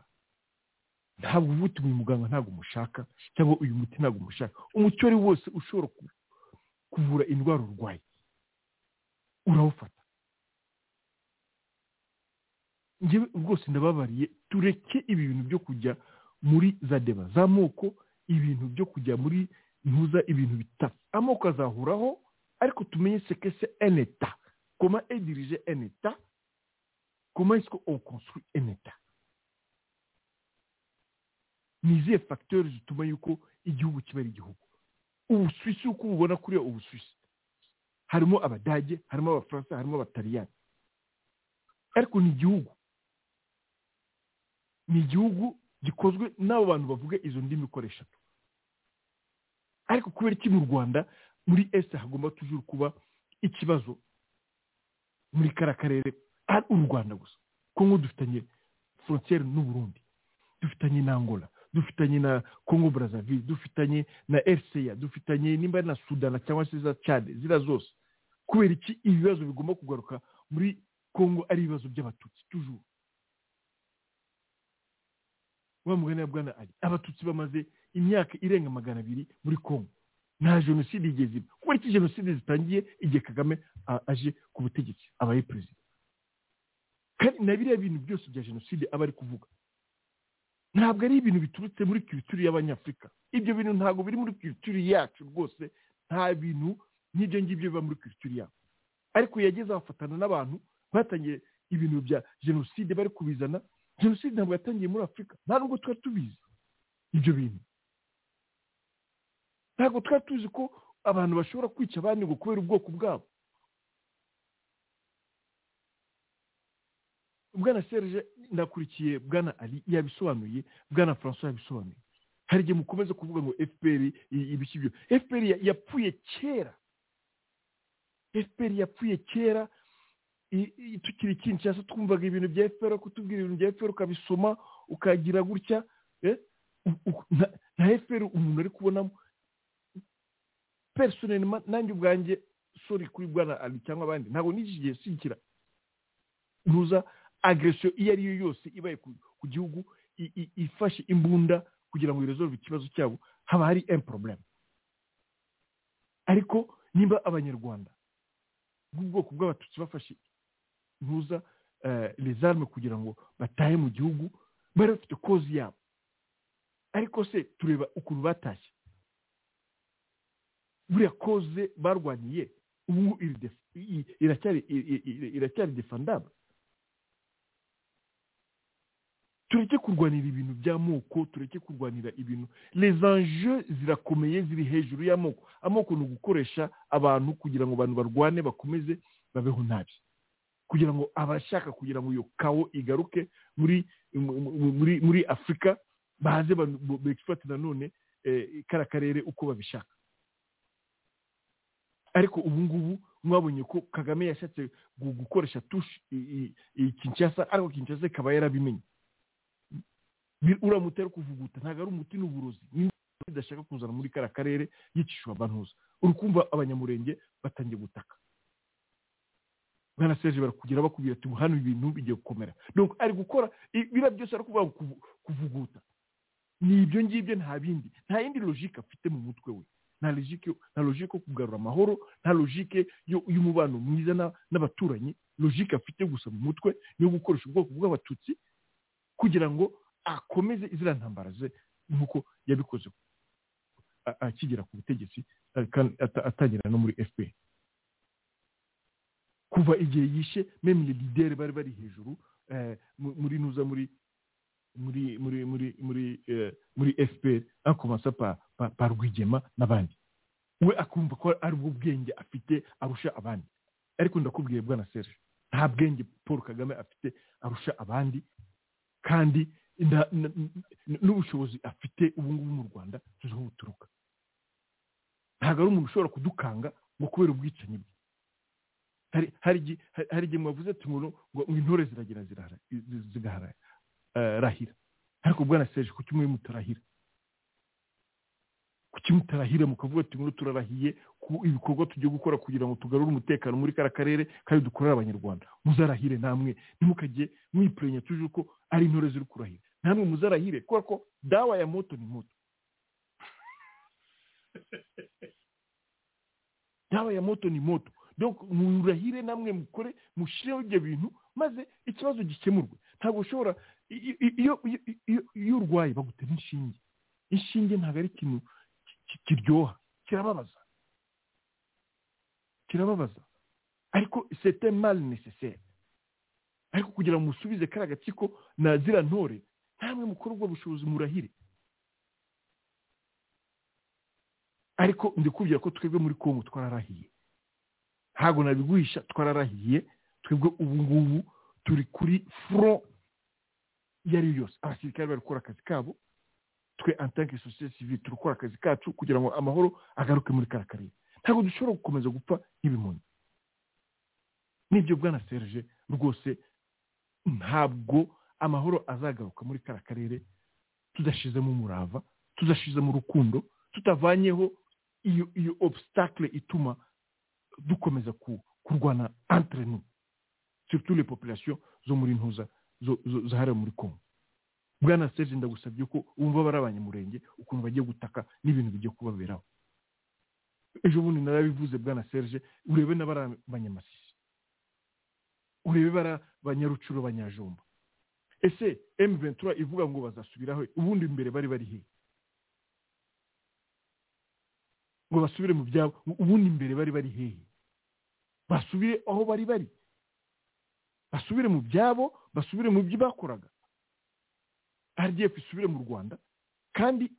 Speaker 5: Ntabwo uvuga uti uyu muganga ntabwo umushaka cyangwa uyu muti ntabwo umushaka. Umuti uwo ari wose ushobora kuvura indwara urwaye. Urawufata. Njyewe rwose ndababariye tureke ibi bintu byo kujya muri za deba. Z'amoko ibintu byo kujya muri ntuza ibintu bitatu amoko azahuraho ariko tumenye seke se eneta dirigé un État, comment est-ce qu'on construit un État. ni izihe fagiteri zituma yuko igihugu kiba ari igihugu. Ubusuwisi uko ububona kuriya ubusuwisi. Harimo abadage harimo abafaransa harimo abataliyani. Ariko ni igihugu. Ni igihugu gikozwe n'abo bantu bavuga izo ndimi uko eshatu ariko kubera iki mu rwanda muri ese hagomba tujuru kuba ikibazo. Muri kariya karere ari u rwanda gusa kongo dufitanye frontiere n'uburundi dufitanye na angola. Dufitanye na congo brazzaville. Dufitanye na rca dufitanye nimba na sudana cyangwa se za cade ziriya zose kubera iki ibibazo bigomba kugaruka muri congo ari ibibazo by'abatutsi tujuru wa mugani wa bwana ari abatutsi bamaze imyaka irenga magana abiri muri congo nta jenoside igeze iba kubera iki jenoside zitangiye igihe kagame aje ku butegetsi abaye perezida kandi na biriya bintu byose bya jenoside aba ari kuvuga. Ntabwo ari ibintu biturutse muri kirituri y'abanyafurika ibyo bintu ntabwo biri muri kirituri yacu rwose nta bintu nk'ibyo ngibyo biba muri kirituri yabo ariko yageze abafatana n'abantu batangiye ibintu bya jenoside bari kubizana. Jenoside ntabwo yatangiye muri afurika nta nubwo twari tubizi ibyo bintu. Ntabwo twari tuzi ko abantu bashobora kwica abandi ngo kubera ubwoko bwabo. Bwana serge ndakurikiye bwana ali yabisobanuye bwana francois yabisobanuye. Hari igihe mukomeza kuvuga ngo fpr i- ibiki byo. Fpr ya- yapfuye kera. Fpr yapfuye kera. Tukiri kinshasa twumvaga ibintu bya fpr kutubwira ibintu bya fpr ukabisoma ukagira gutya eh, nta fpr umuntu ari kubonamo. Personelma nanjye ubwanjye sorry kuri bwana ali cyangwa abandi ntabwo n'igihe shyigikira ntuza agresiyo iyo ari yo yose ibaye ku, gihugu ifashe imbunda kugira ngo iresolve ikibazo cyabo haba hari un problème. Ariko niba abanyarwanda bw'ubwoko bw'abatutsi bafashe ntuza eh, les armes kugira ngo batahe mu gihugu bari bafite kozi yabo. Ariko se tureba ukuntu batashye. Buriya koze barwaniye ubu iracyari i- i- i- iracyari defendable tureke kurwanira ibintu by'amoko tureke kurwanira ibintu. Enjeux zirakomeye ziri hejuru y'amoko. Amoko ni ugukoresha abantu kugira ngo abantu barwane bakomeze babeho nabi. Kugira ngo abashaka kugira ngo iyo kawo igaruke muri mu- mu- muri muri afurika baze begifate nanone eh, kara karere uko babishaka. Ariko ubu ngubu mwabonye ko kagame yashatse gu- gukoresha tushe i- i- i kinshasa ariko kinshasa ikaba yarabimenye. Bi- uriya muti ari kuvuguta ntabwo ari umuti n'uburozi. Ni idashaka kuzana muri kara karere yicishwa abantuza uri kumva abanyamurenge batangiye gutaka. Bwana serge barakugera bakubwira ati hano ibintu bigiye gukomera. Donc ari gukora biriya byose ari kuvuga kuvuguta. Ni ibyo ngibyo nta bindi. Nta yindi logike afite mu mutwe we. Nta logike nta logike yo kugarura amahoro nta logike y'umubano mwiza na- n'abaturanyi. Logike afite gusa mu mutwe ni yo gukoresha ubwoko bw'abatutsi kugira ngo akomeze ziriya ntambara ze nk'uko yabikoze akigera ku butegetsi atangira no muri fpr kuva igihe yishe meme les leaders bari bari hejuru eh, mu- muri nuza muri muri muri muri muri eh, muri fpr akomansa pa rwigema n'abandi. We akumva ko ari bwo bwenge afite arusha abandi. Ariko ndakubwiye bwana serge nta bwenge paul kagame afite arusha abandi. Kandi n'ubushobozi afite ubu ngubu mu rwanda tuzi aho buturuka ntabwo ari umuntu ushobora kudukanga ngo kubera ubwicanyi bwe. Hari igihe mwavuze ati ngo intore ziragira zirahara zi- zigahara eh, ariko bwana serge kuki mwe mutarahira kuki mutarahira mukavuga ati ngo turarahiye ku ibikorwa tugiye gukora kugira ngo tugarure umutekano muri kara karere kandi dukorere abanyarwanda. Muzarahire namwe ntimukajye mwipurenya tuje ko ari intore ziri kurahira. Namwe muzarahire kubera ko dawa ya moto ni moto. Dawa ya moto ni moto. Murahire namwe mukore mushireho ibyo bintu maze ikibazo gikemurwe. Ntabwo ushobora iyo urwaye bagutera inshinge. Inshinge ntabwo ari ikintu ki- kiryoha. Kirababaza. Kirababaza. Ariko sete mal necessaire ariko kugira ngo musubize kariya gatsiko na ziriya ntore namwe mukore ubwo bushobozi murahire. Ariko ndikubwira ko twebwe muri kongo twararahiye. Ntabwo nabiguhisha twararahiye. Twebwe ubu ngubu turi kuri front iyo ari yo yose. Abasirikare bari gukora akazi kabo. Twe que société civile turi gukora akazi kacu kugira ngo amahoro agaruke muri kara karere ntabwo dushobora gukomeza gupfa nk'ibimuni n'ibyo bwana serge rwose ntabwo amahoro azagaruka muri kara karere tudashizemo umurava tudashizemo urukundo tutavanyeho iyo iyo obstacle ituma dukomeza ku- kurwana entre nous surtout les zo muri ntuza zahariwe muri congo. Bwana serge ndagusabye ko wumva bari abanyamurenge ukuntu bagiye gutaka n'ibintu bigiye kubaberaho. Ejo bundi narabivuze bwana serge urebe n'abari abanyamasisi urebe bari abanyarucuro abanyajomba ese m23 ivuga ngo bazasubiraho ubundi imbere bari bari hehe ngo basubire mu byabo ubundi imbere bari bari hehe basubire aho bari bari? Basubire mu byabo? Basubire mu byo bakoraga? Rdf isubire mu rwanda? Kandi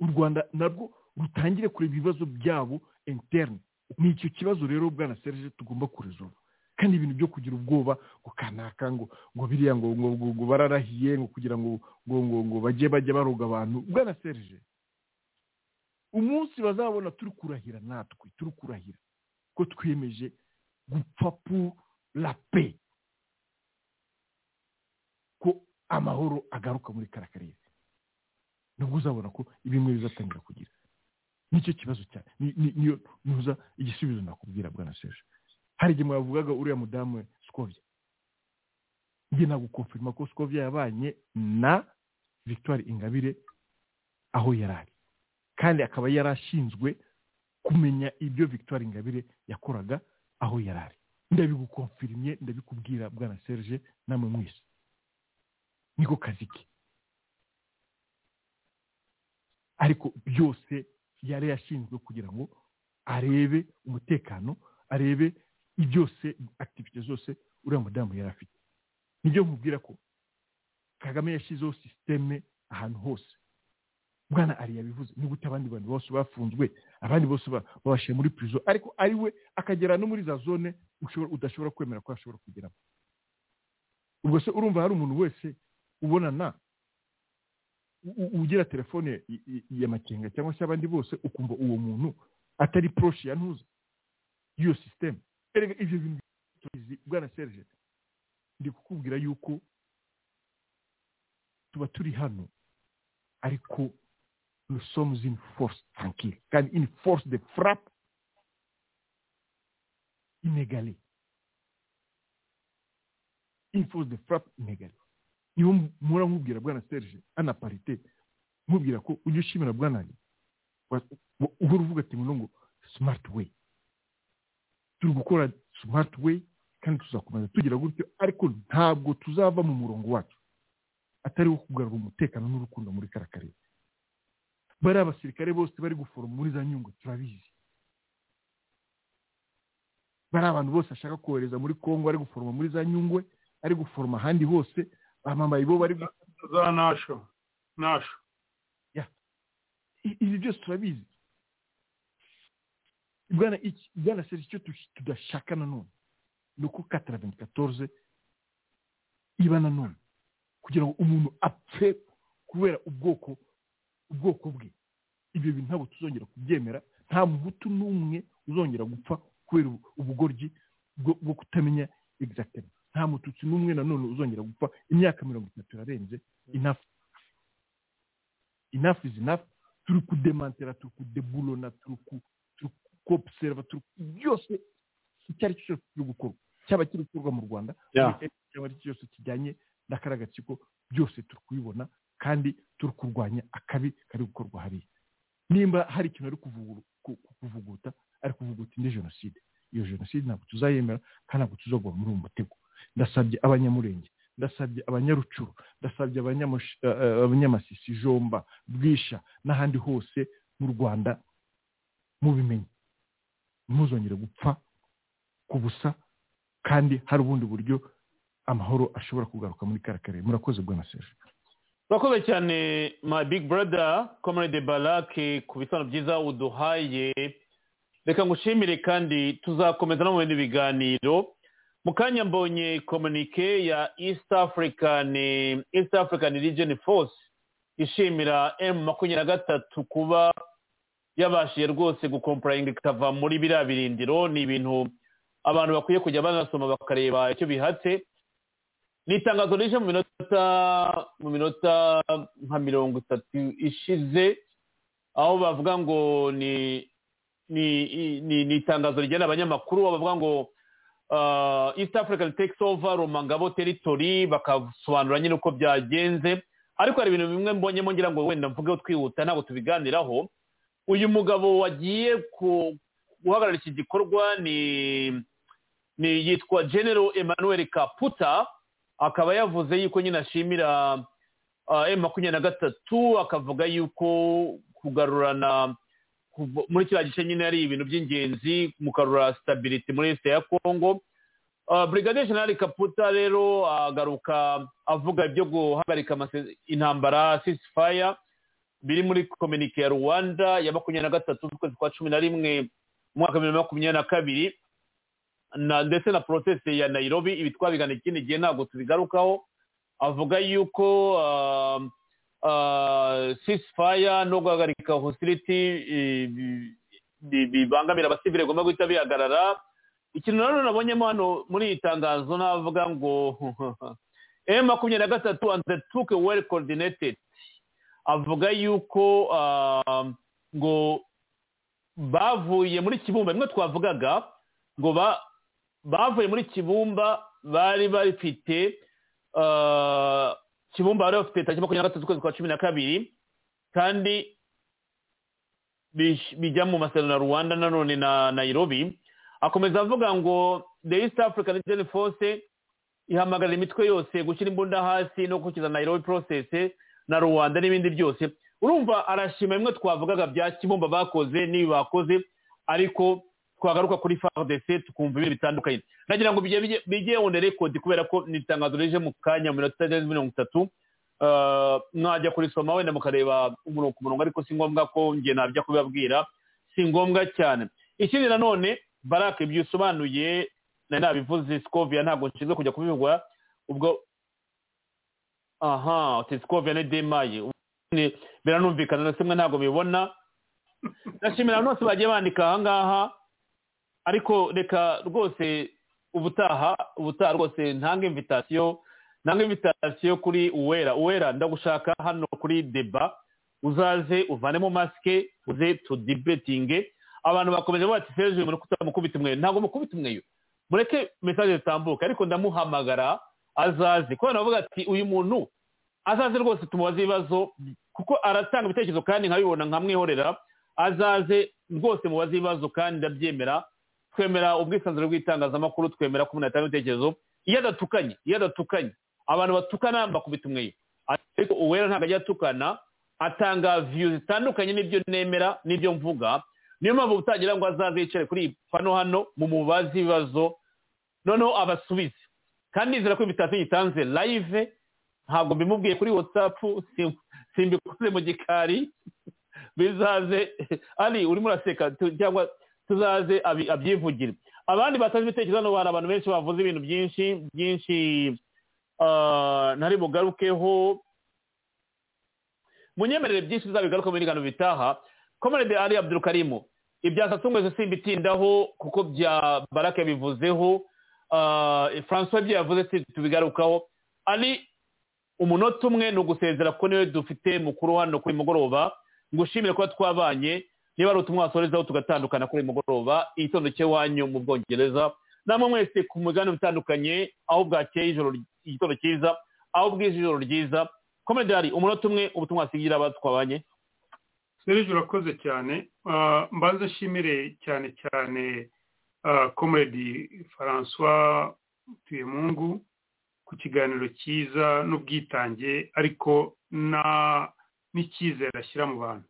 Speaker 5: u rwanda narwo rutangire kureba ibibazo byabo interne. Ni icyo kibazo rero bwana serge tugomba kuresolva kandi ibintu byo kugira ubwoba ngo kanaka ngo ngo biriya ngo ngo ngo, ngo bararahiye ngo kugira ngo ngo ngo ngo bajye bajya baroga abantu. Bwana serge umunsi bazabona turi kurahira natwe turi kurahira ko twiyemeje gupfa la paix ko amahoro agaruka muri kara ni bwo uzabona ko ibimwe bizatangira kugira. Nicyo kibazo cyane ni- ni- niyo nuza igisubizo nakubwira bwana hari igihe mwavugaga uriya mudamu we sikovia njye nagukonfirima ko sikovia yabanye na victoire ingabire aho yari ari. Kandi akaba yari ashinzwe kumenya ibyo victoire ingabire yakoraga aho yari ari. Ndabigukonfirimye ndabikubwira bwana serge namwe mwese. Niko kazi ke. Ariko byose yari yashinzwe kugira ngo arebe umutekano arebe ibyose akitivite zose uriya mudamu yari afite. Nibyo nkubwira ko kagame yashyizeho sisiteme ahantu hose. Bwana ari yabivuze. Ni gute abandi bantu bose bafunzwe abandi bose ba- babashyira muri prison. Ariko ari we akagera no muri za zone udashobora kwemera ko ashobora kugeramo ubwo se urumva hari umuntu wese ubonana ugira telefone ya makenga cyangwa se abandi bose ukumva uwo muntu atari proche ya ntuza y'iyo sisiteme ibyo bintu tubizi bwana serge ndi kukubwira yuko tuba turi hano ariko nous sommes une force tranquille. Kandi une force de frappe inégalée. Une force de frappe inégalée. Niyo mpora nkubwira bwana serge ana parite nkubwira ko ujya ushimira bwana uhora uvuga ati ngo smart way turi gukora smart way kandi tuzakomeza tugira gutyo ariko ntabwo tuzava mu murongo wacu. Atari wo kugarura umutekano n'urukundo muri karere bari abasirikare bose bari guforoma muri za nyungwe turabizi. Bari abantu bose ashaka kohereza muri kongo ari guforoma muri za nyungwe ari guforoma ahandi hose bamamaye bo bari
Speaker 4: za nasho. Nasho.
Speaker 5: Ibi byose turabizi. Bwana iki bwana seri icyo tudashaka nanone ni uko kataraventy katorze iba nanone kugira ngo umuntu apfe kubera ubwoko ubwoko bwe. Ibyo bintu ntabwo tuzongera kubyemera nta muhutu n'umwe uzongera gupfa kubera ubu- ubugoryi bwo kutamenya exactement nta mututsi n'umwe nanone uzongera gupfa. Imyaka mirongo itatu irarenze enough. Enough is enough. Turi kudemantera turi kudebulona turi kobuserva turi byose icyo ari cyo cyose kiri gukorwa cyaba kiri gukorwa mu rwanda cyaba ari cyo cyose kijyanye n'akari agatsiko byose turi kubibona kandi turi kurwanya akabi kari gukorwa hariya. Nimba hari ikintu ari kuvugu- ku- ku- kuvuguta ari kuvuguta indi jenoside. Iyo jenoside ntabwo tuzayemera kandi ntabwo tuzagwa muri uwo mutego. Ndasabye abanyamurenge ndasabye abanyarucuru ndasabye eh, eh, abanyamasisi jomba bwisha n'ahandi hose mu rwanda mubimenye. Ntuzongere gupfa ku busa kandi hari ubundi buryo amahoro ashobora kugaruka muri kara karere murakoze bwana serge.
Speaker 2: Urakoze cyane my big brother comrade barake ku bisobanuro byiza uduhaye. Reka ngushimire kandi tuzakomeza no mu bindi biganiro. Mu kanya mbonye komunike ya east african east african region force ishimira m makumyabiri na gatatu kuba yabashije rwose gukomporayinga ikava muri biriya birindiro ni ibintu abantu bakwiye kujya banasoma bakareba icyo bihatse ni itangazo rije mu minota mu minota nka mirongo itatu ishize aho bavuga ngo ni ni ni ni itangazo rigena abanyamakuru aho bavuga ngo uh, east african takes over rumangabo territory bakasobanura nyine uko byagenze. Ariko hari ibintu bimwe mbonyemo ngira ngo wenda mvugeho twihuta ntabwo tubiganiraho. Uyu mugabo wagiye guhagarara iki gikorwa ni ni yitwa general emmanuel kaputa akaba yavuze yuko nyine ashimira emu makumyabiri na gatatu akavuga yuko kugarurana muri kiriya gice nyine ari ibintu by'ingenzi mu kugarura sitabiriti muri esite ya kongo Uh, brigadier general kaputa rero agaruka avuga ibyo guhagarika intambara ceasefire. Biri muri kominike ya rwanda ya makumyabiri na gatatu z'ukwezi kwa cumi na rimwe mu mwaka wa bibiri na makumyabiri na kabiri ndetse na porosesi ya nayirobi ibi twabigana ikindi gihe ntabwo tubigarukaho. Avuga yuko sisifaya no guhagarika hostility bibangamira abasivile bigomba guhita bihagarara. Ikintu rero nabonyemo hano muri iyi tangazo navuga ngo emu makumyabiri na gatatu undertook well coordinated. Avuga yuko ngo bavuye muri kibumba bimwe twavugaga ngo bavuye muri kibumba bari bafite kibumba bari bafite tariki makumyabiri na gatatu ukwezi kwa cumi na kabiri kandi bijya mu masezerano na rwanda nanone na nairobi akomeza avuga ngo the east african intelligence force ihamagarira imitwe yose gushyira imbunda hasi no gukurikiza nairobi process na rwanda n'ibindi byose. Urumva arashima bimwe twavugaga bya kibumba bakoze n'ibi bakoze ariko twagaruka kuri fardc tukumva ibintu bitandukanye. Nagira ngo bijye on record kubera ko ni itangazo rije mu kanya mu minota itarenze mirongo itatu. Mwajya kurisoma wenda mukareba umurongo ku murongo ariko si ngombwa ko njye na byo kubibabwira si ngombwa cyane. Ikindi nanone barake ibyo usobanuye nari nabivuze sikovia ntabwo nshinzwe kujya kubivugwa ubwo aha uti sikovia ni demaye biranumvikana na simwe ntabwo bibona. Ndashimira abantu bose bagiye bandika aha ngaha ariko reka rwose ubutaha ubutaha rwose ntanga invitasiyo ntanga invitasiyo kuri uwera. Uwera ndagushaka hano kuri deba uzaze uvanemo masike uze tudibetinge abantu bakomeje bati uyu muntu kutamukubita umweyo ntabwo mukubita umweyo mureke mesaje zitambuka ariko ndamuhamagara. Azaze. Kubera bavuga ati uyu muntu azaze rwose tumubaze ibibazo kuko aratanga ibitekerezo kandi nkabibona nkamwihorera azaze rwose mubaze ibibazo kandi ndabyemera. Twemera ubwisanzure bw'itangazamakuru twemera ko umuntu yatanga ibitekerezo. Iyo adatukanye iyo adatukanye abantu batukana bakubita umweyo ariko uwera ntabwo ajya atukana atanga viyu zitandukanye n'ibyo nemera n'ibyo mvuga. Niyo mpamvu utagira ngo azaze yicare kuri pano hano mu mubazi ibibazo. Noneho abasubize. Kandi nizera ko invitasiyo yitanze live ntabwo mbimubwiye kuri watsapu simbikoze mu gikari. Bizaze ari urimo uraseka cyangwa tuzaze abyivugire. Abandi batanze ibitekerezo hano hari abantu benshi bavuze ibintu byinshi byinshi ntari bugarukeho. Munyemerere byinshi bizabigaruka muri gano bitaha. Komerede ari abdurukarimu ibya satungo simbitindaho kuko bya barake bivuzeho francois ibyo yavuze tubigarukaho. Ari umunota umwe ni ugusezera kuko ni we dufite mukuru hano kuri mugoroba. Ngo ushimire kuba twabanye. Niba ari ubutumwa wasorezaho tugatandukana kuri mugoroba. Igitondo cy'iwanyu mu bwongereza. Namwe mwese ku mugani utandukanye aho bwakeye ijoro igitondo cyiza aho bwije ijoro ryiza. Komedari umunota umwe ubutumwa wasigira aba twabanye.
Speaker 4: Serije urakoze cyane. Mbanza nshimire cyane cyane komedi francois tuyemungu ku kiganiro cyiza n'ubwitange ariko n'icyizere ashyira mu bantu.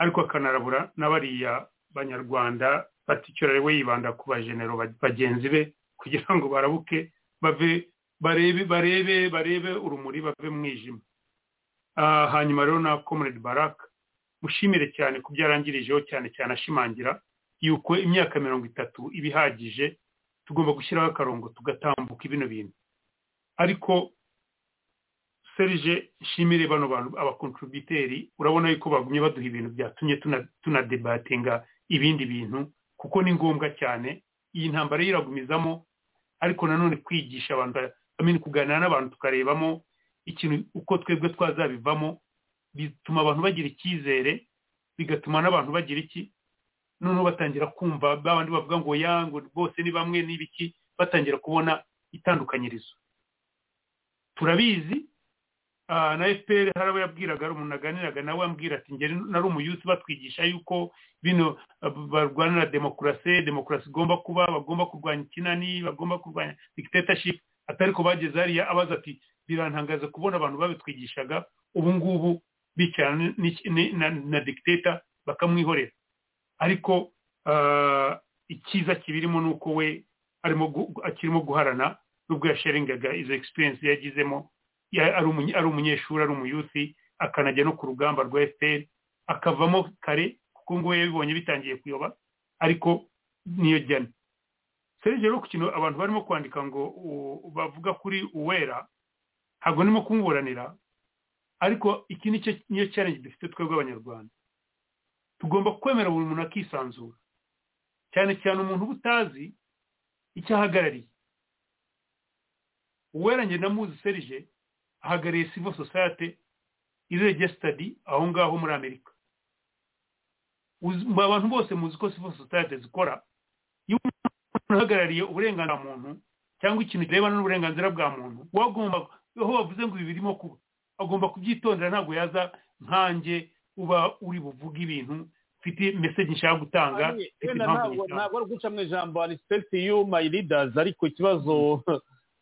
Speaker 4: Ariko akanarabura n'abariya banyarwanda baticyorere we yibanda ku bajenero bagenzi be kugira ngo barabuke bave barebe barebe barebe urumuri bave mwijima. Hanyuma rero na comrade baraka mushimire cyane ku byarangirijeho cyane cyane ashimangira yuko imyaka mirongo itatu iba ihagije tugomba gushyiraho akarongo tugatambuka bino bintu. Ariko serije shimire bano bantu abakontributeri urabona yuko bagumye baduha ibintu byatumye tunadebatinga ibindi bintu kuko ni ngombwa cyane. Iyi ntambara yiragumizamo ariko nanone kwigisha abantu kuganira n'abantu tukarebamo ikintu uko twebwe twazabivamo bituma abantu bagira icyizere bigatuma n'abantu bagira iki? Noneho batangira kumva babandi bavuga ngo ya ngo bose ni bamwe n'ibiki batangira kubona itandukanyirizo. Turabizi na fpr hari abo yabwiraga umuntu aganiraga nawe ambwira ati ngeri nari umuyuti batwigisha yuko bino barwanira demokarasi demokarasi igomba kuba bagomba kurwanya ikinani bagomba kurwanya dictatorship. Atari ko bageze hariya abaza ati birantangaza kubona abantu babitwigishaga ubu ngubu bicara na dictator bakamwihorera. Ariko icyiza kibirimo ni uko we akirimo guharana nubwo yasharingaga izo experience yagizemo. Ari umunyeshuri ari umuyuthi akanajya no ku rugamba rwa fpr akavamo kare kuko ngubu yabibonye bitangiye kuyoba ariko niyo jyana. Serije rero ku kintu abantu barimo kwandika ngo bavuga kuri uwera ntabwo ndimo kumuburanira ariko iki ni cyo niyo challenge dufite twebwe abanyarwanda. Tugomba kwemera buri muntu akisanzura. Cyane cyane umuntu uba utazi icyo ahagarariye uwera njye ndamuzi serije ahagarariye civil society iri registered aho ngaho muri amerika. Abantu bose muzi ko civil society zikora iyo umuntu ahagarariye uburenganzira bwa muntu cyangwa ikintu kirebana n'uburenganzira bwa muntu wagomba aho bavuze ngo ibi birimo kuba agomba kubyitondera ntabwo yaza nkanjye uba uri buvuge ibintu mfite message nshaka gutanga
Speaker 2: ntabwo ari guca mu ijambo respect you my leaders ariko ikibazo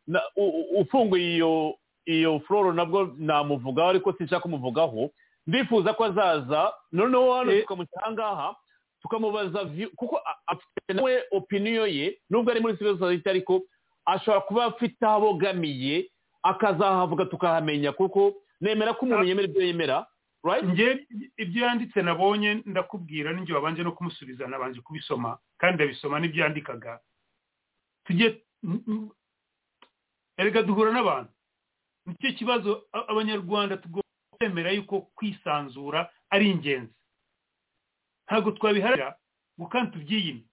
Speaker 2: ufunguye iyo iyo floro nabwo namuvugaho ariko sinshaka kumuvugaho. Ndifuza ko azaza noneho hano tukamushyira aha ngaha tukamubaza kuko afite nawe opinion ye nubwo ari muri civil society ariko ashobora kuba afite aho abogamiye akazahavuga tukahamenya kuko nemera ko umuntu yemera ibyo yemera.
Speaker 4: Njye ibyo yanditse nabonye ndakubwira n'ingihe wabanje no kumusubiza nabanje kubisoma. Kandi ndabisoma n'ibyo yandikaga tujye erega duhura n'abantu. Nicyo kibazo abanyarwanda tugomba kwemera yuko kwisanzura ari ingenzi? Ntabwo twabiharira ngo kandi tubyiyime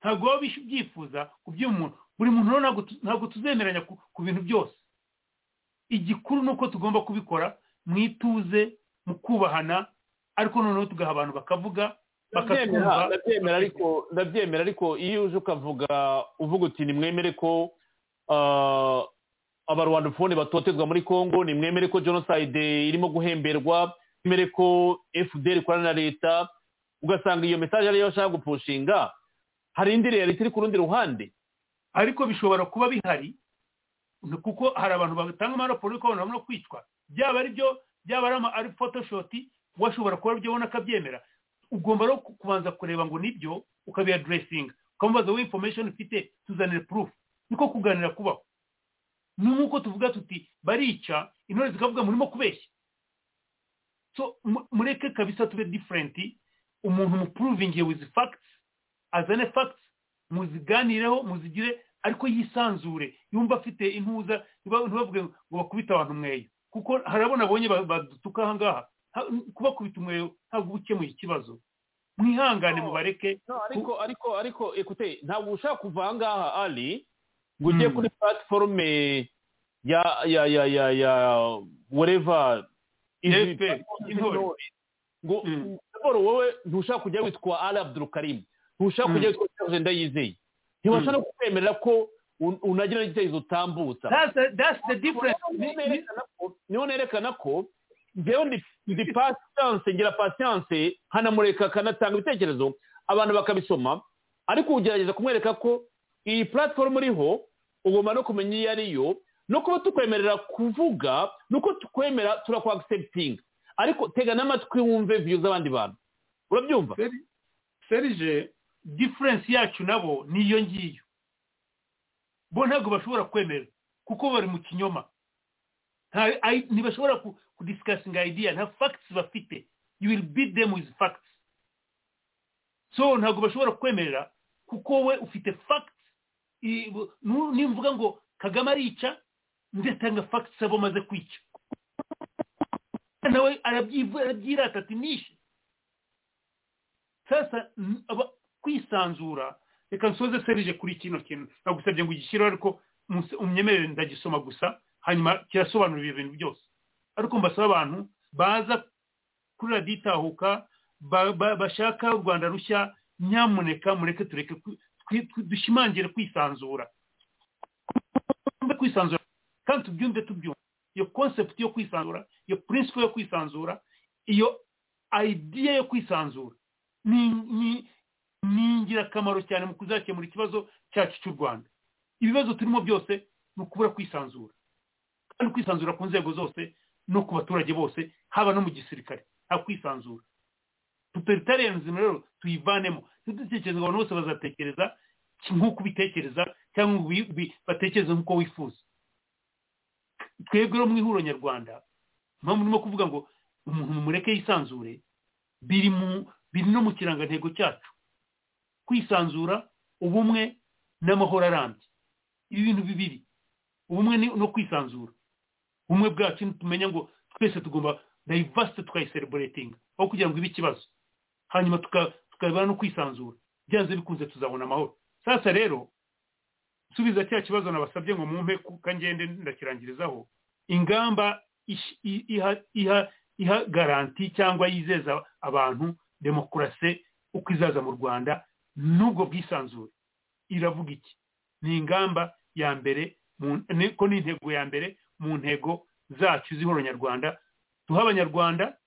Speaker 4: ntabwo waba ubyifuza kubyima umuntu. Buri muntu ntabwo tu- ntabwo tuzemeranya ku- ku bintu byose. Igikuru ni uko tugomba kubikora mu ituze mu kubahana ariko noneho tugaha abantu bakavuga
Speaker 2: ndabyemera ariko ndabyemera ariko iyo uje ukavuga uvuga uti nimwemere ko ah, abarwandafone batotezwa muri congo nimwemere ko genocide irimo guhemberwa nimwemere ko fdr ikorana na leta ugasanga iyo mesaje ariyo bashaka gupushinga hari indi reality iri ku rundi ruhande.
Speaker 4: Ariko bishobora kuba bihari kuko hari abantu batanga amaraporo y'uko abantu barimo kwicwa. Byaba ari byo byaba ari photoshoti washobora kuba ari byo ubona akabyemera. Ugomba ku- kubanza kureba ngo ni byo ukabiyaduresinga ukamubaza wowe information ufite tuzanire proof? Niko kuganira kubaho. Ni nk'uko tuvuga tuti barica intore zikavuga murimo kubeshya. So mu- mureke kabisa tube different. Umuntu mupuruvingiye with facts azane facts muziganireho muzigire ariko yisanzure. Yumva afite intuza ntiba- ntibavuge ngo bakubite abantu umweyo kuko harabona abonye ba- badutuka aha ngaha Ha- kubakubita umweyo ntabwo uba ukemuye ikibazo. Mwihangane mubareke.
Speaker 2: Ariko ariko ariko ekute ntabwo ushaka kuva aha ngaha ali ngo ujye kuri platforme ya ya ya ya ya z'intore. ngo siporo wowe ntushaka kujya witwa ali abdurukarim ntushaka kujya witwa serge ndayizeye. Ntibashaka no kukwemerera ko unagira n'igitekerezo utambutsa
Speaker 4: That's the- that's the difference.
Speaker 2: Niho nerekana ko- njyewe ndi patience ngira patience nkanamureka akanatanga ibitekerezo abantu bakabisoma. Ariko ugerageza kumwereka ko iyi platform uriho ugomba no kumenya iyo ari yo. No kuba tukwemerera kuvuga nuko tukwemera turakwagiseputinga ariko tega n'amatwi wumve view z'abandi bantu. Urabyumva?
Speaker 4: Serije difference yacu nabo niyo ngiyo. Bo ntabwo bashobora kwemera kuko bari mu kinyoma. Ntibashobora ku- kudisikasinga idea nta facts bafite. You will beat them with facts. So ntabwo bashobora kwemerera kuko we ufite facts nimvuga ngo kagame arica ndatanga facts abo maze kwica? Nawe arabyirata ati nishe. Sasa kwisanzura reka nsoze serije kuri kino kintu. Nagusabye ngo ugishyireho ariko unyemerere ndagisoma gusa hanyuma kirasobanura ibyo bintu byose. Ariko mbasaba abantu baza kuri radiyo itahuka ba- ba- bashaka u rwanda rushya nyamuneka mureke tureke dushimangire kwisanzura. Kwisanzura kandi tubyumve tubyumve. Iyo concept yo kwisanzura iyo principle yo kwisanzura iyo idea yo kwisanzura ni ingirakamaro cyane mu kuzakemura ikibazo cyacu cy'u rwanda. Ibibazo turimo byose ni ukubura kwisanzura. Kandi kwisanzura ku nzego zose no ku baturage bose haba no mu gisirikare. Nta kwisanzura. Totalitarianism rero tuyivanemo. Ntidutekereze abantu bose bazatekereza nk'uko ubitekereza cyangwa ngo batekereze nk'uko wifuza. Twebwe rero mu ihuriro nyarwanda mpamvu urimo kuvuga ngo umuntu mumureke yisanzure biri mu biri no mu kirangantego cyacu. Kwisanzura ubumwe n'amahoro arambye. Ibi bintu bibiri ubumwe no kwisanzura. Ubumwe bwacu tumenya ngo twese tugomba dayivasite tukayisereburetinga aho kugira ngo ibe ikibazo. Hanyuma tukabona no kwisanzura. Byanze bikunze tuzabona amahoro. Sasa rero subiza cya kibazo nabasabye ngo mumpe ngende ndakirangirizaho. Ingamba iha garanti cyangwa yizeza abantu demokarasi uko izaza mu rwanda n'ubwo bwisanzure. Iravuga iki? Ni ingamba ya mbere ko ni intego ya mbere mu ntego zacu z'ihoro nyarwanda. Duha abanyarwanda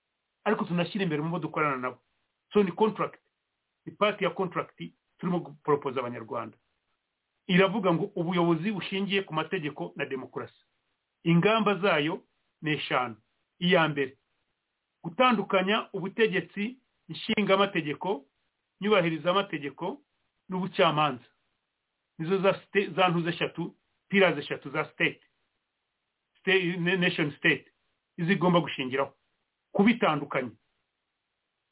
Speaker 4: ariko tunashyira imbere mu bo dukorana nabo. So ni contract. Ni pati ya contract turimo guporopoza abanyarwanda. Iravuga ngo ubuyobozi bushingiye ku mategeko na demokarasi. Ingamba zayo ni eshanu. Iya mbere gutandukanya ubutegetsi nshingamategeko nyubahirizaamategeko n'ubucamanza. Nizo za ntuze eshatu pirazi eshatu za state. Nation state. Izigomba gushingiraho. Kubitandukanya.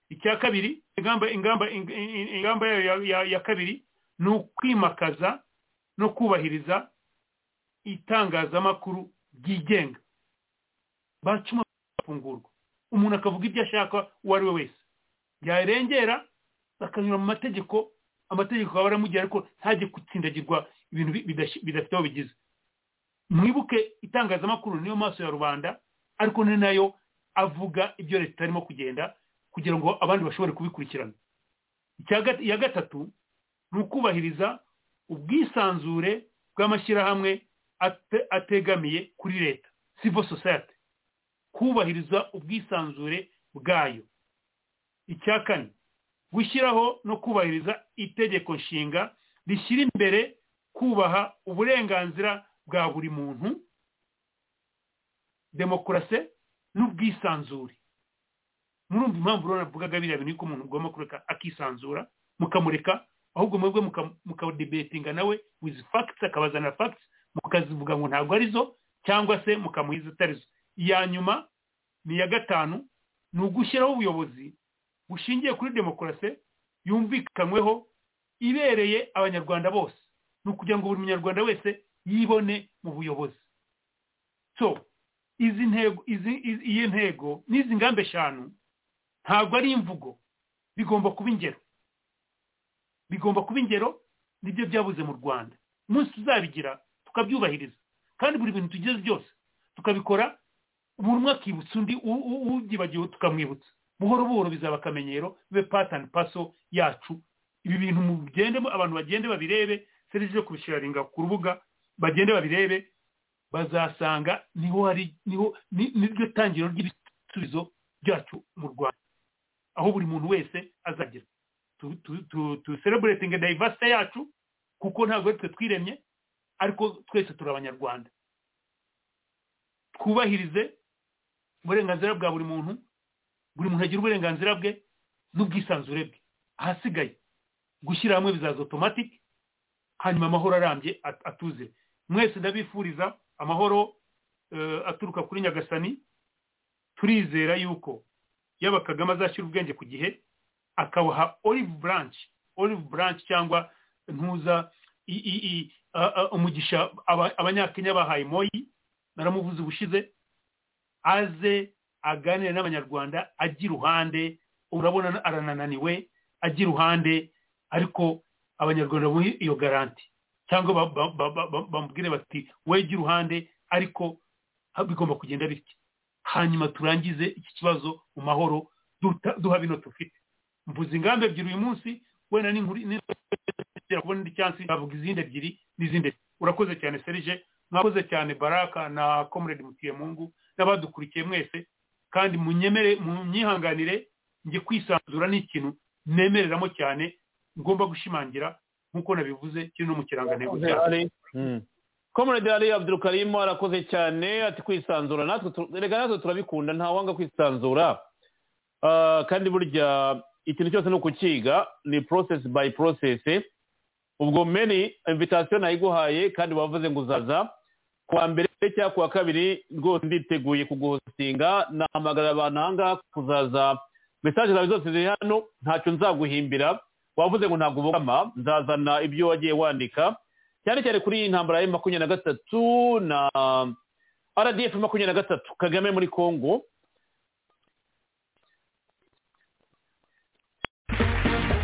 Speaker 4: Icya kabiri ingamba ingamba ingamba ya kabiri ni ukwimakaza no kubahiriza itangazamakuru ryigenga. Bacuma bafungurwa. Umuntu akavuga ibyo ashaka uwo ari we wese. Yarengera bakanyura mu mategeko amategeko akaba aramugira ariko ntajye gutsindagirwa ibintu bidafite aho bigize. Mwibuke itangazamakuru niyo maso ya rubanda ariko ni na yo avuga ibyo leta itarimo kugenda kugira ngo abandi bashobore kubikurikirana. Iya gatatu ni ukubahiriza ubwisanzure bw'amashyirahamwe ategamiye kuri leta civil society. Kubahiriza ubwisanzure bwayo. Icya kane gushyiraho no kubahiriza itegeko nshinga rishyira imbere kubaha uburenganzira bwa buri muntu demokarasi n'ubwisanzure. Murumva impamvu rero navugaga biriya bintu ko umuntu ugomba kureka akisanzura mukamureka ahubwo mwebwe mukadebetinga nawe wizi fagitsi akabazana fagitsi mukazivuga ngo ntabwo ari zo cyangwa se mukamuha izitarizo iya nyuma ni iya gatanu ni ugushyiraho ubuyobozi bushingiye kuri demokarasi yumvikanyweho ibereye abanyarwanda bose ni ukugira ngo buri munyarwanda wese yibone mu buyobozi so izi ntego iyi ntego n'izi ngamba eshanu ntabwo ari imvugo bigomba kuba ingero bigomba kuba ingero ni byo byabuze mu rwanda umunsi tuzabigira tukabyubahiriza kandi buri bintu tugize byose tukabikora buri umwe akibutsa undi ubyibagiwe tukamwibutsa buhoro buhoro bizaba akamenyero bibe patani paso yacu. Ibi bintu mugende abantu bagende babirebe serivisi yo kubisharinga ku rubuga bagende babirebe bazasanga ni ho hari ni ho niryo tangiro ry'ibisubizo byacu mu rwanda. Aho buri muntu wese azagera tusereburetinge dayivasite yacu kuko ntabwo twe twiremye ariko twese turi abanyarwanda. Twubahirize uburenganzira bwa buri muntu buri muntu agira uburenganzira bwe n'ubwisanzure bwe. Ahasigaye gushyira hamwe bizaza otomatike hanyuma amahoro arambye atuze. Mwese ndabifuriza amahoro aturuka kuri nyagasani turizera yuko yaba kagame azashyira ubwenge ku gihe akabaha olive branch olive branch cyangwa ntuza umugisha abanyakenya bahaye moyi naramuvuze ubushize aze aganire n'abanyarwanda ajya iruhande urabona aranananiwe ajya iruhande ariko abanyarwanda bamuhe iyo garanti. Cyangwa bamubwire bati we jya iruhande ariko bigomba kugenda bityo. Hanyuma turangize iki kibazo mu mahoro duha bino tufite. Mvuze ingamba ebyiri uyu munsi wenda kubona indi cyansi bavuga izindi ebyiri n'izindi. Urakoze cyane serije mwakoze cyane baraka na comrade mutiyemungu n'abadukurikiye mwese. Kandi munyemere munyihanganire njye kwisanzura ni ikintu nemereramo cyane ngomba gushimangira nk'uko nabivuze kiri no mu kirangantego cyacu.
Speaker 2: Comrade ali abdurukarimu arakoze cyane ati kwisanzura natwe reka natwe turabikunda ntawanga kwisanzura. Kandi burya ikintu cyose ni ukukiga ni process by process. Ubwo meni invitation nayiguhaye kandi wavuze ngo uzaza kuwa mbere cyangwa kuwa kabiri rwose nditeguye kuguhosinga nahamagarira abantu ahangaha kuzaza mesaje zawe zose ziri hano. Ntacyo nzaguhimbira. Wavuze ngo ntabwo ubogama. Nzazana ibyo wagiye wandika. Cyane cyane kuri iyi ntambara ya makumyabiri na gatatu na rdf makumyabiri na gatatu kagame muri congo.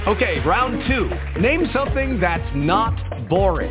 Speaker 17: Okay, round two. Name something that's not boring.